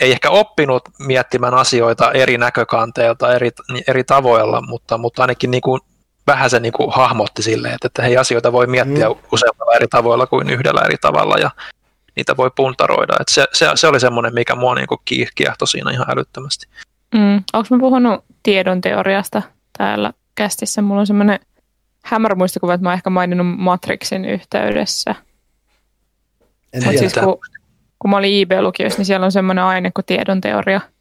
ei ehkä oppinut miettimään asioita eri näkökanteilta, eri, eri tavoilla, mutta, mutta ainakin niin kuin vähän se niin kuin hahmotti silleen, että, että hei asioita voi miettiä mm. useammalla eri tavoilla kuin yhdellä eri tavalla ja niitä voi puntaroida. Että se, se, se, oli semmoinen, mikä mua niin kuin kiehtoi siinä ihan älyttömästi. Mm. Onko mä puhunut tiedon teoriasta täällä kästissä? Mulla on semmoinen hämärä muistikuva, että mä oon ehkä maininnut Matrixin yhteydessä. En tiedä. Siis kun, kun mä olin IB-lukiossa, niin siellä on semmoinen aine kuin tiedon teoria –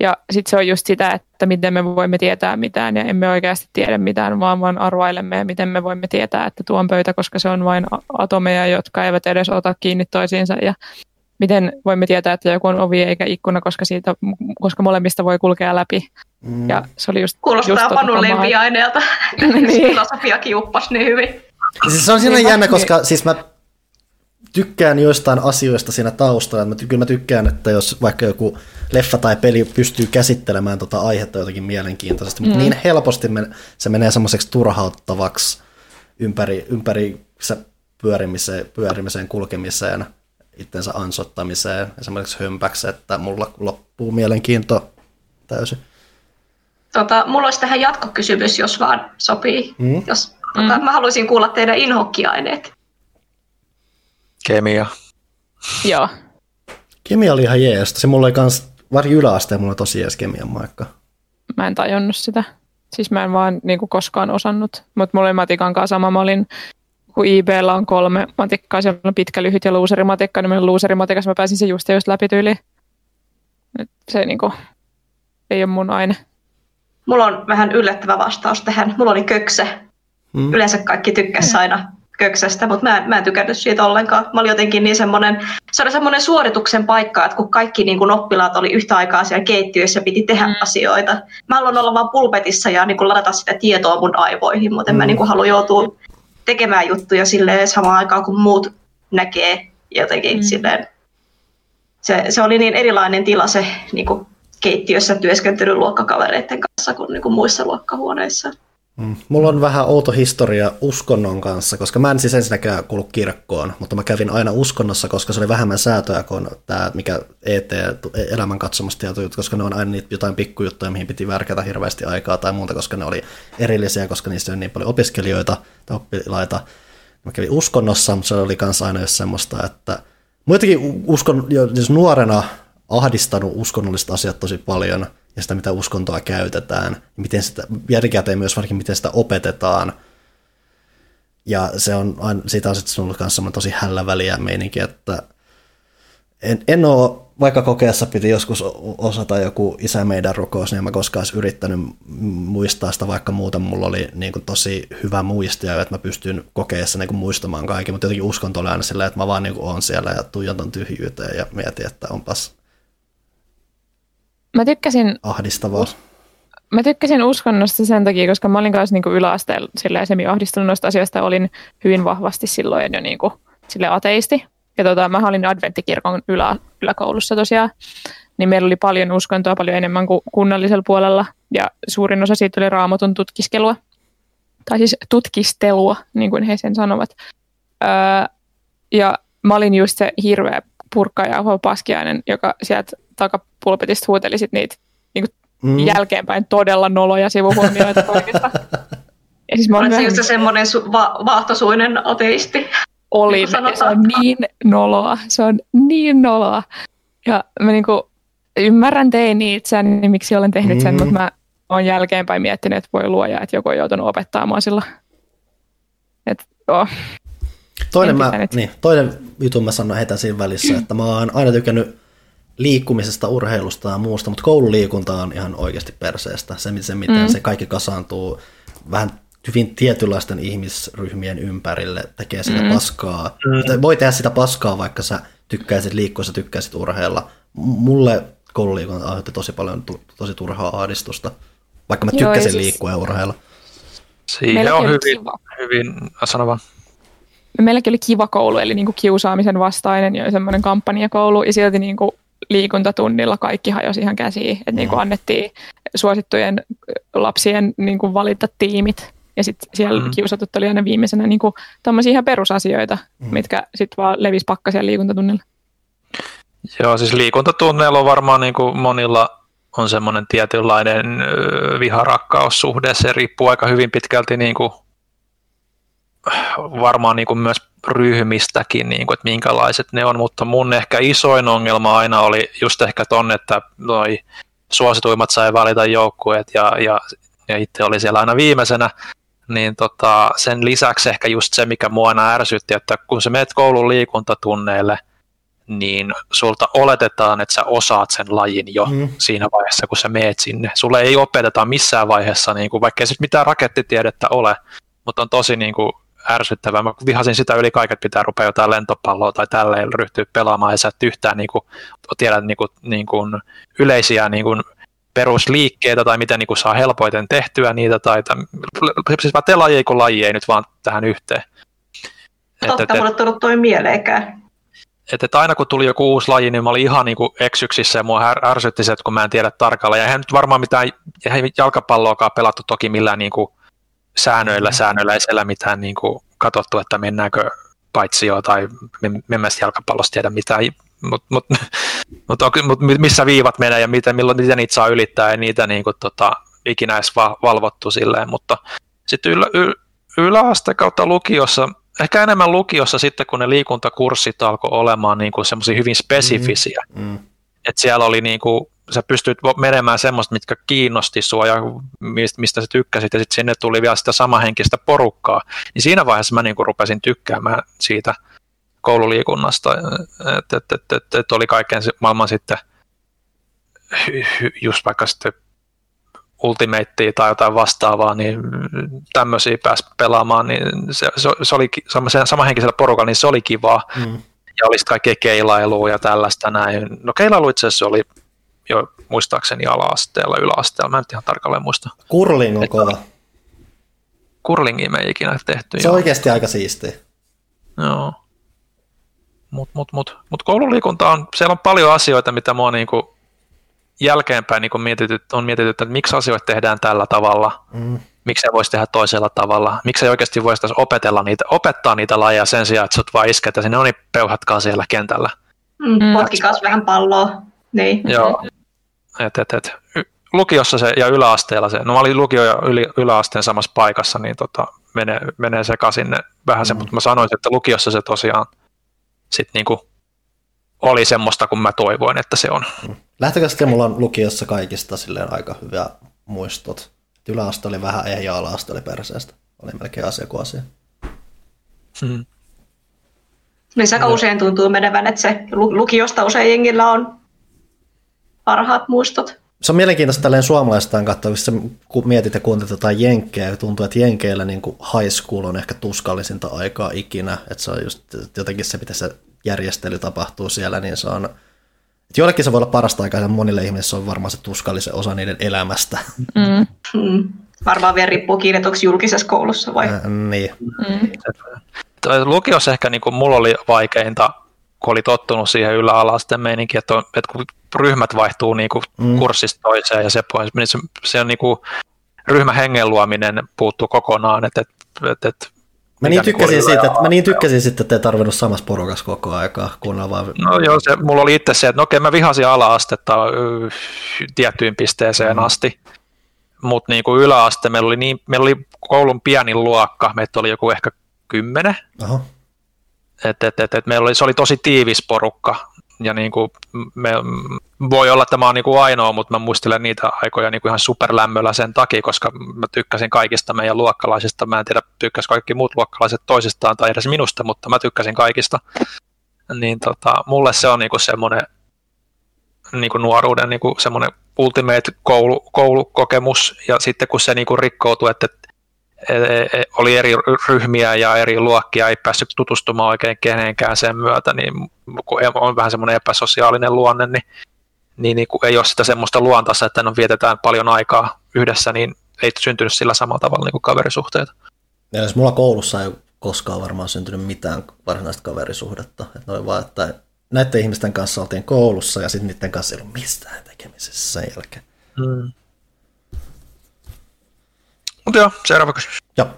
ja sitten se on just sitä, että miten me voimme tietää mitään ja emme oikeasti tiedä mitään, vaan vaan arvailemme ja miten me voimme tietää, että tuo on pöytä, koska se on vain atomeja, jotka eivät edes ota kiinni toisiinsa ja miten voimme tietää, että joku on ovi eikä ikkuna, koska, siitä, koska molemmista voi kulkea läpi. Mm. Ja se oli just, Kuulostaa just Panu tota lempiaineelta. niin. Filosofia kiuppas niin hyvin. Siis se on siinä niin, jännä, koska niin. siis mä tykkään joistain asioista siinä taustalla. Mä, kyllä mä tykkään, että jos vaikka joku leffa tai peli pystyy käsittelemään tota aihetta jotenkin mielenkiintoisesti, mutta mm. niin helposti me, se menee semmoiseksi turhauttavaksi ympäri, ympäri se pyörimiseen, pyörimiseen, kulkemiseen, itsensä ansottamiseen, esimerkiksi hömpäksi, että mulla loppuu mielenkiinto täysin. Tota, mulla olisi tähän jatkokysymys, jos vaan sopii. Mm. Jos, tota, mm. Mä haluaisin kuulla teidän inhokkiaineet. Kemia. Joo. Kemia oli ihan jees. Se mulla oli kans, varsin yläasteen mulla tosi jees kemian maikka. Mä en tajunnut sitä. Siis mä en vaan niin kuin koskaan osannut. Mutta mulla oli matikan kanssa sama. Mä olin, kun IBllä on kolme matikkaa, siellä on pitkä, lyhyt ja luuserimatikka, niin luuserimatikassa mä pääsin se just ja just läpi tyyliin. Se niin kuin, ei ole mun aine. Mulla on vähän yllättävä vastaus tähän. Mulla oli kökse. Mm. Yleensä kaikki tykkäs aina köksestä, mutta mä, mä en tykännyt siitä ollenkaan. Mä olin jotenkin niin semmoinen, se oli semmoinen suorituksen paikka, että kun kaikki niin kun oppilaat oli yhtä aikaa siellä keittiöissä, piti tehdä mm. asioita. Mä haluan olla vaan pulpetissa ja niin kun ladata sitä tietoa mun aivoihin, mutta mm. en mä mm. niin halua joutua tekemään juttuja silleen samaan aikaan, kun muut näkee jotenkin mm. silleen. Se, se oli niin erilainen tila se niin keittiössä työskentely luokkakavereiden kanssa kuin, niin kuin muissa luokkahuoneissa. Mm. Mulla on vähän outo historia uskonnon kanssa, koska mä en siis ensinnäkään kuulu kirkkoon, mutta mä kävin aina uskonnossa, koska se oli vähemmän säätöä kuin tämä, mikä ET, elämän katsomustietojut, koska ne on aina niitä jotain pikkujuttuja, mihin piti värkätä hirveästi aikaa tai muuta, koska ne oli erillisiä, koska niissä on niin paljon opiskelijoita tai oppilaita. Mä kävin uskonnossa, mutta se oli kanssa aina jos semmoista, että muitakin uskon, jos nuorena ahdistanut uskonnolliset asiat tosi paljon – ja sitä, mitä uskontoa käytetään, ja miten sitä, jälkikäteen myös varsinkin, miten sitä opetetaan. Ja se on, siitä on sitten ollut myös tosi hälläväliä meininki, että en, en ole, vaikka kokeessa piti joskus osata joku isä meidän rukous, niin en mä koskaan olisi yrittänyt muistaa sitä, vaikka muuten mulla oli niin kuin tosi hyvä muistia, että mä pystyn kokeessa niin kuin muistamaan kaiken, mutta jotenkin uskonto oli aina silleen, että mä vaan niin kuin olen siellä ja tuijotan tyhjyyteen ja mietin, että onpas Mä tykkäsin... Ahdistavaa. Mä tykkäsin uskonnosta sen takia, koska mä olin kanssa niin yläasteella silleen semi-ahdistunut noista asioista. Olin hyvin vahvasti silloin jo niin kuin, sille ateisti. Ja tota, mä olin adventtikirkon ylä, yläkoulussa tosiaan. Niin meillä oli paljon uskontoa, paljon enemmän kuin kunnallisella puolella. Ja suurin osa siitä oli raamatun tutkiskelua. Tai siis tutkistelua, niin kuin he sen sanovat. Öö, ja mä olin just se hirveä purkka ja paskiainen, joka sieltä takapulpetista huuteli sit niitä niin mm. jälkeenpäin todella noloja sivuhuomioita kaikista. Ja siis mä olin just semmoinen su- va- vaahtosuinen ateisti. Olin, niin se on niin noloa, se on niin noloa. Ja mä niinku ymmärrän teini itseäni, miksi olen tehnyt sen, mm. mutta mä oon jälkeenpäin miettinyt, että voi luoja, että joku on joutunut opettamaan sillä. Et, oh. Toinen, mä, niin, toinen jutun mä sanon heitä siinä välissä, että mä oon aina tykännyt liikkumisesta, urheilusta ja muusta, mutta koululiikunta on ihan oikeasti perseestä. Se, se miten mm. se kaikki kasaantuu vähän hyvin tietynlaisten ihmisryhmien ympärille, tekee sitä mm. paskaa. Mm. Voi tehdä sitä paskaa, vaikka sä tykkäisit liikkua, sä tykkäisit urheilla. Mulle koululiikunta aiheutti tosi paljon tosi turhaa ahdistusta, vaikka mä tykkäsin Joo, siis... liikkua ja urheilla. Siihen on hyvin, kiva. hyvin, sano vaan. Meilläkin oli kiva koulu, eli niin kuin kiusaamisen vastainen ja semmoinen kampanjakoulu, ja silti niin kuin liikuntatunnilla kaikki hajosi ihan käsiin, että niin kuin annettiin suosittujen lapsien niin kuin valita tiimit, ja sitten siellä mm. kiusatut oli aina viimeisenä niin kuin ihan perusasioita, mm. mitkä sitten vaan levisi pakkasia liikuntatunnilla. Joo, siis liikuntatunneilla on varmaan niin kuin monilla on semmoinen tietynlainen viharakkaussuhde. Se riippuu aika hyvin pitkälti niin kuin, varmaan niin kuin myös ryhmistäkin, niin kuin, että minkälaiset ne on, mutta mun ehkä isoin ongelma aina oli just ehkä ton, että noi suosituimmat sai valita joukkueet ja, ja, ja itse oli siellä aina viimeisenä, niin tota, sen lisäksi ehkä just se, mikä mua aina ärsytti, että kun sä meet koulun liikuntatunneille, niin sulta oletetaan, että sä osaat sen lajin jo mm. siinä vaiheessa, kun sä meet sinne. Sulle ei opeteta missään vaiheessa, niin kuin, vaikka ei mitään rakettitiedettä ole, mutta on tosi niin kuin, ärsyttävää. Mä vihasin sitä yli kaiket, pitää rupea jotain lentopalloa tai tälleen ryhtyä pelaamaan, ja sä et yhtään niin kuin, tiedä niin kuin, niin kuin, yleisiä niin kuin, perusliikkeitä tai miten niin kuin, saa helpoiten tehtyä niitä, tai tämän, siis mä lajeja kuin laji, ei nyt vaan tähän yhteen. Totta, et, et, mulle tullut toi mieleenkään että, että aina kun tuli joku uusi laji, niin mä olin ihan niin kuin eksyksissä ja mua ärsytti se, että kun mä en tiedä tarkalleen. Ja eihän nyt varmaan mitään eihän jalkapalloakaan pelattu toki millään niin kuin säännöillä, säännöillä ei siellä mitään niin kuin katsottu, että mennäänkö paitsio tai en mä jalkapallosta tiedä mitään, mutta mut, mut, mut, missä viivat menee ja miten, milloin, miten niitä saa ylittää, ei niitä niin kuin, tota, ikinä edes valvottu silleen, mutta sitten ylä, y, yläaste kautta lukiossa ehkä enemmän lukiossa sitten, kun ne liikuntakurssit alkoi olemaan niin kuin semmoisia hyvin spesifisiä. Mm, mm. Että siellä oli niin kuin, sä pystyt menemään semmoista, mitkä kiinnosti sua ja mistä, sä tykkäsit, ja sitten sinne tuli vielä sitä samahenkistä porukkaa. Niin siinä vaiheessa mä niin kuin rupesin tykkäämään siitä koululiikunnasta, että et, et, et, et oli kaiken maailman sitten just vaikka sitten Ultimatea tai jotain vastaavaa, niin tämmöisiä pääsi pelaamaan, niin se, se, se oli sama henkisellä porukalla, niin se oli kivaa. Mm. Ja oli sitten kaikkea keilailua ja tällaista näin. No keilailu itse asiassa oli jo muistaakseni ala-asteella, yläasteella, mä en ihan tarkalleen muista. Kurling on kova. Kurlingia me ei ikinä tehty. Se on oikeasti aika siistiä. Joo. Mutta mut, mut, mut koululiikunta on, siellä on paljon asioita, mitä mua niinku jälkeenpäin niin mietityt, on mietitty, että miksi asioita tehdään tällä tavalla, mm. miksi se voisi tehdä toisella tavalla, miksi ei oikeasti voisi opetella niitä, opettaa niitä lajeja sen sijaan, että sut vaan isketä sinne, no niin, peuhatkaa siellä kentällä. Mm, potkikaas vähän palloa. Niin. Joo. Et, et, et. Lukiossa se ja yläasteella se, no mä olin lukio ja yli, yläasteen samassa paikassa, niin tota, menee, menee sekaisin vähän se, mm. mutta mä sanoisin, että lukiossa se tosiaan sit niinku oli semmoista, kun mä toivoin, että se on. Mm. Lähtökästi mulla on lukiossa kaikista silleen aika hyvä muistot. Yläaste oli vähän ei ja ala oli perseestä. Oli melkein asia kuin asia. Hmm. Niin aika usein tuntuu menevän, että se lukiosta usein jengillä on parhaat muistot. Se on mielenkiintoista tälleen suomalaistaan katsoa, kun mietit ja kuuntelit jotain jenkkejä, tuntuu, että jenkeillä niin kuin high school on ehkä tuskallisinta aikaa ikinä, että se on just jotenkin se, mitä se järjestely tapahtuu siellä, niin se on, että joillekin se voi olla parasta aikaa, ja monille ihmisille se on varmaan se tuskallisen osa niiden elämästä. Mm. Mm. Varmaan vielä riippuu kiinni, julkisessa koulussa vai? Äh, niin. Mm. Lukiossa ehkä niin kuin mulla oli vaikeinta, kun oli tottunut siihen ylä-alasten meininkiin, että, on, että kun ryhmät vaihtuu niin kuin mm. kurssista toiseen ja se, niin se, se on niin kuin ryhmähengen luominen puuttuu kokonaan, että, että, että Mä niin, tykkäsin siitä, että, mä niin tykkäsin sitten, että ei tarvinnut samassa porukassa koko aikaa, kun vaan... No joo, se, mulla oli itse se, että no okei, mä vihasin ala-astetta tiettyyn pisteeseen mm. asti, mutta niin kuin yläaste, meillä oli, niin, meillä oli koulun pienin luokka, meitä oli joku ehkä kymmenen, et, et, et, et meillä oli, se oli tosi tiivis porukka, ja niin kuin me, voi olla, että mä oon niin kuin ainoa, mutta mä muistelen niitä aikoja niin kuin ihan superlämmöllä sen takia, koska mä tykkäsin kaikista meidän luokkalaisista. Mä en tiedä, tykkäs kaikki muut luokkalaiset toisistaan tai edes minusta, mutta mä tykkäsin kaikista. Niin tota, mulle se on niin kuin semmoinen niin kuin nuoruuden niin kuin semmoinen ultimate koulu, koulukokemus, ja sitten kun se niin kuin rikkoutui, että oli eri ryhmiä ja eri luokkia, ei päässyt tutustumaan oikein kenenkään sen myötä, niin on vähän semmoinen epäsosiaalinen luonne, niin, niin, niin kun ei ole sitä semmoista luontaista, että no vietetään paljon aikaa yhdessä, niin ei syntynyt sillä samalla tavalla niin kuin kaverisuhteita. Ja jos mulla koulussa ei koskaan varmaan syntynyt mitään varsinaista kaverisuhdetta. Että oli vaan, että näiden ihmisten kanssa oltiin koulussa ja sitten niiden kanssa ei ollut mistään tekemisessä sen jälkeen. Hmm. Mutta joo, seuraava kysymys. Joo.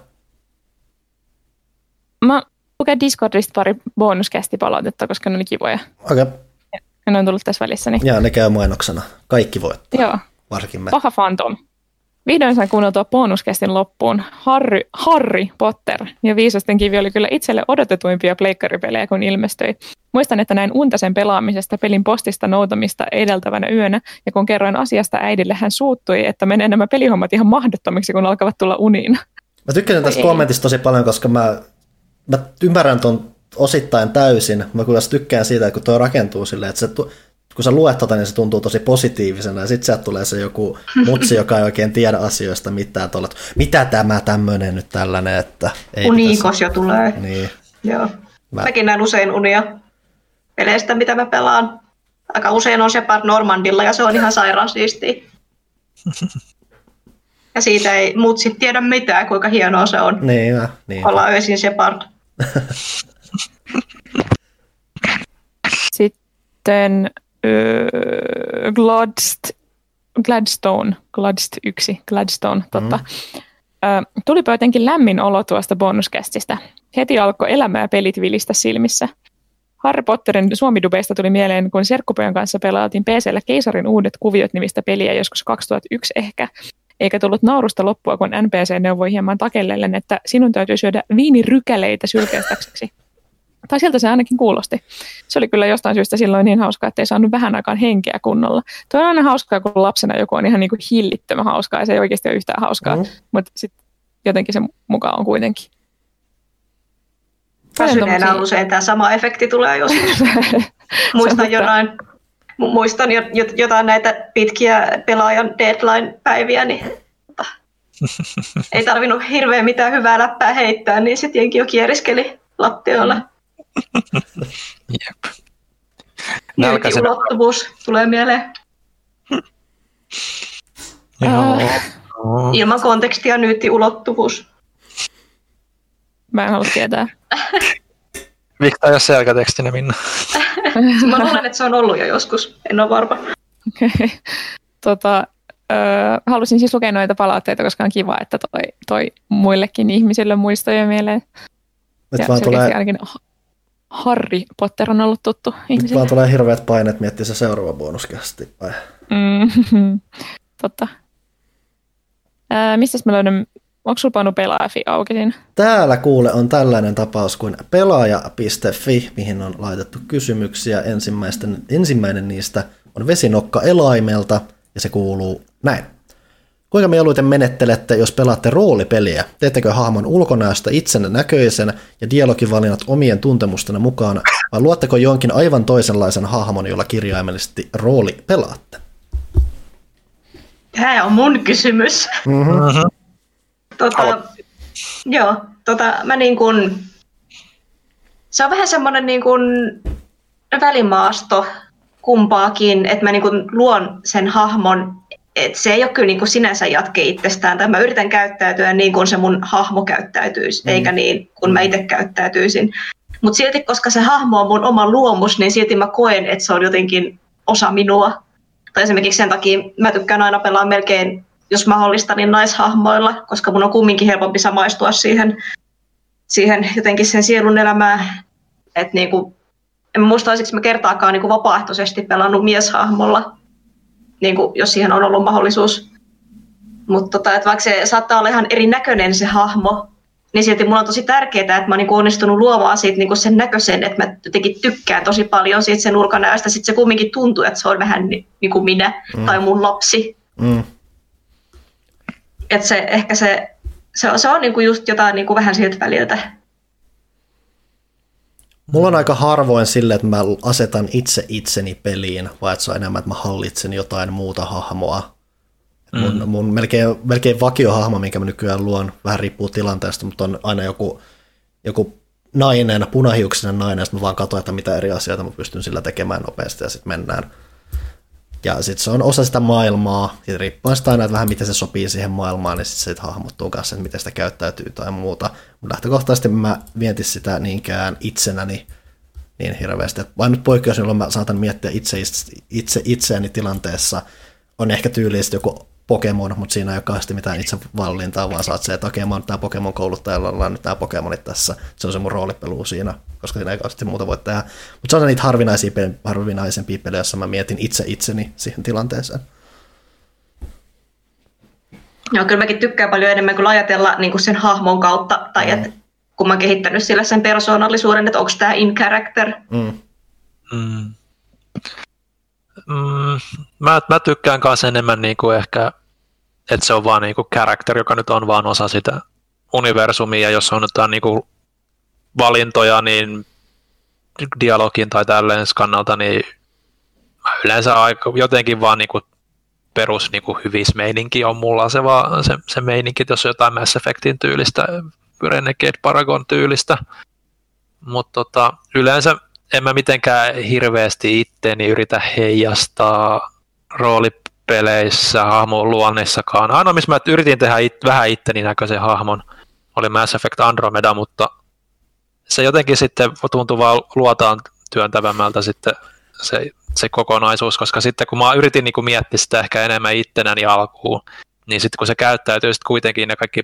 Mä lukee Discordista pari bonuskästipalautetta, koska ne oli kivoja. Okei. Okay. Ja ne on tullut tässä välissä. Niin... Ja ne käy mainoksena. Kaikki voittaa. Joo. Varsinkin me. Paha Phantom. Vihdoin sain kuunneltua bonuskästin loppuun. Harry, Harry Potter ja Viisasten kivi oli kyllä itselle odotetuimpia pleikkaripelejä, kun ilmestyi. Muistan, että näin untasen pelaamisesta pelin postista noutamista edeltävänä yönä, ja kun kerroin asiasta äidille, hän suuttui, että menee nämä pelihommat ihan mahdottomiksi, kun alkavat tulla uniin. Mä tykkäsin tästä kommentista tosi paljon, koska mä, mä ymmärrän ton osittain täysin. Mä kyllä tykkään siitä, että kun tuo rakentuu silleen, että se kun sä luet tota, niin se tuntuu tosi positiivisena, ja sitten sieltä tulee se joku mutsi, joka ei oikein tiedä asioista mitään, tuolla, että mitä tämä tämmöinen nyt tällainen, että ei Uniikos pitäisi... jo tulee. Niin. Joo. Mä... Mäkin näen usein unia peleistä, mitä mä pelaan. Aika usein on Shepard Normandilla, ja se on ihan sairaan siistiä. Ja siitä ei mutsi tiedä mitään, kuinka hienoa se on. Niin, niin. Olla öisin Shepard. Sitten Gladst, Gladstone, Gladst 1, Gladstone, totta. Mm. Ö, tulipa jotenkin lämmin olo tuosta bonuskästistä. Heti alkoi elämä ja pelit vilistä silmissä. Harry Potterin suomidubeista tuli mieleen, kun Serkkupojan kanssa pelaatiin PCllä Keisarin uudet kuviot nimistä peliä joskus 2001 ehkä. Eikä tullut naurusta loppua, kun NPC neuvoi hieman takellellen, että sinun täytyy syödä viinirykäleitä sylkäistäkseksi. Tai sieltä se ainakin kuulosti. Se oli kyllä jostain syystä silloin niin hauskaa, että ei saanut vähän aikaan henkeä kunnolla. Tuo on aina hauskaa, kun lapsena joku on ihan niin kuin hillittömän hauskaa ja se ei oikeasti ole yhtään hauskaa. Mm. Mutta sitten jotenkin se mukaan on kuitenkin. Väsyneenä usein tämä sama efekti tulee joskus. Muistan jotain, muistan jotain näitä pitkiä pelaajan deadline-päiviä, niin ei tarvinnut hirveän mitään hyvää läppää heittää, niin sitten jenki jo kieriskeli lattioilla. Jep. Nälkäisen... ulottuvuus tulee mieleen. Joo. Ilman kontekstia nyytti ulottuvuus. Mä en halua tietää. Miksi tämä ei ole selkätekstinä, Minna? Mä luulen, että se on ollut jo joskus. En ole varma. Okay. Tota, ö, halusin siis lukea noita palautteita, koska on kiva, että toi, toi muillekin ihmisille muistoja mieleen. Nyt ja vaan tulee... ainakin Harry Potter on ollut tuttu ihmisille. Nyt vaan tulee hirveät painet miettiä se seuraava bonuskästi. Mm, totta. Mistä mä löydän, onko sulla pannut pelaajafi auki siinä? Täällä kuule on tällainen tapaus kuin pelaaja.fi, mihin on laitettu kysymyksiä. Ensimmäisten, ensimmäinen niistä on vesinokka elaimelta ja se kuuluu näin. Kuinka mieluiten menettelette, jos pelaatte roolipeliä? Teettekö hahmon ulkonäöstä itsenne näköisen ja dialogivalinnat omien tuntemustenne mukaan, vai luotteko jonkin aivan toisenlaisen hahmon, jolla kirjaimellisesti rooli pelaatte? Tämä on mun kysymys. Mm-hmm. Tota, joo, tota, mä niin kun, se on vähän semmoinen niin kun välimaasto kumpaakin, että mä niin kun luon sen hahmon et se ei ole kyllä niin kuin sinänsä jatke itsestään, tai mä yritän käyttäytyä niin kuin se mun hahmo käyttäytyisi, mm. eikä niin kuin mä itse käyttäytyisin. Mutta silti, koska se hahmo on mun oma luomus, niin silti mä koen, että se on jotenkin osa minua. Tai esimerkiksi sen takia mä tykkään aina pelaa melkein, jos mahdollista, niin naishahmoilla, koska mun on kumminkin helpompi samaistua siihen, siihen jotenkin sen sielun elämään. Että niinku, en muista, olisiko mä kertaakaan niinku vapaaehtoisesti pelannut mieshahmolla, niin kuin, jos siihen on ollut mahdollisuus. Mutta tota, että vaikka se saattaa olla ihan erinäköinen se hahmo, niin silti mulla on tosi tärkeää, että mä oon niin onnistunut luomaan siitä niin sen näköisen, että mä jotenkin tykkään tosi paljon siitä sen ulkonäöstä. Sitten se kumminkin tuntuu, että se on vähän niin kuin minä mm. tai mun lapsi. Mm. Että se, ehkä se, se on, se on niin kuin just jotain niin kuin vähän siltä väliltä. Mulla on aika harvoin sille, että mä asetan itse itseni peliin, vai että se on enemmän, että mä hallitsen jotain muuta hahmoa. Mm. Mun, mun melkein, melkein vakiohahmo, minkä mä nykyään luon, vähän riippuu tilanteesta, mutta on aina joku, joku nainen, punahiuksinen nainen, sitten mä vaan katsoin, että mitä eri asioita mä pystyn sillä tekemään nopeasti ja sitten mennään. Ja sitten se on osa sitä maailmaa, ja riippuen sitä aina, että vähän miten se sopii siihen maailmaan, niin sitten se hahmottuu kanssa, että miten sitä käyttäytyy tai muuta. Mutta lähtökohtaisesti mä mietin sitä niinkään itsenäni niin hirveästi. Vain nyt poikkeus, jolloin mä saatan miettiä itse, itse itseäni tilanteessa, on ehkä tyylisesti joku Pokemon, mutta siinä ei ole kauheasti mitään itse vallintaa, vaan saat se, että okei, mä oon tämä Pokemon kouluttajalla, on nyt nämä Pokemonit tässä. Se on se mun roolipelu siinä, koska siinä ei kauheasti muuta voi tehdä. Mutta se on niitä harvinaisia, harvinaisempia pelejä, joissa mä mietin itse itseni siihen tilanteeseen. Joo, kyllä mäkin tykkään paljon enemmän kuin ajatella niin kuin sen hahmon kautta, tai mm. että kun mä oon kehittänyt sillä sen persoonallisuuden, että onko tämä in character. Mm. Mm. Mm, mä, mä tykkään kanssa enemmän niin kuin ehkä, että se on vaan niin kuin character, joka nyt on vaan osa sitä universumia, jos on jotain niin kuin valintoja, niin dialogin tai tälleen kannalta, niin yleensä aika, jotenkin vaan niin kuin perus niin kuin hyvismeininki on mulla se, vaan, se, se meininki, jos on jotain Mass Effectin tyylistä, Renegade Paragon tyylistä, mutta tota, yleensä en mä mitenkään hirveästi itteni yritä heijastaa roolipeleissä, hahmon luonnissakaan. Ainoa, missä mä yritin tehdä it, vähän itteni näköisen hahmon, oli Mass Effect Andromeda, mutta se jotenkin sitten tuntuu vaan luotaan työntävämmältä sitten se, se kokonaisuus, koska sitten kun mä yritin niin kuin miettiä sitä ehkä enemmän ittenäni alkuun, niin sitten kun se käyttäytyy sitten kuitenkin ne kaikki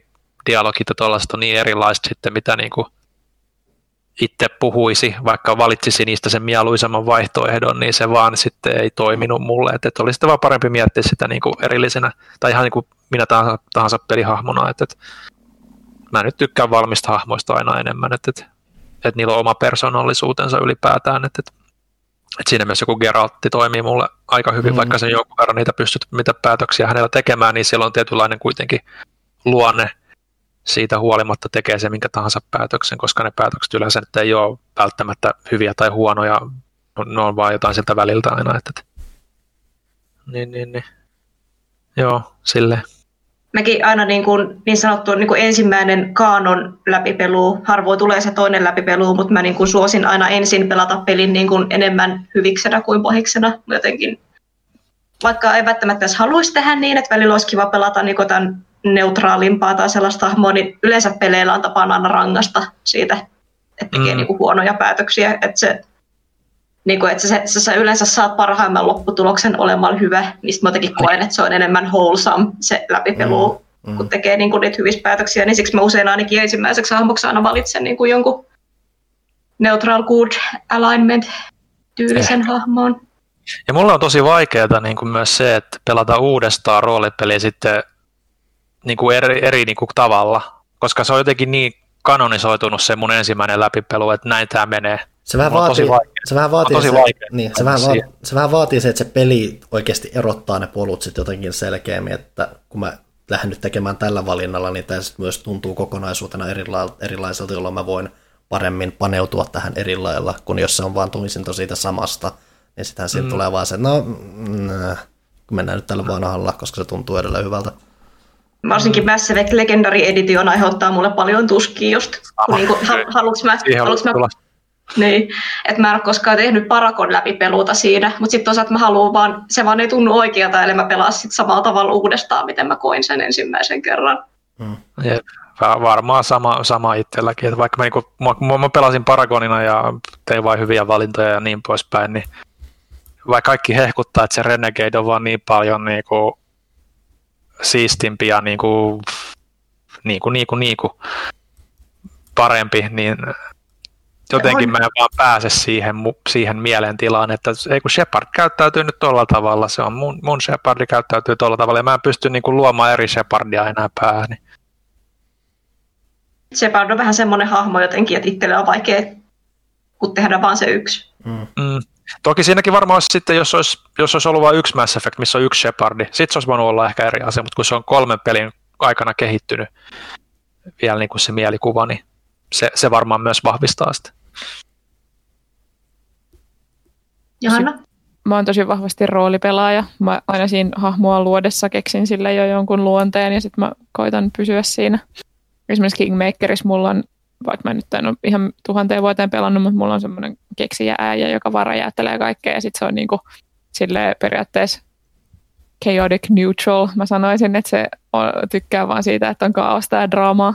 dialogit ja tuollaiset on niin erilaiset sitten, mitä niin kuin itse puhuisi, vaikka valitsisi niistä sen mieluisamman vaihtoehdon, niin se vaan sitten ei toiminut mulle. Että, että oli sitten vaan parempi miettiä sitä niin kuin erillisenä, tai ihan niin kuin minä tahansa, tahansa pelihahmona. Että, että mä nyt tykkään valmista hahmoista aina enemmän, että, että, että niillä on oma persoonallisuutensa ylipäätään. Että, että, että siinä myös joku Geraltti toimii mulle aika hyvin, mm. vaikka sen jonkun verran niitä pystyt, mitä päätöksiä hänellä tekemään, niin siellä on tietynlainen kuitenkin luonne, siitä huolimatta tekee se minkä tahansa päätöksen, koska ne päätökset yleensä nyt ei ole välttämättä hyviä tai huonoja, ne on vaan jotain siltä väliltä aina. Että, niin, niin, niin. Joo, sille. Mäkin aina niin, kuin, niin sanottu niin kuin ensimmäinen kaanon läpipelu, harvoin tulee se toinen läpipelu, mutta mä niin kuin suosin aina ensin pelata pelin niin kuin enemmän hyviksenä kuin pohiksena. Jotenkin, vaikka ei välttämättä edes haluaisi tehdä niin, että välillä olisi kiva pelata niin tämän neutraalimpaa tai sellaista hahmoa, niin yleensä peleillä on tapana aina rangasta siitä, että tekee mm. niin kuin huonoja päätöksiä. Että se, niin kuin, että sä, sä, sä yleensä saat parhaimman lopputuloksen olemaan hyvä, mistä mä jotenkin koen, että se on enemmän wholesome se läpipelu, mm. Mm. kun tekee niin kuin niitä hyvissä päätöksiä, niin siksi mä usein ainakin ensimmäiseksi hahmoksi aina valitsen niin kuin jonkun neutral good alignment tyylisen eh. hahmon. Ja mulla on tosi vaikeaa niin kuin myös se, että pelata uudestaan roolipeliä sitten niin kuin eri, eri niin kuin tavalla, koska se on jotenkin niin kanonisoitunut se mun ensimmäinen läpipelu, että näin tämä menee. Se vähän, vaatii, se vähän vaatii, tosi se, niin, se, vähän vaatii, se vähän vaatii se, että se peli oikeasti erottaa ne polut sitten jotenkin selkeämmin, että kun mä lähden nyt tekemään tällä valinnalla, niin tämä myös tuntuu kokonaisuutena erilaiselta, jolloin mä voin paremmin paneutua tähän eri lailla, kun jos se on vaan toisinto siitä samasta, niin sitähän siitä mm. tulee vaan se, no, mm, mennään nyt tällä vanhalla, koska se tuntuu edelleen hyvältä varsinkin Mass Effect Legendary Edition aiheuttaa mulle paljon tuskia just, kun ah, niinku, haluuks mä, haluks mä niin, että mä en ole koskaan tehnyt Parakon peluuta siinä, mutta sitten toisaalta mä haluan vaan, se vaan ei tunnu oikealta, eli mä pelaan sitten samalla tavalla uudestaan, miten mä koin sen ensimmäisen kerran. Hmm. Jep, varmaan sama, sama itselläkin, että vaikka mä, niinku, mä, mä, pelasin Paragonina ja tein vain hyviä valintoja ja niin poispäin, niin vaikka kaikki hehkuttaa, että se Renegade on vaan niin paljon niinku siistimpi ja niin kuin, niin kuin, niin kuin, niin kuin parempi, niin jotenkin mä en vaan pääse siihen, siihen mielentilaan, että ei kun Shepard käyttäytyy nyt tuolla tavalla, se on mun, mun Shepardi käyttäytyy tuolla tavalla, ja mä en pysty niin kuin luomaan eri Shepardia enää päähän. Shepard on vähän semmoinen hahmo jotenkin, että itselle on vaikea kun tehdä vaan se yksi. Mm. Mm. Toki siinäkin varmaan olisi sitten, jos olisi, jos olisi ollut vain yksi Mass Effect, missä on yksi Shepardi, sitten se olisi voinut olla ehkä eri asia, mutta kun se on kolmen pelin aikana kehittynyt vielä niin kuin se mielikuva, niin se, se varmaan myös vahvistaa sitä. Johanna? Mä oon tosi vahvasti roolipelaaja. Mä aina siinä hahmoa luodessa keksin sille jo jonkun luonteen ja sitten mä koitan pysyä siinä. Esimerkiksi Kingmakerissa mulla on vaikka mä nyt en ole ihan tuhanteen vuoteen pelannut, mutta mulla on semmoinen keksijä äijä, joka varajäättelee kaikkea ja sitten se on niinku sille periaatteessa chaotic neutral. Mä sanoisin, että se on, tykkää vaan siitä, että on kaaosta ja draamaa.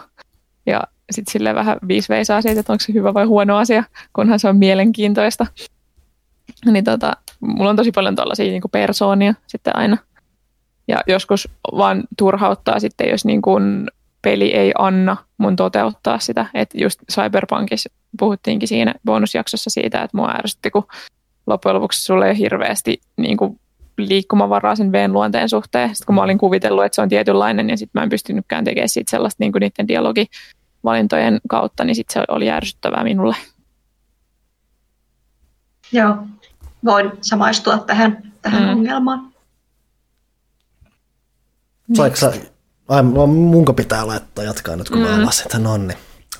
Ja sitten sille vähän viisi veisaa siitä, että onko se hyvä vai huono asia, kunhan se on mielenkiintoista. Niin tota, mulla on tosi paljon tällaisia niin persoonia sitten aina. Ja joskus vaan turhauttaa sitten, jos niin kuin peli ei anna mun toteuttaa sitä. Että just Cyberpunkissa puhuttiinkin siinä bonusjaksossa siitä, että mua ärsytti, kun loppujen lopuksi sulle ei hirveästi niin kuin liikkumavaraa sen veen luonteen suhteen. Sitten kun mä olin kuvitellut, että se on tietynlainen, ja sitten mä en pystynytkään tekemään siitä sellaista niin kuin niiden dialogivalintojen kautta, niin sitten se oli järsyttävää minulle. Joo, voin samaistua tähän, tähän mm. ongelmaan. Saiko sä, ai, munko pitää laittaa jatkaa nyt, kun mm. mä avasin tämän onni.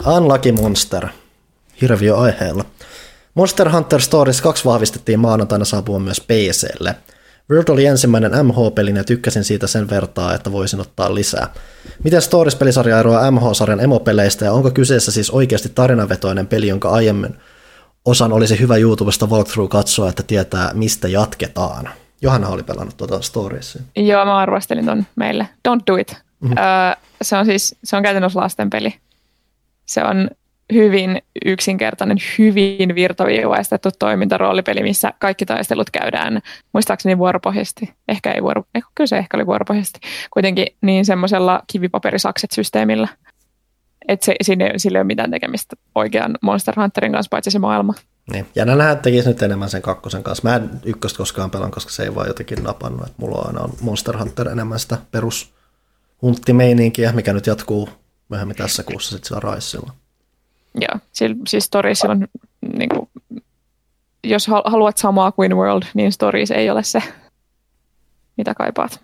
Unlucky Monster, hirviö aiheella. Monster Hunter Stories 2 vahvistettiin maanantaina saapua myös PClle. World oli ensimmäinen MH-peli ja tykkäsin siitä sen vertaa, että voisin ottaa lisää. Miten Stories-pelisarja eroaa MH-sarjan emopeleistä ja onko kyseessä siis oikeasti tarinavetoinen peli, jonka aiemmin osan olisi hyvä YouTubesta walkthrough katsoa, että tietää mistä jatketaan? Johanna oli pelannut tuota Storiesia. Joo, mä arvostelin ton meille. Don't do it. Mm-hmm. Öö, se on siis, se on käytännössä lasten peli. Se on hyvin yksinkertainen, hyvin virtaviivaistettu toimintaroolipeli, missä kaikki taistelut käydään muistaakseni vuoropohjasti. Ehkä ei vuoro, ehkä, kyllä se ehkä oli vuoropohjasti. Kuitenkin niin semmoisella kivipaperisakset-systeemillä. Että se, sinne, sillä ei ole mitään tekemistä oikean Monster Hunterin kanssa, paitsi se maailma. Niin. Ja nämä tekisi nyt enemmän sen kakkosen kanssa. Mä en ykköstä koskaan pelan, koska se ei vaan jotenkin napannut. Että mulla on aina on Monster Hunter enemmän sitä perus mikä nyt jatkuu myöhemmin tässä kuussa sitten sillä Raissilla. Joo, siis Stories on, niin kuin, jos haluat samaa kuin World, niin Stories ei ole se, mitä kaipaat.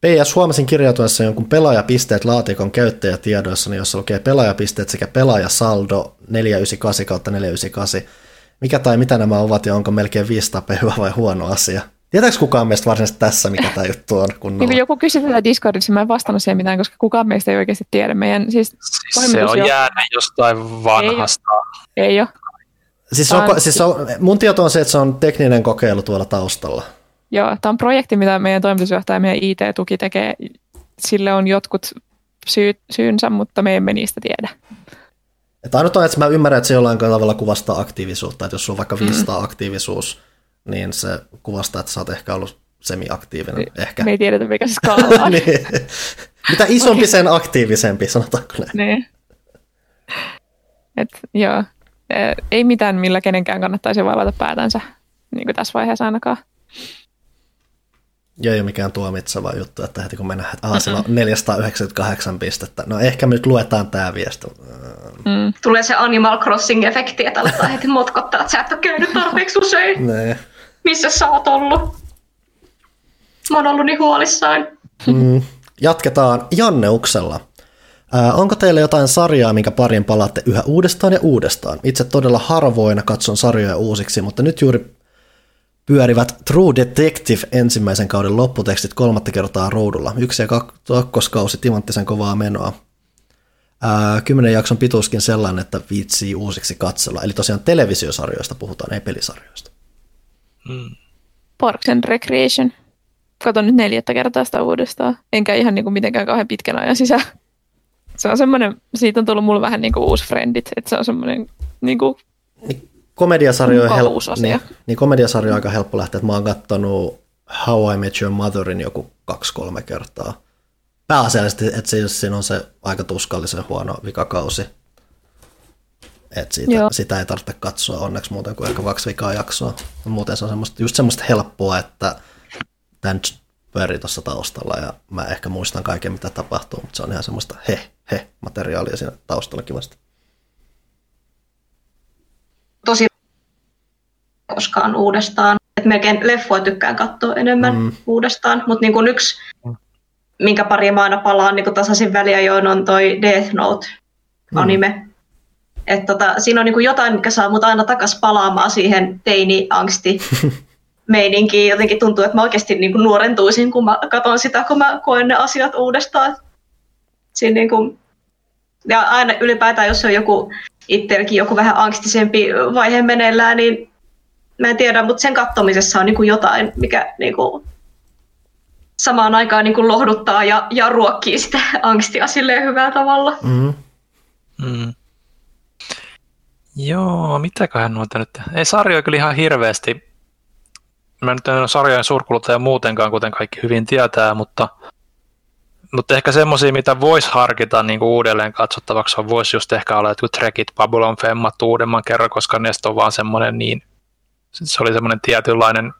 PS huomasin kirjautuessa jonkun pelaajapisteet laatikon käyttäjätiedoissa, jossa lukee pelaajapisteet sekä pelaajasaldo 498 kautta 498. Mikä tai mitä nämä ovat ja onko melkein 500 hyvä vai huono asia? Tietääkö kukaan meistä varsinaisesti tässä, mikä tämä juttu on? Kunnolla? Niin joku kysyi tätä Discordissa, mä en vastannut siihen mitään, koska kukaan meistä ei oikeasti tiedä. Meidän, siis, siis se on jo... jäänyt jostain vanhasta. Ei ole. Ei ole. Siis, on, siis on, mun tieto on se, että se on tekninen kokeilu tuolla taustalla. Joo, tämä on projekti, mitä meidän toimitusjohtaja ja meidän IT-tuki tekee. Sille on jotkut syyt, syynsä, mutta me emme niistä tiedä. Että ainut on, että mä ymmärrän, että se jollain tavalla kuvastaa aktiivisuutta. Että jos sulla on vaikka 500 mm. aktiivisuus, niin se kuvastaa, että sä oot ehkä ollut semi-aktiivinen. Me, ehkä. me ei tiedetä, mikä se skaala on. niin. Mitä isompi, okay. sen aktiivisempi, sanotaanko näin. Niin. Et, joo. Ei mitään, millä kenenkään kannattaisi vaivata päätänsä niin kuin tässä vaiheessa ainakaan. Ja ei ole mikään tuomitseva juttu, että heti kun mennään, että sillä on 498 pistettä. No ehkä me nyt luetaan tämä viesti. Mm. Tulee se Animal Crossing-efekti, että aletaan heti motkottaa, että sä et ole käynyt tarpeeksi usein. Missä sä oot ollut? Mä oon ollut niin huolissaan. Mm, jatketaan Janneuksella. Ää, onko teillä jotain sarjaa, minkä parin palaatte yhä uudestaan ja uudestaan? Itse todella harvoin katson sarjoja uusiksi, mutta nyt juuri pyörivät True Detective ensimmäisen kauden lopputekstit kolmatta kertaa roudulla. Yksi ja kakkoskausi timanttisen kovaa menoa. Ää, kymmenen jakson pituuskin sellainen, että viitsii uusiksi katsella. Eli tosiaan televisiosarjoista puhutaan, ei pelisarjoista. Mm. Parks and Recreation. Katon nyt neljättä kertaa sitä uudestaan. Enkä ihan niin kuin mitenkään kauhean pitkän ajan sisään. Se on semmoinen, siitä on tullut mulle vähän niin kuin uusi friendit, että se on semmoinen niin kuin niin, komediasarjo on helppo, niin, niin komediasarjo on aika helppo lähteä, että mä oon kattonut How I Met Your Motherin joku kaksi-kolme kertaa. Pääasiallisesti, että siinä on se aika tuskallisen huono vikakausi. Et siitä, sitä ei tarvitse katsoa onneksi muuten kuin ehkä kaksi vikaa jaksoa. Muuten se on semmoista, just semmoista helppoa, että tämän pyörii tuossa taustalla ja mä ehkä muistan kaiken mitä tapahtuu, mutta se on ihan semmoista he, he materiaalia siinä taustalla kivasti. Tosi koskaan uudestaan. Et melkein leffoa tykkään katsoa enemmän mm. uudestaan, mutta niin kuin yksi, minkä pari mä aina palaan niin tasaisin väliajoin on toi Death Note mm. anime. Mm että tota, siinä on niin kuin jotain, mikä saa mut aina takas palaamaan siihen teini-angsti meininkiin. Jotenkin tuntuu, että mä oikeasti niin kuin nuorentuisin, kun mä katson sitä, kun mä koen ne asiat uudestaan. Siinä niin kuin, Ja aina ylipäätään, jos on joku itselläkin joku vähän angstisempi vaihe meneillään, niin mä en tiedä, mutta sen kattomisessa on niin kuin jotain, mikä niin kuin samaan aikaan niin kuin lohduttaa ja, ja ruokkii sitä angstia silleen hyvällä tavalla. Mm. Mm. Joo, mitäköhän noita nyt... Ei sarjoja kyllä ihan hirveästi. Mä nyt en ole sarjojen suurkuluttaja muutenkaan, kuten kaikki hyvin tietää, mutta, mutta ehkä semmoisia, mitä voisi harkita niin kuin uudelleen katsottavaksi, on voisi just ehkä olla jotkut Trekit, Babylon Femmat uudemman kerran, koska ne on vaan semmoinen niin... Se oli semmoinen tietynlainen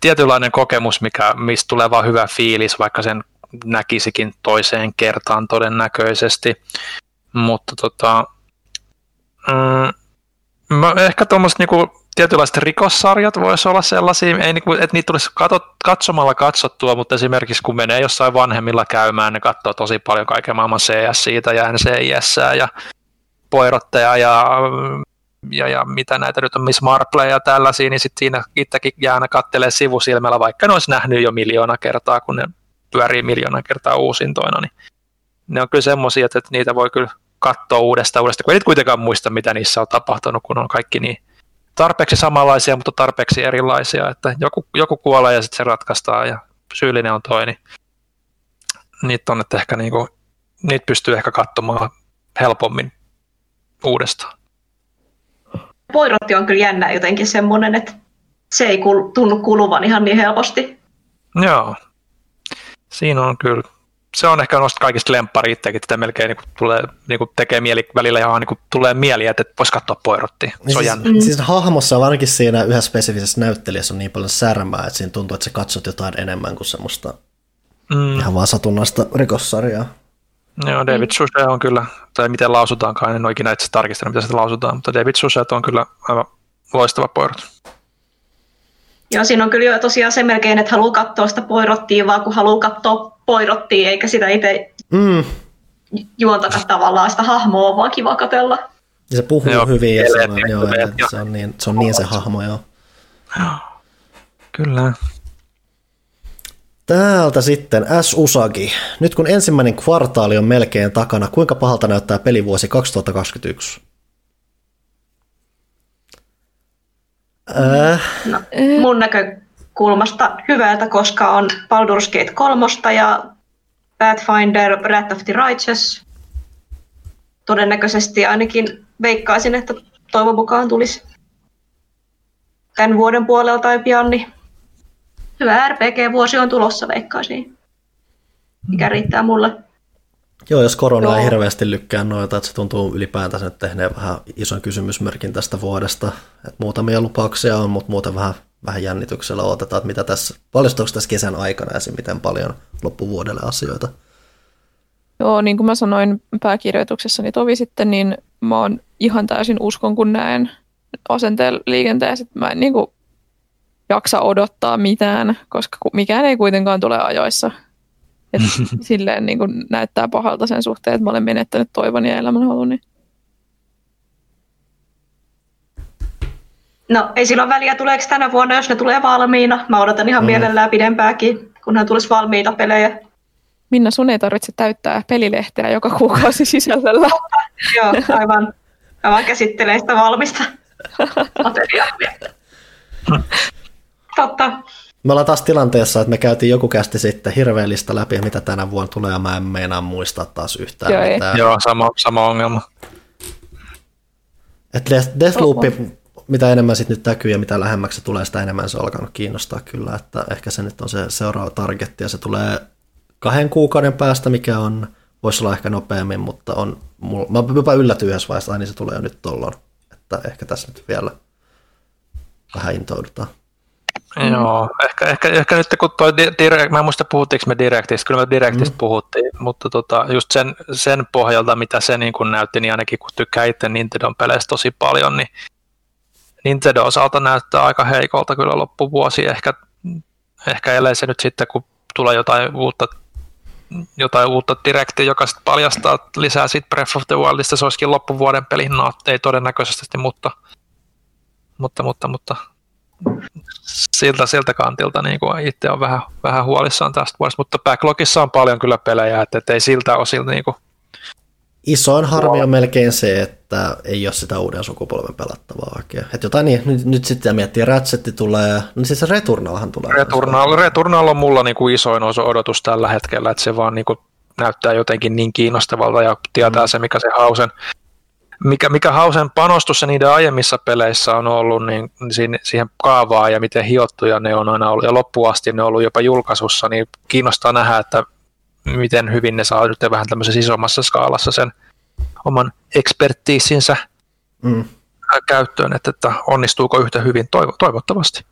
tietynlainen kokemus, mikä, mistä tulee vaan hyvä fiilis, vaikka sen näkisikin toiseen kertaan todennäköisesti. Mutta tota, mm, mä ehkä tuommoiset niinku, tietynlaiset rikossarjat voisi olla sellaisia, ei niinku, että niitä tulisi kato, katsomalla katsottua, mutta esimerkiksi kun menee jossain vanhemmilla käymään, ne katsoo tosi paljon kaiken maailman CS siitä ja NCIS ja poirotteja ja ja, ja mitä näitä nyt on, Miss Marple ja tällaisia, niin sitten siinä itsekin jää aina kattelee sivusilmällä, vaikka ne olisi nähnyt jo miljoona kertaa, kun ne pyörii miljoona kertaa uusintoina, niin ne on kyllä semmoisia, että niitä voi kyllä katsoa uudestaan uudestaan, kun ei nyt kuitenkaan muista, mitä niissä on tapahtunut, kun on kaikki niin tarpeeksi samanlaisia, mutta tarpeeksi erilaisia, että joku, joku kuolee ja sitten se ratkaistaan ja syyllinen on toinen. Niitä on, että ehkä niinku, niitä pystyy ehkä katsomaan helpommin uudestaan. Poirotti on kyllä jännä jotenkin semmoinen, että se ei kul- tunnu kuluvan ihan niin helposti. Joo. Siinä on kyllä. Se on ehkä noista kaikista lemppari itsekin, että melkein niin tulee, niin tekee mieli välillä ihan niin tulee mieli, että voisi katsoa poirottia. Se niin on siis, jännä. mm. siis hahmossa, varsinkin siinä yhdessä spesifisessä näyttelijässä on niin paljon särmää, että siinä tuntuu, että sä katsot jotain enemmän kuin semmoista mm. ihan vaan satunnaista rikossarjaa. Joo, David mm. Suchet on kyllä, tai miten lausutaankaan, en ole ikinä itse tarkistanut, miten se lausutaan, mutta David Suchet on kyllä aivan loistava poirot. Joo, siinä on kyllä jo tosiaan se melkein, että haluaa katsoa sitä poirottia, vaan kun haluaa katsoa poirottia, eikä sitä itse mm. juontakaan tavallaan sitä hahmoa, vaan kiva katella. Ja se puhuu joo, hyvin ja se on, joo, joo. se on, niin, se on niin se hahmo, joo. Joo, kyllä. Täältä sitten S. Usagi. Nyt kun ensimmäinen kvartaali on melkein takana, kuinka pahalta näyttää pelivuosi 2021? Äh. No, mun näkökulmasta hyvältä, koska on Baldur's Gate 3 ja Pathfinder Wrath of the Righteous. Todennäköisesti ainakin veikkaisin, että toivon mukaan tulisi tämän vuoden puolella tai pian, niin hyvä RPG-vuosi on tulossa, veikkaisin. Mikä riittää mulle. Joo, jos korona Joo. ei hirveästi lykkää noita, että se tuntuu ylipäätänsä nyt tehneen vähän ison kysymysmerkin tästä vuodesta. Että muutamia lupauksia on, mutta muuten vähän, vähän jännityksellä odotetaan, että mitä tässä, paljastuuko tässä kesän aikana esim. miten paljon loppuvuodelle asioita. Joo, niin kuin mä sanoin pääkirjoituksessani tovi sitten, niin mä oon ihan täysin uskon, kun näen asenteen liikenteessä, että mä en niin kuin jaksa odottaa mitään, koska mikään ei kuitenkaan tule ajoissa. Et silleen niin kuin näyttää pahalta sen suhteen, että mä olen menettänyt toivon ja elämänhaluni. No ei silloin väliä, tuleeko tänä vuonna, jos ne tulee valmiina. Mä odotan ihan mm. mielellään pidempääkin, kunhan tulisi valmiita pelejä. Minna, sun ei tarvitse täyttää pelilehteä joka kuukausi sisällöllä. Joo, aivan. Mä vaan käsittelen sitä valmista materiaalia. Totta. Me ollaan taas tilanteessa, että me käytiin joku kästi sitten hirveän lista läpi, mitä tänä vuonna tulee, ja mä en meinaa muistaa taas yhtään Joo, mitään. Joo, sama, sama ongelma. Et Deathloop, mitä enemmän sitten nyt näkyy ja mitä lähemmäksi se tulee, sitä enemmän se on alkanut kiinnostaa kyllä, että ehkä se nyt on se seuraava targetti, ja se tulee kahden kuukauden päästä, mikä on, voisi olla ehkä nopeammin, mutta on, mulla, mä jopa yllätyin yhdessä vaiheessa, niin se tulee jo nyt tolloin, että ehkä tässä nyt vielä vähän intoudutaan. Mm. Joo, ehkä, ehkä, ehkä nyt kun toi direct, mä en muista puhuttiinko me Directistä, kyllä me Directista mm. puhuttiin, mutta tota, just sen, sen pohjalta, mitä se niin kun näytti, niin ainakin kun tykkää itse Nintendon peleistä tosi paljon, niin Nintendo osalta näyttää aika heikolta kyllä loppuvuosi, ehkä, ehkä ellei se nyt sitten, kun tulee jotain uutta jotain uutta direktiä, joka sitten paljastaa lisää siitä Breath of the Wildista, se olisikin loppuvuoden peli, no ei todennäköisesti, mutta, mutta, mutta, mutta siltä, siltä kantilta niin kuin itse on vähän, vähän huolissaan tästä vuodesta, mutta backlogissa on paljon kyllä pelejä, että, että ei siltä osilta niin kuin Isoin harmi on melkein se, että ei ole sitä uuden sukupolven pelattavaa oikein. Että jotain niin, nyt, nyt sitten miettii, Ratchetti tulee, no siis se Returnalhan tulee. Returnal, Returnal on mulla niin kuin isoin odotus tällä hetkellä, että se vaan niin kuin näyttää jotenkin niin kiinnostavalta ja tietää mm. se, mikä se hausen, mikä, mikä hausen panostus se niiden aiemmissa peleissä on ollut niin siihen, siihen kaavaan ja miten hiottuja ne on aina ollut ja loppuasti ne on ollut jopa julkaisussa, niin kiinnostaa nähdä, että miten hyvin ne saa nyt vähän tämmöisessä isommassa skaalassa sen oman ekspertiisinsä mm. käyttöön, että, että onnistuuko yhtä hyvin toivo, toivottavasti.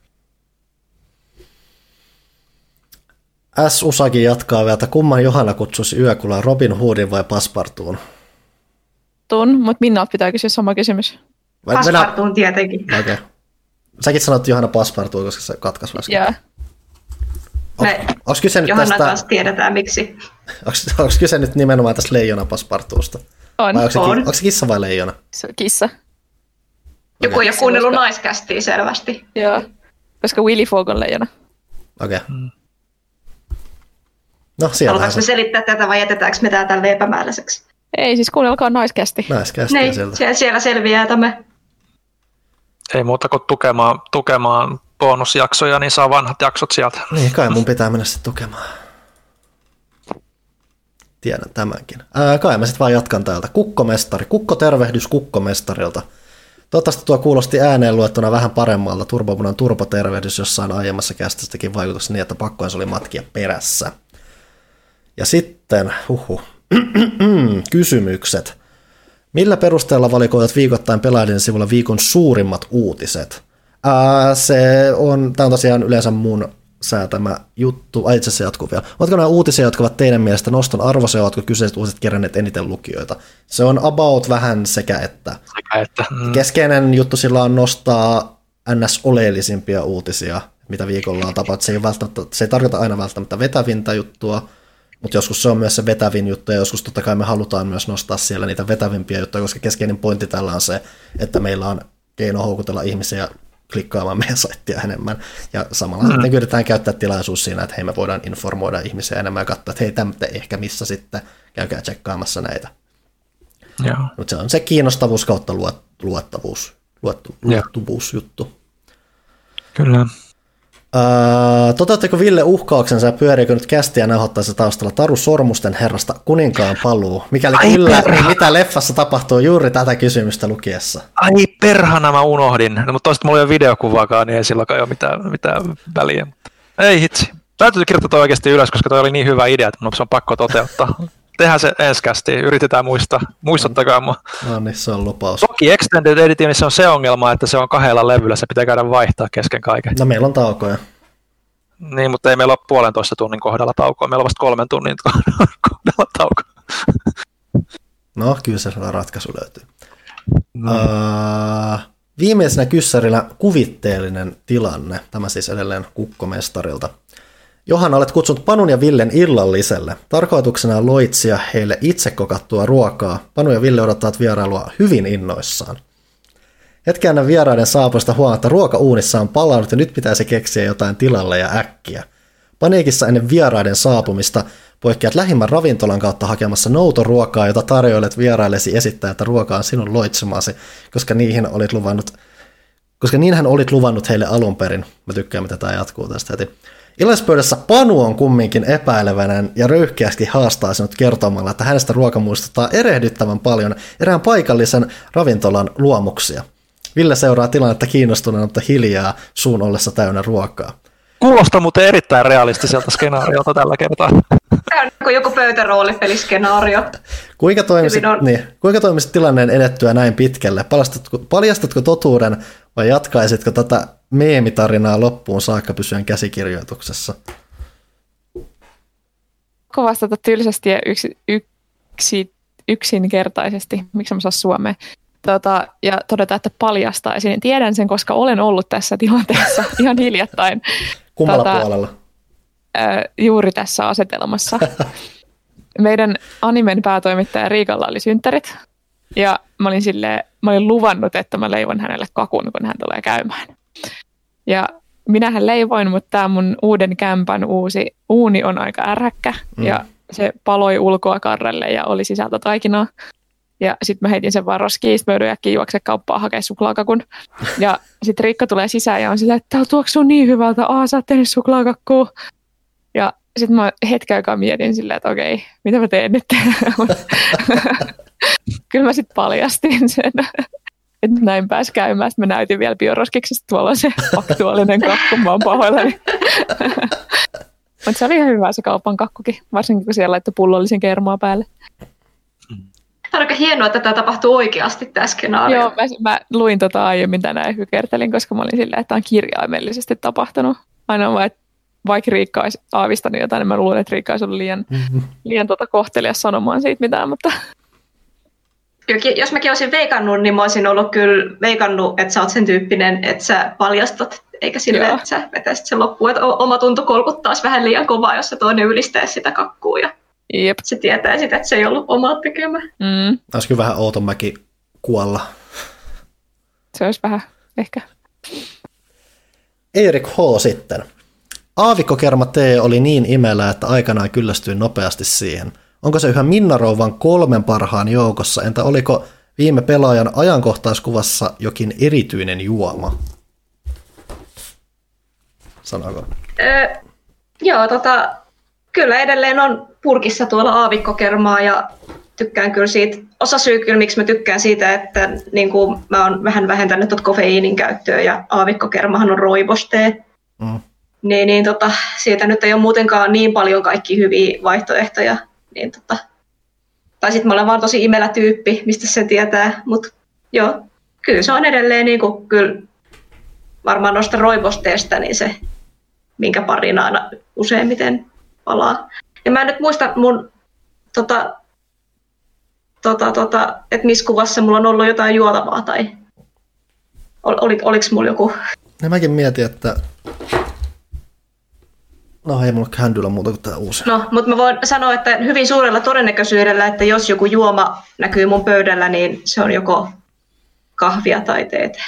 S. Usagi jatkaa vielä, että kumman Johanna kutsuisi yökulaan, Robin Hoodin vai Paspartuun? Tun, mutta Minnalta pitää kysyä sama kysymys. Paspartuun tietenkin. Okei. Okay. Säkin sanoit Johanna Paspartuun, koska se katkaisi äsken. Yeah. Onko kyse nyt Johanna tästä... kanssa tiedetään miksi. Onko kyse nyt nimenomaan tästä leijona paspartuusta? On. Vai onko, se, On. onko se kissa vai leijona? Se on kissa. Joku ei ole kuunnellut naiskästiä selvästi. Joo. Koska Willy Fogg on leijona. Okei. Okay. No se. me selittää tätä vai jätetäänkö me tää tälle epämääräiseksi? Ei, siis kuunnelkaa naiskästi. Naiskästiä Niin, sieltä. siellä, siellä selviää tämä. Ei muuta kuin tukemaan, tukemaan bonusjaksoja, niin saa vanhat jaksot sieltä. Niin, kai mun pitää mennä sitten tukemaan. Tiedän tämänkin. Ää, kai mä sitten vaan jatkan täältä. Kukkomestari. Kukko tervehdys kukkomestarilta. Toivottavasti tuo kuulosti ääneen luettuna vähän paremmalta. Turbomunan turbotervehdys jossain aiemmassa kästistäkin vaikutus niin, että pakkoin se oli matkia perässä. Ja sitten, huhu, kysymykset. Millä perusteella valikoitat viikoittain pelaajien sivulla viikon suurimmat uutiset? Ää, se on, tämä on tosiaan yleensä mun säätämä juttu, ai itse asiassa jatkuu vielä. Oletko nämä uutisia, jotka ovat teidän mielestä noston arvoisia, oletko kyseiset uutiset keränneet eniten lukijoita? Se on about vähän sekä että. Sekä että, mm, Keskeinen juttu sillä on nostaa ns. oleellisimpia uutisia, mitä viikolla on tapahtunut. Se ei, välttämättä, se ei tarkoita aina välttämättä vetävintä juttua, mutta joskus se on myös se vetävin juttu, ja joskus totta kai me halutaan myös nostaa siellä niitä vetävimpiä juttuja, koska keskeinen pointti tällä on se, että meillä on keino houkutella ihmisiä klikkaamaan meidän saittia enemmän. Ja samalla mm. sitten yritetään käyttää tilaisuus siinä, että hei me voidaan informoida ihmisiä enemmän ja katsoa, että hei tämmöinen ehkä missä sitten, käykää tsekkaamassa näitä. joo. Mutta se on se kiinnostavuus kautta luot, luottavuus, luottu, Joo. luottuvuusjuttu. Kyllä. Öö, Ville uhkauksensa ja pyöriikö nyt kästiä nauhoittaessa taustalla Taru Sormusten herrasta kuninkaan paluu? Mikäli Ai kyllä, perhana. niin mitä leffassa tapahtuu juuri tätä kysymystä lukiessa? Ai perhana, mä unohdin. No, mutta toista mulla ei ole videokuvaakaan, niin ei silloinkaan ole mitään, mitään väliä. Ei hitsi. Täytyy kirjoittaa oikeasti ylös, koska toi oli niin hyvä idea, että mun on pakko toteuttaa. Tehdään se ensi kästi, yritetään muistaa. Muistuttakaa mua. No niin, se on lupaus. Toki Extended Editionissa on se ongelma, että se on kahdella levyllä, se pitää käydä vaihtaa kesken kaiken. No meillä on taukoja. Niin, mutta ei meillä ole puolentoista tunnin kohdalla taukoa, meillä on vasta kolmen tunnin kohdalla tauko. No, kyllä se ratkaisu löytyy. No. Uh, viimeisenä kyssärillä kuvitteellinen tilanne. Tämä siis edelleen kukkomestarilta. Johanna, olet kutsunut Panun ja Villen illalliselle. Tarkoituksena on loitsia heille itse kokattua ruokaa. Panu ja Ville odottavat vierailua hyvin innoissaan. Hetken ennen vieraiden saapuista huomaa, että ruoka uunissa on palannut ja nyt pitäisi keksiä jotain tilalle ja äkkiä. Paniikissa ennen vieraiden saapumista poikkeat lähimmän ravintolan kautta hakemassa noutoruokaa, jota tarjoilet vieraillesi esittää, että ruoka on sinun loitsemaasi, koska niihin olit luvannut, koska niinhän olit luvannut heille alun perin. Mä tykkään, mitä tämä jatkuu tästä heti. Illallispöydässä Panu on kumminkin epäileväinen ja röyhkeästi haastaa sinut kertomalla, että hänestä ruoka muistuttaa erehdyttävän paljon erään paikallisen ravintolan luomuksia. Ville seuraa tilannetta kiinnostuneena, mutta hiljaa suun ollessa täynnä ruokaa. Kuulostaa muuten erittäin realistiselta skenaariolta tällä kertaa. Tämä on niin kuin joku pöytäroolipeliskeenaario. Kuinka toimisit, on. niin, kuinka toimisit tilanteen edettyä näin pitkälle? Paljastatko, paljastatko totuuden vai jatkaisitko tätä meemitarinaa loppuun saakka pysyen käsikirjoituksessa? Vastata tylsästi ja yksi, yksi, yksinkertaisesti, miksi mä saa suomea. Tota, ja todeta, että paljastaisin. Tiedän sen, koska olen ollut tässä tilanteessa ihan hiljattain Kummalla Tota- puolella? ää, juuri tässä asetelmassa. Meidän animen päätoimittaja Riikalla oli synttärit. Ja mä olin, silleen, mä olin luvannut, että mä leivon hänelle kakun, kun hän tulee käymään. Ja minähän leivoin, mutta tämä mun uuden kämpän uusi uuni on aika ärhäkkä. Mm. Ja se paloi ulkoa karrelle ja oli sisältä taikinaa. Ja sitten mä heitin sen vaan roskiin, sitten mä joudun äkkiä juokse kauppaan hakemaan suklaakakun. Ja sitten Riikka tulee sisään ja on sitä, että täällä tuoksuu niin hyvältä, aa sä oot tehnyt suklaakakkuu. Ja sitten mä hetken aikaa mietin silleen, että okei, mitä mä teen nyt? Kyllä mä sitten paljastin sen, että näin pääs käymään. Sitten mä näytin vielä bioroskiksesta tuolla se aktuaalinen kakku, mä oon pahoillani. Mutta se oli ihan hyvä se kaupan kakkukin, varsinkin kun siellä laittoi pullollisen kermaa päälle. Tämä on aika hienoa, että tämä tapahtuu oikeasti tämä skenaario. Joo, mä, mä luin tota aiemmin tänään ja hykertelin, koska mä olin silleen, että tämä on kirjaimellisesti tapahtunut. Aina vaan, että vaikka Riikka olisi aavistanut jotain, niin mä luulen, että Riikka olisi ollut liian, mm-hmm. liian tota kohtelias sanomaan siitä mitään, mutta... Jos mäkin olisin veikannut, niin mä olisin ollut kyllä veikannut, että sä oot sen tyyppinen, että sä paljastat, eikä sille, että sä vetäisit sen loppuun. Että oma tunto kolkuttaa vähän liian kovaa, jos se toinen ylistää sitä kakkua ja Jep. se tietää sitä, että se ei ollut omaa tekemä. Mm. Olisi kyllä vähän outomäki kuolla. Se olisi vähän ehkä. Erik H. sitten. Aavikkokerma T oli niin imelä, että aikanaan kyllästyin nopeasti siihen. Onko se yhä Minnarouvan kolmen parhaan joukossa, entä oliko viime pelaajan ajankohtaiskuvassa jokin erityinen juoma? Sanoiko? Öö, joo, tota, kyllä edelleen on purkissa tuolla aavikkokermaa ja tykkään kyllä siitä. Osa syy kyllä, miksi mä tykkään siitä, että niin kuin mä oon vähän vähentänyt tuota kofeiinin käyttöä ja aavikkokermahan on roibostee. Mm. Niin, niin tota, siitä nyt ei ole muutenkaan niin paljon kaikki hyviä vaihtoehtoja. Niin tota, tai sitten mä olen vaan tosi imelä tyyppi, mistä se tietää. Mutta joo, kyllä se on edelleen niin kuin, kyllä varmaan noista roibosteesta niin se, minkä parina aina useimmiten palaa. Ja mä en nyt muista mun, tota, tota, tota, että missä kuvassa mulla on ollut jotain juotavaa tai ol, oli, oliko mulla joku... Ja mäkin mietin, että No ei mulla kändyllä muuta kuin tämä uusi. No, mutta mä voin sanoa, että hyvin suurella todennäköisyydellä, että jos joku juoma näkyy mun pöydällä, niin se on joko kahvia tai teetä.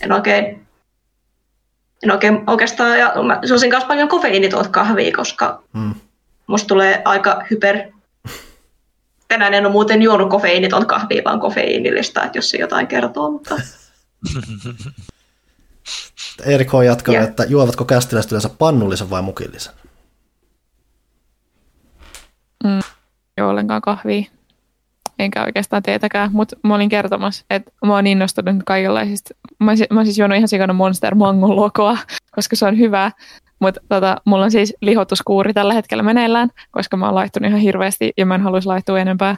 En oikein, en oikein oikeastaan, ja mä suosin kanssa paljon kofeiinitot kahvia, koska hmm. musta tulee aika hyper... Tänään en ole muuten juonut kofeiiniton kahvia, vaan kofeiinillista, että jos se jotain kertoo, mutta... Erik H. jatkaa, yeah. että juovatko kästiläiset yleensä pannullisen vai mukillisen? Mm, ei ollenkaan kahvia. Enkä oikeastaan teetäkään, mutta mä olin kertomassa, että mä oon innostunut kaikenlaisista. Mä, mä siis juonut ihan sikana Monster Mangon lokoa, koska se on hyvä. Mutta tota, mulla on siis lihotuskuuri tällä hetkellä meneillään, koska mä oon laittunut ihan hirveästi ja mä en haluaisi laittua enempää.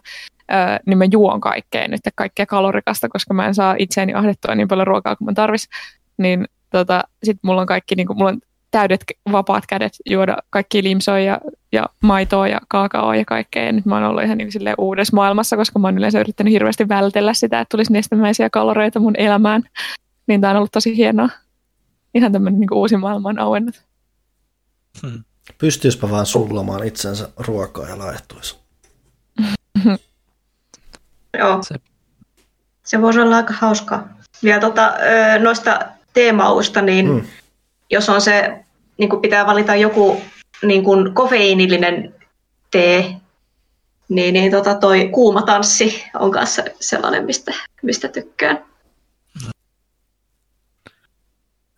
Öö, niin mä juon kaikkea nyt, kaikkea kalorikasta, koska mä en saa itseäni ahdettua niin paljon ruokaa kuin mä tarvis. Niin tota, sitten mulla on kaikki, niin kuin, mulla on täydet vapaat kädet juoda kaikki limsoja ja, ja maitoa ja kaakaoa ja kaikkea. Ja nyt mä oon ollut ihan niin kuin uudessa maailmassa, koska mä oon yleensä yrittänyt hirveästi vältellä sitä, että tulisi nestemäisiä kaloreita mun elämään. Niin tää on ollut tosi hienoa. Ihan tämmöinen niin uusi maailma on auennut. Hmm. Pystyispä vaan sullamaan itsensä ruokaa ja laehtuisi. Joo. Se. se voisi olla aika hauskaa. Vielä tota, noista teemausta, niin mm. jos on se, niin kuin pitää valita joku niin kuin kofeiinillinen tee, niin, niin tota toi kuuma tanssi on kanssa sellainen, mistä, mistä tykkään.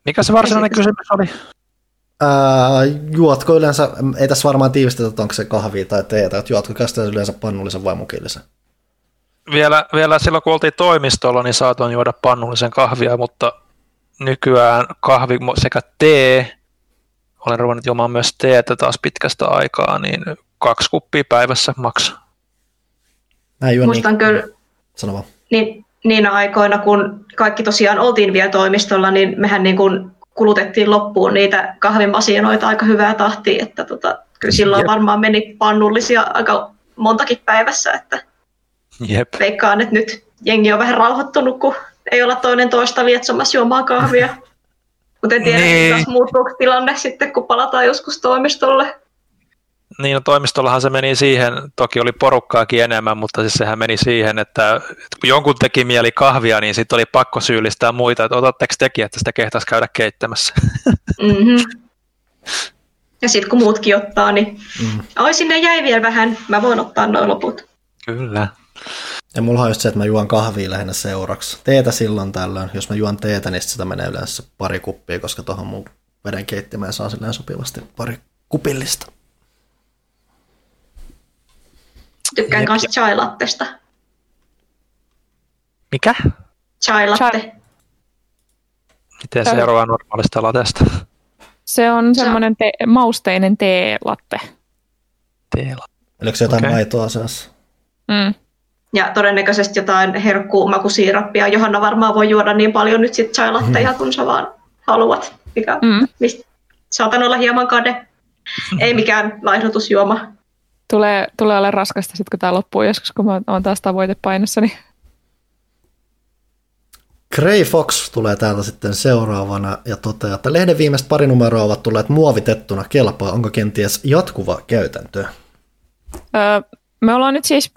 Mikä se varsinainen kysymys oli? Ää, juotko yleensä, ei tässä varmaan tiivistetä, että onko se kahvi tai teetä, että juotko käsittää yleensä pannullisen vai mukillisen? Vielä, vielä silloin kun oltiin toimistolla, niin saatoin juoda pannullisen kahvia, mutta nykyään kahvi sekä tee, olen ruvennut juomaan myös teetä taas pitkästä aikaa, niin kaksi kuppia päivässä maksaa. Muistan niin, kyllä, Sano vaan. Niin, niinä aikoina, kun kaikki tosiaan oltiin vielä toimistolla, niin mehän niin kuin kulutettiin loppuun niitä kahvimasinoita aika hyvää tahtia, että tota, kyllä silloin Jep. varmaan meni pannullisia aika montakin päivässä, että Jep. veikkaan, että nyt jengi on vähän rauhoittunut, kun ei olla toinen toista lietsomassa juomaan kahvia. Mutta en tiedä, niin. taas muuttuuko tilanne sitten, kun palataan joskus toimistolle. Niin, no toimistollahan se meni siihen, toki oli porukkaakin enemmän, mutta siis sehän meni siihen, että, että kun jonkun teki mieli kahvia, niin sitten oli pakko syyllistää muita, että otatteko teki, että sitä kehtaisi käydä keittämässä. Mm-hmm. Ja sitten kun muutkin ottaa, niin mm. oi sinne jäi vielä vähän, mä voin ottaa noin loput. Kyllä. Ja mulla on just se, että mä juon kahvia lähinnä seuraksi. Teetä silloin tällöin. Jos mä juon teetä, niin sitä menee yleensä pari kuppia, koska tuohon mun veden keittimeen saa silleen sopivasti pari kupillista. Tykkään myös chai lattesta. Mikä? Chai latte. Miten se eroaa normaalista latesta? Se on semmoinen te- mausteinen teelatte. Teelatte. Oliko se jotain okay. maitoa seassa? Mm. Ja todennäköisesti jotain herkkumakusiirappia. Johanna varmaan voi juoda niin paljon nyt sit chai latteja, mm. kun sä vaan haluat. Mikä, mm. mistä saatan olla hieman kade. Ei mikään laihdutusjuoma. Tulee, tulee olla raskasta sitten, kun tämä loppuu joskus, kun mä oon taas tavoitepainossa. Niin... Gray Fox tulee täältä sitten seuraavana ja toteaa, että lehden viimeiset pari numeroa ovat tulleet muovitettuna kelpaa. Onko kenties jatkuva käytäntö? Öö, me ollaan nyt siis,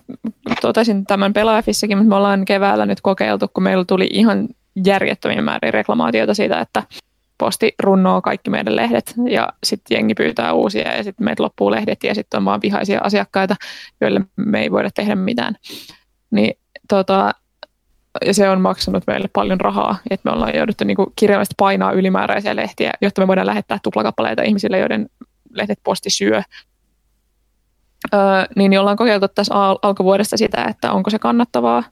totesin tämän pelaajafissakin, mutta me ollaan keväällä nyt kokeiltu, kun meillä tuli ihan järjettömiä määrin reklamaatioita siitä, että posti runnoo kaikki meidän lehdet ja sitten jengi pyytää uusia ja sitten meitä loppuu lehdet ja sitten on vaan vihaisia asiakkaita, joille me ei voida tehdä mitään. Niin tota, ja se on maksanut meille paljon rahaa, että me ollaan jouduttu niinku kirjallisesti painaa ylimääräisiä lehtiä, jotta me voidaan lähettää tuplakappaleita ihmisille, joiden lehdet posti syö. Öö, niin ollaan kokeiltu tässä al- alkuvuodesta sitä, että onko se kannattavaa.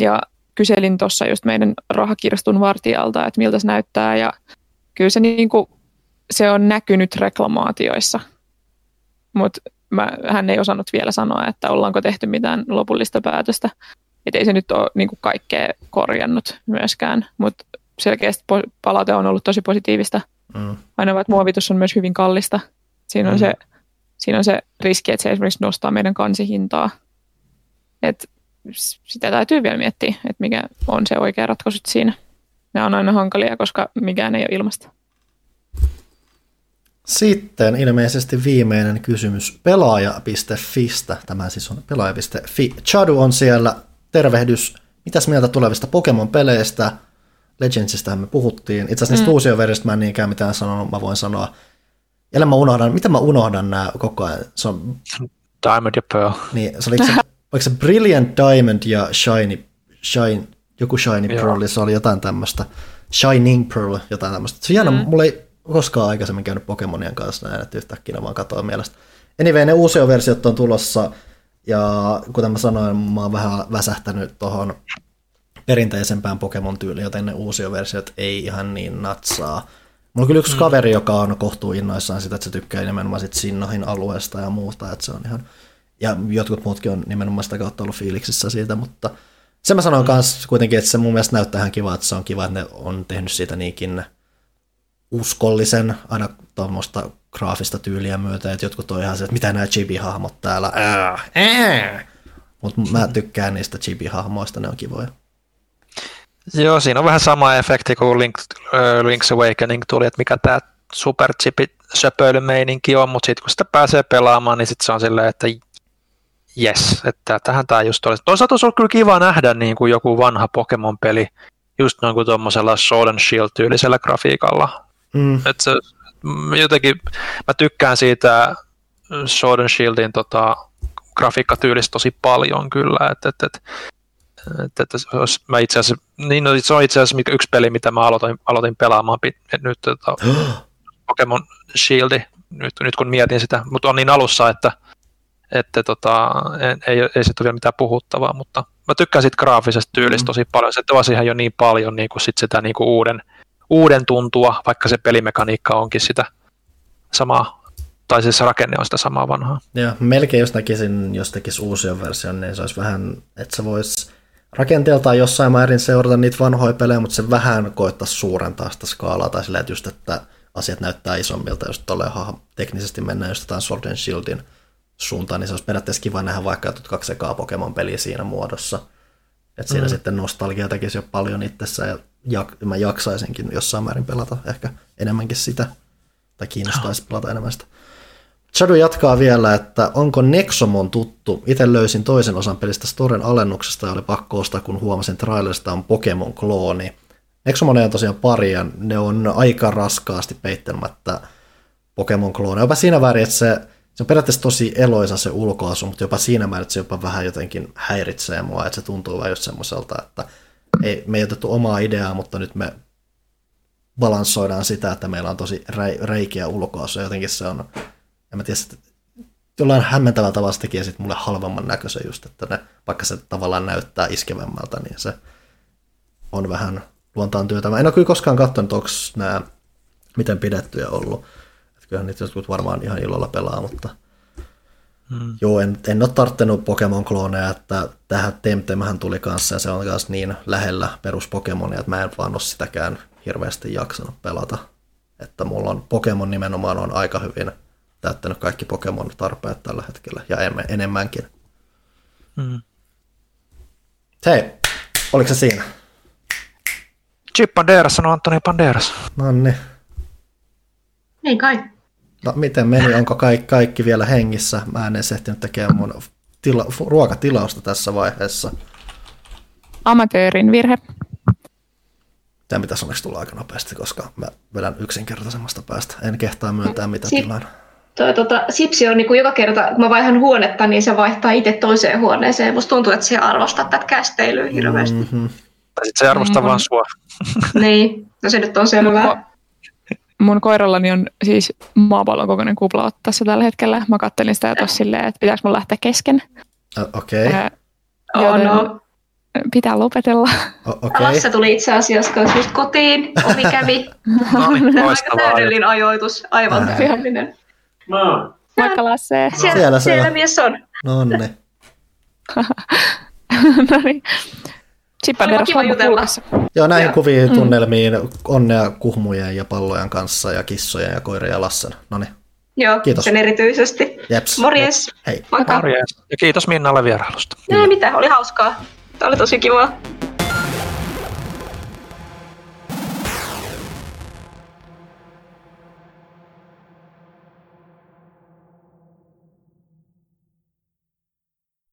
Ja kyselin tuossa just meidän rahakirstun vartijalta, että miltä se näyttää ja kyllä se, niin kuin, se on näkynyt reklamaatioissa, mutta hän ei osannut vielä sanoa, että ollaanko tehty mitään lopullista päätöstä. Että ei se nyt ole niin kuin kaikkea korjannut myöskään, mutta selkeästi palaute on ollut tosi positiivista. Mm. Aina että muovitus on myös hyvin kallista. Siinä on, mm. se, siinä on se riski, että se esimerkiksi nostaa meidän kansihintaa. Et sitä täytyy vielä miettiä, että mikä on se oikea ratkaisu siinä ne on aina hankalia, koska mikään ei ole ilmasta. Sitten ilmeisesti viimeinen kysymys pelaaja.fistä. Tämä siis on pelaaja.fi. Chadu on siellä. Tervehdys. Mitäs mieltä tulevista Pokemon-peleistä? Legendsista me puhuttiin. Itse asiassa mm. uusia veristä mä en niinkään mitään sanonut, mä voin sanoa. Ja mä unohdan, miten mä unohdan nämä koko ajan? Se on... Diamond ja Pearl. Niin, se oli se, oliko se Brilliant Diamond ja Shiny, Shine, joku Shiny Pearl, se oli jotain tämmöistä. Shining Pearl, jotain tämmöistä. Se on jännä, mm. mulla ei koskaan aikaisemmin käynyt Pokemonien kanssa näin, että yhtäkkiä vaan katoin mielestä. Anyway, ne uusia versiot on tulossa, ja kuten mä sanoin, mä oon vähän väsähtänyt tuohon perinteisempään Pokemon-tyyliin, joten ne uusia versiot ei ihan niin natsaa. Mulla on kyllä yksi mm. kaveri, joka on kohtuu innoissaan sitä, että se tykkää nimenomaan sit Sinnohin alueesta ja muuta, että se on ihan, ja jotkut muutkin on nimenomaan sitä kautta ollut fiiliksissä siitä, mutta se mä sanoin myös kuitenkin, että se mun mielestä näyttää ihan kiva, että se on kiva, että ne on tehnyt siitä niinkin uskollisen, aina tuommoista graafista tyyliä myötä, että jotkut on ihan se, että mitä nämä chibi-hahmot täällä, mutta mä tykkään niistä chibi-hahmoista, ne on kivoja. Joo, siinä on vähän sama efekti kuin Link, uh, Link's Awakening tuli, että mikä tämä super chipi söpöilymeininki on, mutta sitten kun sitä pääsee pelaamaan, niin sitten se on silleen, että Yes, että tähän tämä just olisi. Toisaalta olisi ollut kyllä kiva nähdä niin kuin joku vanha Pokemon-peli just noin kuin tuommoisella Sword and Shield-tyylisellä grafiikalla. Mm. Et se, jotenkin, mä tykkään siitä Sword and Shieldin tota, grafiikkatyylistä tosi paljon kyllä, että et, et, et, et, jos mä itse asiassa, niin no, se on itse asiassa yksi peli, mitä mä aloitin, aloitin pelaamaan nyt tota, Pokemon Shieldi, nyt, nyt kun mietin sitä, mutta on niin alussa, että että tota, ei, ei se tule mitään puhuttavaa, mutta mä tykkään siitä graafisesta tyylistä mm. tosi paljon. Se tuo siihen jo niin paljon niin kuin sit sitä niin kuin uuden, uuden tuntua, vaikka se pelimekaniikka onkin sitä samaa, tai siis rakenne on sitä samaa vanhaa. Joo, melkein jos näkisin, jos tekisi uusia version, niin se olisi vähän, että se voisi rakenteeltaan jossain määrin seurata niitä vanhoja pelejä, mutta se vähän koittaa suurentaa sitä skaalaa, tai sillä, että just, että asiat näyttää isommilta, jos tolleen teknisesti mennään just jotain Sword and Shieldin suuntaan, niin se olisi periaatteessa kiva nähdä vaikka kaksi ekaa Pokemon-peliä siinä muodossa. Että siinä mm. sitten nostalgia tekisi jo paljon itsessä ja jak- mä jaksaisinkin jossain määrin pelata ehkä enemmänkin sitä, tai kiinnostaisi pelata enemmän sitä. Chadu jatkaa vielä, että onko Nexomon tuttu? Itse löysin toisen osan pelistä Storen alennuksesta ja oli pakko ostaa, kun huomasin trailerista on Pokemon-klooni. Nexomoneja on tosiaan pari ja ne on aika raskaasti peittelemättä Pokemon-kloone. Jopa siinä väärin, että se, se on periaatteessa tosi eloisa se ulkoasu, mutta jopa siinä määrin, että se jopa vähän jotenkin häiritsee mua, että se tuntuu vähän just semmoiselta, että ei, me ei otettu omaa ideaa, mutta nyt me balanssoidaan sitä, että meillä on tosi reikiä ulkoasu, jotenkin se on, en mä tiedä, jollain hämmentävällä tavalla se tekee sitten mulle halvemman näköisen just, että ne, vaikka se tavallaan näyttää iskevämmältä, niin se on vähän luontaan työtä. Mä en ole kyllä koskaan katsonut, onko nämä miten pidettyjä ollut. Että kyllähän niitä jotkut varmaan ihan ilolla pelaa, mutta hmm. joo, en, en ole tarttenut Pokemon-klooneja, että tähän Temtemhän tuli kanssa ja se on myös niin lähellä perus Pokemonia, että mä en vaan ole sitäkään hirveästi jaksanut pelata. Että mulla on Pokemon nimenomaan on aika hyvin täyttänyt kaikki Pokemon-tarpeet tällä hetkellä ja enemmänkin. Hmm. Hei, oliko se siinä? Chip Banderas sanoo Antoni Banderas. No niin. Ei kai. No miten meni? Onko kaikki, kaikki vielä hengissä? Mä en edes ehtinyt tekemään mun tila, ruokatilausta tässä vaiheessa. Amatöörin virhe. Tämä pitäisi onneksi tulla aika nopeasti, koska mä vedän yksinkertaisemmasta päästä. En kehtaa myöntää mitä si- tilaan. Toi, tota, Sipsi on niin kuin joka kerta, kun mä vaihan huonetta, niin se vaihtaa itse toiseen huoneeseen. Musta tuntuu, että se arvostaa tätä kästeilyä hirveästi. Mm-hmm. Tai sitten se arvostaa mm-hmm. vaan sua. niin, no se nyt on selvää mun koirallani on siis maapallon kokoinen kupla ottaa tällä hetkellä. Mä kattelin sitä jo silleen, että pitääkö mun lähteä kesken. Uh, Okei. Okay. Oh, no. Pitää lopetella. okay. Lasse tuli itse asiassa kanssa just kotiin, omi kävi. no, niin, Aika täydellinen ajoitus, aivan täydellinen. No. Moikka Lasse. Siellä, siellä, siellä mies on. No niin. no niin. Chippa kiva jutella. Joo, näihin ja. kuviin mm. tunnelmiin onnea kuhmujen ja pallojen kanssa ja kissojen ja koirien ja Lassen. No niin. Joo, kiitos. sen erityisesti. Jeps. Morjes. Hei. Morjes. Ja kiitos Minnalle vierailusta. Ei mitä, oli hauskaa. Tämä oli tosi kiva.